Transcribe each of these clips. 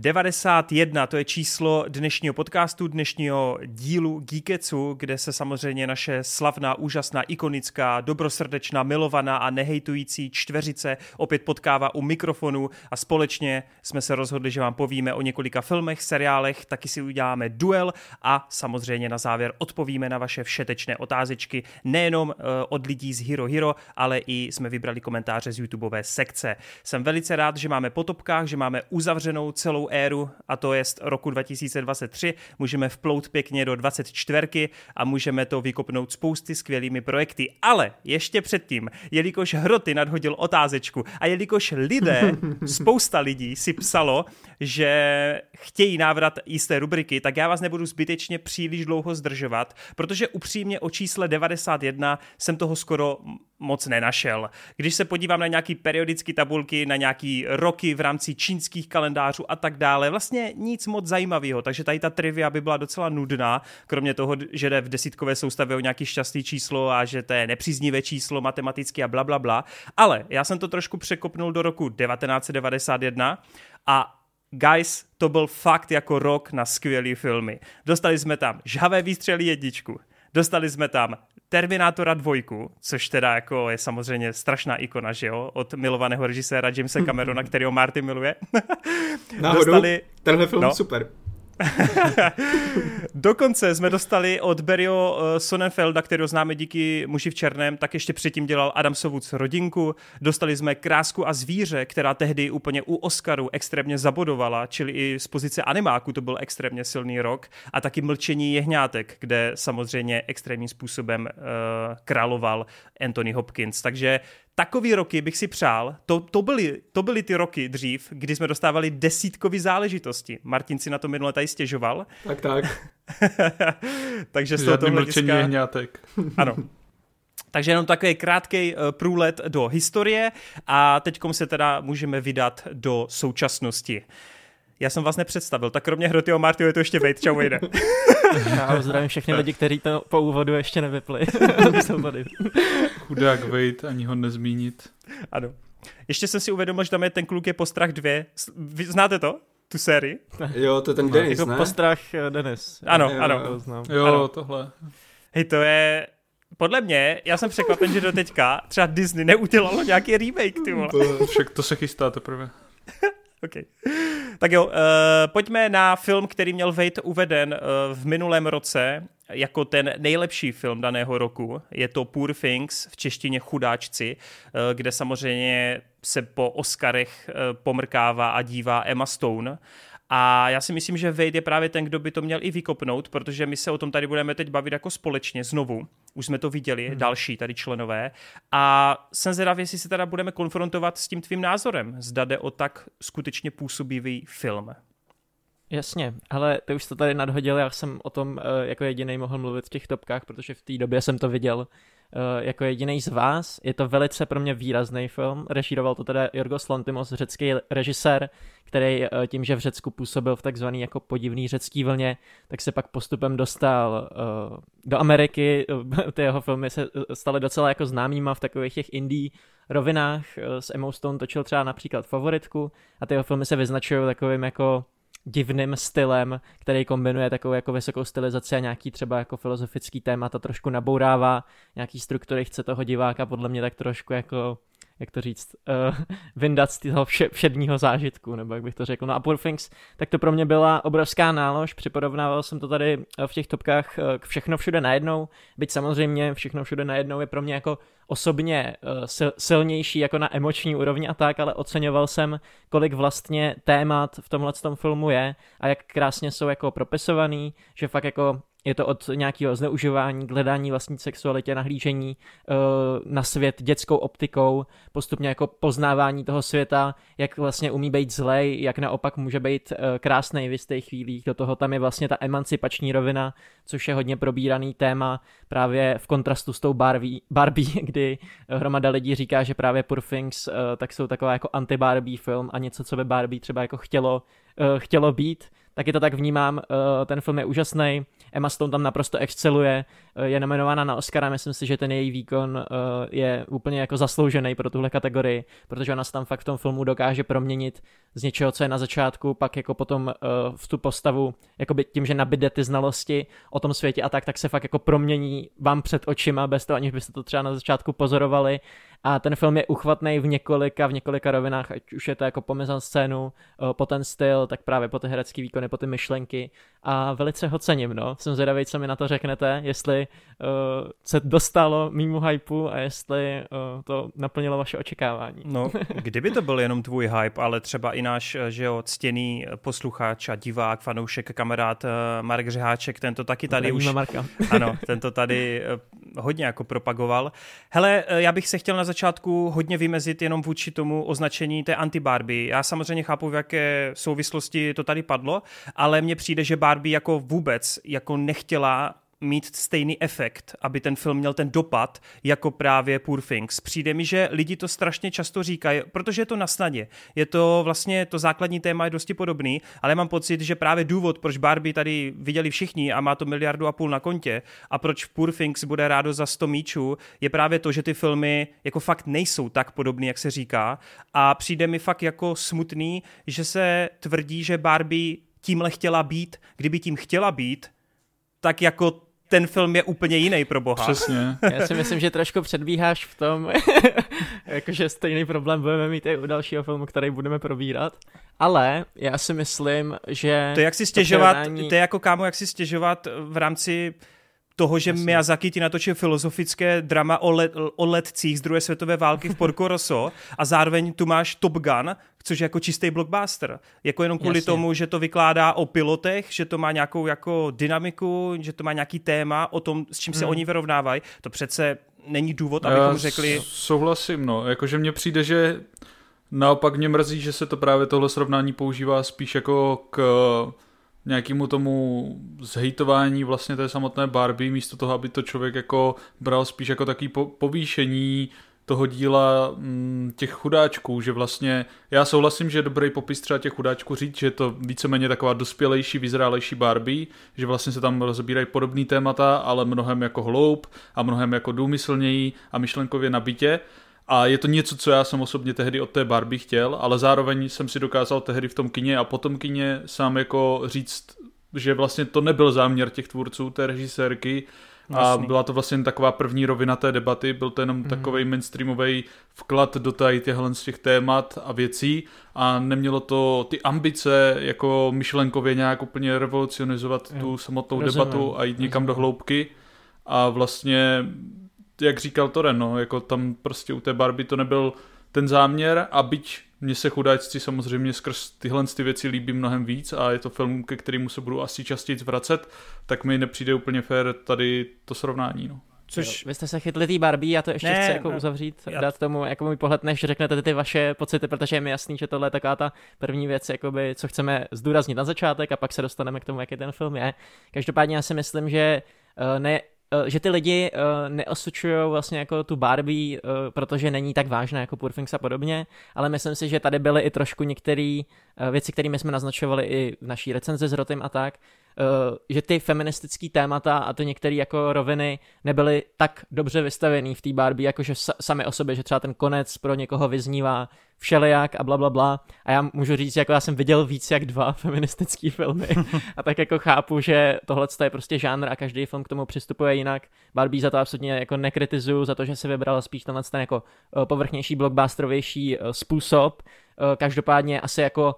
91, to je číslo dnešního podcastu, dnešního dílu Geeketsu, kde se samozřejmě naše slavná, úžasná, ikonická, dobrosrdečná, milovaná a nehejtující čtveřice opět potkává u mikrofonu a společně jsme se rozhodli, že vám povíme o několika filmech, seriálech, taky si uděláme duel a samozřejmě na závěr odpovíme na vaše všetečné otázečky, nejenom uh, od lidí z Hero Hero, ale i jsme vybrali komentáře z YouTubeové sekce. Jsem velice rád, že máme po topkách, že máme uzavřenou celou éru, a to je roku 2023. Můžeme vplout pěkně do 24 a můžeme to vykopnout spousty skvělými projekty. Ale ještě předtím, jelikož Hroty nadhodil otázečku a jelikož lidé, spousta lidí si psalo, že chtějí návrat jisté rubriky, tak já vás nebudu zbytečně příliš dlouho zdržovat, protože upřímně o čísle 91 jsem toho skoro moc nenašel. Když se podívám na nějaký periodické tabulky, na nějaký roky v rámci čínských kalendářů a tak dále, vlastně nic moc zajímavého, takže tady ta trivia by byla docela nudná, kromě toho, že jde v desítkové soustavě o nějaký šťastný číslo a že to je nepříznivé číslo matematicky a bla, bla, bla. Ale já jsem to trošku překopnul do roku 1991 a Guys, to byl fakt jako rok na skvělé filmy. Dostali jsme tam Žhavé výstřely jedničku, dostali jsme tam Terminátora dvojku, což teda jako je samozřejmě strašná ikona, že jo, od milovaného režiséra Jamesa Camerona, kterého Marty miluje. Náhodou, Dostali... tenhle film no. super. Dokonce jsme dostali od Berio eh, Sonnenfelda, kterého známe díky Muži v černém, tak ještě předtím dělal Adamsovuc rodinku. Dostali jsme Krásku a zvíře, která tehdy úplně u Oscaru extrémně zabodovala, čili i z pozice animáku to byl extrémně silný rok. A taky Mlčení jehňátek, kde samozřejmě extrémním způsobem uh, královal Anthony Hopkins. Takže takový roky bych si přál. To, to, byly, to byly ty roky dřív, kdy jsme dostávali desítkový záležitosti. Martin si na to minule tady stěžoval. Tak, tak. Takže z tohoto hlediska... hňátek. ano. Takže jenom takový krátký uh, průlet do historie a teď se teda můžeme vydat do současnosti. Já jsem vás nepředstavil, tak kromě Hrotyho Martyho je to ještě Vejt, čau Vejde. Já zdravím všechny lidi, kteří to po úvodu ještě nevypli. Chudák Vejt, ani ho nezmínit. Ano. Ještě jsem si uvědomil, že tam je ten kluk je Postrach 2. Vy znáte to? Tu sérii? Jo, to je ten no, Denis, jako ne? Postrach eh, Denis. Ano, jo, ano. To znám. Jo, ano. tohle. Hej, to je... Podle mě, já jsem překvapen, že do teďka třeba Disney neudělalo nějaký remake, ty vole. To, však to se chystá teprve. OK. Tak jo, uh, pojďme na film, který měl Vejt uveden uh, v minulém roce jako ten nejlepší film daného roku. Je to Poor Things, v češtině Chudáčci, uh, kde samozřejmě se po Oscarech uh, pomrkává a dívá Emma Stone. A já si myslím, že Wade je právě ten, kdo by to měl i vykopnout, protože my se o tom tady budeme teď bavit jako společně znovu. Už jsme to viděli, hmm. další tady členové. A jsem zvědavý, jestli se teda budeme konfrontovat s tím tvým názorem. Zda jde o tak skutečně působivý film. Jasně, ale ty už to tady nadhodil, já jsem o tom uh, jako jediný mohl mluvit v těch topkách, protože v té době jsem to viděl jako jediný z vás. Je to velice pro mě výrazný film. Režíroval to teda Jorgos Lantimos, řecký režisér, který uh, tím, že v Řecku působil v takzvaný jako podivný řecký vlně, tak se pak postupem dostal uh, do Ameriky. Ty jeho filmy se staly docela jako známýma v takových těch indie rovinách. S Emma Stone točil třeba například Favoritku a ty jeho filmy se vyznačují takovým jako divným stylem, který kombinuje takovou jako vysokou stylizaci a nějaký třeba jako filozofický témata trošku nabourává, nějaký struktury chce toho diváka podle mě tak trošku jako jak to říct, uh, vyndat z toho vše, všedního zážitku, nebo jak bych to řekl. No a Poor Things, tak to pro mě byla obrovská nálož, připorovnával jsem to tady eh, v těch topkách eh, k všechno všude najednou, byť samozřejmě všechno všude najednou je pro mě jako osobně uh, silnější jako na emoční úrovni a tak, ale oceňoval jsem, kolik vlastně témat v tomhle tom filmu je a jak krásně jsou jako propisovaný, že fakt jako je to od nějakého zneužívání hledání vlastní sexualitě, nahlížení uh, na svět dětskou optikou, postupně jako poznávání toho světa, jak vlastně umí být zlej, jak naopak může být uh, krásný v jistých chvílích. Do toho tam je vlastně ta emancipační rovina, což je hodně probíraný téma právě v kontrastu s tou Barbie, Barbie kdy hromada lidí říká, že právě Poor Things uh, tak jsou taková jako anti-Barbie film a něco, co by Barbie třeba jako chtělo, chtělo být taky to tak vnímám, uh, ten film je úžasný, Emma Stone tam naprosto exceluje, je nominována na Oscara, myslím si, že ten její výkon je úplně jako zasloužený pro tuhle kategorii, protože ona se tam fakt v tom filmu dokáže proměnit z něčeho, co je na začátku, pak jako potom v tu postavu, jakoby tím, že nabide ty znalosti o tom světě a tak, tak se fakt jako promění vám před očima, bez toho, aniž byste to třeba na začátku pozorovali a ten film je uchvatný v několika, v několika rovinách, ať už je to jako po scénu, po ten styl, tak právě po ty herecké výkony, po ty myšlenky a velice ho cením, no. Jsem zvědavý, co mi na to řeknete, jestli uh, se dostalo mýmu hypeu a jestli uh, to naplnilo vaše očekávání. No, kdyby to byl jenom tvůj hype, ale třeba i náš, že jo, ctěný posluchač a divák, fanoušek, kamarád Marek Řeháček, ten to taky tady už... Marka. ano, ten to tady hodně jako propagoval. Hele, já bych se chtěl na začátku hodně vymezit jenom vůči tomu označení té anti-Barbie. Já samozřejmě chápu, v jaké souvislosti to tady padlo, ale mně přijde, že Barbie jako vůbec jako nechtěla mít stejný efekt, aby ten film měl ten dopad jako právě Poor Things. Přijde mi, že lidi to strašně často říkají, protože je to na snadě. Je to vlastně, to základní téma je dosti podobný, ale mám pocit, že právě důvod, proč Barbie tady viděli všichni a má to miliardu a půl na kontě a proč Poor Things bude rádo za 100 míčů, je právě to, že ty filmy jako fakt nejsou tak podobný, jak se říká a přijde mi fakt jako smutný, že se tvrdí, že Barbie tímhle chtěla být, kdyby tím chtěla být, tak jako ten film je úplně jiný pro boha. Přesně. Já si myslím, že trošku předbíháš v tom, jakože stejný problém budeme mít i u dalšího filmu, který budeme probírat. Ale já si myslím, že... To jak si stěžovat, to, to je jako kámo, jak si stěžovat v rámci toho, že Jasně. Miyazaki ti natočil filozofické drama o, let, o letcích z druhé světové války v Porco Rosso a zároveň tu máš Top Gun, což je jako čistý blockbuster. Jako jenom kvůli Jasně. tomu, že to vykládá o pilotech, že to má nějakou jako dynamiku, že to má nějaký téma o tom, s čím se hmm. oni vyrovnávají. To přece není důvod, abychom Já řekli... Souhlasím, no. Jakože mně přijde, že naopak mě mrzí, že se to právě tohle srovnání používá spíš jako k nějakému tomu zhejtování vlastně té samotné Barbie, místo toho, aby to člověk jako bral spíš jako takový po, povýšení toho díla mm, těch chudáčků, že vlastně já souhlasím, že je dobrý popis třeba těch chudáčků říct, že je to víceméně taková dospělejší, vyzrálejší Barbie, že vlastně se tam rozbírají podobné témata, ale mnohem jako hloub a mnohem jako důmyslněji a myšlenkově nabitě. A je to něco, co já jsem osobně tehdy od té Barbie chtěl, ale zároveň jsem si dokázal tehdy v tom kině a potom kině sám jako říct, že vlastně to nebyl záměr těch tvůrců, té režisérky, a Jasný. byla to vlastně taková první rovina té debaty, byl to jenom mm. takový mainstreamový vklad do tady těchhle z těch témat a věcí a nemělo to ty ambice jako myšlenkově nějak úplně revolucionizovat tu samotnou Rozumím. debatu a jít někam Rozumím. do hloubky a vlastně jak říkal Toren, no, jako tam prostě u té Barbie to nebyl ten záměr a byť mně se chudáčci samozřejmě skrz tyhle ty věci líbí mnohem víc a je to film, ke kterému se budu asi častěji vracet, tak mi nepřijde úplně fér tady to srovnání. No. Což... Vy jste se chytli té Barbie, já to ještě ne, chci jako ne, uzavřít, já... dát tomu jako můj pohled, než řeknete ty vaše pocity, protože je mi jasný, že tohle je taková ta první věc, jakoby, co chceme zdůraznit na začátek a pak se dostaneme k tomu, jaký ten film je. Každopádně já si myslím, že eh, ne, že ty lidi uh, neosučují vlastně jako tu Barbie, uh, protože není tak vážná jako Poor Things a podobně, ale myslím si, že tady byly i trošku některé uh, věci, kterými jsme naznačovali i v naší recenzi s Rotym a tak, že ty feministické témata a to některé jako roviny nebyly tak dobře vystavený v té Barbie, jakože sami o sobě, že třeba ten konec pro někoho vyznívá všelijak a bla, bla, bla. A já můžu říct, jako já jsem viděl víc jak dva feministické filmy a tak jako chápu, že tohle je prostě žánr a každý film k tomu přistupuje jinak. Barbie za to absolutně jako nekritizuju, za to, že se vybrala spíš tenhle ten jako eh, povrchnější, blockbusterovější eh, způsob. Eh, každopádně asi jako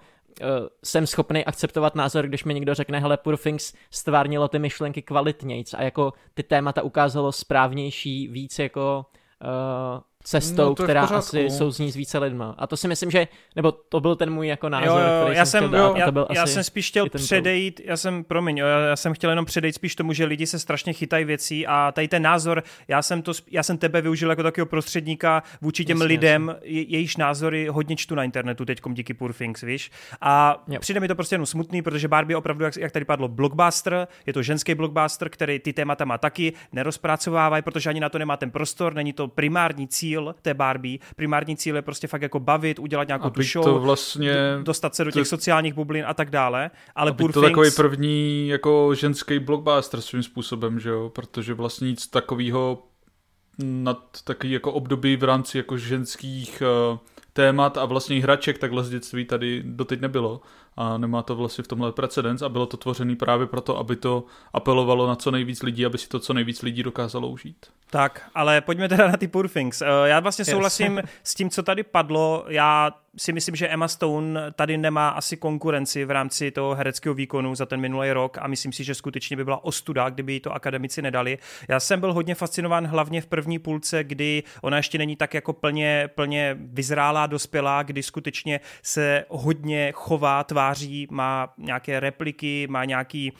jsem schopný akceptovat názor, když mi někdo řekne, hele, Poor Things stvárnilo ty myšlenky kvalitnějc a jako ty témata ukázalo správnější, víc jako uh, cestou, no, která asi souzní s více lidma. A to si myslím, že, nebo to byl ten můj jako názor, jo, jo, který já jsem, jsem, jo, já, já jsem spíš chtěl předejít, já jsem, promiň, jo, já jsem chtěl jenom předejít spíš tomu, že lidi se strašně chytají věcí a tady ten názor, já jsem, to, já jsem tebe využil jako takového prostředníka vůči těm jasně, lidem. Je, jejíž názory hodně čtu na internetu teď díky Poor Things, víš? A jo. přijde mi to prostě jenom smutný, protože Barbie opravdu, jak, jak tady padlo, blockbuster, je to ženský blockbuster, který ty témata má taky, nerozpracovávají, protože ani na to nemá ten prostor, není to primární cíl cíl té Barbie. Primární cíl je prostě fakt jako bavit, udělat nějakou aby tu show, to vlastně, dostat se do těch to, sociálních bublin a tak dále. Ale aby to Things... takový první jako ženský blockbuster svým způsobem, že jo? Protože vlastně nic takového nad takový jako období v rámci jako ženských uh, témat a vlastně hraček takhle z dětství tady doteď nebylo a nemá to vlastně v tomhle precedens a bylo to tvořený právě proto, aby to apelovalo na co nejvíc lidí, aby si to co nejvíc lidí dokázalo užít. Tak, ale pojďme teda na ty Poor Things. Eh, já vlastně souhlasím yes. s tím, co tady padlo. Já si myslím, že Emma Stone tady nemá asi konkurenci v rámci toho hereckého výkonu za ten minulý rok a myslím si, že skutečně by byla ostuda, kdyby jí to akademici nedali. Já jsem byl hodně fascinován hlavně v první půlce, kdy ona ještě není tak jako plně, plně vyzrálá, dospělá, kdy skutečně se hodně chová, tváří, má nějaké repliky, má nějaký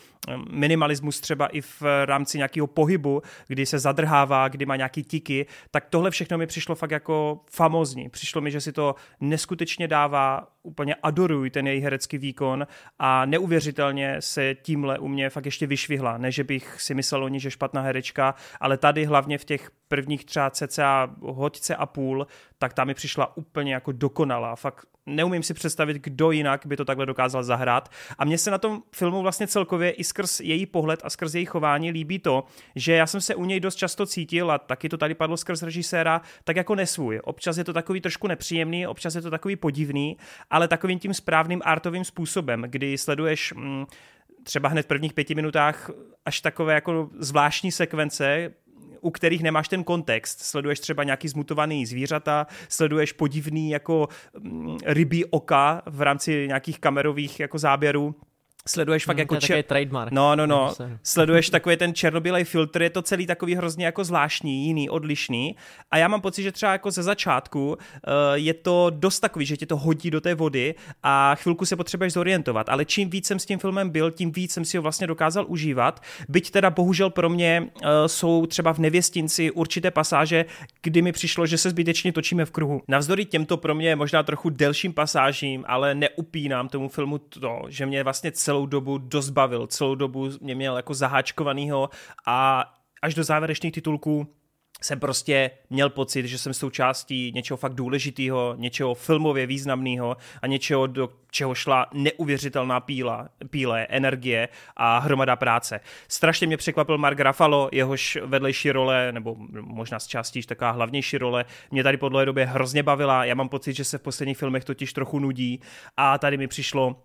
minimalismus třeba i v rámci nějakého pohybu, kdy se zadrhává, kdy má nějaký tiky, tak tohle všechno mi přišlo fakt jako famozní. Přišlo mi, že si to neskutečně dává, úplně adoruj ten její herecký výkon a neuvěřitelně se tímhle u mě fakt ještě vyšvihla. Ne, že bych si myslel o ní, že špatná herečka, ale tady hlavně v těch prvních třeba cca hoďce a půl, tak ta mi přišla úplně jako dokonalá. Fakt neumím si představit, kdo jinak by to takhle dokázal zahrát. A mně se na tom filmu vlastně celkově i skrz její pohled a skrz její chování líbí to, že já jsem se u něj dost často cítil a taky to tady padlo skrz režiséra, tak jako nesvůj. Občas je to takový trošku nepříjemný, občas je to takový podivný, ale takovým tím správným artovým způsobem, kdy sleduješ mm, třeba hned v prvních pěti minutách až takové jako zvláštní sekvence, u kterých nemáš ten kontext. Sleduješ třeba nějaký zmutovaný zvířata, sleduješ podivný jako mm, rybí oka v rámci nějakých kamerových jako záběrů sleduješ fakt mm, jako... čer... trademark. No, no, no. Sleduješ takový ten černobylej filtr, je to celý takový hrozně jako zvláštní, jiný, odlišný. A já mám pocit, že třeba jako ze začátku uh, je to dost takový, že tě to hodí do té vody a chvilku se potřebuješ zorientovat. Ale čím víc jsem s tím filmem byl, tím víc jsem si ho vlastně dokázal užívat. Byť teda bohužel pro mě uh, jsou třeba v Nevěstinci určité pasáže, kdy mi přišlo, že se zbytečně točíme v kruhu. Navzdory těmto pro mě možná trochu delším pasážím, ale neupínám tomu filmu to, že mě vlastně celou dobu dost bavil, celou dobu mě měl jako zaháčkovanýho a až do závěrečných titulků jsem prostě měl pocit, že jsem součástí něčeho fakt důležitého, něčeho filmově významného a něčeho, do čeho šla neuvěřitelná píla, píle, energie a hromada práce. Strašně mě překvapil Mark Ruffalo, jehož vedlejší role, nebo možná z částí taková hlavnější role, mě tady po dlouhé době hrozně bavila. Já mám pocit, že se v posledních filmech totiž trochu nudí a tady mi přišlo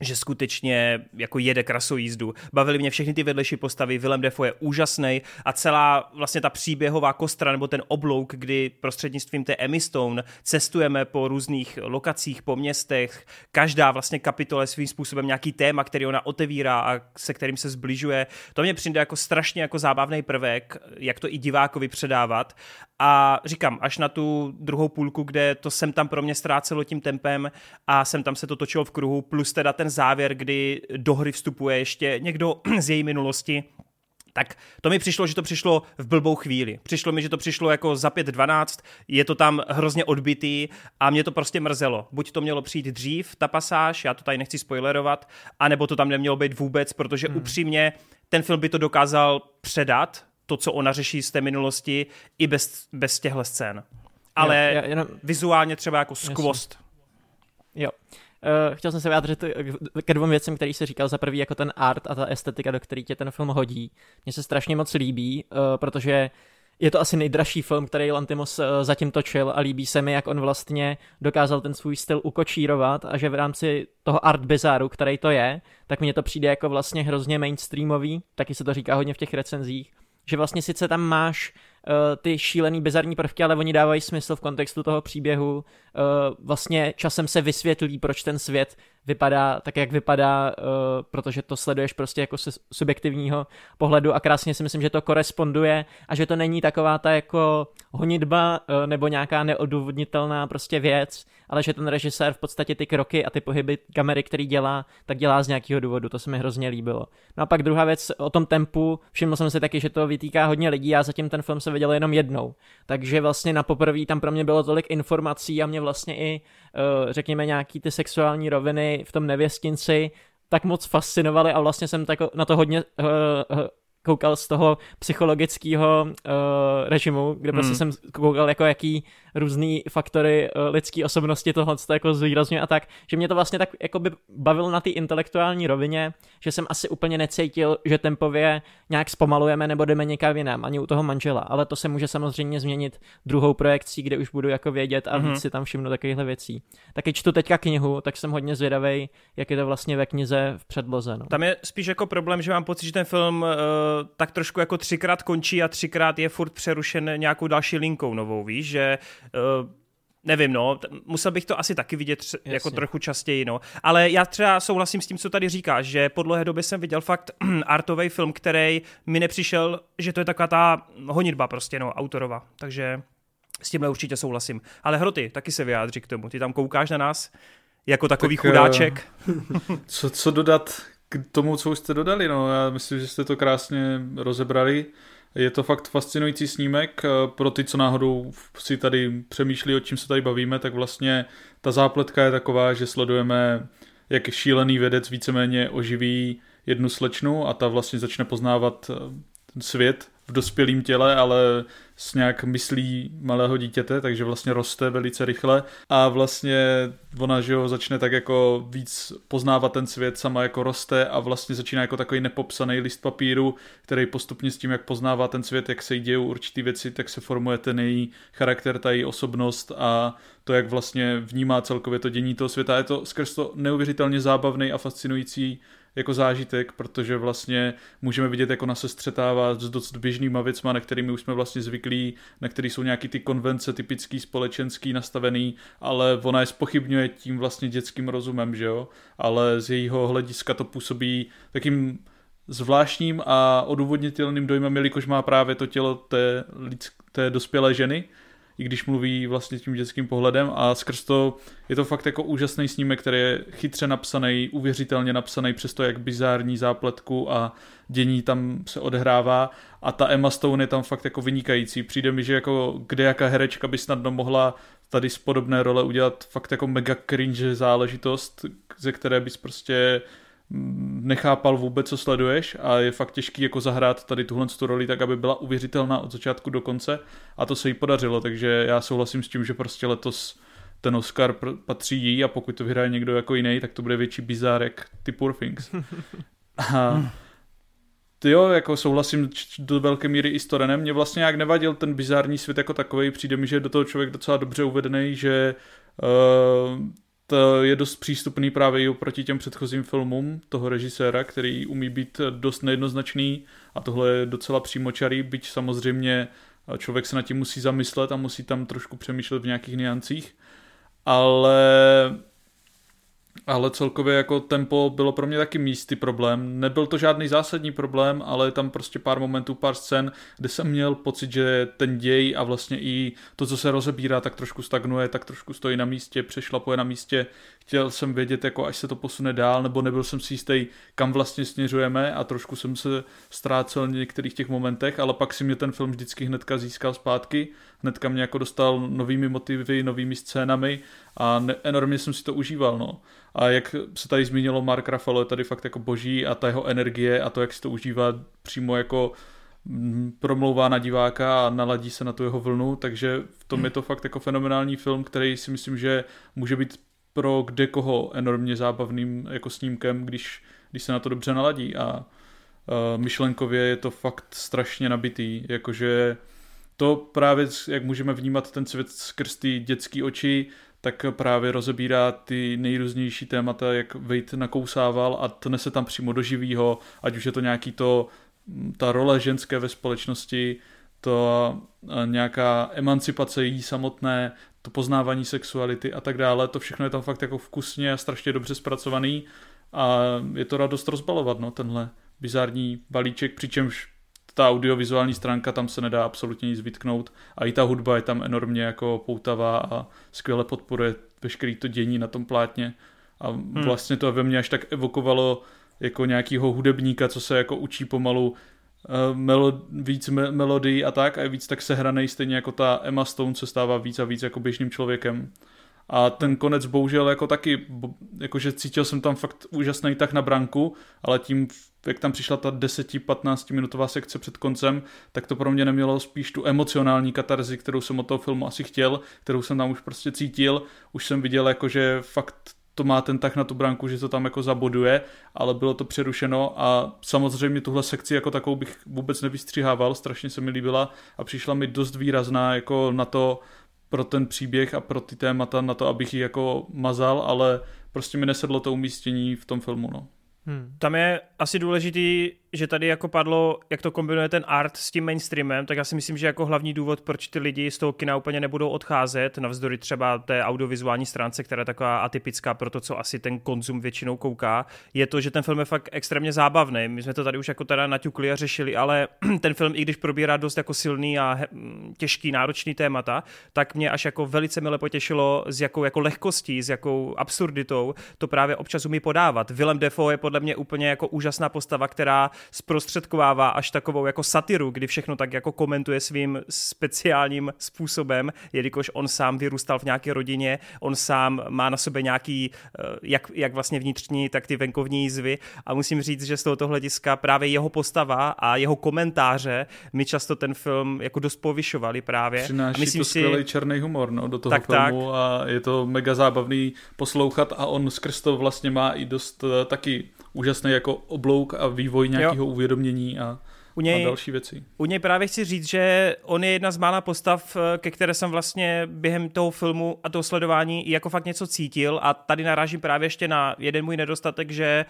že skutečně jako jede krasou jízdu. Bavili mě všechny ty vedlejší postavy, Willem Defoe je úžasný a celá vlastně ta příběhová kostra nebo ten oblouk, kdy prostřednictvím té Emmy Stone cestujeme po různých lokacích, po městech, každá vlastně kapitole svým způsobem nějaký téma, který ona otevírá a se kterým se zbližuje. To mě přijde jako strašně jako zábavný prvek, jak to i divákovi předávat a říkám, až na tu druhou půlku, kde to sem tam pro mě ztrácelo tím tempem a sem tam se to točilo v kruhu, plus teda ten závěr, kdy do hry vstupuje ještě někdo z její minulosti, tak to mi přišlo, že to přišlo v blbou chvíli. Přišlo mi, že to přišlo jako za 5.12, je to tam hrozně odbitý a mě to prostě mrzelo. Buď to mělo přijít dřív, ta pasáž, já to tady nechci spoilerovat, anebo to tam nemělo být vůbec, protože hmm. upřímně ten film by to dokázal předat, to, co ona řeší z té minulosti, i bez, bez těchto scén. Ale jo, já, jenom... vizuálně třeba jako skvost. Jo. Uh, chtěl jsem se vyjádřit ke dvou věcem, který se říkal za prvý jako ten art a ta estetika, do který tě ten film hodí. Mně se strašně moc líbí, uh, protože je to asi nejdražší film, který Lantimos uh, zatím točil a líbí se mi, jak on vlastně dokázal ten svůj styl ukočírovat a že v rámci toho art bizáru, který to je, tak mně to přijde jako vlastně hrozně mainstreamový, taky se to říká hodně v těch recenzích, že vlastně sice tam máš uh, ty šílený bizarní prvky, ale oni dávají smysl v kontextu toho příběhu. Uh, vlastně časem se vysvětlí, proč ten svět vypadá tak, jak vypadá, uh, protože to sleduješ prostě jako se subjektivního pohledu a krásně si myslím, že to koresponduje a že to není taková ta jako honitba uh, nebo nějaká neodůvodnitelná prostě věc, ale že ten režisér v podstatě ty kroky a ty pohyby kamery, který dělá, tak dělá z nějakého důvodu, to se mi hrozně líbilo. No a pak druhá věc o tom tempu, všiml jsem si taky, že to vytýká hodně lidí, já zatím ten film se viděl jenom jednou, takže vlastně na poprvé tam pro mě bylo tolik informací a mě vlastně i, uh, řekněme, nějaký ty sexuální roviny v tom nevěstinci tak moc fascinovaly a vlastně jsem tak na to hodně uh, uh, koukal z toho psychologického uh, režimu, kde prostě hmm. jsem koukal jako jaký různý faktory uh, lidské osobnosti tohle jako zvýrazňuje a tak, že mě to vlastně tak jako by bavilo na té intelektuální rovině, že jsem asi úplně necítil, že tempově nějak zpomalujeme nebo jdeme někam jinam, ani u toho manžela, ale to se může samozřejmě změnit druhou projekcí, kde už budu jako vědět a mm-hmm. víc si tam všimnu takovýchhle věcí. Taky čtu teďka knihu, tak jsem hodně zvědavý, jak je to vlastně ve knize v předloze. No. Tam je spíš jako problém, že mám pocit, že ten film uh, tak trošku jako třikrát končí a třikrát je furt přerušen nějakou další linkou novou, víš, že uh, nevím, no, musel bych to asi taky vidět tř- jako trochu častěji, no. Ale já třeba souhlasím s tím, co tady říkáš, že po dlouhé době jsem viděl fakt artový film, který mi nepřišel, že to je taková ta honitba prostě, no, autorova. Takže s tímhle určitě souhlasím. Ale Hroty, taky se vyjádří k tomu. Ty tam koukáš na nás jako takový tak, chudáček. Co, co dodat k tomu, co už jste dodali? No, já myslím, že jste to krásně rozebrali. Je to fakt fascinující snímek. Pro ty, co náhodou si tady přemýšlí, o čím se tady bavíme, tak vlastně ta zápletka je taková, že sledujeme, jak šílený vědec víceméně oživí jednu slečnu a ta vlastně začne poznávat svět v dospělém těle, ale s nějak myslí malého dítěte, takže vlastně roste velice rychle a vlastně ona, že ho začne tak jako víc poznávat ten svět, sama jako roste a vlastně začíná jako takový nepopsaný list papíru, který postupně s tím, jak poznává ten svět, jak se jí určitý věci, tak se formuje ten její charakter, ta její osobnost a to, jak vlastně vnímá celkově to dění toho světa. Je to skrz to neuvěřitelně zábavný a fascinující jako zážitek, protože vlastně můžeme vidět, jako na se střetává s dost běžnýma věcma, na kterými už jsme vlastně zvyklí, na který jsou nějaký ty konvence typický, společenský, nastavený, ale ona je spochybňuje tím vlastně dětským rozumem, že jo, ale z jejího hlediska to působí takým zvláštním a odůvodnitelným dojmem, jelikož má právě to tělo té, té dospělé ženy, i když mluví vlastně tím dětským pohledem a skrz to je to fakt jako úžasný snímek, který je chytře napsaný, uvěřitelně napsaný, přesto jak bizární zápletku a dění tam se odehrává a ta Emma Stone je tam fakt jako vynikající. Přijde mi, že jako kde jaká herečka by snadno mohla tady z podobné role udělat fakt jako mega cringe záležitost, ze které bys prostě nechápal vůbec, co sleduješ a je fakt těžký jako zahrát tady tuhle tu roli tak, aby byla uvěřitelná od začátku do konce a to se jí podařilo, takže já souhlasím s tím, že prostě letos ten Oscar patří jí a pokud to vyhraje někdo jako jiný, tak to bude větší bizárek ty Poor Things. A ty jo, jako souhlasím do velké míry i s Torenem. Mě vlastně jak nevadil ten bizární svět jako takový. Přijde mi, že je do toho člověk docela dobře uvedený, že uh, to je dost přístupný právě i oproti těm předchozím filmům toho režiséra, který umí být dost nejednoznačný a tohle je docela přímočarý, byť samozřejmě člověk se na tím musí zamyslet a musí tam trošku přemýšlet v nějakých niancích, ale ale celkově jako tempo bylo pro mě taky místy problém. Nebyl to žádný zásadní problém, ale tam prostě pár momentů, pár scén, kde jsem měl pocit, že ten děj a vlastně i to, co se rozebírá, tak trošku stagnuje, tak trošku stojí na místě, přešlapuje na místě. Chtěl jsem vědět, jako až se to posune dál, nebo nebyl jsem si jistý, kam vlastně směřujeme a trošku jsem se ztrácel v některých těch momentech, ale pak si mě ten film vždycky hnedka získal zpátky, hnedka mě jako dostal novými motivy, novými scénami a ne- enormně jsem si to užíval, no. A jak se tady zmínilo, Mark Ruffalo je tady fakt jako boží a ta jeho energie a to, jak si to užívá přímo jako mm, promlouvá na diváka a naladí se na tu jeho vlnu, takže v tom je to fakt jako fenomenální film, který si myslím, že může být pro kde koho enormně zábavným jako snímkem, když, když se na to dobře naladí a uh, myšlenkově je to fakt strašně nabitý, jakože to právě, jak můžeme vnímat ten svět skrz ty dětské oči, tak právě rozebírá ty nejrůznější témata, jak Wade nakousával a to nese tam přímo do živýho, ať už je to nějaký to, ta role ženské ve společnosti, to nějaká emancipace jí samotné, to poznávání sexuality a tak dále, to všechno je tam fakt jako vkusně a strašně dobře zpracovaný a je to radost rozbalovat, no, tenhle bizární balíček, přičemž ta audiovizuální stránka, tam se nedá absolutně nic vytknout a i ta hudba je tam enormně jako poutavá a skvěle podporuje veškerý to dění na tom plátně a hmm. vlastně to ve mně až tak evokovalo jako nějakýho hudebníka, co se jako učí pomalu uh, melo, víc me, melodií a tak a je víc tak sehranej, stejně jako ta Emma Stone se stává víc a víc jako běžným člověkem A ten konec bohužel jako taky, jakože cítil jsem tam fakt úžasný tak na branku, ale tím, jak tam přišla ta 10-15 minutová sekce před koncem, tak to pro mě nemělo spíš tu emocionální katarzi, kterou jsem od toho filmu asi chtěl, kterou jsem tam už prostě cítil. Už jsem viděl, jakože fakt to má ten tak na tu branku, že to tam jako zaboduje, ale bylo to přerušeno a samozřejmě tuhle sekci jako takovou bych vůbec nevystřihával, strašně se mi líbila a přišla mi dost výrazná jako na to, pro ten příběh a pro ty témata na to, abych ji jako mazal, ale prostě mi nesedlo to umístění v tom filmu, no. Hmm. Tam je asi důležitý že tady jako padlo, jak to kombinuje ten art s tím mainstreamem, tak já si myslím, že jako hlavní důvod, proč ty lidi z toho kina úplně nebudou odcházet, navzdory třeba té audiovizuální stránce, která je taková atypická pro to, co asi ten konzum většinou kouká, je to, že ten film je fakt extrémně zábavný. My jsme to tady už jako teda naťukli a řešili, ale ten film, i když probírá dost jako silný a těžký, náročný témata, tak mě až jako velice mile potěšilo, s jakou jako lehkostí, s jakou absurditou to právě občas umí podávat. Willem Defoe je podle mě úplně jako úžasná postava, která zprostředkovává až takovou jako satiru, kdy všechno tak jako komentuje svým speciálním způsobem, jelikož on sám vyrůstal v nějaké rodině, on sám má na sobě nějaký, eh, jak, jak vlastně vnitřní, tak ty venkovní jízvy a musím říct, že z tohoto hlediska právě jeho postava a jeho komentáře mi často ten film jako dost povyšovali právě. Přináší myslím to skvělý si... černý humor no, do toho tak, filmu tak. a je to mega zábavný poslouchat a on skrz to vlastně má i dost uh, taky úžasný jako oblouk a vývoj nějakého uvědomění a, u něj, a další věci. U něj právě chci říct, že on je jedna z mála postav, eh, ke které jsem vlastně během toho filmu a toho sledování jako fakt něco cítil a tady narážím právě ještě na jeden můj nedostatek, že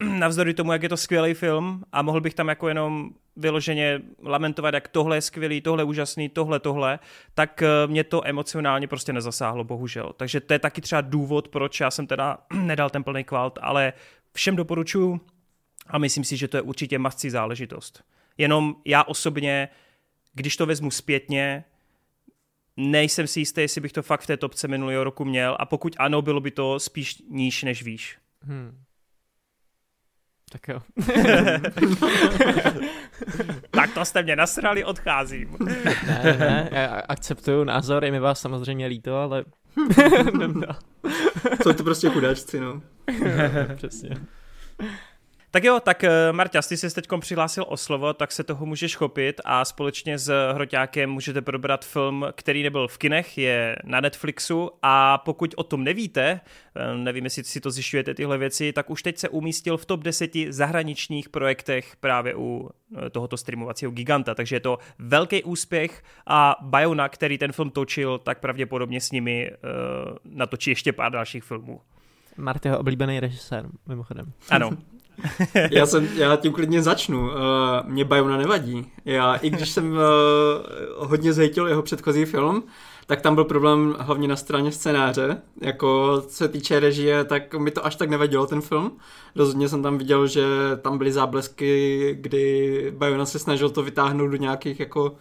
navzdory tomu, jak je to skvělý film a mohl bych tam jako jenom vyloženě lamentovat, jak tohle je skvělý, tohle je úžasný, tohle, tohle, tak eh, mě to emocionálně prostě nezasáhlo, bohužel. Takže to je taky třeba důvod, proč já jsem teda nedal ten plný kvalt, ale všem doporučuji a myslím si, že to je určitě mascí záležitost. Jenom já osobně, když to vezmu zpětně, nejsem si jistý, jestli bych to fakt v té topce minulého roku měl a pokud ano, bylo by to spíš níž než výš. Hmm. Tak jo. tak to jste mě nasrali, odcházím. ne, ne, já akceptuju názor, je mi vás samozřejmě líto, ale... Jsou to prostě chudáčci, no. Přesně. Tak jo, tak eh, Marta, ty jsi teď přihlásil o slovo, tak se toho můžeš chopit a společně s Hroťákem můžete probrat film, který nebyl v kinech, je na Netflixu a pokud o tom nevíte, eh, nevím, jestli si to zjišťujete tyhle věci, tak už teď se umístil v top 10 zahraničních projektech právě u eh, tohoto streamovacího giganta, takže je to velký úspěch a Bayona, který ten film točil, tak pravděpodobně s nimi natočí ještě pár dalších filmů. Martyho oblíbený režisér, mimochodem. Ano, já, jsem, já tím klidně začnu. Uh, mě Bajona nevadí. Já, i když jsem uh, hodně zhejtil jeho předchozí film, tak tam byl problém hlavně na straně scénáře. Jako co se týče režie, tak mi to až tak nevadilo ten film. Rozhodně jsem tam viděl, že tam byly záblesky, kdy Bajona se snažil to vytáhnout do nějakých jako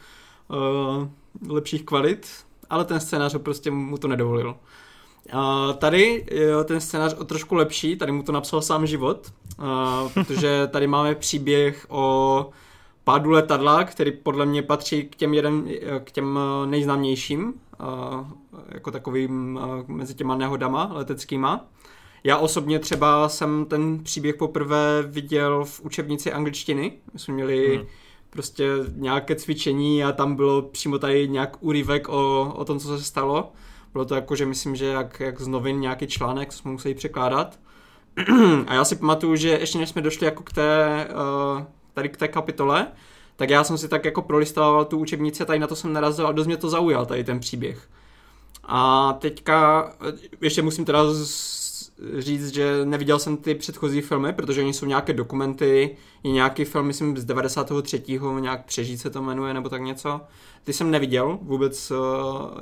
uh, lepších kvalit, ale ten scénář prostě mu to nedovolil. Uh, tady je ten scénář o trošku lepší, tady mu to napsal sám život, uh, protože tady máme příběh o pádu letadla, který podle mě patří k těm, jeden, k těm nejznámějším, uh, jako takovým uh, mezi těma nehodama leteckýma. Já osobně třeba jsem ten příběh poprvé viděl v učebnici angličtiny. My jsme měli hmm. prostě nějaké cvičení a tam bylo přímo tady nějak úryvek o, o tom, co se stalo. Bylo to jako, že myslím, že jak, jak z novin nějaký článek jsme museli překládat. A já si pamatuju, že ještě než jsme došli jako k té, uh, tady k té kapitole, tak já jsem si tak jako prolistával tu učebnici a tady na to jsem narazil a dost mě to zaujal, tady ten příběh. A teďka, ještě musím teda říct, že neviděl jsem ty předchozí filmy, protože oni jsou nějaké dokumenty, je nějaký film, myslím, z 93. nějak Přežít se to jmenuje, nebo tak něco. Ty jsem neviděl vůbec uh,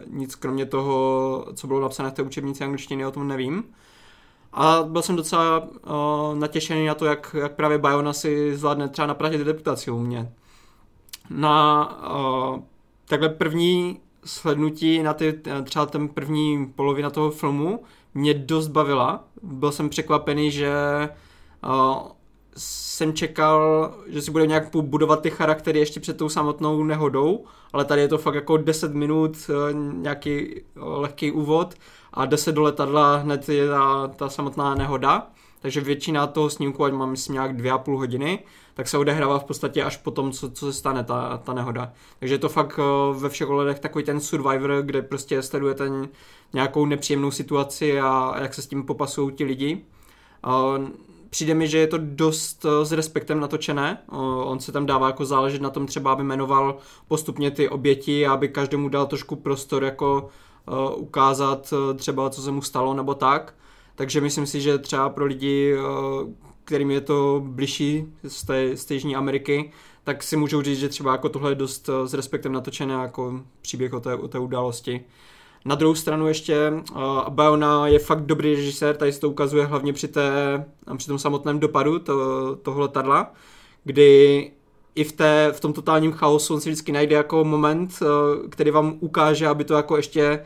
nic kromě toho, co bylo napsané v té učebnici angličtiny, o tom nevím. A byl jsem docela uh, natěšený na to, jak, jak právě Bayona si zvládne třeba na Prahy deputaci u mě. Na uh, takhle první slednutí na ty, třeba ten první polovina toho filmu mě dost bavila. Byl jsem překvapený, že uh, jsem čekal, že si bude nějak budovat ty charaktery ještě před tou samotnou nehodou, ale tady je to fakt jako 10 minut, eh, nějaký lehký úvod a 10 do letadla hned je ta, ta samotná nehoda, takže většina toho snímku, ať mám myslím nějak dvě a půl hodiny, tak se odehrává v podstatě až po tom, co, co se stane ta, ta nehoda. Takže je to fakt eh, ve všech ohledech takový ten Survivor, kde prostě sledujete nějakou nepříjemnou situaci a, a jak se s tím popasují ti lidi. Uh, přijde mi, že je to dost s respektem natočené. On se tam dává jako záležet na tom třeba, aby jmenoval postupně ty oběti, aby každému dal trošku prostor jako ukázat třeba, co se mu stalo nebo tak. Takže myslím si, že třeba pro lidi, kterým je to bližší z té, z té Jižní Ameriky, tak si můžou říct, že třeba jako tohle je dost s respektem natočené jako příběh o té, o té události. Na druhou stranu ještě uh, Bayona je fakt dobrý režisér, tady se to ukazuje hlavně při, té, při tom samotném dopadu to, toho letadla, kdy i v, té, v tom totálním chaosu on si vždycky najde jako moment, uh, který vám ukáže, aby to jako ještě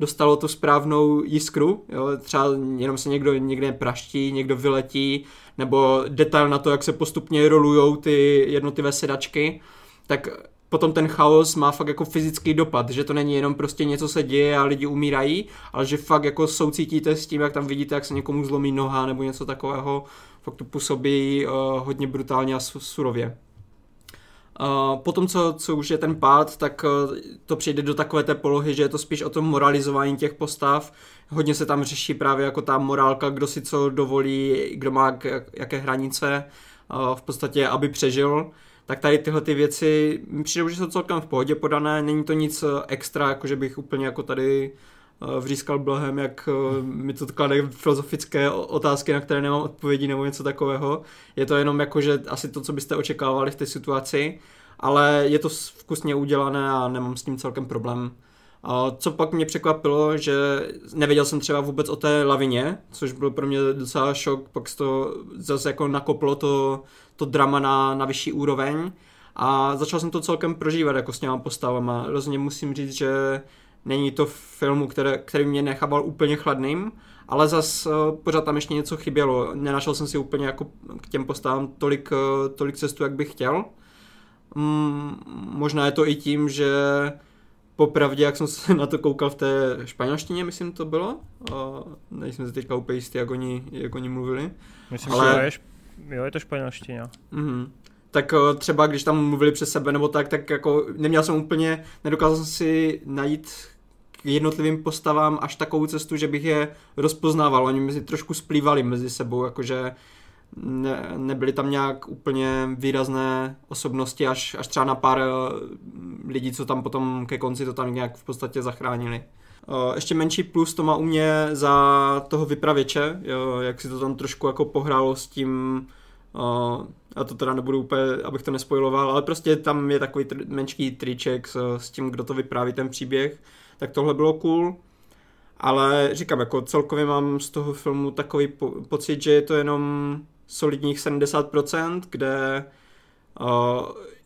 dostalo tu správnou jiskru, jo? třeba jenom se někdo někde praští, někdo vyletí, nebo detail na to, jak se postupně rolujou ty jednotlivé sedačky, tak potom ten chaos má fakt jako fyzický dopad, že to není jenom prostě něco se děje a lidi umírají, ale že fakt jako soucítíte s tím, jak tam vidíte, jak se někomu zlomí noha nebo něco takového, fakt to působí uh, hodně brutálně a surově. Uh, potom, co, co už je ten pád, tak uh, to přijde do takové té polohy, že je to spíš o tom moralizování těch postav. Hodně se tam řeší právě jako ta morálka, kdo si co dovolí, kdo má k, jaké hranice, uh, v podstatě, aby přežil tak tady tyhle ty věci přijde, že jsou celkem v pohodě podané, není to nic eh, extra, jako že bych úplně jako tady eh, vřískal blahem, jak eh, mi to klade filozofické otázky, na které nemám odpovědi nebo něco takového. Je to jenom jako, že asi to, co byste očekávali v té situaci, ale je to vkusně udělané a nemám s tím celkem problém. A co pak mě překvapilo, že nevěděl jsem třeba vůbec o té lavině, což byl pro mě docela šok, pak to zase jako nakoplo to, to drama na, na vyšší úroveň a začal jsem to celkem prožívat jako s těma postavama. Rozhodně musím říct, že není to filmu, které, který mě nechával úplně chladným, ale zas uh, pořád tam ještě něco chybělo. Nenašel jsem si úplně jako k těm postavám tolik, uh, tolik cestu, jak bych chtěl. Mm, možná je to i tím, že popravdě, jak jsem se na to koukal v té španělštině, myslím to bylo, uh, nejsem si teďka úplně jistý, jak oni, jak oni mluvili. Myslím, ale... že je Jo, je to španělština. Mm-hmm. Tak uh, třeba když tam mluvili přes sebe nebo tak, tak jako neměl jsem úplně, nedokázal jsem si najít jednotlivým postavám až takovou cestu, že bych je rozpoznával. Oni mezi trošku splývali mezi sebou, jakože ne, nebyly tam nějak úplně výrazné osobnosti, až, až třeba na pár eh, lidí, co tam potom ke konci to tam nějak v podstatě zachránili. Uh, ještě menší plus to má u mě za toho vypravěče, jo, jak si to tam trošku jako pohrálo s tím, uh, a to teda nebudu úplně, abych to nespojiloval, ale prostě tam je takový menší triček s, s tím, kdo to vypráví ten příběh, tak tohle bylo cool. Ale říkám, jako celkově mám z toho filmu takový po- pocit, že je to jenom solidních 70%, kde uh,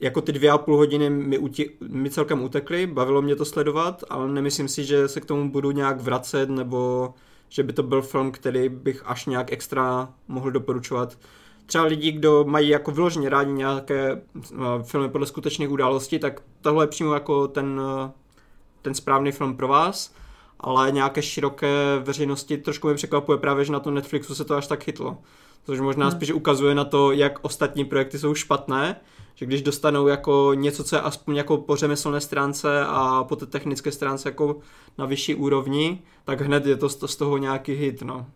jako ty dvě a půl hodiny mi, uti- mi celkem utekly, bavilo mě to sledovat, ale nemyslím si, že se k tomu budu nějak vracet, nebo že by to byl film, který bych až nějak extra mohl doporučovat. Třeba lidi, kdo mají jako vyloženě rádi nějaké uh, filmy podle skutečných událostí, tak tohle je přímo jako ten, uh, ten správný film pro vás, ale nějaké široké veřejnosti trošku mi překvapuje právě, že na tom Netflixu se to až tak chytlo. Což možná hmm. spíš ukazuje na to, jak ostatní projekty jsou špatné, že když dostanou jako něco, co je aspoň jako po řemeslné stránce a po té technické stránce jako na vyšší úrovni, tak hned je to z toho nějaký hit, no.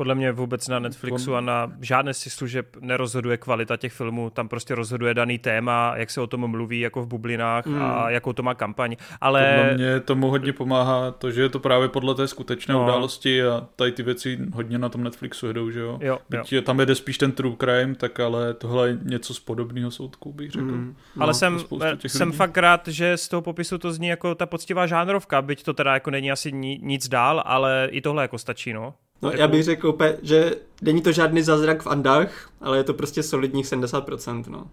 Podle mě vůbec na Netflixu a na žádné si služeb nerozhoduje kvalita těch filmů, tam prostě rozhoduje daný téma, jak se o tom mluví jako v bublinách mm. a hmm. jakou to má kampaň. Ale... Podle mě tomu hodně pomáhá to, že je to právě podle té skutečné no. události a tady ty věci hodně na tom Netflixu jedou, že jo? jo, Byť jo. tam jede spíš ten true crime, tak ale tohle je něco z podobného soudku, bych řekl. Mm. No, ale jsem, jsem fakt rád, že z toho popisu to zní jako ta poctivá žánrovka, byť to teda jako není asi nic dál, ale i tohle jako stačí, no. No jako... já bych řekl úplně, že není to žádný zázrak v Andách, ale je to prostě solidních 70%, no.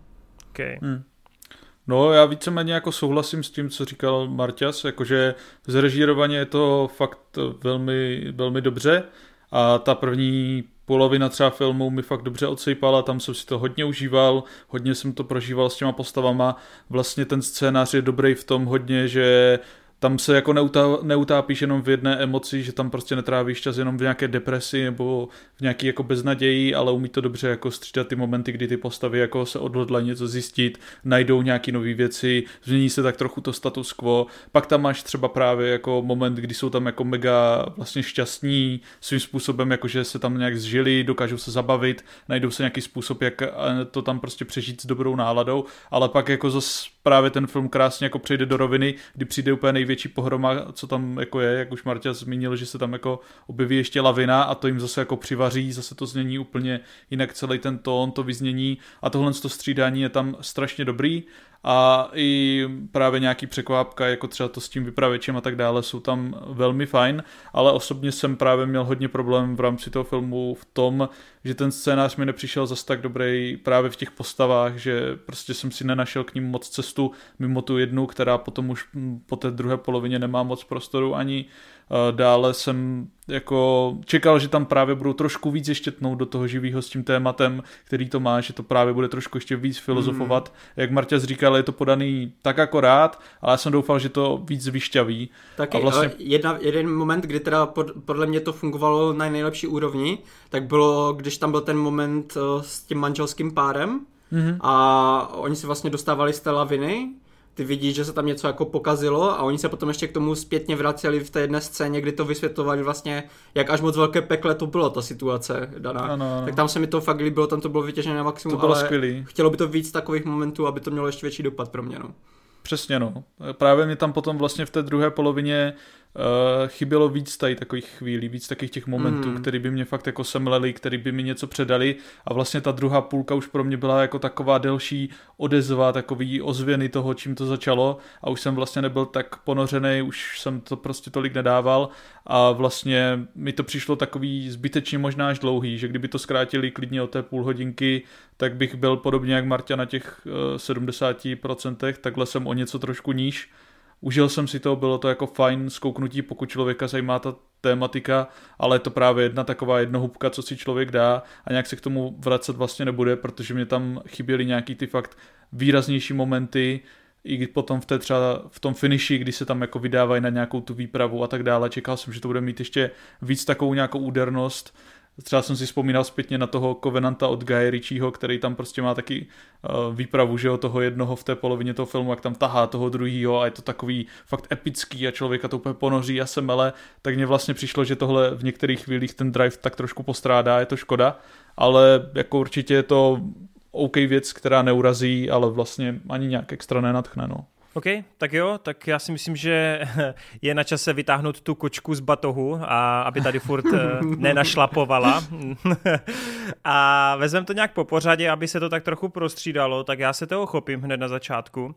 Okay. Hmm. No, já víceméně jako souhlasím s tím, co říkal Marťas, jakože zrežírovaně je to fakt velmi, velmi dobře a ta první polovina třeba filmu mi fakt dobře odsejpala, tam jsem si to hodně užíval, hodně jsem to prožíval s těma postavama. Vlastně ten scénář je dobrý v tom hodně, že tam se jako neutá, neutápíš jenom v jedné emoci, že tam prostě netrávíš čas jenom v nějaké depresi nebo v nějaký jako beznaději, ale umí to dobře jako střídat ty momenty, kdy ty postavy jako se odhodlají něco zjistit, najdou nějaké nové věci, změní se tak trochu to status quo. Pak tam máš třeba právě jako moment, kdy jsou tam jako mega vlastně šťastní svým způsobem, jako že se tam nějak zžili, dokážou se zabavit, najdou se nějaký způsob, jak eh, to tam prostě přežít s dobrou náladou, ale pak jako zase právě ten film krásně jako přejde do roviny, kdy přijde úplně největší pohroma, co tam jako je, jak už Marta zmínil, že se tam jako objeví ještě lavina a to jim zase jako přivaří, zase to znění úplně jinak celý ten tón, to vyznění a tohle to střídání je tam strašně dobrý a i právě nějaký překvápka, jako třeba to s tím vypravěčem a tak dále, jsou tam velmi fajn, ale osobně jsem právě měl hodně problém v rámci toho filmu v tom, že ten scénář mi nepřišel zas tak dobrý právě v těch postavách, že prostě jsem si nenašel k ním moc cestu mimo tu jednu, která potom už po té druhé polovině nemá moc prostoru ani Dále jsem jako čekal, že tam právě budou trošku víc ještě tnout do toho živého s tím tématem, který to má, že to právě bude trošku ještě víc filozofovat. Mm. Jak Marťas říkal, je to podaný tak akorát, ale já jsem doufal, že to víc vyšťaví. Taky, a vlastně... jedna, jeden moment, kdy teda pod, podle mě to fungovalo na nejlepší úrovni, tak bylo, když tam byl ten moment uh, s tím manželským párem, mm-hmm. a oni se vlastně dostávali z té laviny ty vidíš, že se tam něco jako pokazilo a oni se potom ještě k tomu zpětně vraceli v té jedné scéně, kdy to vysvětlovali vlastně, jak až moc velké pekle to bylo, ta situace daná. Ano, ano. Tak tam se mi to fakt líbilo, tam to bylo vytěžené na maximum, to bylo ale skvělý. chtělo by to víc takových momentů, aby to mělo ještě větší dopad pro mě. No. Přesně no. Právě mě tam potom vlastně v té druhé polovině uh, chybělo víc tady takových chvílí, víc takových těch momentů, mm. který by mě fakt jako semleli, který by mi něco předali. A vlastně ta druhá půlka už pro mě byla jako taková delší odezva, takový ozvěny toho, čím to začalo. A už jsem vlastně nebyl tak ponořený, už jsem to prostě tolik nedával. A vlastně mi to přišlo takový zbytečně možná až dlouhý, že kdyby to zkrátili klidně o té půl hodinky, tak bych byl podobně jak Marta na těch uh, eh, 70%, takhle jsem o něco trošku níž Užil jsem si to, bylo to jako fajn zkouknutí, pokud člověka zajímá ta tématika, ale je to právě jedna taková jednohubka, co si člověk dá a nějak se k tomu vracet vlastně nebude, protože mě tam chyběly nějaký ty fakt výraznější momenty, i potom v, té třeba v tom finiši, kdy se tam jako vydávají na nějakou tu výpravu a tak dále. Čekal jsem, že to bude mít ještě víc takovou nějakou údernost, Třeba jsem si vzpomínal zpětně na toho Covenanta od Guy Ritchieho, který tam prostě má taky uh, výpravu, že jo, toho jednoho v té polovině toho filmu, jak tam tahá toho druhého a je to takový fakt epický a člověka to úplně ponoří a se mele, tak mně vlastně přišlo, že tohle v některých chvílích ten drive tak trošku postrádá, je to škoda, ale jako určitě je to OK věc, která neurazí, ale vlastně ani nějak extra nenatchne, no. OK, tak jo, tak já si myslím, že je na čase vytáhnout tu kočku z batohu, a aby tady furt eh, nenašlapovala. a vezmeme to nějak po pořadě, aby se to tak trochu prostřídalo, tak já se toho chopím hned na začátku.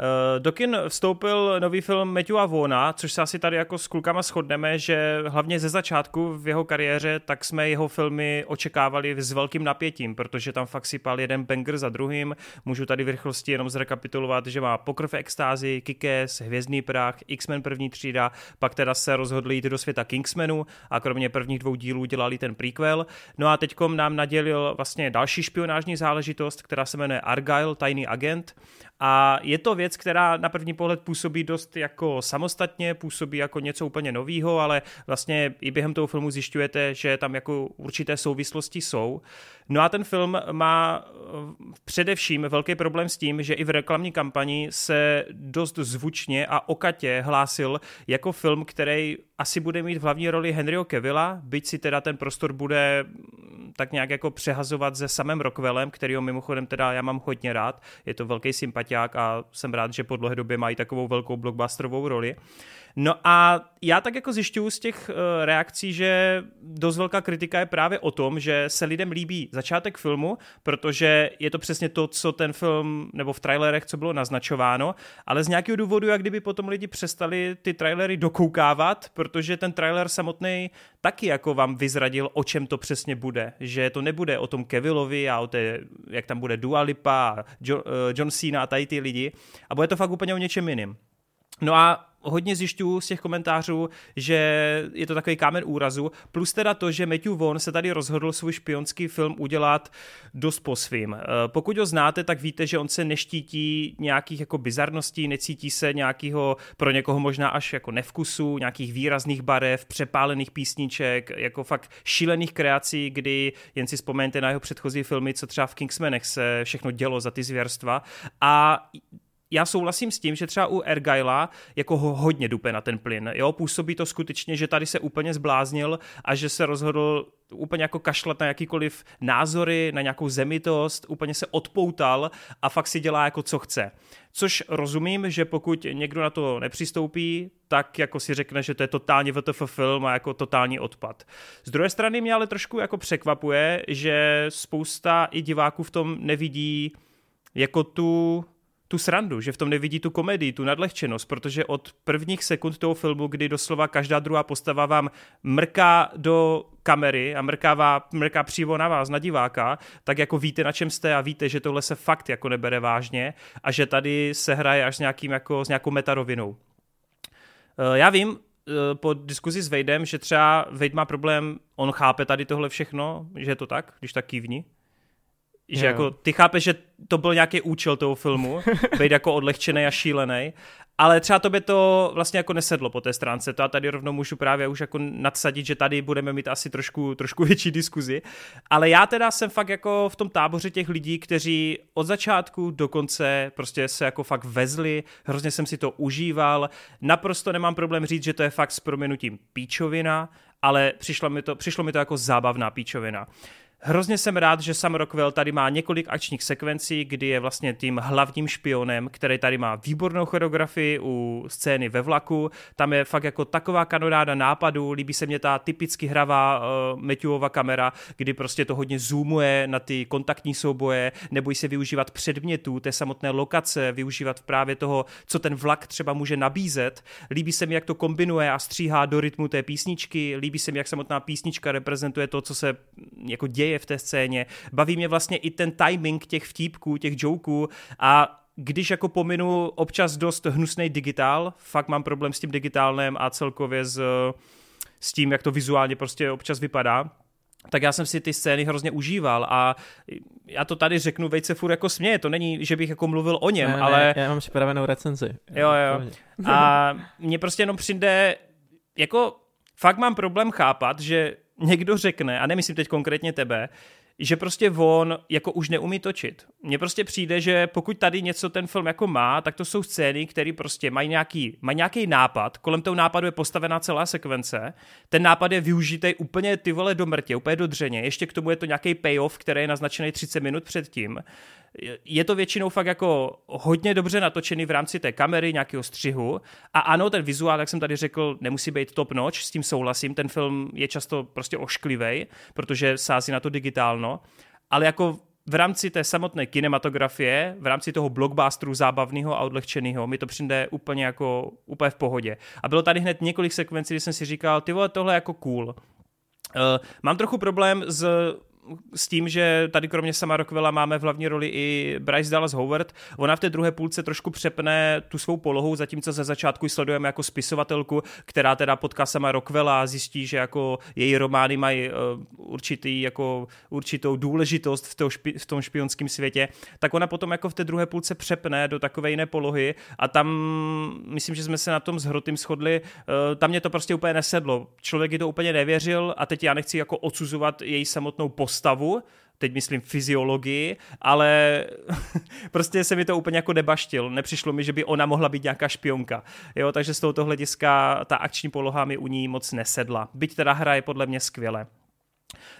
Eh, do kin vstoupil nový film Matthewa Vona, což se asi tady jako s klukama shodneme, že hlavně ze začátku v jeho kariéře, tak jsme jeho filmy očekávali s velkým napětím, protože tam fakt sypal jeden banger za druhým. Můžu tady v rychlosti jenom zrekapitulovat, že má Pokrv extázi, Kikes, Hvězdný prach, X-Men první třída, pak teda se rozhodli jít do světa Kingsmanu a kromě prvních dvou dílů dělali ten prequel. No a teďkom nám nadělil vlastně další špionážní záležitost, která se jmenuje Argyle, tajný agent a je to věc, která na první pohled působí dost jako samostatně, působí jako něco úplně nového, ale vlastně i během toho filmu zjišťujete, že tam jako určité souvislosti jsou. No a ten film má eh, především velký problém s tím, že i v reklamní kampani se dost zvučně a okatě hlásil jako film, který asi bude mít v hlavní roli Henryho Kevilla, byť si teda ten prostor bude mm, tak nějak jako přehazovat se samým Rockwellem, kterýho mimochodem teda já mám hodně rád, je to velký sympatiák a jsem rád, že po dlouhé době mají takovou velkou blockbusterovou roli. No a já tak jako zjišťuju z těch uh, reakcí, že dost velká kritika je právě o tom, že se lidem líbí začátek filmu, protože je to přesně to, co ten film, nebo v trailerech, co bylo naznačováno, ale z nějakého důvodu, jak kdyby potom lidi přestali ty trailery dokoukávat, protože ten trailer samotný taky jako vám vyzradil, o čem to přesně bude. Že to nebude o tom Kevillovi a o té, jak tam bude Dua Lipa, John, uh, John Cena a tady ty lidi, a bude to fakt úplně o něčem jiným. No a hodně zjišťuju z těch komentářů, že je to takový kámen úrazu, plus teda to, že Matthew Vaughn se tady rozhodl svůj špionský film udělat dost po svým. Eh, pokud ho znáte, tak víte, že on se neštítí nějakých jako bizarností, necítí se nějakého pro někoho možná až jako nevkusu, nějakých výrazných barev, přepálených písniček, jako fakt šílených kreací, kdy jen si vzpomeňte na jeho předchozí filmy, co třeba v Kingsmanech se všechno dělo za ty zvěrstva a já souhlasím s tím, že třeba u Ergaila jako ho hodně dupe na ten plyn. Jo, působí to skutečně, že tady se úplně zbláznil a že se rozhodl úplně jako kašlat na jakýkoliv názory, na nějakou zemitost, úplně se odpoutal a fakt si dělá jako co chce. Což rozumím, že pokud někdo na to nepřistoupí, tak jako si řekne, že to je totálně VTF film a jako totální odpad. Z druhé strany mě ale trošku jako překvapuje, že spousta i diváků v tom nevidí jako tu tu srandu, že v tom nevidí tu komedii, tu nadlehčenost, protože od prvních sekund toho filmu, kdy doslova každá druhá postava vám mrká do kamery a mrkává, mrká přímo na vás, na diváka, tak jako víte, na čem jste a víte, že tohle se fakt jako nebere vážně a že tady se hraje až s, nějakým jako, s nějakou metarovinou. Eh, já vím, eh, po diskuzi s Vejdem, že třeba Vejd má problém, on chápe tady tohle všechno, že je to tak, když tak kývni. Že jako ty chápeš, že to byl nějaký účel toho filmu, být jako odlehčený a šílený, ale třeba to by to vlastně jako nesedlo po té stránce, to a tady rovnou můžu právě už jako nadsadit, že tady budeme mít asi trošku, trošku větší diskuzi, ale já teda jsem fakt jako v tom táboře těch lidí, kteří od začátku do konce prostě se jako fakt vezli, hrozně jsem si to užíval, naprosto nemám problém říct, že to je fakt s proměnutím píčovina, ale přišlo mi to, přišlo mi to jako zábavná píčovina. Hrozně jsem rád, že Sam Rockwell tady má několik akčních sekvencí, kdy je vlastně tím hlavním špionem, který tady má výbornou choreografii u scény ve vlaku. Tam je fakt jako taková kanonáda nápadů, líbí se mě ta typicky hravá uh, Matthewova kamera, kdy prostě to hodně zoomuje na ty kontaktní souboje, nebojí se využívat předmětů, té samotné lokace, využívat právě toho, co ten vlak třeba může nabízet. Líbí se mi, jak to kombinuje a stříhá do rytmu té písničky, líbí se mi, jak samotná písnička reprezentuje to, co se jako děje děje v té scéně. Baví mě vlastně i ten timing těch vtípků, těch joků a když jako pominu občas dost hnusný digitál, fakt mám problém s tím digitálnem a celkově s, s tím, jak to vizuálně prostě občas vypadá, tak já jsem si ty scény hrozně užíval a já to tady řeknu, vejce furt jako směje, to není, že bych jako mluvil o něm, ne, ale... Ne, já mám připravenou recenzi. Jo, jo. A mně prostě jenom přijde, jako fakt mám problém chápat, že někdo řekne, a nemyslím teď konkrétně tebe, že prostě on jako už neumí točit. Mně prostě přijde, že pokud tady něco ten film jako má, tak to jsou scény, které prostě mají nějaký, mají nějaký nápad, kolem toho nápadu je postavená celá sekvence, ten nápad je využitý úplně ty vole do mrtě, úplně do dřeně, ještě k tomu je to nějaký payoff, který je naznačený 30 minut předtím je to většinou fakt jako hodně dobře natočený v rámci té kamery, nějakého střihu. A ano, ten vizuál, jak jsem tady řekl, nemusí být top notch, s tím souhlasím. Ten film je často prostě ošklivý, protože sází na to digitálno. Ale jako v rámci té samotné kinematografie, v rámci toho blockbusteru zábavného a odlehčeného, mi to přijde úplně jako úplně v pohodě. A bylo tady hned několik sekvencí, kdy jsem si říkal, ty vole, tohle je jako cool. Uh, mám trochu problém s s tím, že tady kromě sama Rockwella máme v hlavní roli i Bryce Dallas Howard. Ona v té druhé půlce trošku přepne tu svou polohu, zatímco ze začátku sledujeme jako spisovatelku, která teda potká sama Rockwella a zjistí, že jako její romány mají uh, určitý, jako určitou důležitost v, to špi, v tom špionském světě, tak ona potom jako v té druhé půlce přepne do takové jiné polohy a tam myslím, že jsme se na tom s Hrotým shodli, uh, tam mě to prostě úplně nesedlo. Člověk je to úplně nevěřil a teď já nechci jako odsuzovat její samotnou postavu postavu, teď myslím fyziologii, ale prostě se mi to úplně jako debaštil. Nepřišlo mi, že by ona mohla být nějaká špionka. Jo, takže z tohoto hlediska ta akční poloha mi u ní moc nesedla. Byť teda hra je podle mě skvěle.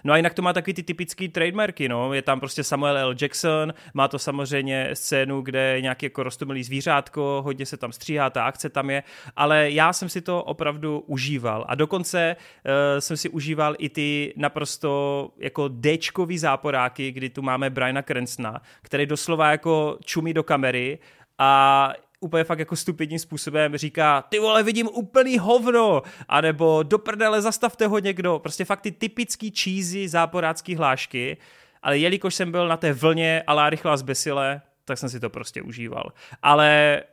No a jinak to má taky ty typické trademarky, no. Je tam prostě Samuel L. Jackson, má to samozřejmě scénu, kde je nějaký jako rostomilý zvířátko, hodně se tam stříhá, ta akce tam je, ale já jsem si to opravdu užíval. A dokonce uh, jsem si užíval i ty naprosto jako Dčkový záporáky, kdy tu máme Briana Cranstona, který doslova jako čumí do kamery a úplně fakt jako stupidním způsobem říká, ty vole, vidím úplný hovno, anebo do prdele, zastavte ho někdo, prostě fakt ty typický cheesy záporácký hlášky, ale jelikož jsem byl na té vlně a rychlá zbesile, tak jsem si to prostě užíval. Ale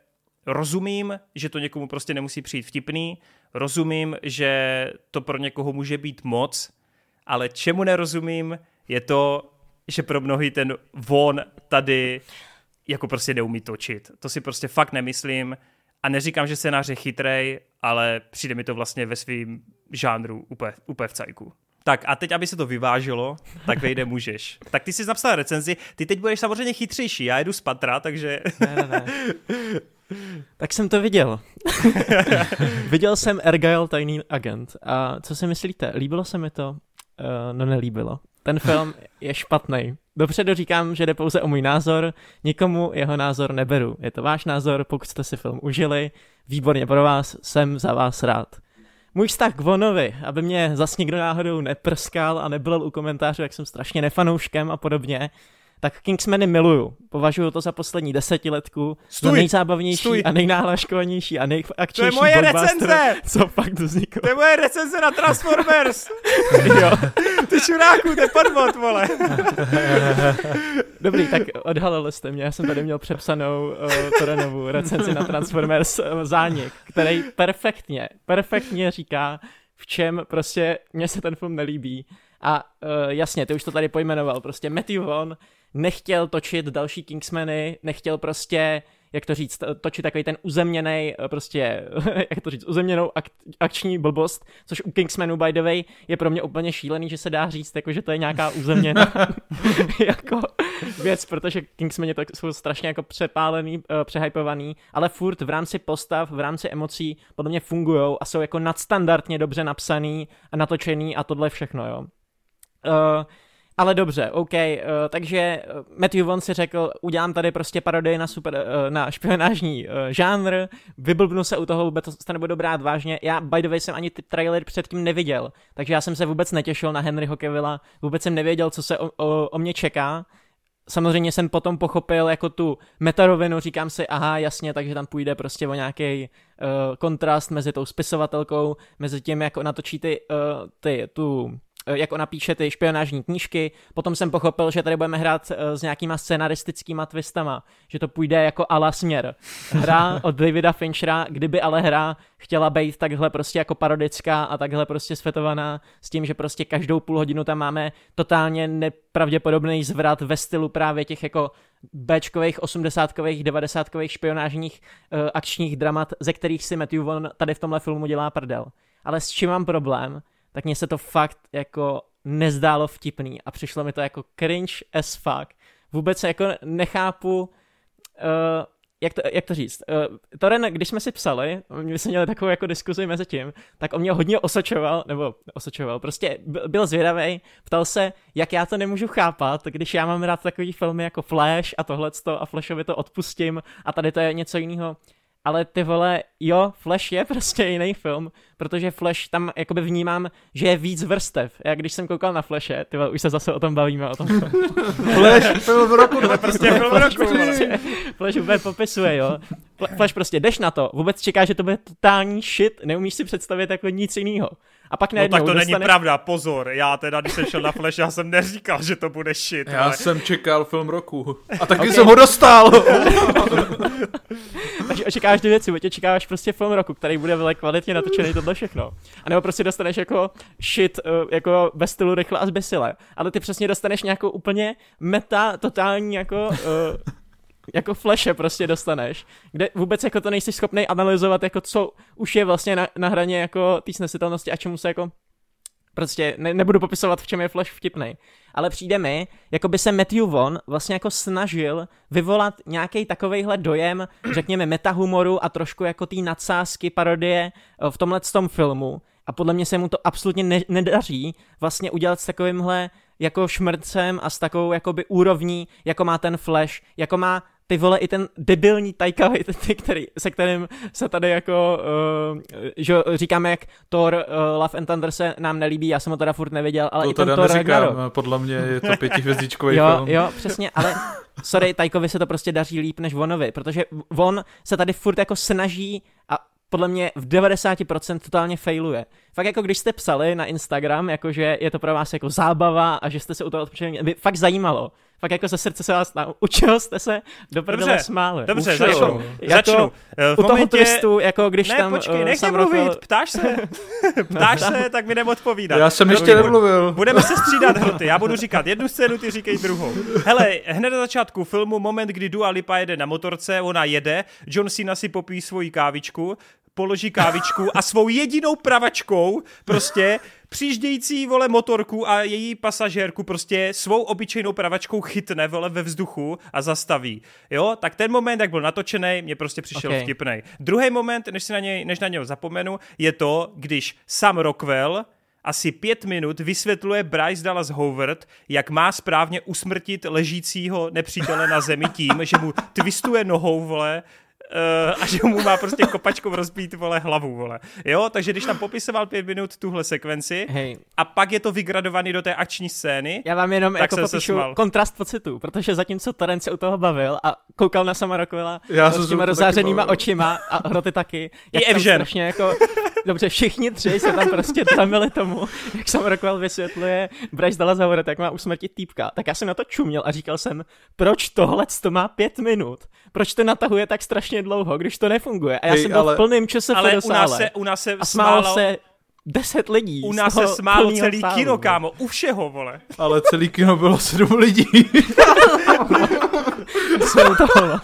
rozumím, že to někomu prostě nemusí přijít vtipný, rozumím, že to pro někoho může být moc, ale čemu nerozumím, je to, že pro mnohý ten von tady jako prostě neumí točit. To si prostě fakt nemyslím a neříkám, že scénář je chytrej, ale přijde mi to vlastně ve svým žánru úplně, úplně v cajku. Tak a teď, aby se to vyvážilo, tak vejde můžeš. Tak ty jsi napsal recenzi, ty teď budeš samozřejmě chytřejší, já jedu z Patra, takže... Ne, ne, ne. Tak jsem to viděl. viděl jsem Ergyle tajný agent. A co si myslíte? Líbilo se mi to? Uh, no nelíbilo. Ten film je špatný. Dopředu říkám, že jde pouze o můj názor, nikomu jeho názor neberu. Je to váš názor, pokud jste si film užili, výborně pro vás, jsem za vás rád. Můj vztah k Vonovi, aby mě zas nikdo náhodou neprskal a nebyl u komentářů, jak jsem strašně nefanouškem a podobně, tak Kingsmany miluju. Považuji to za poslední desetiletku Stůj, za nejzábavnější stůj. a nejnáhlaškovanější a nejakčnější To je moje recenze! co fakt vzniklo. To je moje recenze na Transformers! jo. Ty čuráku, to je podvod, vole! Dobrý, tak odhalili jste mě. Já jsem tady měl přepsanou uh, Torenovu recenzi na Transformers uh, zánik, který perfektně, perfektně říká, v čem prostě mně se ten film nelíbí. A uh, jasně, ty už to tady pojmenoval, prostě Matthew Vaughn nechtěl točit další Kingsmany, nechtěl prostě jak to říct, točit takový ten uzemněný, prostě, jak to říct, uzemněnou ak- akční blbost, což u Kingsmanu, by the way, je pro mě úplně šílený, že se dá říct, jako, že to je nějaká uzemněná jako věc, protože Kingsmani to jsou strašně jako přepálený, uh, přehypovaný, ale furt v rámci postav, v rámci emocí podle mě fungují a jsou jako nadstandardně dobře napsaný a natočený a tohle všechno, jo. Uh, ale dobře, OK, uh, takže Matthew Vaughn si řekl, udělám tady prostě parodii na, super, uh, na špionážní uh, žánr, vyblbnu se u toho, vůbec to nebudu brát vážně. Já, by the way, jsem ani ty trailer předtím neviděl, takže já jsem se vůbec netěšil na Henryho Kevilla, vůbec jsem nevěděl, co se o, o, o mě čeká. Samozřejmě jsem potom pochopil jako tu metarovinu, říkám si, aha, jasně, takže tam půjde prostě o nějaký uh, kontrast mezi tou spisovatelkou, mezi tím, jak natočí ty, uh, ty tu jak ona píše ty špionážní knížky. Potom jsem pochopil, že tady budeme hrát s nějakýma scenaristickýma twistama, že to půjde jako ala směr. Hra od Davida Finchera, kdyby ale hra chtěla být takhle prostě jako parodická a takhle prostě světovaná s tím, že prostě každou půl hodinu tam máme totálně nepravděpodobný zvrat ve stylu právě těch jako Bčkových, 80kových, 90kových špionážních uh, akčních dramat, ze kterých si Matthew Vaughn tady v tomhle filmu dělá prdel. Ale s čím mám problém, tak mně se to fakt jako nezdálo vtipný a přišlo mi to jako cringe as fuck. Vůbec jako nechápu, uh, jak, to, jak to říct. Uh, Toren, když jsme si psali, my jsme měli takovou jako diskuzi mezi tím, tak on mě hodně osočoval, nebo osočoval, prostě byl zvědavý, ptal se, jak já to nemůžu chápat, když já mám rád takový filmy jako Flash a tohleto a Flashovi to odpustím a tady to je něco jiného ale ty vole, jo, Flash je prostě jiný film, protože Flash tam jakoby vnímám, že je víc vrstev. Já když jsem koukal na Flashe, ty vole, už se zase o tom bavíme, o tom. Flash, film roku, to prostě film roku. Prostě, Flash vůbec popisuje, jo. Flash prostě, jdeš na to, vůbec čeká, že to bude totální shit, neumíš si představit jako nic jiného. A pak no najednou tak to dostane... není pravda, pozor, já teda, když jsem šel na Flash, já jsem neříkal, že to bude shit. Já ale... jsem čekal film roku. A taky okay. jsem ho dostal. Takže očekáváš dvě věci, buď očekáváš prostě film roku, který bude velmi kvalitně natočený tohle všechno. A nebo prostě dostaneš jako shit, uh, jako ve stylu rychle a zbesile. Ale ty přesně dostaneš nějakou úplně meta, totální jako... Uh, jako fleše prostě dostaneš, kde vůbec jako to nejsi schopný analyzovat, jako co už je vlastně na, na hraně jako té snesitelnosti a čemu se jako prostě ne, nebudu popisovat, v čem je Flash vtipný. Ale přijde mi, jako by se Matthew Vaughn vlastně jako snažil vyvolat nějaký takovejhle dojem, řekněme metahumoru a trošku jako té nadsázky parodie v tomhle tom filmu. A podle mě se mu to absolutně ne- nedaří vlastně udělat s takovýmhle jako šmrcem a s takovou jakoby úrovní, jako má ten Flash, jako má ty vole i ten debilní Taika Waititi, který, se kterým se tady jako, uh, že říkáme, jak Thor uh, Love and Thunder se nám nelíbí, já jsem ho teda furt nevěděl, ale to i ten Thor neříkám, Ragnarok. podle mě je to pětihvězdičkový jo, film. Jo, přesně, ale sorry, Tajkovi se to prostě daří líp než Vonovi, protože on se tady furt jako snaží a podle mě v 90% totálně failuje. Fakt jako když jste psali na Instagram, jakože je to pro vás jako zábava a že jste se u toho odpočali, by fakt zajímalo, fakt jako ze srdce se vás naučil jste se do prdele smáli. Dobře, Už začnu. Jako začnu. V U toho momentě... twistu, jako když Ne, tam počkej, eh, nech mě mluvit, ptáš se, ptáš se, tak mi neodpovídat. Já jsem ještě nemluvil. Budeme se střídat hroty, já budu říkat jednu scénu, ty říkej druhou. Hele, hned na začátku filmu, moment, kdy Dua Lipa jede na motorce, ona jede, John Cena si popí svoji kávičku, položí kávičku a svou jedinou pravačkou prostě přijíždějící vole motorku a její pasažérku prostě svou obyčejnou pravačkou chytne vole ve vzduchu a zastaví. Jo, tak ten moment, jak byl natočený, mě prostě přišel Ok. okay. vtipnej. Druhý moment, než, si na něj, než na něj zapomenu, je to, když Sam Rockwell asi pět minut vysvětluje Bryce Dallas Howard, jak má správně usmrtit ležícího nepřítele na zemi tím, že mu twistuje nohou, vole, Uh, a že mu má prostě kopačkou rozbít, vole, hlavu, vole. Jo, takže když tam popisoval pět minut tuhle sekvenci Hej, a pak je to vygradovaný do té akční scény, já vám jenom Tak jako popíšu kontrast pocitu, protože zatímco Terence se u toho bavil a koukal na Sama Rockwella Já s těma bavil. očima a hroty taky. Jak tam Evžen. strašně jako, dobře, všichni tři se tam prostě dramili tomu, jak Sam Rockwell vysvětluje Bryce Dallas Howard, jak má usmrtit týpka. Tak já jsem na to čuměl a říkal jsem, proč tohle to má pět minut? Proč to natahuje tak strašně dlouho, když to nefunguje? A já Hej, jsem byl ale- v plném čase ale u nás se, u nás se a smálo smálo, se deset lidí. u nás se smálo celý sálu, kino, no. kámo, u všeho, vole. Ale celý kino bylo sedm lidí. No.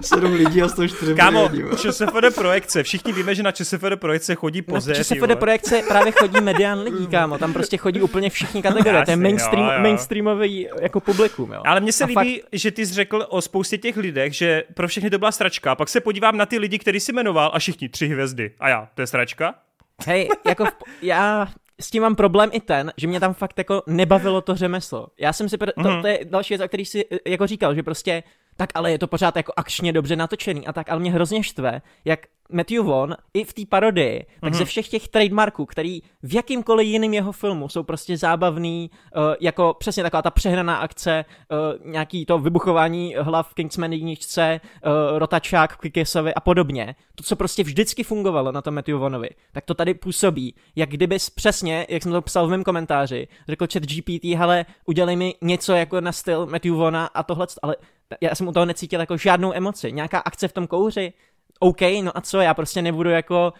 Sedm lidí a 104 Kámo. ČSFD projekce, všichni víme, že na ČSFD projekce chodí Na poze, ty ČSFD projekce právě chodí medián lidí, kámo. Tam prostě chodí úplně všichni kategorie. To je mainstream, jo, jo. mainstreamový jako publikum, jo. Ale mně se A líbí, že ty jsi řekl o spoustě těch lidech, že pro všechny to byla sračka. Pak se podívám na ty lidi, který si jmenoval a všichni tři hvězdy. A já, to je sračka? Hej, jako v, já s tím mám problém i ten, že mě tam fakt jako nebavilo to řemeslo. Já jsem si, pr- to, Mhm. to je další věc, o který si jako říkal, že prostě tak ale je to pořád jako akčně dobře natočený a tak, ale mě hrozně štve, jak Matthew Vaughn i v té parodii, tak ze všech těch trademarků, který v jakýmkoliv jiném jeho filmu jsou prostě zábavný, uh, jako přesně taková ta přehnaná akce, uh, nějaký to vybuchování hlav v Kingsman jedničce, uh, rotačák v Kickesovi a podobně, to, co prostě vždycky fungovalo na tom Matthew Vaughnovi, tak to tady působí, jak kdyby přesně, jak jsem to psal v mém komentáři, řekl chat GPT, hele, udělej mi něco jako na styl Matthew Vaughna a tohle, ale já jsem u toho necítil jako žádnou emoci, nějaká akce v tom kouři, OK, no a co, já prostě nebudu jako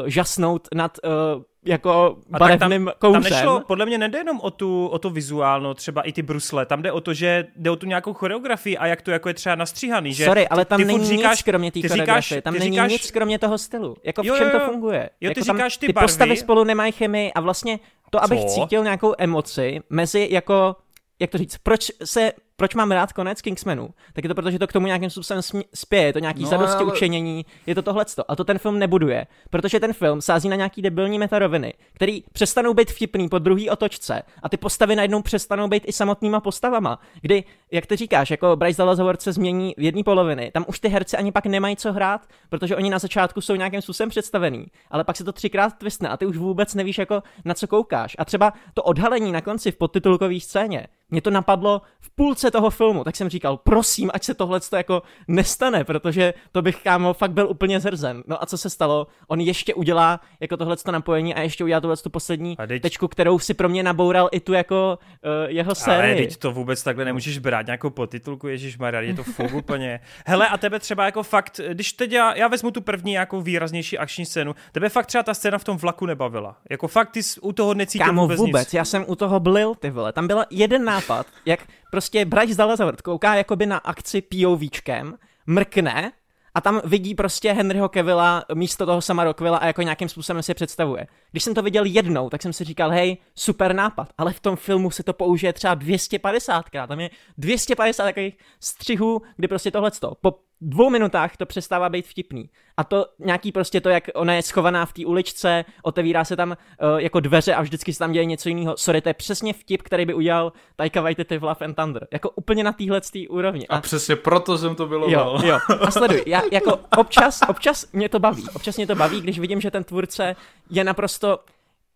uh, žasnout nad uh, jako A barevným tam, kouřem. tam nešlo, podle mě nejde jenom o tu, o to vizuálno, třeba i ty brusle, tam jde o to, že jde o tu nějakou choreografii a jak to jako je třeba nastříhaný, že Sorry, ale tam ty není říkáš, nic kromě té choreografie, tam není říkáš- nic kromě toho stylu. Jako v Jo, čem jo, to funguje? Jo, ty jako tam říkáš ty ty barvy. postavy spolu nemají chemii a vlastně to, abych Co? cítil nějakou emoci mezi jako, jak to říct, proč se proč mám rád konec Kingsmanu, tak je to proto, že to k tomu nějakým způsobem spěje, je to nějaký no, zadosti ale- učenění, je to tohleto. A to ten film nebuduje, protože ten film sází na nějaký debilní metaroviny, který přestanou být vtipný po druhý otočce a ty postavy najednou přestanou být i samotnýma postavama, kdy, jak ty říkáš, jako Bryce Dallas Howard se změní v jedné poloviny, tam už ty herci ani pak nemají co hrát, protože oni na začátku jsou nějakým způsobem představený, ale pak se to třikrát twistne a ty už vůbec nevíš, jako na co koukáš. A třeba to odhalení na konci v podtitulkové scéně, mě to napadlo v půlce toho filmu, tak jsem říkal, prosím, ať se tohle jako nestane, protože to bych, kámo, fakt byl úplně zrzen. No a co se stalo? On ještě udělá jako tohle napojení a ještě udělá tuhle tu poslední teď- tečku, kterou si pro mě naboural i tu jako uh, jeho Ale sérii. teď to vůbec takhle nemůžeš brát nějakou podtitulku, Ježíš Maria, je to fuk úplně. Hele, a tebe třeba jako fakt, když teď já, já vezmu tu první nějakou výraznější akční scénu, tebe fakt třeba ta scéna v tom vlaku nebavila. Jako fakt ty jsi u toho necítil Kámo, vůbec, vůbec, nic. já jsem u toho blil, ty vole. Tam byl jeden nápad, jak prostě Bryce Dallas Howard kouká jakoby na akci POVčkem, mrkne a tam vidí prostě Henryho Cavilla místo toho sama Rockwella a jako nějakým způsobem si je představuje. Když jsem to viděl jednou, tak jsem si říkal, hej, super nápad, ale v tom filmu se to použije třeba 250krát, tam je 250 takových střihů, kdy prostě tohleto. Po dvou minutách to přestává být vtipný. A to nějaký prostě to, jak ona je schovaná v té uličce, otevírá se tam uh, jako dveře a vždycky se tam děje něco jiného. Sorry, to je přesně vtip, který by udělal Taika Waititi v Love and Thunder. Jako úplně na téhle úrovni. A přesně proto jsem to bylo. Jo, jo. A sleduj, já jako občas, občas mě to baví. Občas mě to baví, když vidím, že ten tvůrce je naprosto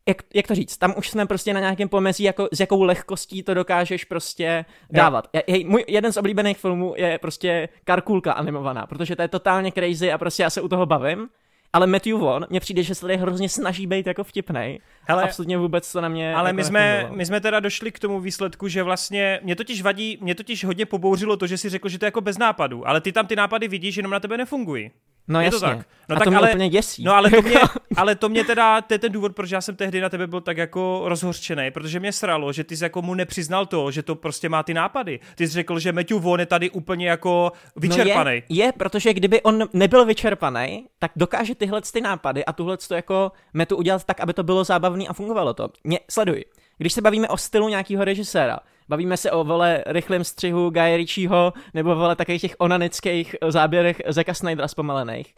jak, jak to říct, tam už jsme prostě na nějakém pomezí, jako, s jakou lehkostí to dokážeš prostě dávat. Je, je, můj, jeden z oblíbených filmů je prostě Karkulka animovaná, protože to je totálně crazy a prostě já se u toho bavím, ale Matthew Vaughn, mně přijde, že se tady hrozně snaží být jako vtipnej. Hele, Absolutně vůbec to na mě Ale jako my jsme, my jsme teda došli k tomu výsledku, že vlastně mě totiž vadí, mě totiž hodně pobouřilo to, že si řekl, že to je jako bez nápadů, ale ty tam ty nápady vidíš, jenom na tebe nefungují. No je jasně. to tak. No a tak to mě ale- úplně děsí. No ale to mě, ale to mě teda, to je ten důvod, proč já jsem tehdy na tebe byl tak jako rozhořčený, protože mě sralo, že ty jsi jako mu nepřiznal to, že to prostě má ty nápady. Ty jsi řekl, že Matthew Vaughn je tady úplně jako vyčerpaný. No je, je, protože kdyby on nebyl vyčerpaný, tak dokáže tyhle ty nápady a tuhle to jako metu udělat tak, aby to bylo zábavný a fungovalo to. Mě, sleduj. Když se bavíme o stylu nějakého režiséra, bavíme se o vole rychlém střihu Guy Ritchieho nebo vole takových těch onanických záběrech Zeka Snydera zpomalených,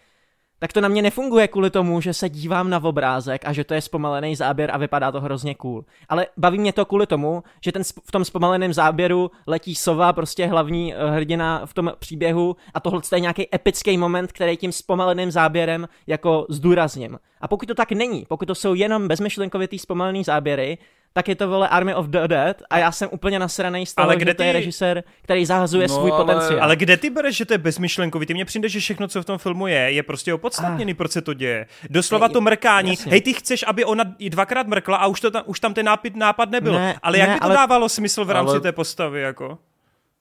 tak to na mě nefunguje kvůli tomu, že se dívám na obrázek a že to je zpomalený záběr a vypadá to hrozně cool. Ale baví mě to kvůli tomu, že ten v tom zpomaleném záběru letí sova, prostě hlavní eh, hrdina v tom příběhu a tohle je nějaký epický moment, který tím zpomaleným záběrem jako zdůrazním. A pokud to tak není, pokud to jsou jenom bezmyšlenkovitý zpomalený záběry, tak je to vole Army of the Dead a já jsem úplně nasranej z toho, Ale že kde to je ty- režisér, který zahazuje No, svůj ale- potenciál. Ale kde ty bereš, že to je bezmyšlenkový? Ty mně přijde, že všechno, co v tom filmu je, je prostě opodstatněný, proč se to děje. Doslova to mrkání. jasně. Hej, ty chceš, aby ona i dvakrát mrkla a už, to tam, už tam ten nápad, nápad nebyl. Ne, ale jak ne, by to ale- dávalo smysl v rámci ale- té postavy, jako?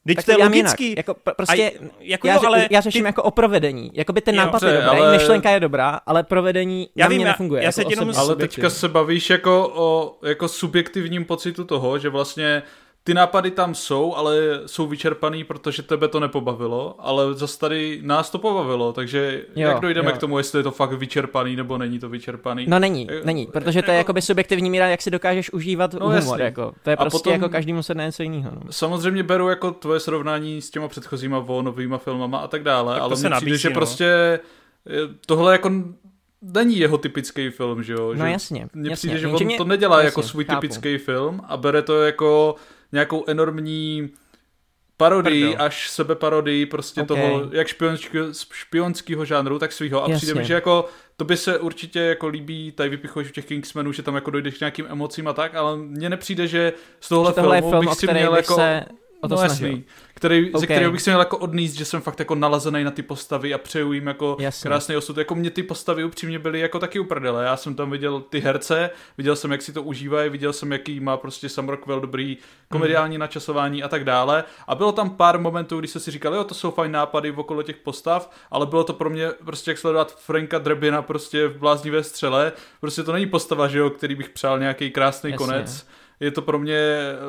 Teď tak to je udělám jinak. logický. Jako, pr- prostě, A, jako já, jo, ale já řeším ty- jako o provedení. Jakoby ten Jo, nápad dobře, je dobrý, ale- myšlenka je dobrá, ale provedení Já na vím, mě já- nefunguje. já jako se jenom Ale teďka se bavíš jako o jako subjektivním pocitu toho, že vlastně ty nápady tam jsou, ale jsou vyčerpaný, protože tebe to nepobavilo, ale zase tady nás to pobavilo, takže Jo, jak dojdeme jo. k tomu, jestli je to fakt vyčerpaný nebo není to vyčerpaný? No není, není, protože to je jako- jakoby subjektivní míra, jak si dokážeš užívat No, humor, jako. To je A prostě potom- jako každému se něco jiného. No. Samozřejmě beru jako tvoje srovnání s těma předchozíma Vonovýma filmama a tak dále, Tak ale se mně přijde, nabízí, že no. prostě eh, tohle jako není jeho typický film, že jo? No že jasně, Mně jasně. přijde, že on mě- to nedělá jasně, jako svůj chápu. typický film a bere to jako nějakou enormní parodii, Prdel. až sebeparodii prostě Ok. toho, jak špionského, špionského žánru, tak svýho. A Jasně. přijde mi, že jako to by se určitě jako líbí, tady vypichuješ v těch Kingsmenů, že tam jako dojdeš k nějakým emocím a tak, ale mně nepřijde, že z tohohle Že tohle filmu film, bych si měl jako... se o to no snažil. jasný, který, okay. ze kterého bych si měl jako odníst, že jsem fakt jako nalazený na ty postavy a přeju jim jako Jasně. krásný osud. Jako mě ty postavy upřímně byly jako taky uprdele. Já jsem tam viděl ty herce, viděl jsem, jak si to užívají, viděl jsem, jaký má prostě Sam Rockwell dobrý komediální Mhm. načasování a tak dále. A bylo tam pár momentů, kdy jsem si říkal, jo, to jsou fajn nápady okolo těch postav, ale bylo to pro mě prostě jak sledovat Franka Drebina prostě v bláznivé střele. Prostě to není postava, že jo, který bych přál nějaký krásný Jasně. konec je to pro mě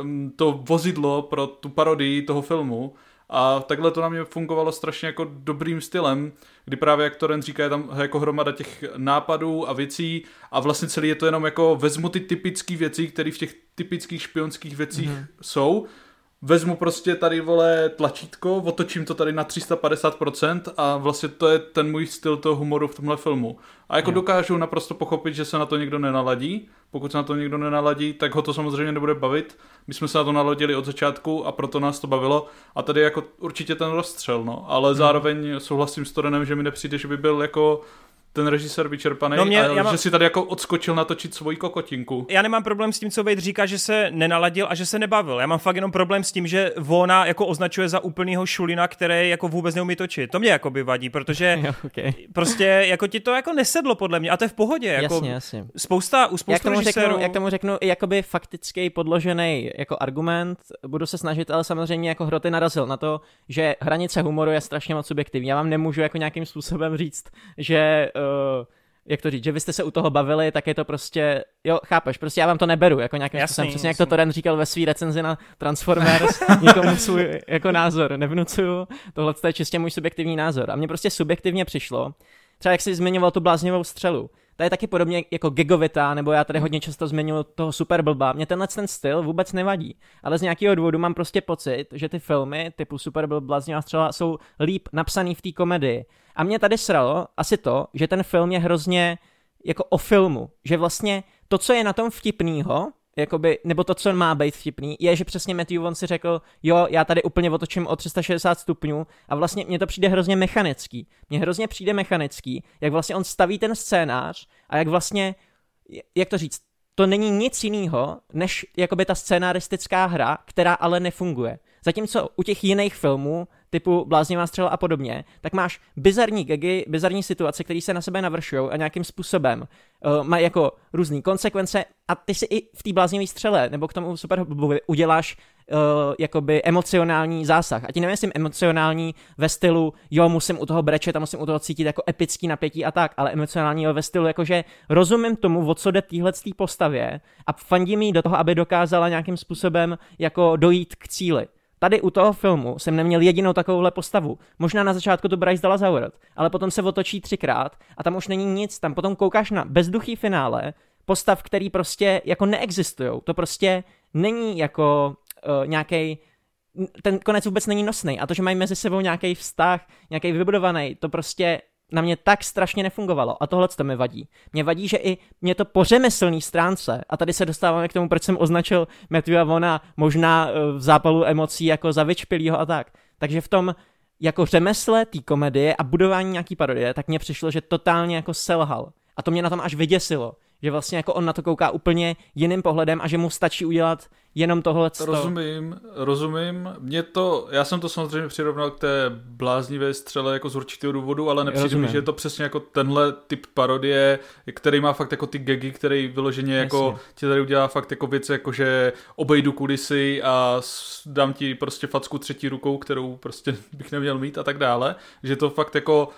mm, to vozidlo pro tu parodii toho filmu. A takhle to na mě fungovalo strašně jako dobrým stylem, kdy právě jak Toren říká, je tam jako hromada těch nápadů a věcí. A vlastně celý je to jenom jako vezmu ty typické věci, které v těch typických špionských věcích mm-hmm. jsou, vezmu prostě tady, vole, tlačítko, otočím to tady na 350% a vlastně to je ten můj styl toho humoru v tomhle filmu. A jako Jo. dokážu naprosto pochopit, že se na to někdo nenaladí. Pokud se na to někdo nenaladí, tak ho to samozřejmě nebude bavit. My jsme se na to naladili od začátku a proto nás to bavilo. A tady jako určitě ten rozstřel, no. Ale zároveň souhlasím s Torenem, že mi nepřijde, že by byl jako ten režisér vyčerpaný No mě- a já mám- že si tady jako odskočil natočit svoji kokotinku. já nemám problém s tím, co Wade říká, že se nenaladil a že se nebavil. Já mám fakt jenom problém s tím, že Vona jako označuje za úplnýho šulina, který jako vůbec neumí točit. To mě jako by vadí, protože Jo, okay. prostě jako ti to jako nesedlo podle mě a to je v pohodě. Jako Jasně, jasně. Spousta, u Jak spoustu tomu, režisérů... řeknu, jak tomu řeknu, jakoby faktický podložený jako argument, budu se snažit, ale samozřejmě jako hroty narazil na to, že hranice humoru je strašně moc subjektivní. Já vám nemůžu jako nějakým způsobem říct, že uh, jak to říct, že vy jste se u toho bavili, tak je to prostě, jo, chápeš, prostě já vám to neberu, jako nějakým Jasný, způsobem, přesně jak to Toren říkal ve své recenzi na Transformers, nikomu svůj jako názor nevnucuju, tohle je čistě můj subjektivní názor a mně prostě subjektivně přišlo, třeba jak jsi zmiňoval tu bláznivou střelu, ta je taky podobně jako gigovitá, nebo já tady hodně často zmiňuji toho super blba. Mně tenhle ten styl vůbec nevadí, ale z nějakého důvodu mám prostě pocit, že ty filmy typu super blb, bláznivá střela jsou líp napsaný v té komedii. A mě tady sralo asi to, že ten film je hrozně jako o filmu, že vlastně to, co je na tom vtipnýho, jakoby, nebo to, co má být vtipný, je, že přesně Matthew Vaughn si řekl, jo, já tady úplně otočím o 360 stupňů a vlastně mně to přijde hrozně mechanický. Mně hrozně přijde mechanický, jak vlastně on staví ten scénář a jak vlastně, jak to říct, to není nic jiného, než jakoby ta scénaristická hra, která ale nefunguje. Zatímco u těch jiných filmů typu bláznivá střela a podobně, tak máš bizarní gagy, bizarní situace, které se na sebe navršují a nějakým způsobem uh, mají jako různé konsekvence a ty si i v té bláznivé střele nebo k tomu super uděláš uh, jakoby emocionální zásah. A ti nevím, emocionální ve stylu, jo, musím u toho brečet a musím u toho cítit jako epický napětí a tak, ale emocionální ve stylu, jakože rozumím tomu, o co jde téhle postavě a fandím jí do toho, aby dokázala nějakým způsobem jako dojít k cíli. Tady u toho filmu jsem neměl jedinou takovouhle postavu. Možná na začátku to Bryce Dallas Howard, ale potom se otočí třikrát a tam už není nic. Tam potom koukáš na bezduchý finále postav, který prostě jako neexistují. To prostě není jako uh, nějaký ten konec vůbec není nosný a to, že mají mezi sebou nějaký vztah, nějaký vybudovaný, to prostě na mě tak strašně nefungovalo a tohle to mi vadí. Mě vadí, že i mě to po řemeslný stránce, a tady se dostáváme k tomu, proč jsem označil Matthew Vona možná eh, v zápalu emocí jako za vyčpilýho a tak. Takže v tom jako řemesle té komedie a budování nějaký parodie, tak mně přišlo, že totálně jako selhal. A to mě na tom až vyděsilo, že vlastně jako on na to kouká úplně jiným pohledem a že mu stačí udělat jenom tohle. Rozumím, rozumím. Mě to, já jsem to samozřejmě přirovnal k té bláznivé střele jako z určitého důvodu, ale nepřijde mi, že je to přesně jako tenhle typ parodie, který má fakt jako ty gagy, který vyloženě jako ti tady udělá fakt jako věc, jako že obejdu kulisy a dám ti prostě facku třetí rukou, kterou prostě bych neměl mít a tak dále. Že to fakt jako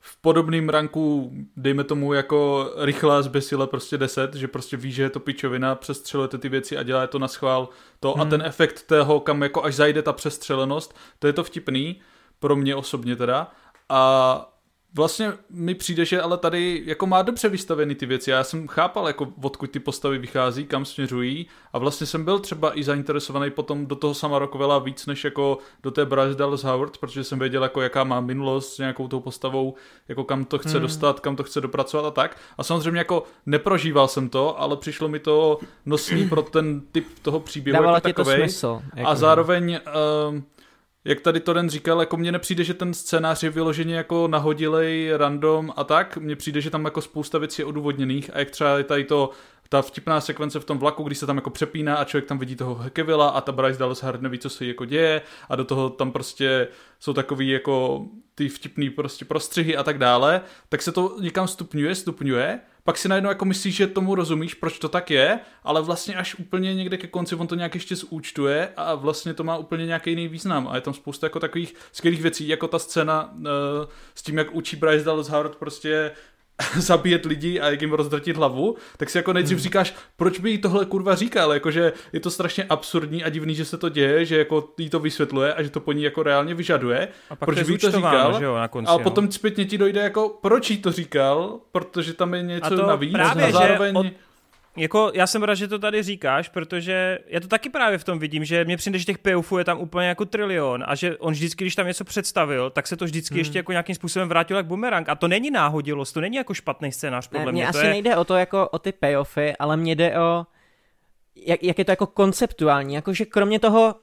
v podobném ranku, dejme tomu jako rychlá zbesile prostě 10, že prostě ví, že je to pičovina, přestřelujete ty věci a dělá to na schvál to hmm. a ten efekt toho, kam jako až zajde ta přestřelenost, to je to vtipný, pro mě osobně teda a vlastně mi přijde, že ale tady jako má dobře vystaveny ty věci. Já jsem chápal, jako odkud ty postavy vychází, kam směřují a vlastně jsem byl třeba i zainteresovaný potom do toho sama Rockwella víc než jako do té Bryce Dallas Howard, protože jsem věděl, jako jaká má minulost s nějakou tou postavou, jako kam to chce hmm. dostat, kam to chce dopracovat a tak. A samozřejmě jako neprožíval jsem to, ale přišlo mi to nosný pro ten typ toho příběhu Dávalo jako takovej. To smysl, jako a zároveň uh, jak tady Toren říkal, jako mně nepřijde, že ten scénář je vyloženě jako nahodilej, random a tak. Mně přijde, že tam jako spousta věcí je odůvodněných a jak třeba je tady to ta vtipná sekvence v tom vlaku, když se tam jako přepíná a člověk tam vidí toho Hekevila a ta Bryce Dallas Howard neví, co se jako děje a do toho tam prostě jsou takový jako ty vtipný prostě prostřihy a tak dále, tak se to někam stupňuje, stupňuje pak si najednou jako myslíš, že tomu rozumíš, proč to tak je, ale vlastně až úplně někde ke konci on to nějak ještě zúčtuje a vlastně to má úplně nějaký jiný význam. A je tam spousta jako takových skvělých věcí, jako ta scéna uh, s tím, jak učí Bryce Dallas Howard prostě zabíjet lidi a jak jim rozdrtit hlavu, tak si jako nejdřív hmm. říkáš, proč by jí tohle kurva říkal, jakože je to strašně absurdní a divný, že se to děje, že jako jí to vysvětluje a že to po ní jako reálně vyžaduje, a pak proč by to říkal, že jo, na konci, a no. potom zpětně ti dojde jako, proč jí to říkal, protože tam je něco a to navíc právě, a zároveň... Že od jako, já jsem rád, že to tady říkáš, protože já to taky právě v tom vidím, že mě přijde, že těch payoffů je tam úplně jako trilion a že on vždycky, když tam něco představil, tak se to vždycky hmm. ještě jako nějakým způsobem vrátilo jak bumerang. A to není náhodilost, to není jako špatný scénář, podle ne, mě. Mně asi je... nejde o to jako o ty payoffy, ale mně jde o jak, jak je to jako konceptuální, jakože kromě toho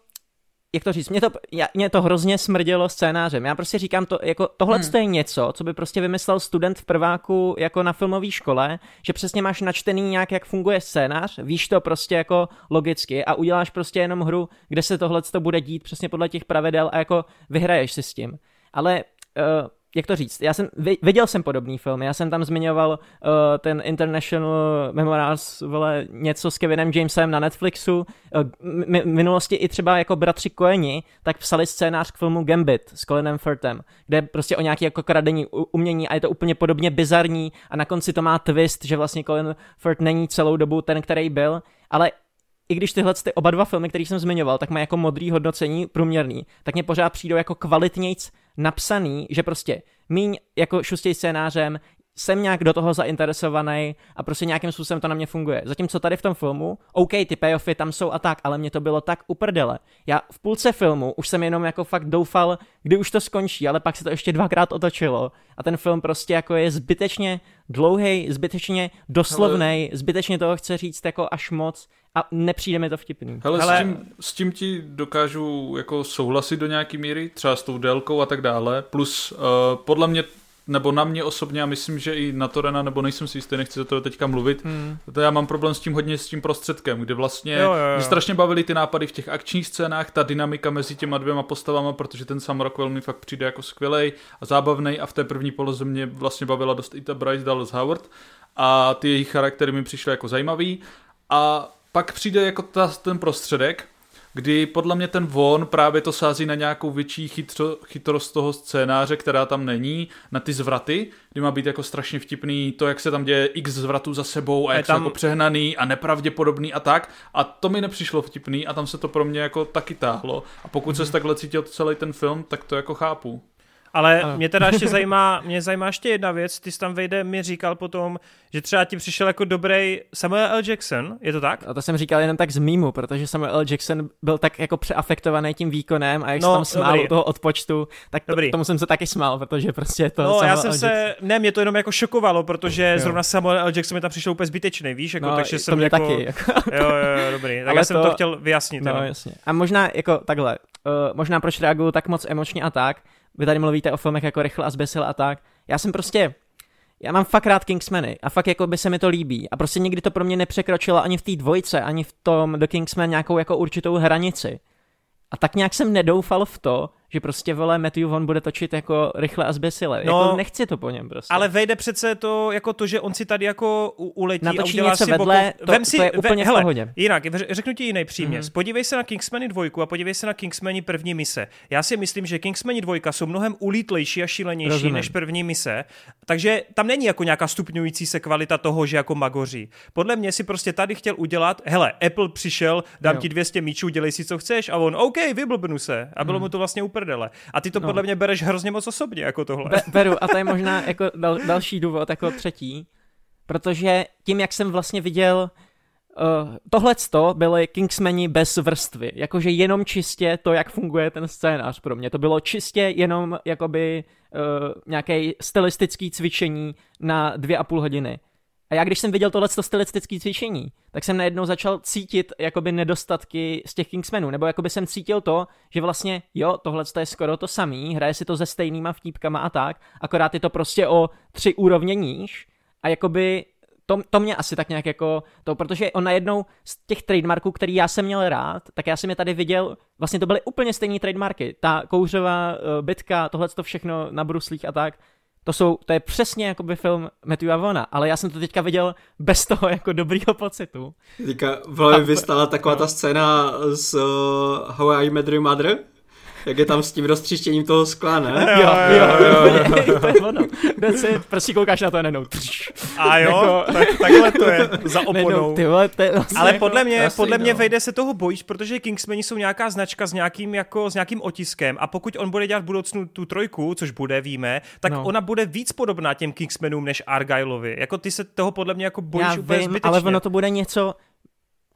jak to říct, mě to, já, mě to hrozně smrdělo scénářem. Já prostě říkám, to, jako, tohle hmm. je něco, co by prostě vymyslel student v prváku jako na filmové škole, že přesně máš načtený nějak, jak funguje scénář, víš to prostě jako logicky a uděláš prostě jenom hru, kde se tohle bude dít přesně podle těch pravidel a jako vyhraješ si s tím. Ale uh, jak to říct, já jsem, viděl jsem podobný film, já jsem tam zmiňoval uh, ten International Memoirs, vole, něco s Kevinem Jamesem na Netflixu, uh, minulosti i třeba jako bratři Koeni, tak psali scénář k filmu Gambit s Colinem Firtem, kde prostě o nějaký jako kradení umění a je to úplně podobně bizarní a na konci to má twist, že vlastně Colin Firth není celou dobu ten, který byl, ale i když tyhle ty oba dva filmy, které jsem zmiňoval, tak mají jako modrý hodnocení průměrný, tak mě pořád přijdou jako kvalitnějc napsaný, že prostě míň jako šustěj scénářem, jsem nějak do toho zainteresovaný a prostě nějakým způsobem to na mě funguje. Zatímco tady v tom filmu, OK, ty payoffy tam jsou a tak, ale mě to bylo tak uprdele. Já v půlce filmu už jsem jenom jako fakt doufal, kdy už to skončí, ale pak se to ještě dvakrát otočilo a ten film prostě jako je zbytečně dlouhý, zbytečně doslovný, zbytečně toho chce říct jako až moc a nepřijde mi to vtipný. Hele, Ale... s, tím, s tím ti dokážu jako souhlasit do nějaký míry, třeba s tou délkou a tak dále, plus uh, podle mě nebo na mě osobně, a myslím, že i na Torena, nebo nejsem si jistý, nechci za to teďka mluvit, Hmm. to já mám problém s tím hodně s tím prostředkem, kdy vlastně Jo, jo, jo. mě strašně bavily ty nápady v těch akčních scénách, ta dynamika mezi těma dvěma postavama, protože ten Sam Rockwell mi fakt přijde jako skvělej a zábavný a v té první poloze mě vlastně bavila dost i ta Bryce Dallas Howard a ty jejich charaktery mi přišly jako zajímavý a pak přijde jako ta, ten prostředek, kdy podle mě ten von právě to sází na nějakou větší chytro, chytrost toho scénáře, která tam není, na ty zvraty, kdy má být jako strašně vtipný to, jak se tam děje x zvratů za sebou a A jak tam- jsou jako přehnaný a nepravděpodobný a tak. A to mi nepřišlo vtipný a tam se to pro mě jako taky táhlo. A pokud Mhm. mm-hmm. se takhle cítil celý ten film, tak to jako chápu. Ale Ano. mě teda ještě zajímá, mě zajímá ještě jedna věc. Ty jsi tam vejde, mi říkal potom, že třeba ti přišel jako dobrý Samuel L. Jackson, je to tak? A to jsem říkal jenom tak z mýmu, protože Samuel L. Jackson byl tak jako přeafektovaný tím výkonem a jak No, se tam smál dobrý. u toho odpočtu, tak to, Dobrý. tomu jsem se taky smál, protože prostě to No, Samuel já jsem L. se, ne, mě to jenom jako šokovalo, protože Jo. zrovna Samuel L. Jackson mi tam přišel úplně zbytečný, víš, jako, no, takže to jsem mě jako, taky. Jako, Jo, jo, jo, dobrý, tak Ale já jsem to, to- chtěl vyjasnit. no, jenom. jasně. A možná jako takhle, uh, možná proč reaguju tak moc emočně a tak, vy tady mluvíte o filmech jako Rychle a zbesil a tak, já jsem prostě, já mám fakt rád Kingsmany a fakt jako by se mi to líbí a prostě nikdy to pro mě nepřekročilo ani v té dvojce, ani v tom The Kingsman nějakou jako určitou hranici. A tak nějak jsem nedoufal v to, že prostě vole Matthew Vaughn bude točit jako rychle a zbesile. No, jako nechci to po něm prostě. Ale vejde přece to, jako to, že on si tady jako uletí a Natočí udělá něco si vedle, boku. to- Vem si, to je úplně v hele, pohodě. Jinak, řeknu ti jiný příměs. Mhm. Mm-hmm. Podívej se na Kingsmany 2 a podívej se na Kingsmany první mise. Já si myslím, že Kingsmany 2 jsou mnohem ulítlejší a šílenější Rozumím. než první mise, takže tam není jako nějaká stupňující se kvalita toho, že jako magoří. Podle mě si prostě tady chtěl udělat, hele, Apple přišel, dám Jo. ti 200 míčů, dělej si, co chceš, a on, OK, vyblbnu se. A bylo mu to vlastně uprdele. A ty to No. podle mě bereš hrozně moc osobně, jako tohle. Be- beru a to je možná jako dal, další důvod, jako třetí, protože tím, jak jsem vlastně viděl Uh, Tohle byly Kingsmeni bez vrstvy, jakože jenom čistě to, jak funguje ten scénář pro mě. To bylo čistě jenom jakoby uh, nějaké stylistické cvičení na dvě a půl hodiny. A já když jsem viděl tohle stylistické cvičení, tak jsem najednou začal cítit jakoby nedostatky z těch Kingsmenů, nebo jakoby jsem cítil to, že vlastně jo, tohle je skoro to samý, hraje si to se stejnýma vtípkama a tak, akorát je to prostě o tři úrovně níž a jakoby to, to mě asi tak nějak jako to, protože on najednou z těch trademarků, který já jsem měl rád, tak já jsem je tady viděl, vlastně to byly úplně stejné trademarky. Ta kouřová uh, bitka, tohle to všechno na bruslích a tak, to jsou, to je přesně jakoby film Matthew Vaughna, ale já jsem to teďka viděl bez toho jako dobrýho pocitu. Teďka v hlavě vystala taková ta scéna z uh, How I Met Your Mother, jak je tam s tím roztříštěním toho skla, ne? Jo, jo, jo, jo. to je ono. That's it. Prostě koukáš na to najednou. A jo, Jako- tak, takhle to je za oponou. ty vole, to je vlastně Ale jako, podle mě, jasný, podle mě no. vejde se toho bojíš, protože Kingsmeni jsou nějaká značka s nějakým, jako, s nějakým otiskem a pokud on bude dělat v budoucnu tu trojku, což bude, víme, tak No. ona bude víc podobná těm Kingsmenům než Argylovi. Jako ty se toho podle mě jako bojíš Já úplně vím, zbytečně. ale ono to bude něco,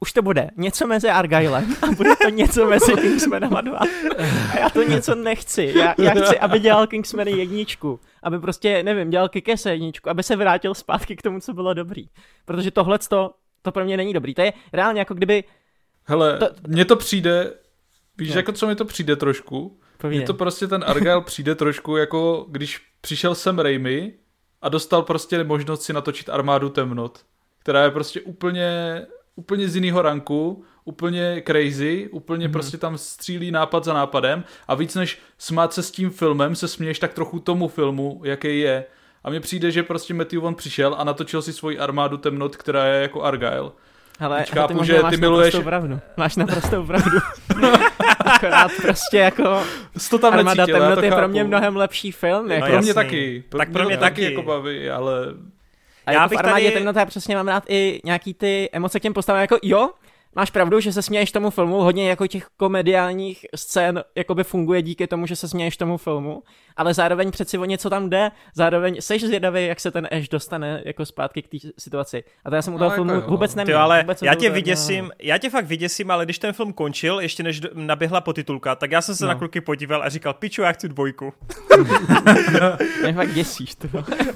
už to bude něco mezi Argylem a bude to něco mezi Kingsmanama 2. A já to něco nechci. Já, já chci, aby dělal Kingsmany jedničku. Aby prostě, nevím, dělal Kikese jedničku. Aby se vrátil zpátky k tomu, co bylo dobrý. Protože tohle to, to pro mě není dobrý. To je reálně jako kdyby... Hele, To- mně to přijde, víš, Jo. jako co mi to přijde trošku? Mně to prostě ten Argyle přijde trošku jako, když přišel Sam Raimi a dostal prostě možnost si natočit armádu temnot, která je prostě úplně, úplně z jiného ranku, úplně crazy, úplně mm-hmm. prostě tam střílí nápad za nápadem a víc než smát se s tím filmem, se směješ tak trochu tomu filmu, jaký je. A mně přijde, že prostě Matthew Vaughn přišel a natočil si svoji armádu temnot, která je jako Argyle. Ale Teď ty chápu, možná že máš ty miluješ- naprostou pravdu. Máš naprostou pravdu. Akorát prostě jako to tam Armada necítil, temnot to je pro mě mnohem lepší film. No, Jako, pro mě jasný. taky. Tak pro to mě taky taky. jako baví, ale A Já jako bych v armádě tady- temnota já přesně mám rád i nějaký ty emoce k těm postavám, jako jo, máš pravdu, že se směješ tomu filmu, hodně jako těch komediálních scén jakoby funguje díky tomu, že se směješ tomu filmu, ale zároveň přeci o něco tam jde, zároveň seš zvědavý, jak se ten Ash dostane jako zpátky k té situaci. A to já jsem u No, toho jako filmu jo. vůbec neměl. jo, ale vůbec já tě vyděsím, já tě fakt vyděsím, ale když ten film končil, ještě než naběhla potitulka, tak já jsem se No. na kluky podíval a říkal, piču, já chci dvojku. Mě fakt děsíš, to.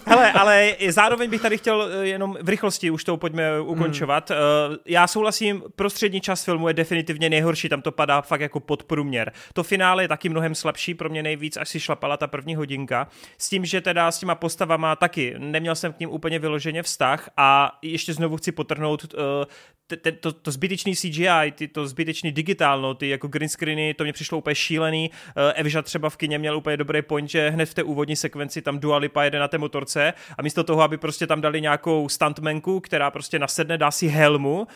Hele, ale zároveň bych tady chtěl eh, jenom v rychlosti už to pojďme ukončovat. Hmm. Já souhlasím, prostřední část filmu je definitivně nejhorší, tam to padá fakt jako podprůměr. To finále je taky mnohem slabší, pro mě nejvíc, až si šlapala ta první hodinka, s tím, že teda s těma postavama taky neměl jsem k ním úplně vyloženě vztah a ještě znovu chci potrhnout uh, te, to, to zbytečný CGI, ty, to zbytečný digitálno, ty jako green screeny, to mě přišlo úplně šílený. Uh, Evža třeba v kině měl úplně dobrý point, že hned v té úvodní sekvenci tam Dua Lipa jede na té motorce a místo toho, aby prostě tam dali nějakou stuntmenku, která prostě nasedne, dá si helmu, uh,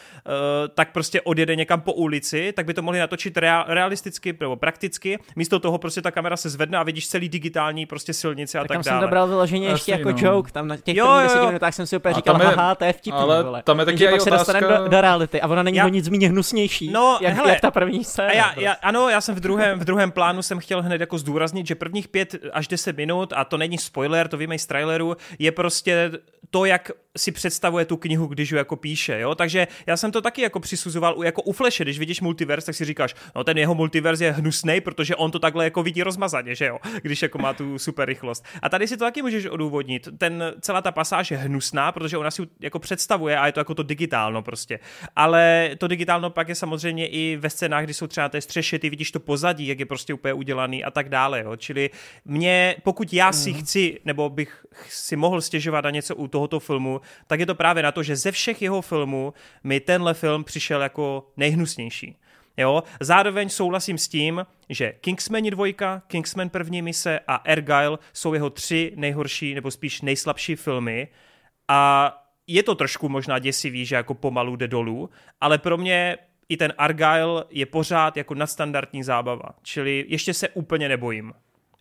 tak prostě odjede někam po ulici, tak by to mohli natočit rea- realisticky nebo prakticky. Místo toho prostě ta kamera se zvedne a vidíš celý digitální prostě silnici a tak, tak tam dále. jsem to bral vyloženě ještě Jasný, jako no. joke, tam na těch Jo, jo, jo. minutách jsem si úplně říkal, je- haha, to je vtipný, ale vole. tam je taky Jenže pak se dostaneme otázka- do, do reality a ona není Já- o nic méně hnusnější, No, jak, hele, jak ta první scéna. Já, prostě. já, ano, já jsem v druhém, v druhém plánu jsem chtěl hned jako zdůraznit, že prvních pět až deset minut, a to není spoiler, to víme i z traileru, je prostě to, jak si představuje tu knihu, když ji jako píše, jo? Takže já jsem to taky jako přisuzoval u, jako u Flashe, když vidíš multivers, tak si říkáš, no ten jeho multivers je hnusný, protože on to takhle jako vidí rozmazaně, že jo? Když jako má tu super rychlost. A tady si to taky můžeš odůvodnit. Ten, celá ta pasáž je hnusná, protože ona si jako představuje a je to jako to digitálno prostě. Ale to digitálno pak je samozřejmě i ve scénách, kdy jsou třeba té střeše, ty vidíš to pozadí, jak je prostě úplně udělaný a tak dále, jo? Čili mě, pokud já si chci, nebo bych si mohl stěžovat na něco u tohoto filmu, tak je to právě na to, že ze všech jeho filmů mi tenhle film přišel jako nejhnusnější. Jo? Zároveň souhlasím s tím, že Kingsman 2, Kingsman první mise a Argyle jsou jeho tři nejhorší nebo spíš nejslabší filmy a je to trošku možná děsivý, že jako pomalu jde dolů, ale pro mě i ten Argyle je pořád jako nadstandardní zábava, čili ještě se úplně nebojím.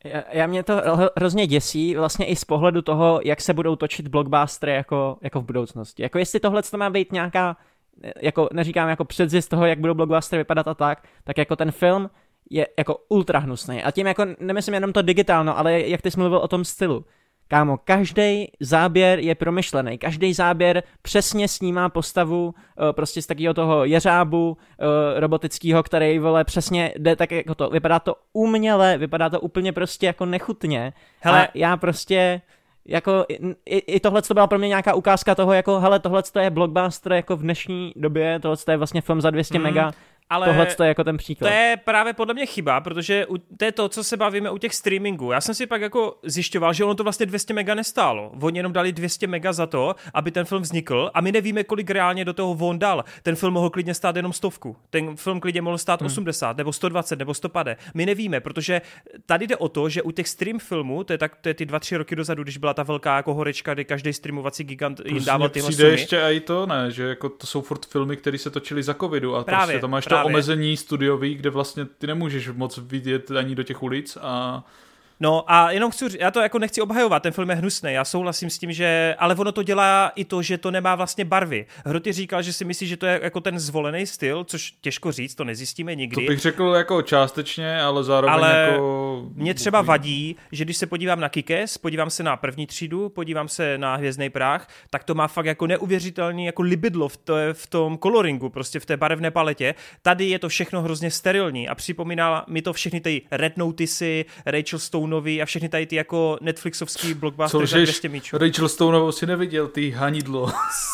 Já, já mě to hro- hrozně děsí, vlastně i z pohledu toho, jak se budou točit blockbustery jako, jako v budoucnosti. Jako jestli tohle to má být nějaká, jako neříkám jako předzist toho, jak budou blockbustery vypadat a tak, tak jako ten film je jako ultra hnusný. A tím jako nemyslím jenom to digitálno, ale jak ty jsi mluvil o tom stylu. Kámo, každý záběr je promyšlený, každý záběr přesně snímá postavu eh, prostě z takového toho jeřábu eh, robotického, který vole přesně jde tak jako to. Vypadá to uměle, vypadá to úplně prostě jako nechutně. Hele. A já prostě jako i, i tohle to byla pro mě nějaká ukázka toho, jako hele, tohle je blockbuster jako v dnešní době, tohle je vlastně film za 200 Mm, mega, Ale tohle je jako ten To příklad. je právě podle mě chyba, protože u, to je to, co se bavíme u těch streamingů. Já jsem si pak jako zjišťoval, že ono to vlastně 200 mega nestálo. Oni jenom dali 200 mega za to, aby ten film vznikl a my nevíme, kolik reálně do toho on dal. Ten film mohl klidně stát jenom stovku. Ten film klidně mohl stát Hmm. 80 nebo 120 nebo 150. My nevíme, protože tady jde o to, že u těch stream filmů, to je, tak, to je ty dva, tři roky dozadu, když byla ta velká jako horečka, kdy každý streamovací gigant jim Plus dával tyhle přijde sumy. ještě i to, ne, že jako to jsou furt filmy, které se točily za covidu a Právě, prostě tam máš právě. to omezení studiový, kde vlastně ty nemůžeš moc vidět ani do těch ulic a No a jenom chci, já to jako nechci obhajovat, ten film je hnusný, já souhlasím s tím, že, ale ono to dělá i to, že to nemá vlastně barvy. Hroty říkal, že si myslí, že to je jako ten zvolený styl, což těžko říct, to nezjistíme to nikdy. bych řekl jako částečně, ale zároveň Ale jako... Mě třeba vadí, že když se podívám na Kikes, podívám se na první třídu, podívám se na Hvězdný práh, tak to má fakt jako neuvěřitelný jako libidlo v, to, v tom coloringu, prostě v té barevné paletě. Tady je to všechno hrozně sterilní a připomíná mi to všechny ty Red Notice, Rachel Stoneovi a všechny tady ty jako Netflixovský blockbustery za Což 200 míčů. Rachel Stoneovou si neviděl, ty hanidlo.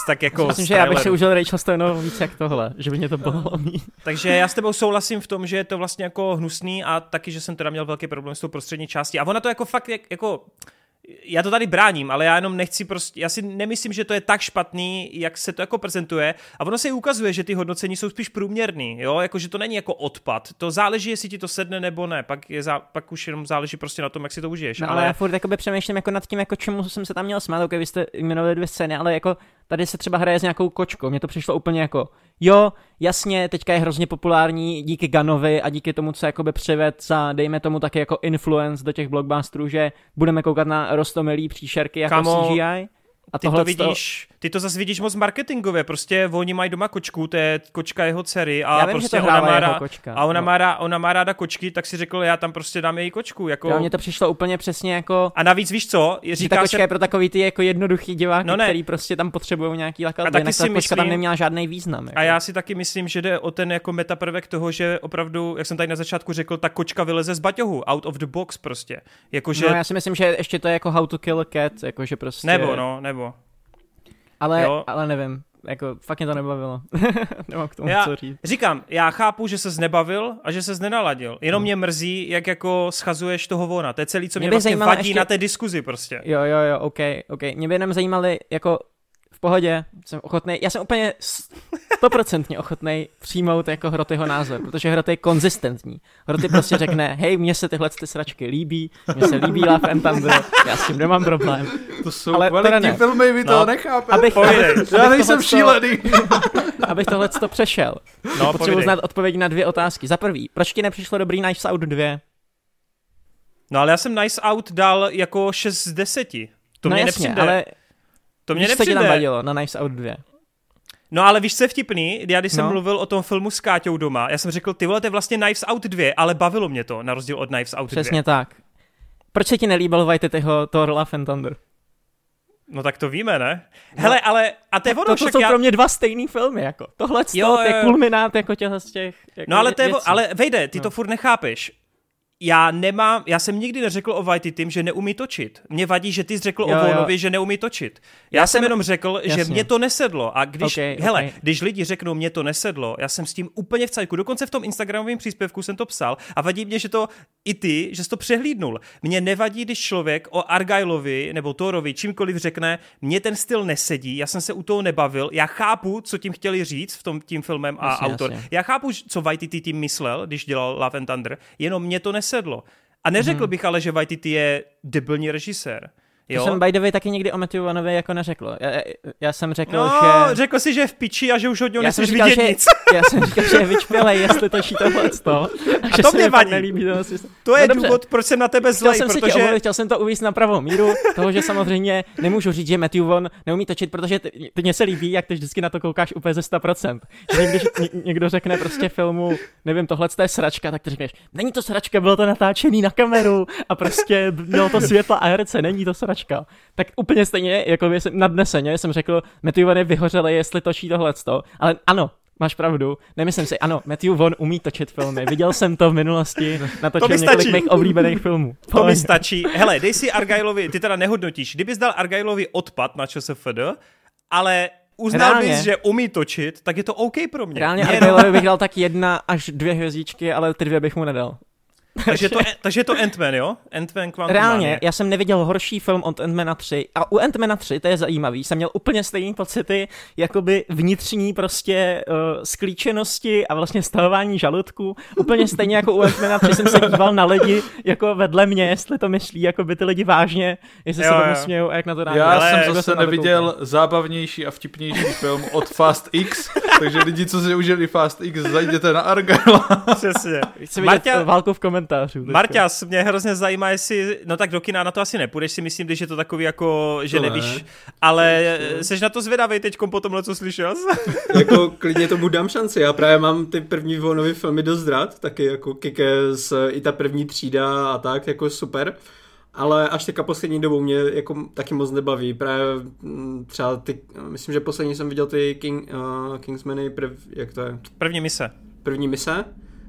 Tak jako Myslím, že já bych si užil Rachel Stoneovou víc jak tohle, že by mě to mít. Takže já s tebou souhlasím v tom, že je to vlastně jako hnusný a taky, že jsem teda měl velký problém s tou prostřední částí. A ona to jako fakt jak, jako já to tady bráním, ale já jenom nechci prostě, já si nemyslím, že to je tak špatný, jak se to jako prezentuje. A ono se i ukazuje, že ty hodnocení jsou spíš průměrný, jo, jako že to není jako odpad. To záleží, jestli ti to sedne nebo ne. Pak, je zá, pak už jenom záleží prostě na tom, jak si to užiješ. No, ale já furt jakoby přemýšlím jako nad tím, jako čemu jsem se tam měl smát, ok, vy jste jmenovali dvě scény, ale jako tady se třeba hraje s nějakou kočkou, mně to přišlo úplně jako, jo, jasně, teďka je hrozně populární díky Ganovi a díky tomu, co jakoby přived za, dejme tomu taky jako influence do těch blockbusterů, že budeme koukat na rostomilý příšerky jako Kámo, CGI. A Ty tohle to vidíš, ty to zase vidíš moc marketingově, prostě oni mají doma kočku, to je kočka jeho dcery a Já vím, že prostě ona má, rá- kočka, a ona, no. má rá, ona má ráda kočky, tak si řekl, já tam prostě dám její kočku. Jako... Jo, mně to přišlo úplně přesně jako, A navíc víš co, je- že ta říká kočka se, je pro takový ty jako jednoduchý diváky, No ne. který prostě tam potřebují nějaký A lakadlo, taky jinak si ta kočka tam myslím- neměla žádný význam. Jako. a já si taky myslím, že jde o ten jako metaprvek toho, že opravdu, jak jsem tady na začátku řekl, ta kočka vyleze z baťohu, out of the box prostě. Jakože, No já si myslím, že ještě to je jako How to Kill a Cat, jakože prostě... nebo no, nebo. Ale, Jo. ale nevím. jako fakt mě to nebavilo. Nemám k tomu Já- co říct. Říkám, já chápu, že se znebabil a že se nenaladil. Jenom mě mrzí, jak jako schazuješ toho vona. To je celý, co mě, Mě vlastně vadí ještě- na té diskuzi prostě. Jo, jo, jo, ok, ok. Mě by jenom zajímaly, jako v pohodě, jsem ochotný, já jsem úplně stoprocentně ochotný přijmout jako Hrotyho názor, protože Hroty je konzistentní. Hroty prostě řekne, hej, mně se tyhle ty sračky líbí, mně se líbí Love and Thunder, já s tím nemám problém. To jsou Ale kvalitní ne. filmy, vy No. to nechápete. Abych, abych, Já nejsem tohleto- šílený. Abych tohle to přešel. No, Potřebuji znát odpovědi na dvě otázky. Za prvý, proč ti nepřišlo dobrý Knives Out 2? No ale já jsem Nice Out dal jako 6 z 10. To no mě jasně, nepřijde. ale to mě ti tam nepřijde. vadilo na Knives Out 2? No ale víš, co je vtipný? Já když jsem No. mluvil o tom filmu s Káťou doma, já jsem řekl, ty vole, to je vlastně Knives Out 2, ale bavilo mě to, na rozdíl od Knives Out 2. Přesně tak. Proč se ti nelíbil Whiteyho Thor Love and Thunder? No tak to víme, ne? Hele, ale, a to je ono, to, to jsou já... pro mě dva stejný filmy, jako. Tohle Jo, je kulminát jako těchto z těch jako No ale to je, ale vejde, ty No. to furt nechápeš. Já nemám, já jsem nikdy neřekl o Whitey že neumí točit. Mě vadí, že ty jsi řekl Jo, o. Vonovi, že neumí točit. Já, Já jsem jenom řekl, že Jasně. mě to nesedlo. A když, Ok, hele, ok. když lidi řeknou, mě to nesedlo, já jsem s tím úplně v cajku. Dokonce v tom Instagramovém příspěvku jsem to psal a vadí mě, že to i ty, že jsi to přehlídnul. Mně nevadí, když člověk o Argylovi nebo Thorovi čímkoliv řekne, mně ten styl nesedí, já jsem se u toho nebavil, já chápu, co tím chtěli říct v tom tím filmem a Jasně, autor. jasně. Já chápu, co Waititi tím myslel, když dělal Love and Thunder, jenom mě to nesedlo. A neřekl Mhm. bych ale, že Waititi je debilní režisér. To Jo? jsem by the way taky nikdy o Matthew Vanovi jako neřekl. Já, já- jsem řekl, no, že... řekl si, že je v piči a že už od něho jsem nechceš vidět že, nic. já jsem říkal, že je vyčpělej, jestli točí tohle to. A, že to mě vadí. Nelíbí systém. To je No dobře. důvod, proč jsem na tebe Chtěl zlej, jsem, si tě protože... omluvit, chtěl jsem to uvíct na pravou míru, toho, že samozřejmě nemůžu říct, že Matthew Vaughn neumí točit, protože mě se líbí, jak ty vždycky na to koukáš úplně ze 100%. Že když ně- někdo řekne prostě filmu, nevím, tohle je sračka, tak ty řekneš, není to sračka, bylo to natáčený na kameru a prostě mělo to světla a herce, není to sračka. Tak úplně stejně, jako jsem nadneseně jsem řekl, Matthew Vaughn je vyhořelý, jestli točí tohleto, ale ano, Máš pravdu, nemyslím si, ano, Matthew Vaughn umí točit filmy, viděl jsem to v minulosti, natočil mi několik mých oblíbených filmů. To mi stačí. Hele, dej si Argylovi, ty teda nehodnotíš, kdybys dal Argylovi odpad na ČSFD, ale uznal Reálně. bys, že umí točit, tak je to OK pro mě. Reálně Argylovi bych dal tak jedna až dvě hvězdičky, ale ty dvě bych mu nedal. Takže, to, takže je to Ant-Man, jo? Ant-Man Quantum Reálně, Mania. já jsem neviděl horší film od Ant-Mana 3 a u Ant-Mana 3, to je zajímavý, jsem měl úplně stejný pocity, jakoby vnitřní prostě uh, sklíčenosti a vlastně stahování žaludku. Úplně stejně jako u Ant-Mana 3 jsem se díval na lidi jako vedle mě, jestli to myslí jako by ty lidi vážně, jestli Jo, se tomu jo. smějou a jak na to Já Ale jsem kdo zase neviděl zábavnější a vtipnější film od Fast X, takže lidi, co si užili Fast X, zajděte na Argyla. Přesně. Chci vidět Marťa- válku v komentářů. Marťas, mě hrozně zajímá, jestli, no tak do kina na to asi nepůjdeš, si myslím, když je to takový jako, že To ne. nevíš, ale Určitě. jsi na to zvědavý teď po tomhle, co slyšel? jako klidně tomu dám šanci. Já právě mám ty první Vonovy filmy dost rád, taky jako Kikes, i ta první třída a tak, jako super. Ale až teďka poslední dobou mě jako taky moc nebaví. Právě mm, třeba ty, myslím, že poslední jsem viděl ty King, uh, Kingsmany, prv, jak to je, První mise. první mise,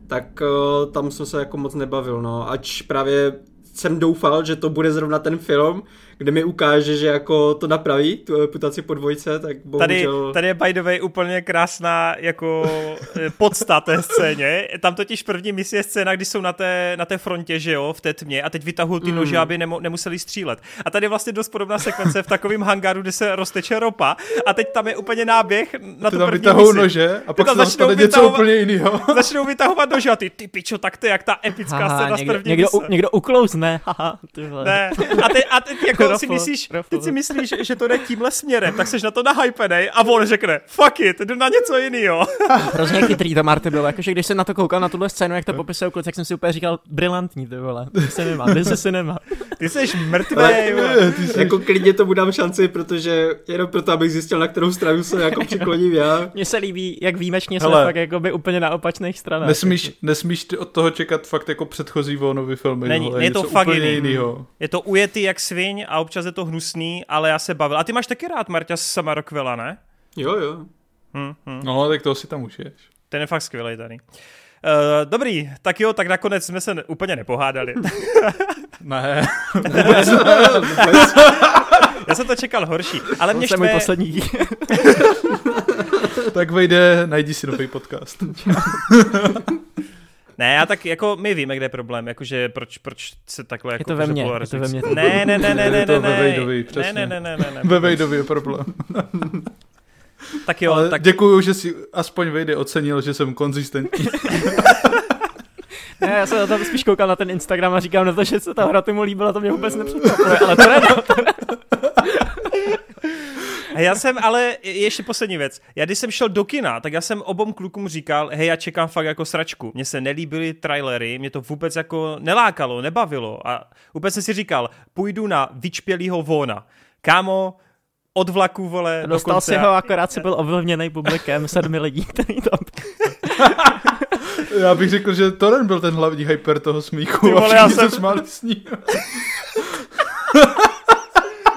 tak uh, tam jsem se jako moc nebavil, no. Ač právě jsem doufal, že to bude zrovna ten film, kde mi ukáže, že jako to napraví, tu reputaci po dvojce, tak Tady, bohužel... tady je by the way úplně krásná jako eh, podsta té scéně. Tam totiž první misi je scéna, kdy jsou na té, na té frontě, že jo, v té tmě a teď vytahují ty Mm. nože, aby nemo, nemuseli střílet. A tady je vlastně dost podobná sekvence v takovém hangáru, kde se rozteče ropa a teď tam je úplně náběh na Ty tu tam první vytahou misi. nože a pak se tam začnou něco vytahovat- úplně jiného. Začnou vytahovat nože a ty, ty pičo, tak to je jak ta epická Haha, scéna z někdo, první někdo, u, někdo uklouzne, haha, ty vole. Ne, a teď, a teď jako si Rofl, myslíš, teď si myslíš, že to jde tímhle směrem, tak seš na to nahypenej a on řekne, fuck it, jdu na něco jiného. Hrozně chytrý to Marty bylo, jakože když jsem na to koukal na tuhle scénu, jak to popisuje kluci, tak jsem si úplně říkal, brilantní ty vole, to se nemá, to se cinema. Ty jsi mrtvý. Ty jsi... Jako klidně tomu dám šanci, protože jenom proto, abych zjistil, na kterou stranu se jako přikloním já. Mně se líbí, jak výjimečně jsme Hele. fakt jakoby úplně na opačných stranách. Nesmíš, nesmíš ty od toho čekat fakt jako předchozí Vonovy filmy. Není, je to fakt jiný. jinýho. Je to ujetý jak sviň a občas je to hnusný, ale já se bavil. A ty máš taky rád Marťa sama Rockwella, ne? Jo, jo. Hm, hm. No, tak toho si tam užiješ. Ten je fakt skvělý tady. Uh, dobrý, tak jo, tak nakonec jsme se úplně nepohádali. Ne. Já jsem to čekal horší, ale mě to je můj štve, poslední díl. tak vejde, najdi si nový podcast. Ne, já tak jako my víme, kde je problém, jakože proč, proč se takhle jako Je to ve mně, je to ve mně. Ne, ne, ne, ne, ne, ne, ve ne, ne, ne, ne, ne, ne, ne. Ve Vejdovi je problém. Tak jo, Ale tak děkuju, že si aspoň Vejdy ocenil, že jsem konzistentní. Ne, já jsem tam spíš koukal na ten Instagram a říkám na to, že se ta hra tomu líbila, to mě vůbec nepřekvapuje, ale to ne, no, to ne. A já jsem, ale ještě poslední věc. Já když jsem šel do kina, tak já jsem obom klukům říkal, hej, já čekám fakt jako sračku. Mně se nelíbily trailery, mě to vůbec jako nelákalo, nebavilo. A úplně jsem si říkal, půjdu na vyčpělýho vona. Kámo, od vlaku, vole, do Dostal si ho, akorát si byl ovlivněný publikem sedmi lidí, který tam Já bych řekl, že Toren byl ten hlavní hyper toho smíchu. Ty vole, a já jsem- se smáli s ní.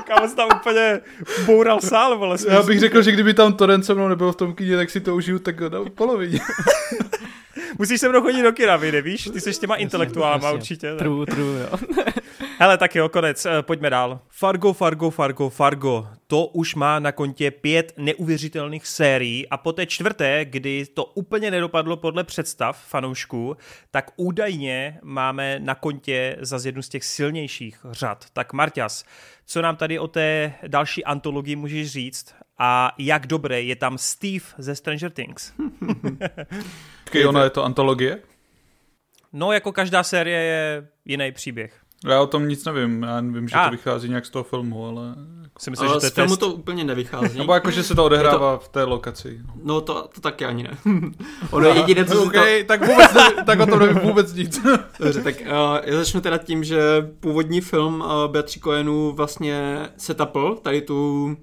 Kámo se tam úplně boural sál, vole. Já bych řekl, že kdyby tam Toren se mnou nebyl v tom kyně, tak si to užiju tak na polovině. Musíš se mnou chodit do kina, vy nevíš? Ty jsi s těma intelektuálama určitě. ne? True, true, jo. Hele, tak jo, konec, eh, pojďme dál. Fargo, Fargo, Fargo, Fargo. To už má na kontě pět neuvěřitelných sérií a po té čtvrté, kdy to úplně nedopadlo podle představ fanoušků, tak údajně máme na kontě za jednu z těch silnějších řad. Tak Marťas, co nám tady o té další antologii můžeš říct a jak dobré je tam Steve ze Stranger Things? Počkej, ona je to antologie? No, jako každá série je jiný příběh. Já o tom nic nevím, já vím, že A. to vychází nějak z toho filmu, ale... Si myslím, Ale že to z filmu test. to úplně nevychází. Nebo jako, že se to odehrává v té lokaci. no. No to, to taky ani ne. ono je jediné, co se to... okay, tak vůbec ne, tak o tom nevím vůbec nic. Dobře, tak uh, já začnu teda tím, že původní film uh, Beatrice Cohenů vlastně setupl tady tu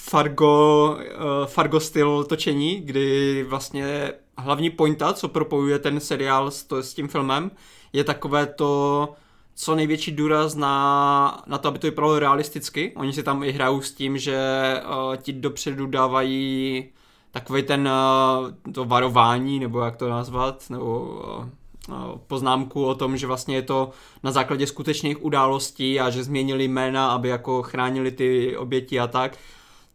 Fargo, uh, Fargo styl točení, kdy vlastně hlavní pointa, co propojuje ten seriál s, to, s tím filmem, je takové to, co největší důraz na, na to, aby to vypadalo realisticky. Oni si tam i hrajou s tím, že uh, ti dopředu dávají takový ten uh, to varování, nebo jak to nazvat, nebo uh, poznámku o tom, že vlastně je to na základě skutečných událostí a že změnili jména, aby jako chránili ty oběti a tak.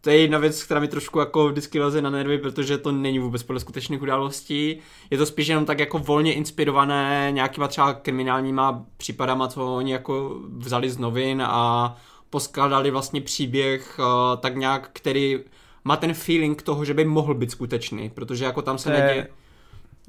To je jedna věc, která mi trošku jako vždycky leze na nervy, protože to není vůbec podle skutečných událostí. Je to spíš jenom tak jako volně inspirované nějakýma třeba kriminálníma případama, co oni jako vzali z novin a poskládali vlastně příběh uh, tak nějak, který má ten feeling toho, že by mohl být skutečný, protože jako tam se neděje.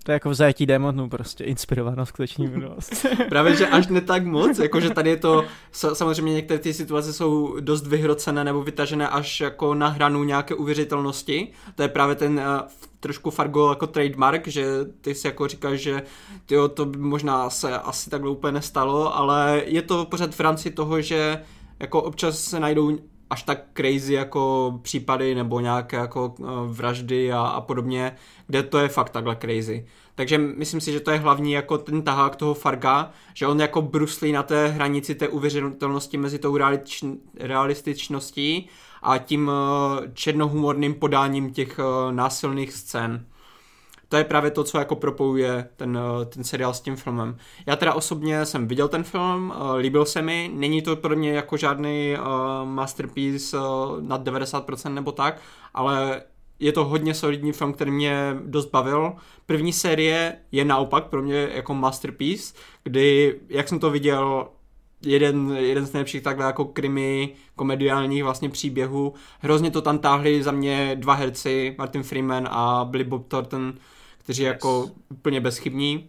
To je jako v zajetí démonů prostě, inspirováno skutečný minulost. Právě, že až ne tak moc, jakože tady je to, sa- samozřejmě některé ty situace jsou dost vyhrocené nebo vytažené až jako na hranu nějaké uvěřitelnosti. To je právě ten uh, trošku Fargo jako trademark, že ty si jako říkáš, že tyjo, to by možná se asi takhle úplně nestalo, ale je to pořád v rámci toho, že jako občas se najdou až tak crazy jako případy nebo nějaké jako uh, vraždy a, a podobně, kde to je fakt takhle crazy. Takže myslím si, že to je hlavní jako ten tahák toho Farga, že on jako bruslí na té hranici té uvěřitelnosti mezi tou realič- realističností a tím uh, černohumorným podáním těch uh, násilných scén. To je právě to, co jako propojuje ten, uh, ten seriál s tím filmem. Já teda osobně jsem viděl ten film, uh, líbil se mi, není to pro mě jako žádný uh, masterpiece nad 90% nebo tak, ale je to hodně solidní film, který mě dost bavil. První série je naopak pro mě jako masterpiece, kdy, jak jsem to viděl, jeden, jeden z nejlepších takhle jako krimi komediálních vlastně příběhů. Hrozně to tam táhli za mě dva herci, Martin Freeman a Billy Bob Thornton, kteří yes. jako úplně bezchybní.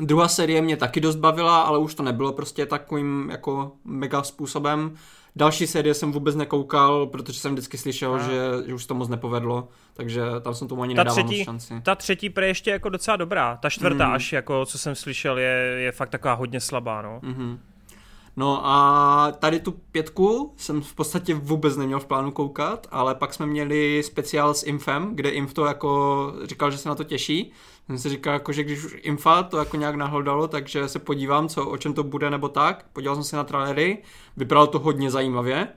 Druhá série mě taky dost bavila, ale už to nebylo prostě takovým jako mega způsobem. Další série jsem vůbec nekoukal, protože jsem vždycky slyšel, A. že, že už to moc nepovedlo, takže tam jsem tomu ani Ta nedával třetí- moc šanci. Ta třetí pre ještě jako docela dobrá. Ta čtvrtá Mm. až jako, co jsem slyšel, je, je fakt taková hodně slabá, no. Mhm. No a tady tu pětku jsem v podstatě vůbec neměl v plánu koukat, ale pak jsme měli speciál s Infem, kde Inf to jako říkal, že se na to těší. Jsem si říkal, jako, že když už Infa to jako nějak nahlodalo, takže se podívám, co, o čem to bude nebo tak. Podíval jsem se na trailery, vypadalo to hodně zajímavě.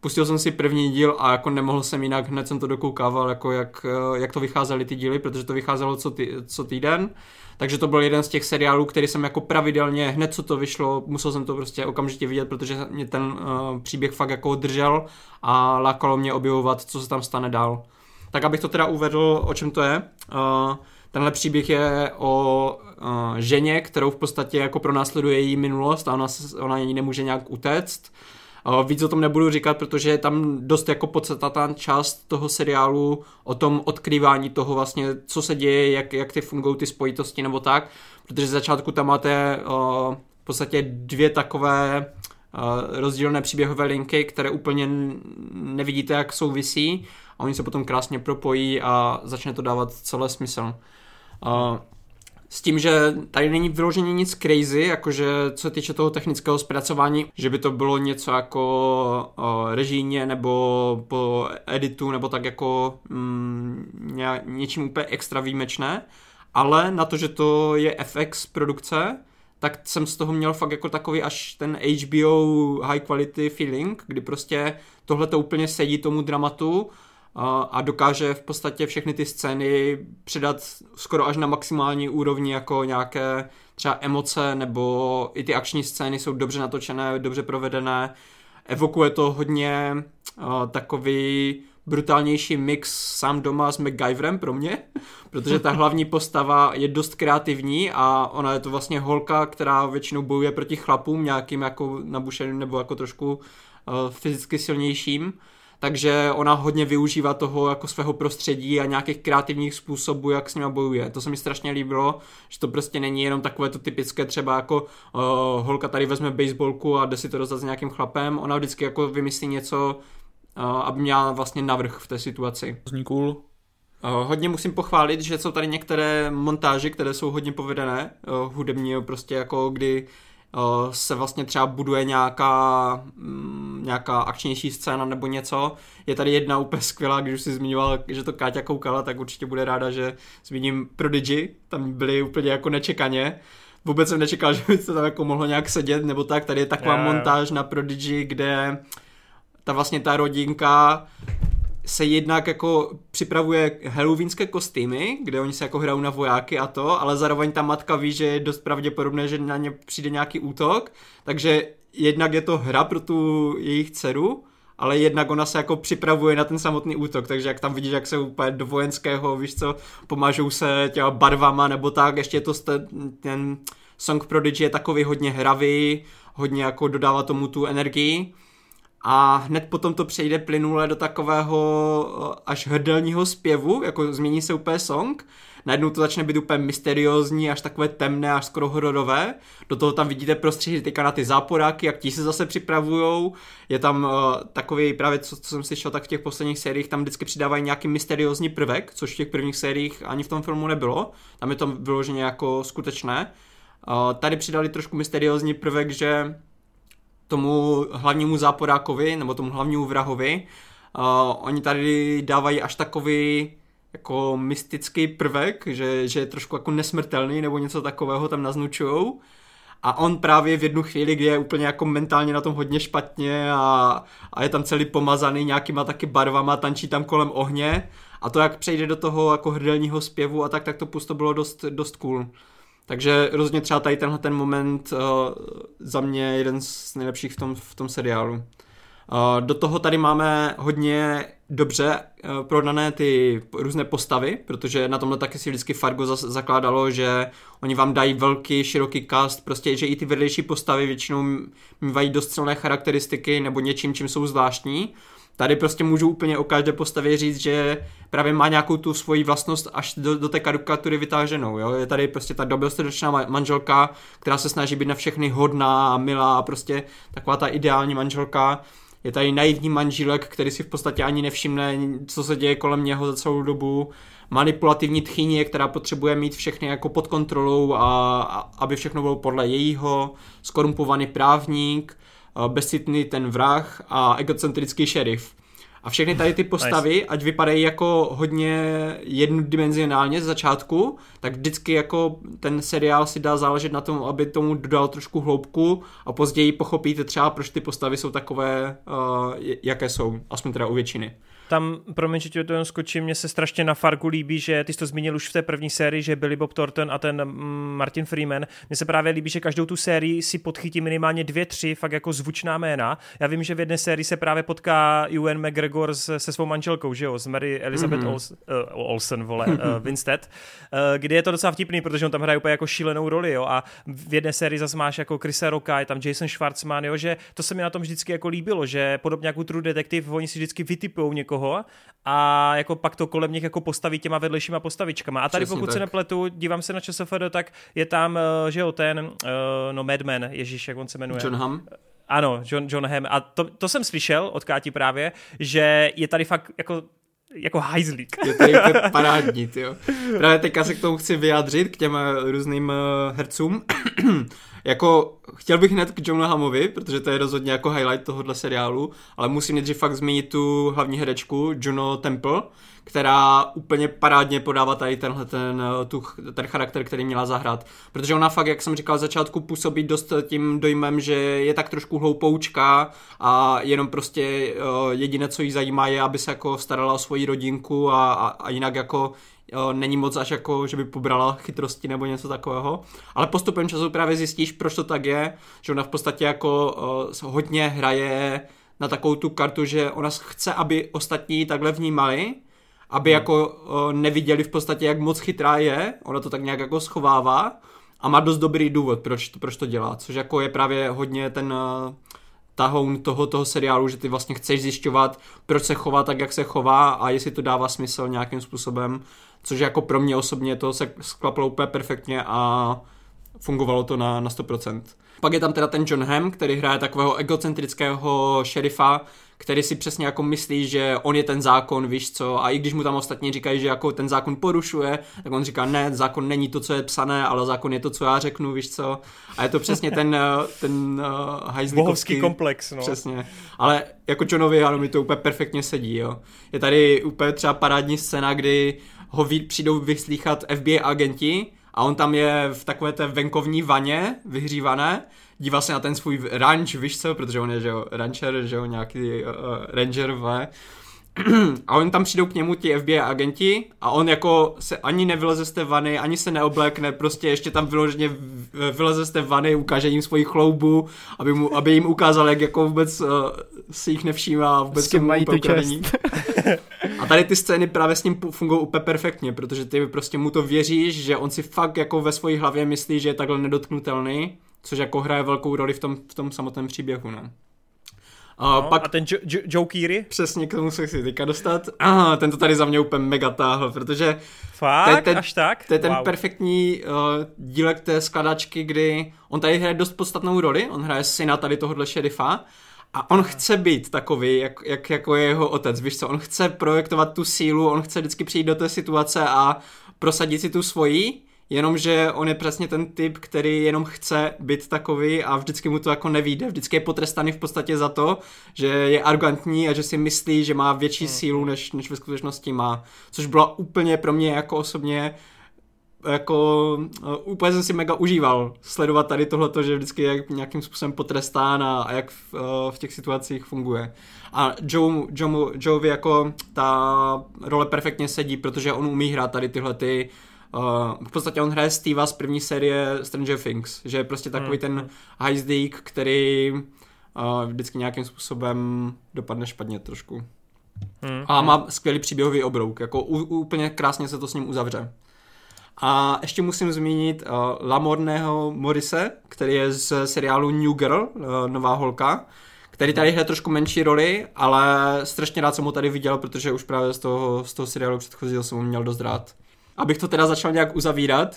Pustil jsem si první díl a jako nemohl jsem jinak, hned jsem to dokoukával, jako jak, eh, jak to vycházely ty díly, protože to vycházelo co, ty, co týden. Takže to byl jeden z těch seriálů, který jsem jako pravidelně, hned co to vyšlo, musel jsem to prostě okamžitě vidět, protože mě ten uh, příběh fakt jako držel a lákalo mě objevovat, co se tam stane dál. Tak abych to teda uvedl, o čem to je. Uh, tenhle příběh je o uh, ženě, kterou v podstatě jako pronásleduje její minulost a ona, ona jí nemůže nějak utéct. Uh, víc o tom nebudu říkat, protože je tam dost jako podstatná část toho seriálu o tom odkrývání toho vlastně, co se děje, jak, jak ty fungují ty spojitosti nebo tak, protože z začátku tam máte uh, v podstatě dvě takové rozdílné příběhové linky, které úplně nevidíte, jak souvisí a oni se potom krásně propojí a začne to dávat celé smysl. S tím, že tady není vyloženě nic crazy, jakože co týče toho technického zpracování, že by to bylo něco jako uh, režijně nebo po editu nebo tak jako mm, ně, něčím úplně extra výjimečné, ale na to, že to je FX produkce, tak jsem z toho měl fakt jako takový až ten HBO high quality feeling, kdy prostě tohle to úplně sedí tomu dramatu a dokáže v podstatě všechny ty scény předat skoro až na maximální úrovni jako nějaké třeba emoce nebo i ty akční scény jsou dobře natočené, dobře provedené. Evokuje to hodně uh, takový brutálnější mix sám doma s MacGyverem pro mě, protože ta hlavní postava je dost kreativní a ona je to vlastně holka, která většinou bojuje proti chlapům, nějakým jako nabušeným nebo jako trošku uh, fyzicky silnějším takže ona hodně využívá toho jako svého prostředí a nějakých kreativních způsobů, jak s nimi bojuje. To se mi strašně líbilo, že to prostě není jenom takové to typické třeba jako uh, holka tady vezme baseballku a jde si to rozdat s nějakým chlapem. Ona vždycky jako vymyslí něco, uh, aby měla vlastně navrh v té situaci. Zní cool. Uh, hodně musím pochválit, že jsou tady některé montáže, které jsou hodně povedené, hudební, prostě jako kdy se vlastně třeba buduje nějaká, mm, nějaká akčnější scéna nebo něco. Je tady jedna úplně skvělá, když už si zmiňoval, že to Káťa koukala, tak určitě bude ráda, že zmíním Prodigy, tam byly úplně jako nečekaně. Vůbec jsem nečekal, že by to tam jako mohlo nějak sedět, nebo tak. Tady je taková yeah. montáž na Prodigy, kde ta vlastně ta rodinka se jednak jako připravuje halloweenské kostýmy, kde oni se jako hrajou na vojáky a to, ale zároveň ta matka ví, že je dost pravděpodobné, že na ně přijde nějaký útok, takže jednak je to hra pro tu jejich dceru, ale jednak ona se jako připravuje na ten samotný útok, takže jak tam vidíš, jak se úplně do vojenského, víš co, pomážou se těma barvama nebo tak, ještě je to ten, ten Song Prodigy je takový hodně hravý, hodně jako dodává tomu tu energii a hned potom to přejde plynule do takového až hrdelního zpěvu, jako změní se úplně song, najednou to začne být úplně mysteriózní, až takové temné, až skoro hororové. Do toho tam vidíte prostředí teďka na ty záporáky, jak ti se zase připravujou. Je tam uh, takový, právě co, co jsem slyšel, tak v těch posledních sériích tam vždycky přidávají nějaký mysteriózní prvek, což v těch prvních sériích ani v tom filmu nebylo. Tam je to vyloženě jako skutečné. Uh, tady přidali trošku mysteriózní prvek, že tomu hlavnímu záporákovi, nebo tomu hlavnímu vrahovi. Uh, oni tady dávají až takový jako mystický prvek, že, že je trošku jako nesmrtelný nebo něco takového tam naznučujou. A on právě v jednu chvíli, kdy je úplně jako mentálně na tom hodně špatně a, a je tam celý pomazaný nějakýma taky barvama, tančí tam kolem ohně a to jak přejde do toho jako hrdelního zpěvu a tak, tak to pusto bylo dost, dost cool. Takže rozhodně třeba tady tenhle ten moment uh, za mě jeden z nejlepších v tom, v tom seriálu. Uh, do toho tady máme hodně dobře uh, prodané ty různé postavy, protože na tomhle taky si vždycky Fargo zas, zakládalo, že oni vám dají velký, široký cast, prostě, že i ty vedlejší postavy většinou mývají dost silné charakteristiky nebo něčím, čím jsou zvláštní. Tady prostě můžu úplně o každé postavě říct, že právě má nějakou tu svoji vlastnost až do, do té karikatury vytáženou. Jo? Je tady prostě ta dobrostrečná manželka, která se snaží být na všechny hodná a milá a prostě taková ta ideální manželka. Je tady naivní manžílek, který si v podstatě ani nevšimne, co se děje kolem něho za celou dobu. Manipulativní tchyně, která potřebuje mít všechny jako pod kontrolou a, a aby všechno bylo podle jejího. Skorumpovaný právník bezcitný ten vrah a egocentrický šerif. A všechny tady ty postavy, nice. ať vypadají jako hodně jednodimenzionálně z začátku, tak vždycky jako ten seriál si dá záležet na tom, aby tomu dodal trošku hloubku a později pochopíte třeba, proč ty postavy jsou takové, uh, jaké jsou, aspoň teda u většiny. Tam, promiň, že ti to jen skočím, mně se strašně na Fargu líbí, že ty jsi to zmínil už v té první sérii, že Billy Bob Thornton a ten mm, Martin Freeman. Mně se právě líbí, že každou tu sérii si podchytí minimálně dvě, tři fakt jako zvučná jména. Já vím, že v jedné sérii se právě potká Ewan McGregor se, se svou manželkou, že jo, s Mary Elizabeth mm-hmm. Olsen, uh, Olsen, vole, uh, Winstead, uh, kdy je to docela vtipný, protože on tam hraje úplně jako šílenou roli, jo, a v jedné sérii zase máš jako Chrisa Rocka, je tam Jason Schwartzman, jo, že to se mi na tom vždycky jako líbilo, že podobně jako True Detective, oni si vždycky vytipují někoho a jako pak to kolem nich jako postaví těma vedlejšíma postavičkama. A tady Přesně pokud tak. se nepletu, dívám se na ČSFD, tak je tam, eh, že jo, ten, uh, no Madman, Ježíš, jak on se jmenuje. John Hamm. Ano, John, John Hamm. A to, to jsem slyšel od Káti právě, že je tady fakt jako jako hajzlík. Je to je parádní, jo. Právě teďka se k tomu chci vyjádřit, k těm eh, různým hercům. Jako, chtěl bych hned k Johnu Hamovi, protože to je rozhodně jako highlight tohohle seriálu, ale musím nejdřív fakt zmínit tu hlavní herečku, Juno Temple, která úplně parádně podává tady tenhle ten, tu, ten charakter, který měla zahrát. Protože ona fakt, jak jsem říkal, začátku působí dost tím dojmem, že je tak trošku hloupoučka a jenom prostě uh, jediné, co jí zajímá, je, aby se jako starala o svoji rodinku a, a, a jinak jako není moc až jako, že by pobrala chytrosti nebo něco takového. Ale postupem času právě zjistíš, proč to tak je, že ona v podstatě jako uh, hodně hraje na takovou tu kartu, že ona chce, aby ostatní takhle vnímali, aby hmm. jako uh, neviděli v podstatě, jak moc chytrá je, ona to tak nějak jako schovává a má dost dobrý důvod, proč to, proč to dělá, což jako je právě hodně ten uh, tahoun toho, toho seriálu, že ty vlastně chceš zjišťovat, proč se chová tak, jak se chová a jestli to dává smysl nějakým způsobem což jako pro mě osobně to se sklaplo úplně perfektně a fungovalo to na, na 100%. Pak je tam teda ten John Hamm, který hraje takového egocentrického šerifa, který si přesně jako myslí, že on je ten zákon, víš co, a i když mu tam ostatní říkají, že jako ten zákon porušuje, tak on říká, ne, zákon není to, co je psané, ale zákon je to, co já řeknu, víš co. A je to přesně ten, eh, ten uh, hajzlíkovský... komplex, no. Přesně. Ale jako Johnovi, ano, mi to úplně perfektně sedí, jo. Je tady úplně třeba parádní scéna, kdy ho přijdou vyslíchat FBI agenti a on tam je v takové té venkovní vaně vyhřívané, dívá se na ten svůj ranch, víš co, protože on je, že jo, rancher, že jo, nějaký uh, ranger, ve, a oni tam přijdou k němu ti FBI agenti a on jako se ani nevyleze z té vany, ani se neoblékne, prostě ještě tam vyloženě vyleze z té vany, ukáže jim svoji chloubu, aby, mu, aby jim ukázal, jak jako vůbec uh, si jich nevšímá a vůbec s mají tu A tady ty scény právě s ním fungují úplně perfektně, protože ty prostě mu to věříš, že on si fakt jako ve své hlavě myslí, že je takhle nedotknutelný, což jako hraje velkou roli v tom, v tom samotném příběhu, no. A, no, pak, a ten jo, jo, Joe Keery? Přesně k tomu se chci teďka dostat. Aha, ten to tady za mě úplně mega táhl, protože... Fakt? To je ten, až tak? To je ten wow. perfektní uh, dílek té skladačky, kdy on tady hraje dost podstatnou roli, on hraje syna tady tohohle šerifa a on chce být takový, jak, jak jako je jeho otec, víš co, on chce projektovat tu sílu, on chce vždycky přijít do té situace a prosadit si tu svoji, Jenomže on je přesně ten typ, který jenom chce být takový a vždycky mu to jako nevíde. Vždycky je potrestaný v podstatě za to, že je arrogantní a že si myslí, že má větší hmm. sílu, než, než ve skutečnosti má. Což byla úplně pro mě jako osobně jako uh, úplně jsem si mega užíval sledovat tady tohleto, že vždycky je nějakým způsobem potrestán a, a jak v, uh, v těch situacích funguje. A Joe, Joe, Joe jako ta role perfektně sedí, protože on umí hrát tady tyhle ty Uh, v podstatě on hraje Steva z první série Stranger Things, že je prostě takový hmm. ten hajzdík, který uh, vždycky nějakým způsobem dopadne špatně trošku. Hmm. A má skvělý příběhový obrouk, jako u, úplně krásně se to s ním uzavře. A ještě musím zmínit uh, Lamorného Morise, který je z seriálu New Girl, uh, Nová holka, který tady hraje trošku menší roli, ale strašně rád jsem ho tady viděl, protože už právě z toho, z toho seriálu předchozího jsem ho měl dost rád. Abych to teda začal nějak uzavírat,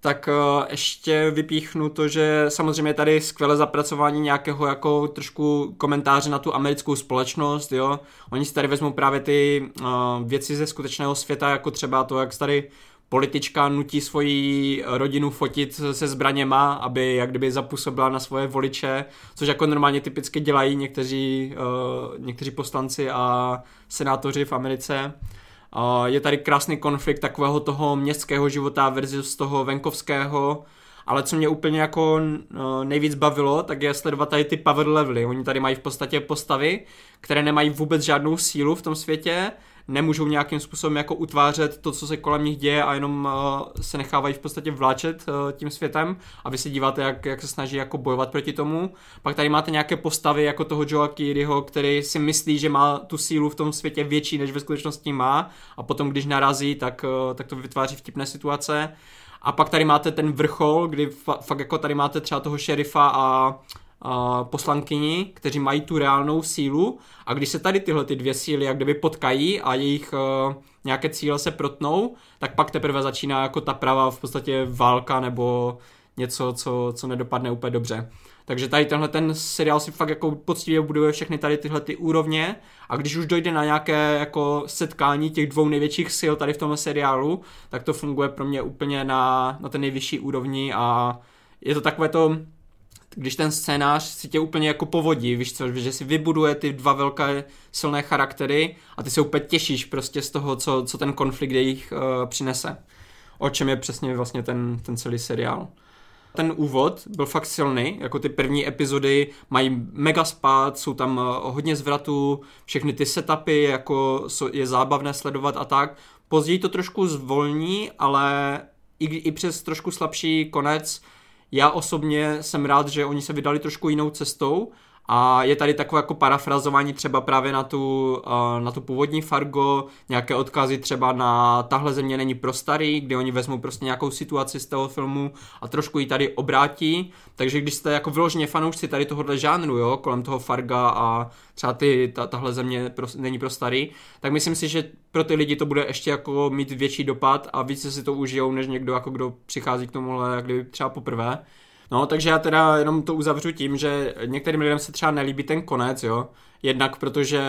tak uh, ještě vypíchnu to, že samozřejmě tady skvělé zapracování nějakého jako trošku komentáře na tu americkou společnost, jo. Oni si tady vezmou právě ty uh, věci ze skutečného světa, jako třeba to, jak tady politička nutí svoji rodinu fotit se zbraněma, aby jak kdyby zapůsobila na svoje voliče, což jako normálně typicky dělají někteří, uh, někteří poslanci a senátoři v Americe. Je tady krásný konflikt takového toho městského života versus toho venkovského ale co mě úplně jako uh, nejvíc bavilo, tak je sledovat tady ty power levely. Oni tady mají v podstatě postavy, které nemají vůbec žádnou sílu v tom světě, nemůžou nějakým způsobem jako utvářet to, co se kolem nich děje a jenom uh, se nechávají v podstatě vláčet uh, tím světem a vy se díváte, jak, jak se snaží jako bojovat proti tomu. Pak tady máte nějaké postavy jako toho Joa Kiriho, který si myslí, že má tu sílu v tom světě větší, než ve skutečnosti má a potom, když narazí, tak, uh, tak to vytváří vtipné situace. A pak tady máte ten vrchol, kdy fa- fakt jako tady máte třeba toho šerifa a poslankyni, kteří mají tu reálnou sílu a když se tady tyhle ty dvě síly jak kdyby potkají a jejich uh, nějaké cíle se protnou, tak pak teprve začíná jako ta pravá v podstatě válka nebo něco, co, co nedopadne úplně dobře. Takže tady tenhle ten seriál si fakt jako poctivě buduje všechny tady tyhle ty úrovně a když už dojde na nějaké jako setkání těch dvou největších sil tady v tom seriálu, tak to funguje pro mě úplně na, na ten nejvyšší úrovni a je to takové to, když ten scénář si tě úplně jako povodí, víš co, že si vybuduje ty dva velké silné charaktery a ty se úplně těšíš prostě z toho, co, co ten konflikt jejich uh, přinese. O čem je přesně vlastně ten, ten celý seriál. Ten úvod byl fakt silný, jako ty první epizody mají mega spát, jsou tam uh, hodně zvratů, všechny ty setupy, jako je zábavné sledovat a tak. Později to trošku zvolní, ale i, i přes trošku slabší konec já osobně jsem rád, že oni se vydali trošku jinou cestou a je tady takové jako parafrazování třeba právě na tu, uh, na tu původní Fargo, nějaké odkazy třeba na tahle země není pro starý, kdy oni vezmou prostě nějakou situaci z toho filmu a trošku ji tady obrátí. Takže když jste jako vyloženě fanoušci tady tohohle žánru, jo, kolem toho Farga a třeba ty, ta, tahle země pro, není pro starý, tak myslím si, že pro ty lidi to bude ještě jako mít větší dopad a více si to užijou, než někdo jako kdo přichází k tomuhle, jak kdyby třeba poprvé. No, takže já teda jenom to uzavřu tím, že některým lidem se třeba nelíbí ten konec, jo. Jednak protože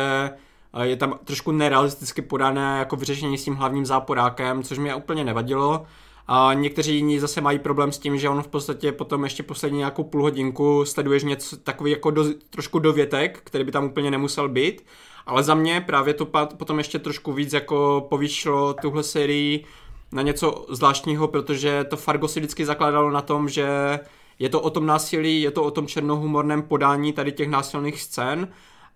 eh, je tam trošku nerealisticky podané jako vyřešení s tím hlavním záporákem, což mě úplně nevadilo. A někteří jiní zase mají problém s tím, že on v podstatě potom ještě poslední nějakou půl hodinku sleduješ něco takový jako do, trošku dovětek, který by tam úplně nemusel být. Ale za mě právě to potom ještě trošku víc jako povýšilo tuhle sérii na něco zvláštního, protože to Fargo si vždycky zakládalo na tom, že je to o tom násilí, je to o tom černohumorném podání tady těch násilných scén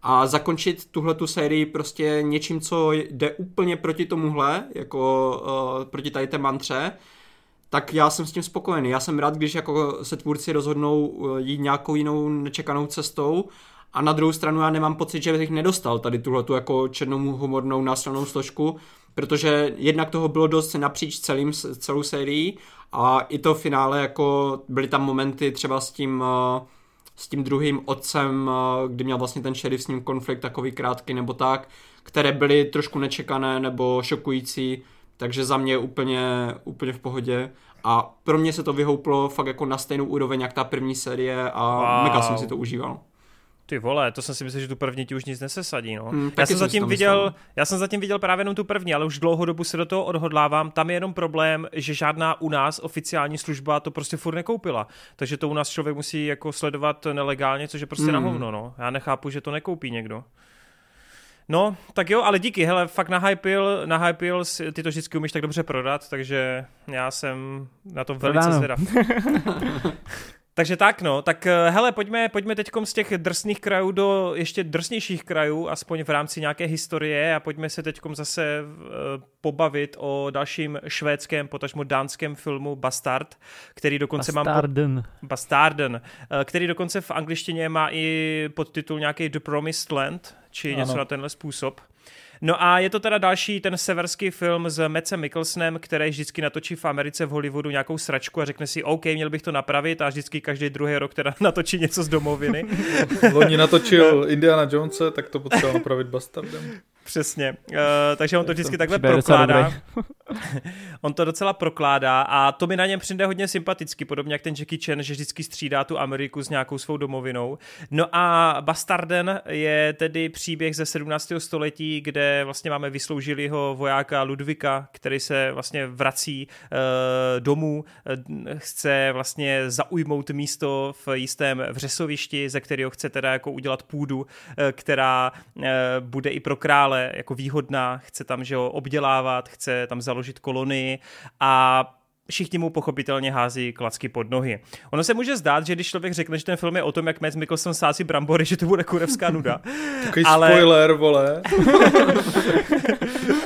a zakončit tuhle tu sérii prostě něčím, co jde úplně proti tomuhle, jako uh, proti tady té mantře, tak já jsem s tím spokojený. Já jsem rád, když jako se tvůrci rozhodnou eh, jít nějakou jinou nečekanou cestou a na druhou stranu já nemám pocit, že bych nedostal tady tuhle tu jako černou humornou násilnou složku, protože jednak toho bylo dost napříč celým, celou sérií a i to finále, jako byly tam momenty třeba s tím, eh, s tím druhým otcem, eh, kdy měl vlastně ten šerif s ním konflikt takový krátký nebo tak, které byly trošku nečekané nebo šokující, takže za mě úplně, úplně v pohodě. A pro mě se to vyhouplo fakt jako na stejnou úroveň jak ta první série a wow. mega jsem si to užíval. Ty vole, to jsem si myslel, že tu první ti už nic nesesadí, no. Hmm, já jsem zatím viděl, já jsem zatím viděl právě jenom tu první, ale už dlouhou dobu se do toho odhodlávám. Tam je jenom problém, že žádná u nás oficiální služba to prostě furt nekoupila. Takže to u nás člověk musí jako sledovat nelegálně, což je prostě hmm. na hovno, no. Já nechápu, že to nekoupí někdo. No, tak jo, ale díky, hele, fakt nahypil, nahypil, ty to vždycky umíš tak dobře prodat, takže já jsem na to velice zvědav. Takže tak no, tak eh, hele, pojďme, pojďme teď z těch drsných krajů do ještě drsnějších krajů, aspoň v rámci nějaké historie a pojďme se teď zase uh, pobavit o dalším švédském, potažmo dánském filmu Bastard, který dokonce Bastarden. mám... Po... Bastarden. Uh, který dokonce v angličtině má i podtitul nějaký The Promised Land, či ano. něco na tenhle způsob. No a je to teda další ten severský film s Mecem Mikkelsenem, který vždycky natočí v Americe v Hollywoodu nějakou sračku a řekne si, OK, měl bych to napravit a vždycky každý druhý rok teda natočí něco z domoviny. Loni natočil Indiana Jonesa, tak to potřeboval napravit Bastardem. Přesně. Uh, takže on to vždycky takhle prokládá. on to docela prokládá a to mi na něm přijde hodně sympaticky, podobně jak ten Jackie Chan, že vždycky střídá tu Ameriku s nějakou svou domovinou. No a Bastarden je tedy příběh ze 17. století, kde vlastně máme vysloužilýho vojáka Ludvika, který se vlastně vrací uh, domů, uh, chce vlastně zaujmout místo v jistém vřesovišti, ze kterého chce teda jako udělat půdu, uh, která uh, bude i pro krále jako výhodná, chce tam že ho, obdělávat, chce tam založit kolonii a všichni mu pochopitelně hází klacky pod nohy. Ono se může zdát, že když člověk řekne, že ten film je o tom, jak Mads Mikkelsen sází brambory, že to bude kurevská nuda. Takový ale... spoiler, vole.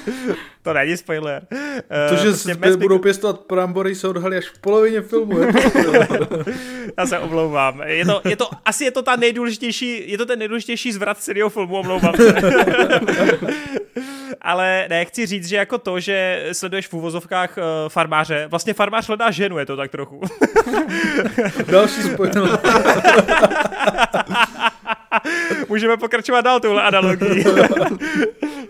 to není spoiler. To, že prostě Mads budou pěstovat brambory, se odhalí až v polovině filmu. Je Já se omlouvám. Je to, je to, asi je to ta nejdůležitější, je to ten nejdůležitější zvrat celého filmu, omlouvám se. ale ne, chci říct, že jako to, že sleduješ v úvozovkách uh, farmáře, vlastně farmář hledá ženu, je to tak trochu. Další spoiler. Můžeme pokračovat dál tuhle analogii.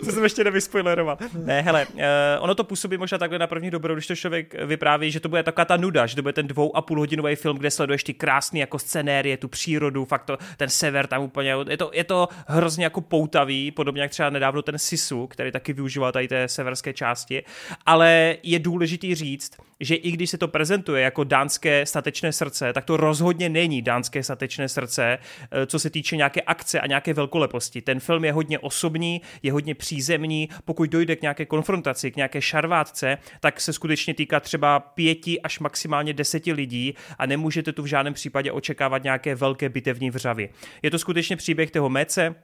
Co jsem ještě nevyspoileroval. Ne, hele, uh, ono to působí možná takhle na první dobrou, když to člověk vypráví, že to bude taková ta nuda, že to bude ten dvou a půl hodinový film, kde sleduješ ty krásný jako scenérie, tu přírodu, fakt to, ten sever tam úplně, je to, je to hrozně jako poutavý, podobně jak třeba nedávno ten Sisu, který taky využíval tady té severské části, ale je důležitý říct, že i když se to prezentuje jako dánské statečné srdce, tak to rozhodně není dánské statečné srdce, eh, co se týče nějaké akce a nějaké velkoleposti. Ten film je hodně osobní, je hodně přízemní, pokud dojde k nějaké konfrontaci, k nějaké šarvátce, tak se skutečně týká třeba pěti až maximálně deseti lidí a nemůžete tu v žádném případě očekávat nějaké velké bitevní vřavy. Je to skutečně příběh toho Mece,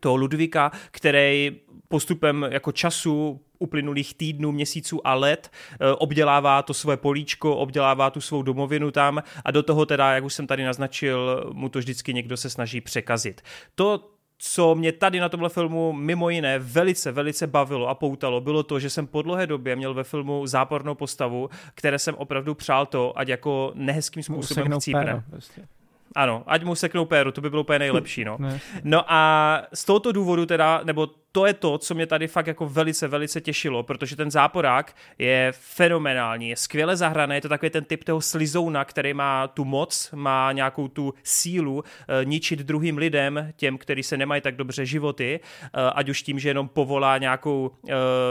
toho Ludvíka, který postupem jako času uplynulých týdnů, měsíců a let eh, obdělává to své políčko, obdělává tu svou domovinu tam a do toho teda, jak už jsem tady naznačil, mu to vždycky někdo se snaží překazit. To, co mě tady na tomhle filmu mimo jiné velice, velice bavilo a poutalo, bylo to, že jsem po dlouhé době měl ve filmu zápornou postavu, které jsem opravdu přál to, ať jako nehezkým způsobem chcípne. Prostě. Ano, ať mu seknou péru, to by bylo úplně nejlepší, no. No a z tohoto důvodu teda, nebo to je to, co mě tady fakt jako velice, velice těšilo, protože ten záporák je fenomenální, je skvěle zahraný, je to takový ten typ toho slizouna, který má tu moc, má nějakou tu sílu e, ničit druhým lidem, těm, kteří se nemají tak dobře životy, e, ať už tím, že jenom povolá nějakou,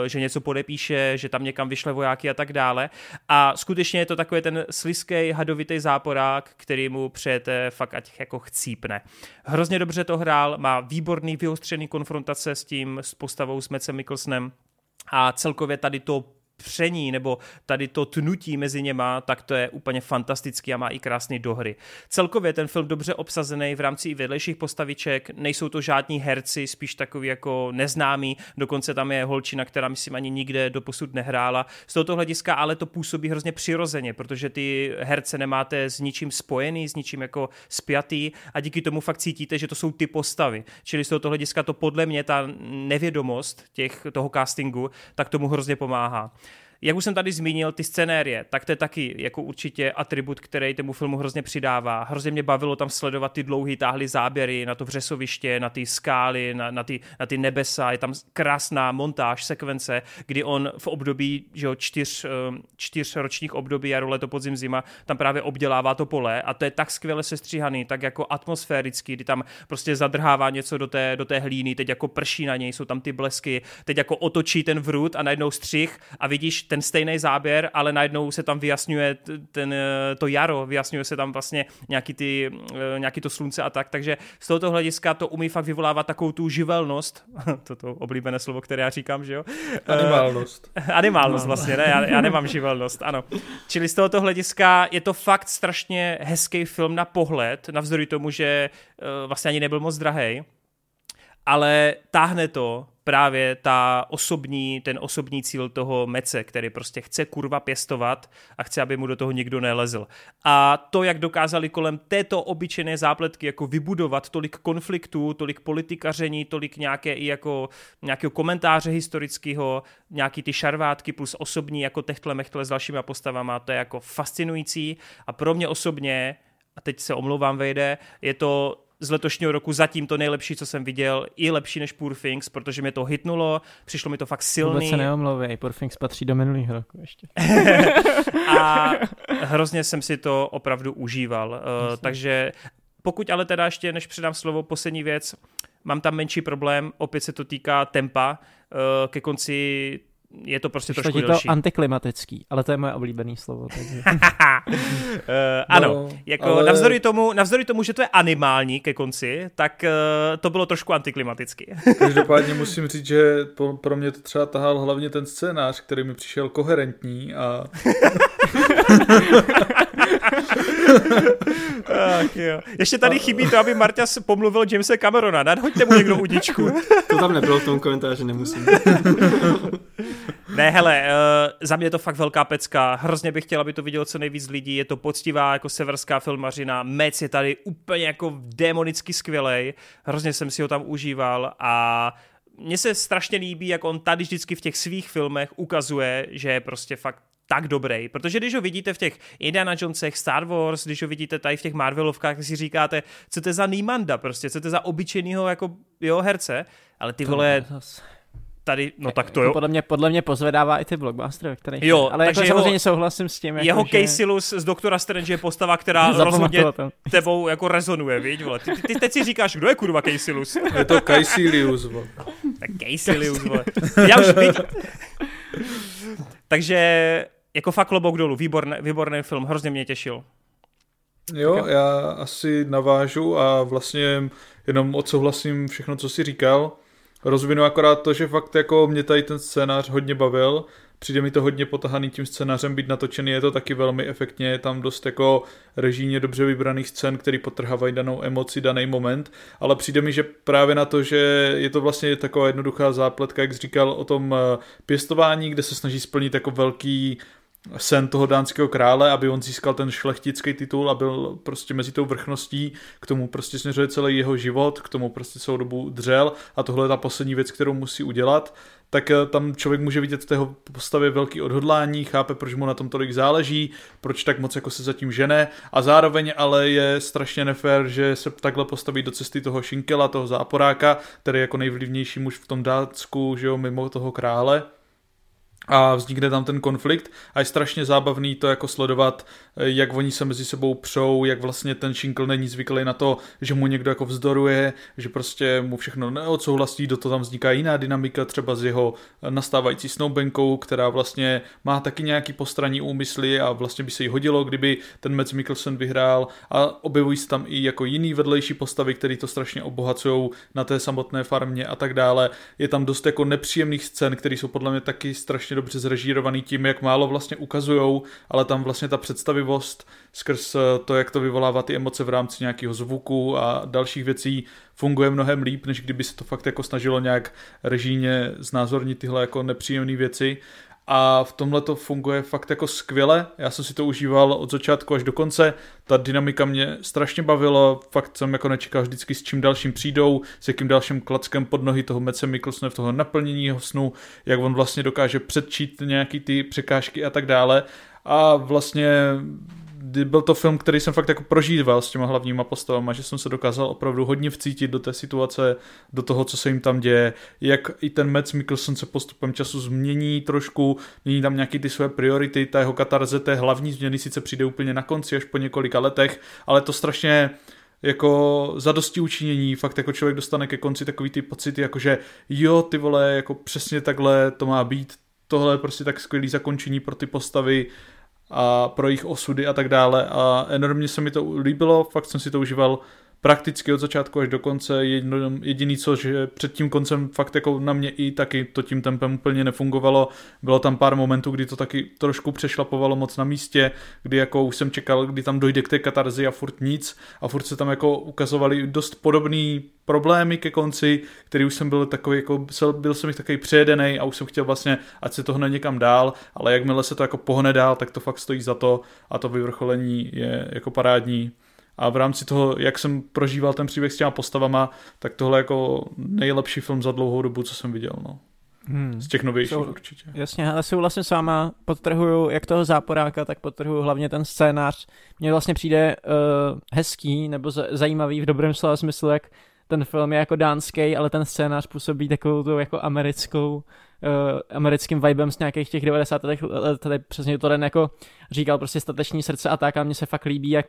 e, že něco podepíše, že tam někam vyšle vojáky a tak dále. A skutečně je to takový ten sliský, hadovitý záporák, který mu přejete fakt ať jako chcípne. Hrozně dobře to hrál, má výborný vyostřený konfrontace s tím, s postavou s Mecem Mikkelsenem. A celkově tady to pření nebo tady to tnutí mezi něma, tak to je úplně fantastický a má i krásný dohry. Celkově ten film dobře obsazený v rámci i vedlejších postaviček, nejsou to žádní herci, spíš takový jako neznámý, dokonce tam je holčina, která myslím ani nikde doposud nehrála. Z tohoto hlediska ale to působí hrozně přirozeně, protože ty herce nemáte s ničím spojený, s ničím jako spjatý a díky tomu fakt cítíte, že to jsou ty postavy. Čili z tohoto hlediska to podle mě ta nevědomost těch, toho castingu, tak tomu hrozně pomáhá. Jak už jsem tady zmínil, ty scenérie, tak to je taky jako určitě atribut, který tomu filmu hrozně přidává. Hrozně mě bavilo tam sledovat ty dlouhý táhly záběry na to vřesoviště, na ty skály, na, na, ty, na ty nebesa. Je tam krásná montáž, sekvence, kdy on v období že jo, čtyř, eh, čtyř ročních období, jaro, leto, podzim, zima, tam právě obdělává to pole a to je tak skvěle sestříhaný, tak jako atmosférický, kdy tam prostě zadrhává něco do té, do té hlíny, teď jako prší na něj, jsou tam ty blesky, teď jako otočí ten vrut a najednou střih a vidíš ten stejný záběr, ale najednou se tam vyjasňuje ten, eh, to jaro, vyjasňuje se tam vlastně nějaký, ty, eh, nějaký to slunce a tak, takže z tohoto hlediska to umí fakt vyvolávat takovou tu živelnost, toto oblíbené slovo, které já říkám, že jo? Animálnost. Animálnost vlastně, ne, já, já nemám živelnost, ano. Čili z tohoto hlediska je to fakt strašně hezký film na pohled, navzdory tomu, že vlastně ani nebyl moc drahý, ale táhne to právě ta osobní, ten osobní cíl toho mece, který prostě chce kurva pěstovat a chce, aby mu do toho nikdo nelezl. A to, jak dokázali kolem této obyčejné zápletky jako vybudovat tolik konfliktů, tolik politikaření, tolik nějaké i jako nějakého komentáře historického, nějaký ty šarvátky plus osobní jako techtle mechtle s dalšíma postavama, to je jako fascinující a pro mě osobně a teď se omlouvám, vejde, je to z letošního roku zatím to nejlepší, co jsem viděl, i lepší než Poor Things, protože mě to hitnulo, přišlo mi to fakt silný. Vůbec se neomlouvej, Poor Things patří do minulého roku ještě. a hrozně jsem si to opravdu užíval. Uh, takže pokud ale teda ještě, než předám slovo, poslední věc, mám tam menší problém, opět se to týká tempa, uh, ke konci je to prostě Přišlo trošku ti delší. to antiklimatický, ale to je moje oblíbený slovo. Takže... uh, ano, No, jako ale- navzdory, tomu, navzdory tomu, že to je animální ke konci, tak uh, to bylo trošku antiklimaticky. Každopádně musím říct, že po- pro mě to třeba tahal hlavně ten scénář, který mi přišel koherentní a Ach, jo. Ještě tady chybí to, aby Marťas pomluvil Jamesa Camerona. Nadhoďte mu někdo udičku. To tam nebylo v tom komentáři, nemusím. Ne, hele, uh, za mě je to fakt velká pecka. Hrozně bych chtěl, aby to vidělo co nejvíc lidí. Je to poctivá jako severská filmařina. Mec je tady úplně jako demonicky skvělej. Hrozně jsem si ho tam užíval a mně se strašně líbí, jak on tady vždycky v těch svých filmech ukazuje, že je prostě fakt tak dobrý, protože když ho vidíte v těch Indiana Jonesech, Star Wars, když ho vidíte tady v těch Marvelovkách, tak si říkáte, co to je za Nýmanda prostě, co to je za obyčejného jako jo, herce, ale ty vole, tady, no tak to Jako jo, Podle mě, podle mě pozvedává i ty blockbustery, které Jo, ale jako takže jeho- samozřejmě souhlasím s tím. Jako, Jeho že... Casilus z Doktora Strange je postava, která rozhodně tebou jako rezonuje, víš, vole. Ty, ty, teď si říkáš, kdo je kurva Casilus? je to Caecilius. vole. Tak Casilus, vole. Já už vidím. Takže jako fakt klobouk dolů, výborný, výborný film, hrozně mě těšil. Jo, já asi navážu a vlastně jenom odsouhlasím všechno, co jsi říkal. Rozvinu akorát to, že fakt jako mě tady ten scénář hodně bavil. Přijde mi to hodně potahaný tím scénářem být natočený, je to taky velmi efektně, je tam dost jako režijně dobře vybraných scén, který potrhávají danou emoci, daný moment, ale přijde mi, že právě na to, že je to vlastně taková jednoduchá zápletka, jak jsi říkal o tom eh, pěstování, kde se snaží splnit jako velký sen toho dánského krále, aby on získal ten šlechtický titul a byl prostě mezi tou vrchností, k tomu prostě směřuje celý jeho život, k tomu prostě celou dobu dřel a tohle je ta poslední věc, kterou musí udělat, tak eh, tam člověk může vidět v té postavě velký odhodlání, chápe, proč mu na tom tolik záleží, proč tak moc jako se zatím žene. A zároveň ale je strašně nefér, že se takhle postaví do cesty toho Šinkela, toho záporáka, který je jako nejvlivnější muž v tom Dácku, že jo, mimo toho krále a vznikne tam ten konflikt a je strašně zábavný to jako sledovat, eh, jak oni se mezi sebou přou, jak vlastně ten Šinkl není zvyklý na to, že mu někdo jako vzdoruje, že prostě mu všechno neodsouhlasí, do toho tam vzniká jiná dynamika třeba s jeho nastávající snoubenkou, která vlastně má taky nějaký postranní úmysly a vlastně by se jí hodilo, kdyby ten Mads Mikkelsen vyhrál a objevují se tam i jako jiný vedlejší postavy, který to strašně obohacují na té samotné farmě a tak dále. Je tam dost jako nepříjemných scén, které jsou podle mě taky strašně dobře zrežírovaný tím, jak málo vlastně ukazujou, ale tam vlastně ta představivost skrz eh, to, jak to vyvolává ty emoce v rámci nějakého zvuku a dalších věcí, funguje mnohem líp, než kdyby se to fakt jako snažilo nějak režijně znázornit tyhle jako nepříjemné věci. A v tomhle to funguje fakt jako skvěle. Já jsem si to užíval od začátku až do konce. Ta dynamika mě strašně bavila. Fakt jsem jako nečekal vždycky s čím dalším přijdou, s jakým dalším klackem pod nohy toho Mece Mikkelsona v toho naplnění jeho snu, jak on vlastně dokáže předčít nějaký ty překážky a tak dále. A vlastně byl to film, který jsem fakt jako prožíval s těma hlavníma postavama, že jsem se dokázal opravdu hodně vcítit do té situace, do toho, co se jim tam děje, jak i ten Mads Mikkelsen se postupem času změní trošku, mění tam nějaký ty své priority, ta jeho katarze té hlavní změny sice přijde úplně na konci, až po několika letech, ale to strašně jako zadosti učinění, fakt jako člověk dostane ke konci takový ty pocity, jako že jo, ty vole, jako přesně takhle to má být, tohle je prostě tak skvělý zakončení pro ty postavy, a pro jejich osudy a tak dále. A enormně se mi to líbilo, fakt jsem si to užíval prakticky od začátku až do konce, jedno, jediný co, že před tím koncem fakt jako na mě i taky to tím tempem úplně nefungovalo, bylo tam pár momentů, kdy to taky trošku přešlapovalo moc na místě, kdy jako už jsem čekal, kdy tam dojde k té katarzi a furt nic a furt se tam jako ukazovali dost podobný problémy ke konci, který už jsem byl takový, jako byl jsem jich takový přejedený a už jsem chtěl vlastně, ať se to hne někam dál, ale jakmile se to jako pohne dál, tak to fakt stojí za to a to vyvrcholení je jako parádní. A v rámci toho, jak jsem prožíval ten příběh s těma postavama, tak tohle jako nejlepší film za dlouhou dobu, co jsem viděl. No. Hmm. Z těch novějších Sou- určitě. Jasně, ale souhlasím s váma, podtrhuju jak toho záporáka, tak podtrhuju hlavně ten scénář. Mně vlastně přijde uh, hezký nebo z- zajímavý v dobrém slova smyslu, jak ten film je jako dánský, ale ten scénář působí takovou tu jako americkou, uh, americkým vibem z nějakých těch 90. let, tady přesně to den jako říkal prostě stateční srdce a tak a mně se fakt líbí, jak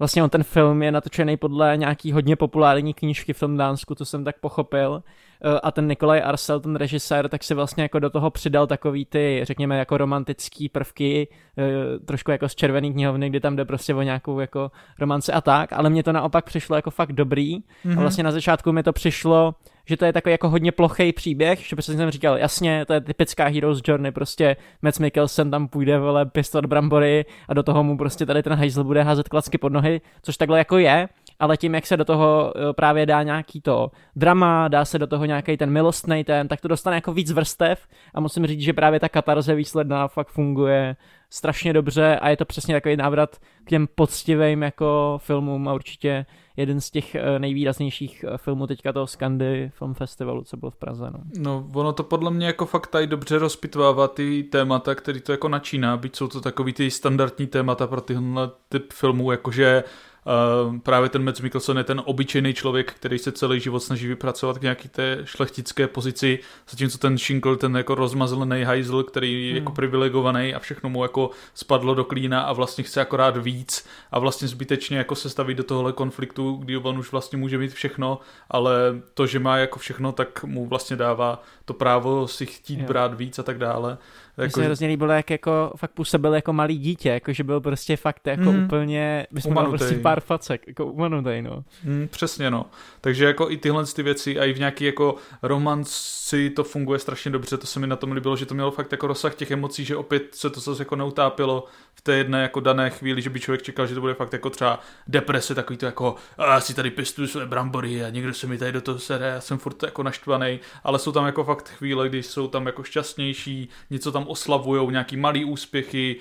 vlastně on ten film je natočený podle nějaký hodně populární knížky v tom Dánsku, to jsem tak pochopil. Eh, a ten Nikolaj Arcel, ten režisér, tak si vlastně jako do toho přidal takový ty, řekněme, jako romantický prvky, eh, trošku jako z červený knihovny, kdy tam jde prostě o nějakou jako romance a tak, ale mně to naopak přišlo jako fakt dobrý. Mm-hmm. A Mhm. vlastně na začátku mi to přišlo, že to je takový jako hodně plochý příběh, že prostě jsem říkal, jasně, to je typická Heroes Journey, prostě Mads Mikkelsen tam půjde, vole, pistol brambory a do toho mu prostě tady ten hajzl bude házet klacky pod nohy, což takhle jako je, ale tím, jak se do toho eh, právě dá nějaký to drama, dá se do toho nějaký ten milostný ten, tak to dostane jako víc vrstev a musím říct, že právě ta katarze výsledná fakt funguje strašně dobře a je to přesně takový návrat k těm poctivým jako filmům a určitě jeden z těch eh, nejvýraznějších eh, filmů teďka toho Skandy Film Festivalu, co byl v Praze. No. No, ono to podle mě jako fakt tady dobře rozpitvává ty témata, který to jako načíná, byť jsou to takový ty standardní témata pro tyhle typ filmů, jakože Uh, právě ten Mads Mikkelsen je ten obyčejný člověk, který se celý život snaží vypracovat k nějaký té šlechtické pozici, zatímco ten Shinkle, ten jako rozmazlený hajzl, který je Hmm. jako privilegovaný a všechno mu jako spadlo do klína a vlastně chce akorát víc a vlastně zbytečně jako se staví do tohohle konfliktu, kdy on už vlastně může mít všechno, ale to, že má jako všechno, tak mu vlastně dává to právo si chtít Jo. brát víc a tak dále. Mně Jako, se hrozně líbilo, jak jako fakt působil jako malý dítě, jako že byl prostě fakt jako Mhm. úplně, bychom měl Umanutej. prostě pár facek, jako umanutej, no. Mm, přesně no. Takže jako i tyhle ty věci a i v nějaký jako romanci to funguje strašně dobře, to se mi na tom líbilo, že to mělo fakt jako rozsah těch emocí, že opět se to zase jako neutápilo v té jedné jako dané chvíli, že by člověk čekal, že to bude fakt jako třeba deprese, takový to jako a si tady pěstuju své brambory a někdo se mi tady do toho sere, já jsem furt jako naštvaný, ale jsou tam jako fakt chvíle, kdy jsou tam jako šťastnější, něco tam oslavujou, nějaký malý úspěchy,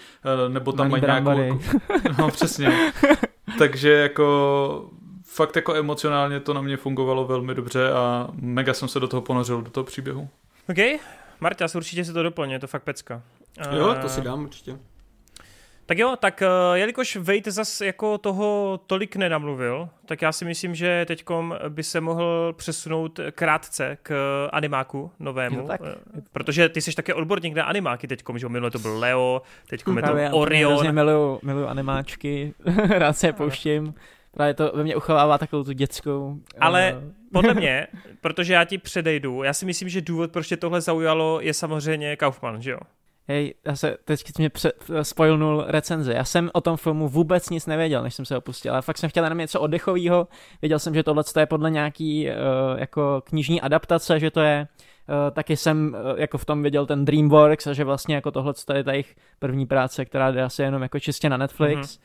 eh, nebo tam Malý mají nějakou, brambory. jako, no přesně, takže jako fakt jako emocionálně to na mě fungovalo velmi dobře a mega jsem se do toho ponořil, do toho příběhu. OK, Marta, určitě si to doplně, je to fakt pecka. Jo, Eh, to si dám určitě. Tak jo, tak eh, jelikož Vejt zas jako toho tolik nenamluvil, tak já si myslím, že teďkom by se mohl přesunout krátce k animáku novému. Jo, tak. eh, Protože ty jsi také odborník na animáky teďkom, že jo? minule to byl Leo, teďkom je to Právě já Orion. miluju, miluju animáčky, rád se je pouštím. Právě to ve mně uchovává takovou tu dětskou. Ale eh, podle mě, protože já ti předejdu, já si myslím, že důvod, proč tě tohle zaujalo, je samozřejmě Kaufman, že jo? Hej, já se teď mě před, spoilnul recenze. Já jsem o tom filmu vůbec nic nevěděl, než jsem se opustil. Ale fakt jsem chtěl jenom něco oddechového. Věděl jsem, že tohle je podle nějaký uh, jako knižní adaptace, že to je Uh, taky jsem uh, jako v tom viděl ten DreamWorks a že vlastně jako tohle je ta jejich první práce, která jde asi jenom jako čistě na Netflix. Mm-hmm.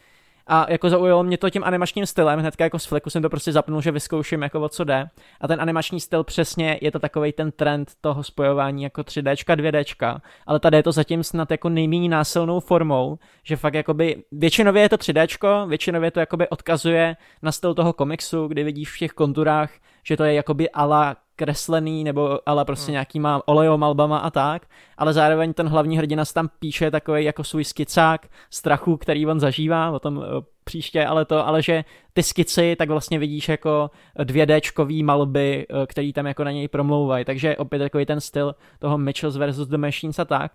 A jako zaujalo mě to tím animačním stylem, hnedka jako z fleku jsem to prostě zapnul, že vyzkouším jako o co jde. A ten animační styl přesně je to takový ten trend toho spojování jako 3Dčka, 2Dčka, ale tady je to zatím snad jako nejméně násilnou formou, že fakt jakoby většinově je to 3Dčko, většinově to jakoby odkazuje na styl toho komiksu, kdy vidíš v těch konturách, že to je jakoby ala kreslený nebo ale prostě Hmm. nějakýma olejomalbama a tak, ale zároveň ten hlavní hrdina tam píše takový jako svůj skicák strachu, který on zažívá, o tom eh, příště, ale to, ale že ty skici tak vlastně vidíš jako 2Dčkový malby, eh, který tam jako na něj promlouvají, takže opět takový ten styl toho Mitchells versus The Machines a tak.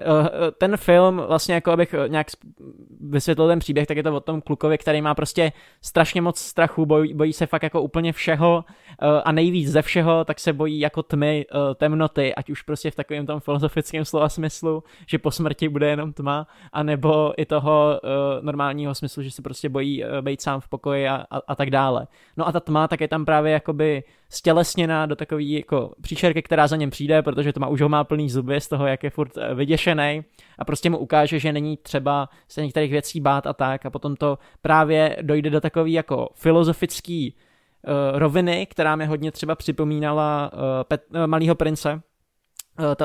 Eh, ten film, vlastně jako abych nějak vysvětlil ten příběh, tak je to o tom klukovi, který má prostě strašně moc strachu, bojí, bojí se fakt jako úplně všeho eh, a nejvíc ze všeho, tak se bojí jako tmy, eh, temnoty, ať už prostě v takovém tom filozofickém slova smyslu, že po smrti bude jenom tma, anebo i toho normálního smyslu, že se prostě bojí být sám v pokoji a, a, a tak dále. No a ta tma tak je tam právě jakoby stělesněná do takový jako příšerky, která za něm přijde, protože tma už ho má plný zuby z toho, jak je furt eh, vyděšený. A prostě mu ukáže, že není třeba se některých věcí bát a tak. A potom to právě dojde do takový jako filozofický uh, roviny, která mi hodně třeba připomínala uh, Pet, uh, Malýho prince,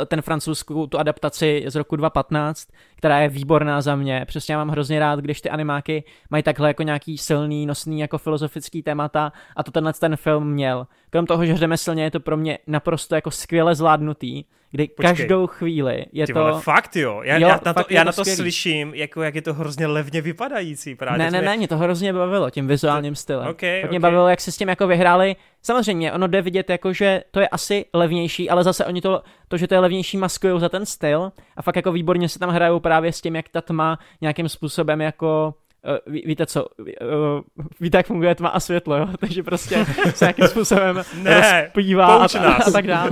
ten francouzskou, tu adaptaci z roku 2015, která je výborná za mě. Přesně já mám hrozně rád, když ty animáky mají takhle jako nějaký silný, nosný jako filozofický témata a to tenhle ten film měl. Krom toho, že řemeslně je to pro mě naprosto jako skvěle zvládnutý, kdy Počkej. každou chvíli je Ty to... vole, fakt jo. Já, Jo, já na to, já to na to skvělý. slyším, jako jak je to hrozně levně vypadající právě. Ne, ne, mě- ne, mě to hrozně bavilo tím vizuálním stylem. Ok, tak mě ok. bavilo, jak se s tím jako vyhráli. Samozřejmě, ono jde vidět jako, že to je asi levnější, ale zase oni to, to že to je levnější, maskují za ten styl a fakt jako výborně se tam hrajou právě s tím, jak ta tma nějakým způsobem jako uh, ví, víte co, uh, víte, jak funguje tma a světlo, jo? takže prostě se nějakým způsobem ne, rozpívá a, a, a, tak dále.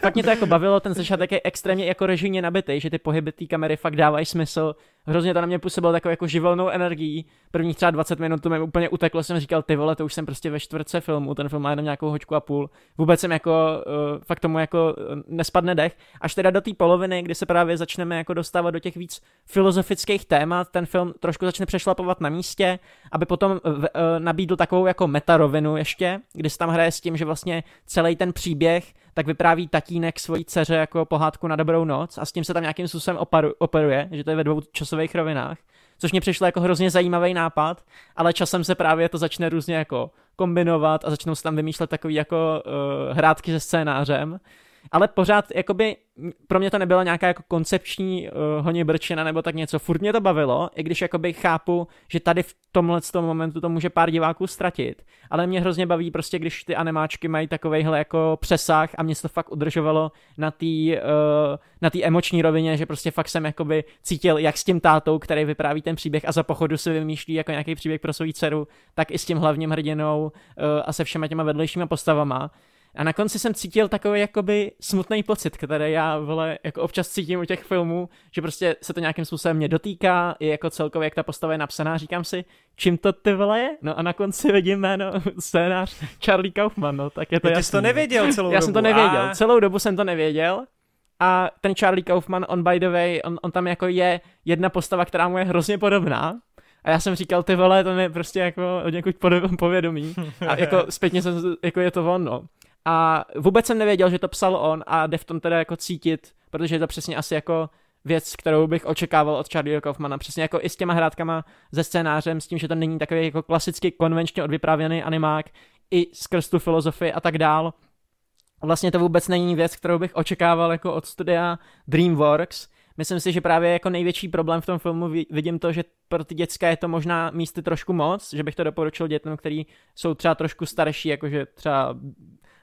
Fakt mě to jako bavilo, ten začátek je extrémně jako režijně nabitý, že ty pohyby té kamery fakt dávají smysl, hrozně to na mě působilo takovou jako živelnou energií. Prvních třeba 20 minut to mi úplně uteklo, jsem říkal, ty vole, to už jsem prostě ve čtvrtce filmu, ten film má jenom nějakou hoďku a půl. Vůbec jsem jako, uh, fakt tomu jako uh, nespadne dech. Až teda do té poloviny, kdy se právě začneme jako dostávat do těch víc filozofických témat, ten film trošku začne přešlapovat na místě, aby potom uh, uh, nabídl takovou jako metarovinu ještě, kdy se tam hraje s tím, že vlastně celý ten příběh tak vypráví tatínek svojí dceře jako pohádku na dobrou noc a s tím se tam nějakým způsobem operuje, že to je ve dvou časových rovinách, což mě přišlo jako hrozně zajímavý nápad, ale časem se právě to začne různě jako kombinovat a začnou se tam vymýšlet takový jako uh, hrátky se scénářem ale pořád, jakoby, pro mě to nebyla nějaká jako koncepční uh, honibrčina nebo tak něco. Furt mě to bavilo, i když jakoby chápu, že tady v tomhle tom momentu to může pár diváků ztratit. Ale mě hrozně baví prostě, když ty animáčky mají takovejhle jako přesah a mě se to fakt udržovalo na té uh, na tý emoční rovině, že prostě fakt jsem jakoby cítil, jak s tím tátou, který vypráví ten příběh a za pochodu si vymýšlí jako nějaký příběh pro svou dceru, tak i s tím hlavním hrdinou uh, a se všema těma vedlejšíma postavama a na konci jsem cítil takový jakoby smutný pocit, který já vole, jako občas cítím u těch filmů, že prostě se to nějakým způsobem mě dotýká, i jako celkově, jak ta postava je napsaná, říkám si, čím to ty vole je? No a na konci vidím jméno, scénář Charlie Kaufman, no, tak je to jasný. Ty jsi to nevěděl celou já dobu. jsem to nevěděl, a... celou dobu jsem to nevěděl. A ten Charlie Kaufman, on by the way, on, on tam jako je jedna postava, která mu je hrozně podobná, a já jsem říkal, ty vole, to mi prostě jako od někud povědomí. A jako zpětně jsem, jako je to on, no. A vůbec jsem nevěděl, že to psal on a jde v tom teda jako cítit, protože je to přesně asi jako věc, kterou bych očekával od Charlie Kaufmana. Přesně jako i s těma hrátkama ze scénářem, s tím, že to není takový jako klasicky konvenčně odvyprávěný animák, i skrz tu filozofii a tak dál. Vlastně to vůbec není věc, kterou bych očekával jako od studia DreamWorks. Myslím si, že právě jako největší problém v tom filmu vidím to, že pro ty děcka je to možná místy trošku moc, že bych to doporučil dětem, který jsou třeba trošku starší, jakože třeba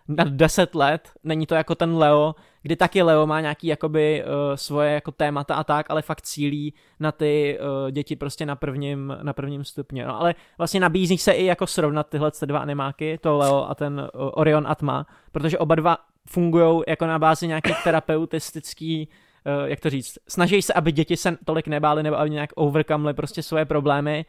na 10 let, není to jako ten Leo, kdy taky Leo má nějaký jakoby uh, svoje jako témata a tak, ale fakt cílí na ty uh, děti prostě na prvním, na prvním stupni. No, ale vlastně nabízí se i jako srovnat tyhle dva animáky, to Leo a ten uh, Orion Atma, protože oba dva fungují jako na bázi nějaký terapeutistický uh, jak to říct, snaží se, aby děti se tolik nebály nebo aby nějak overcomely prostě svoje problémy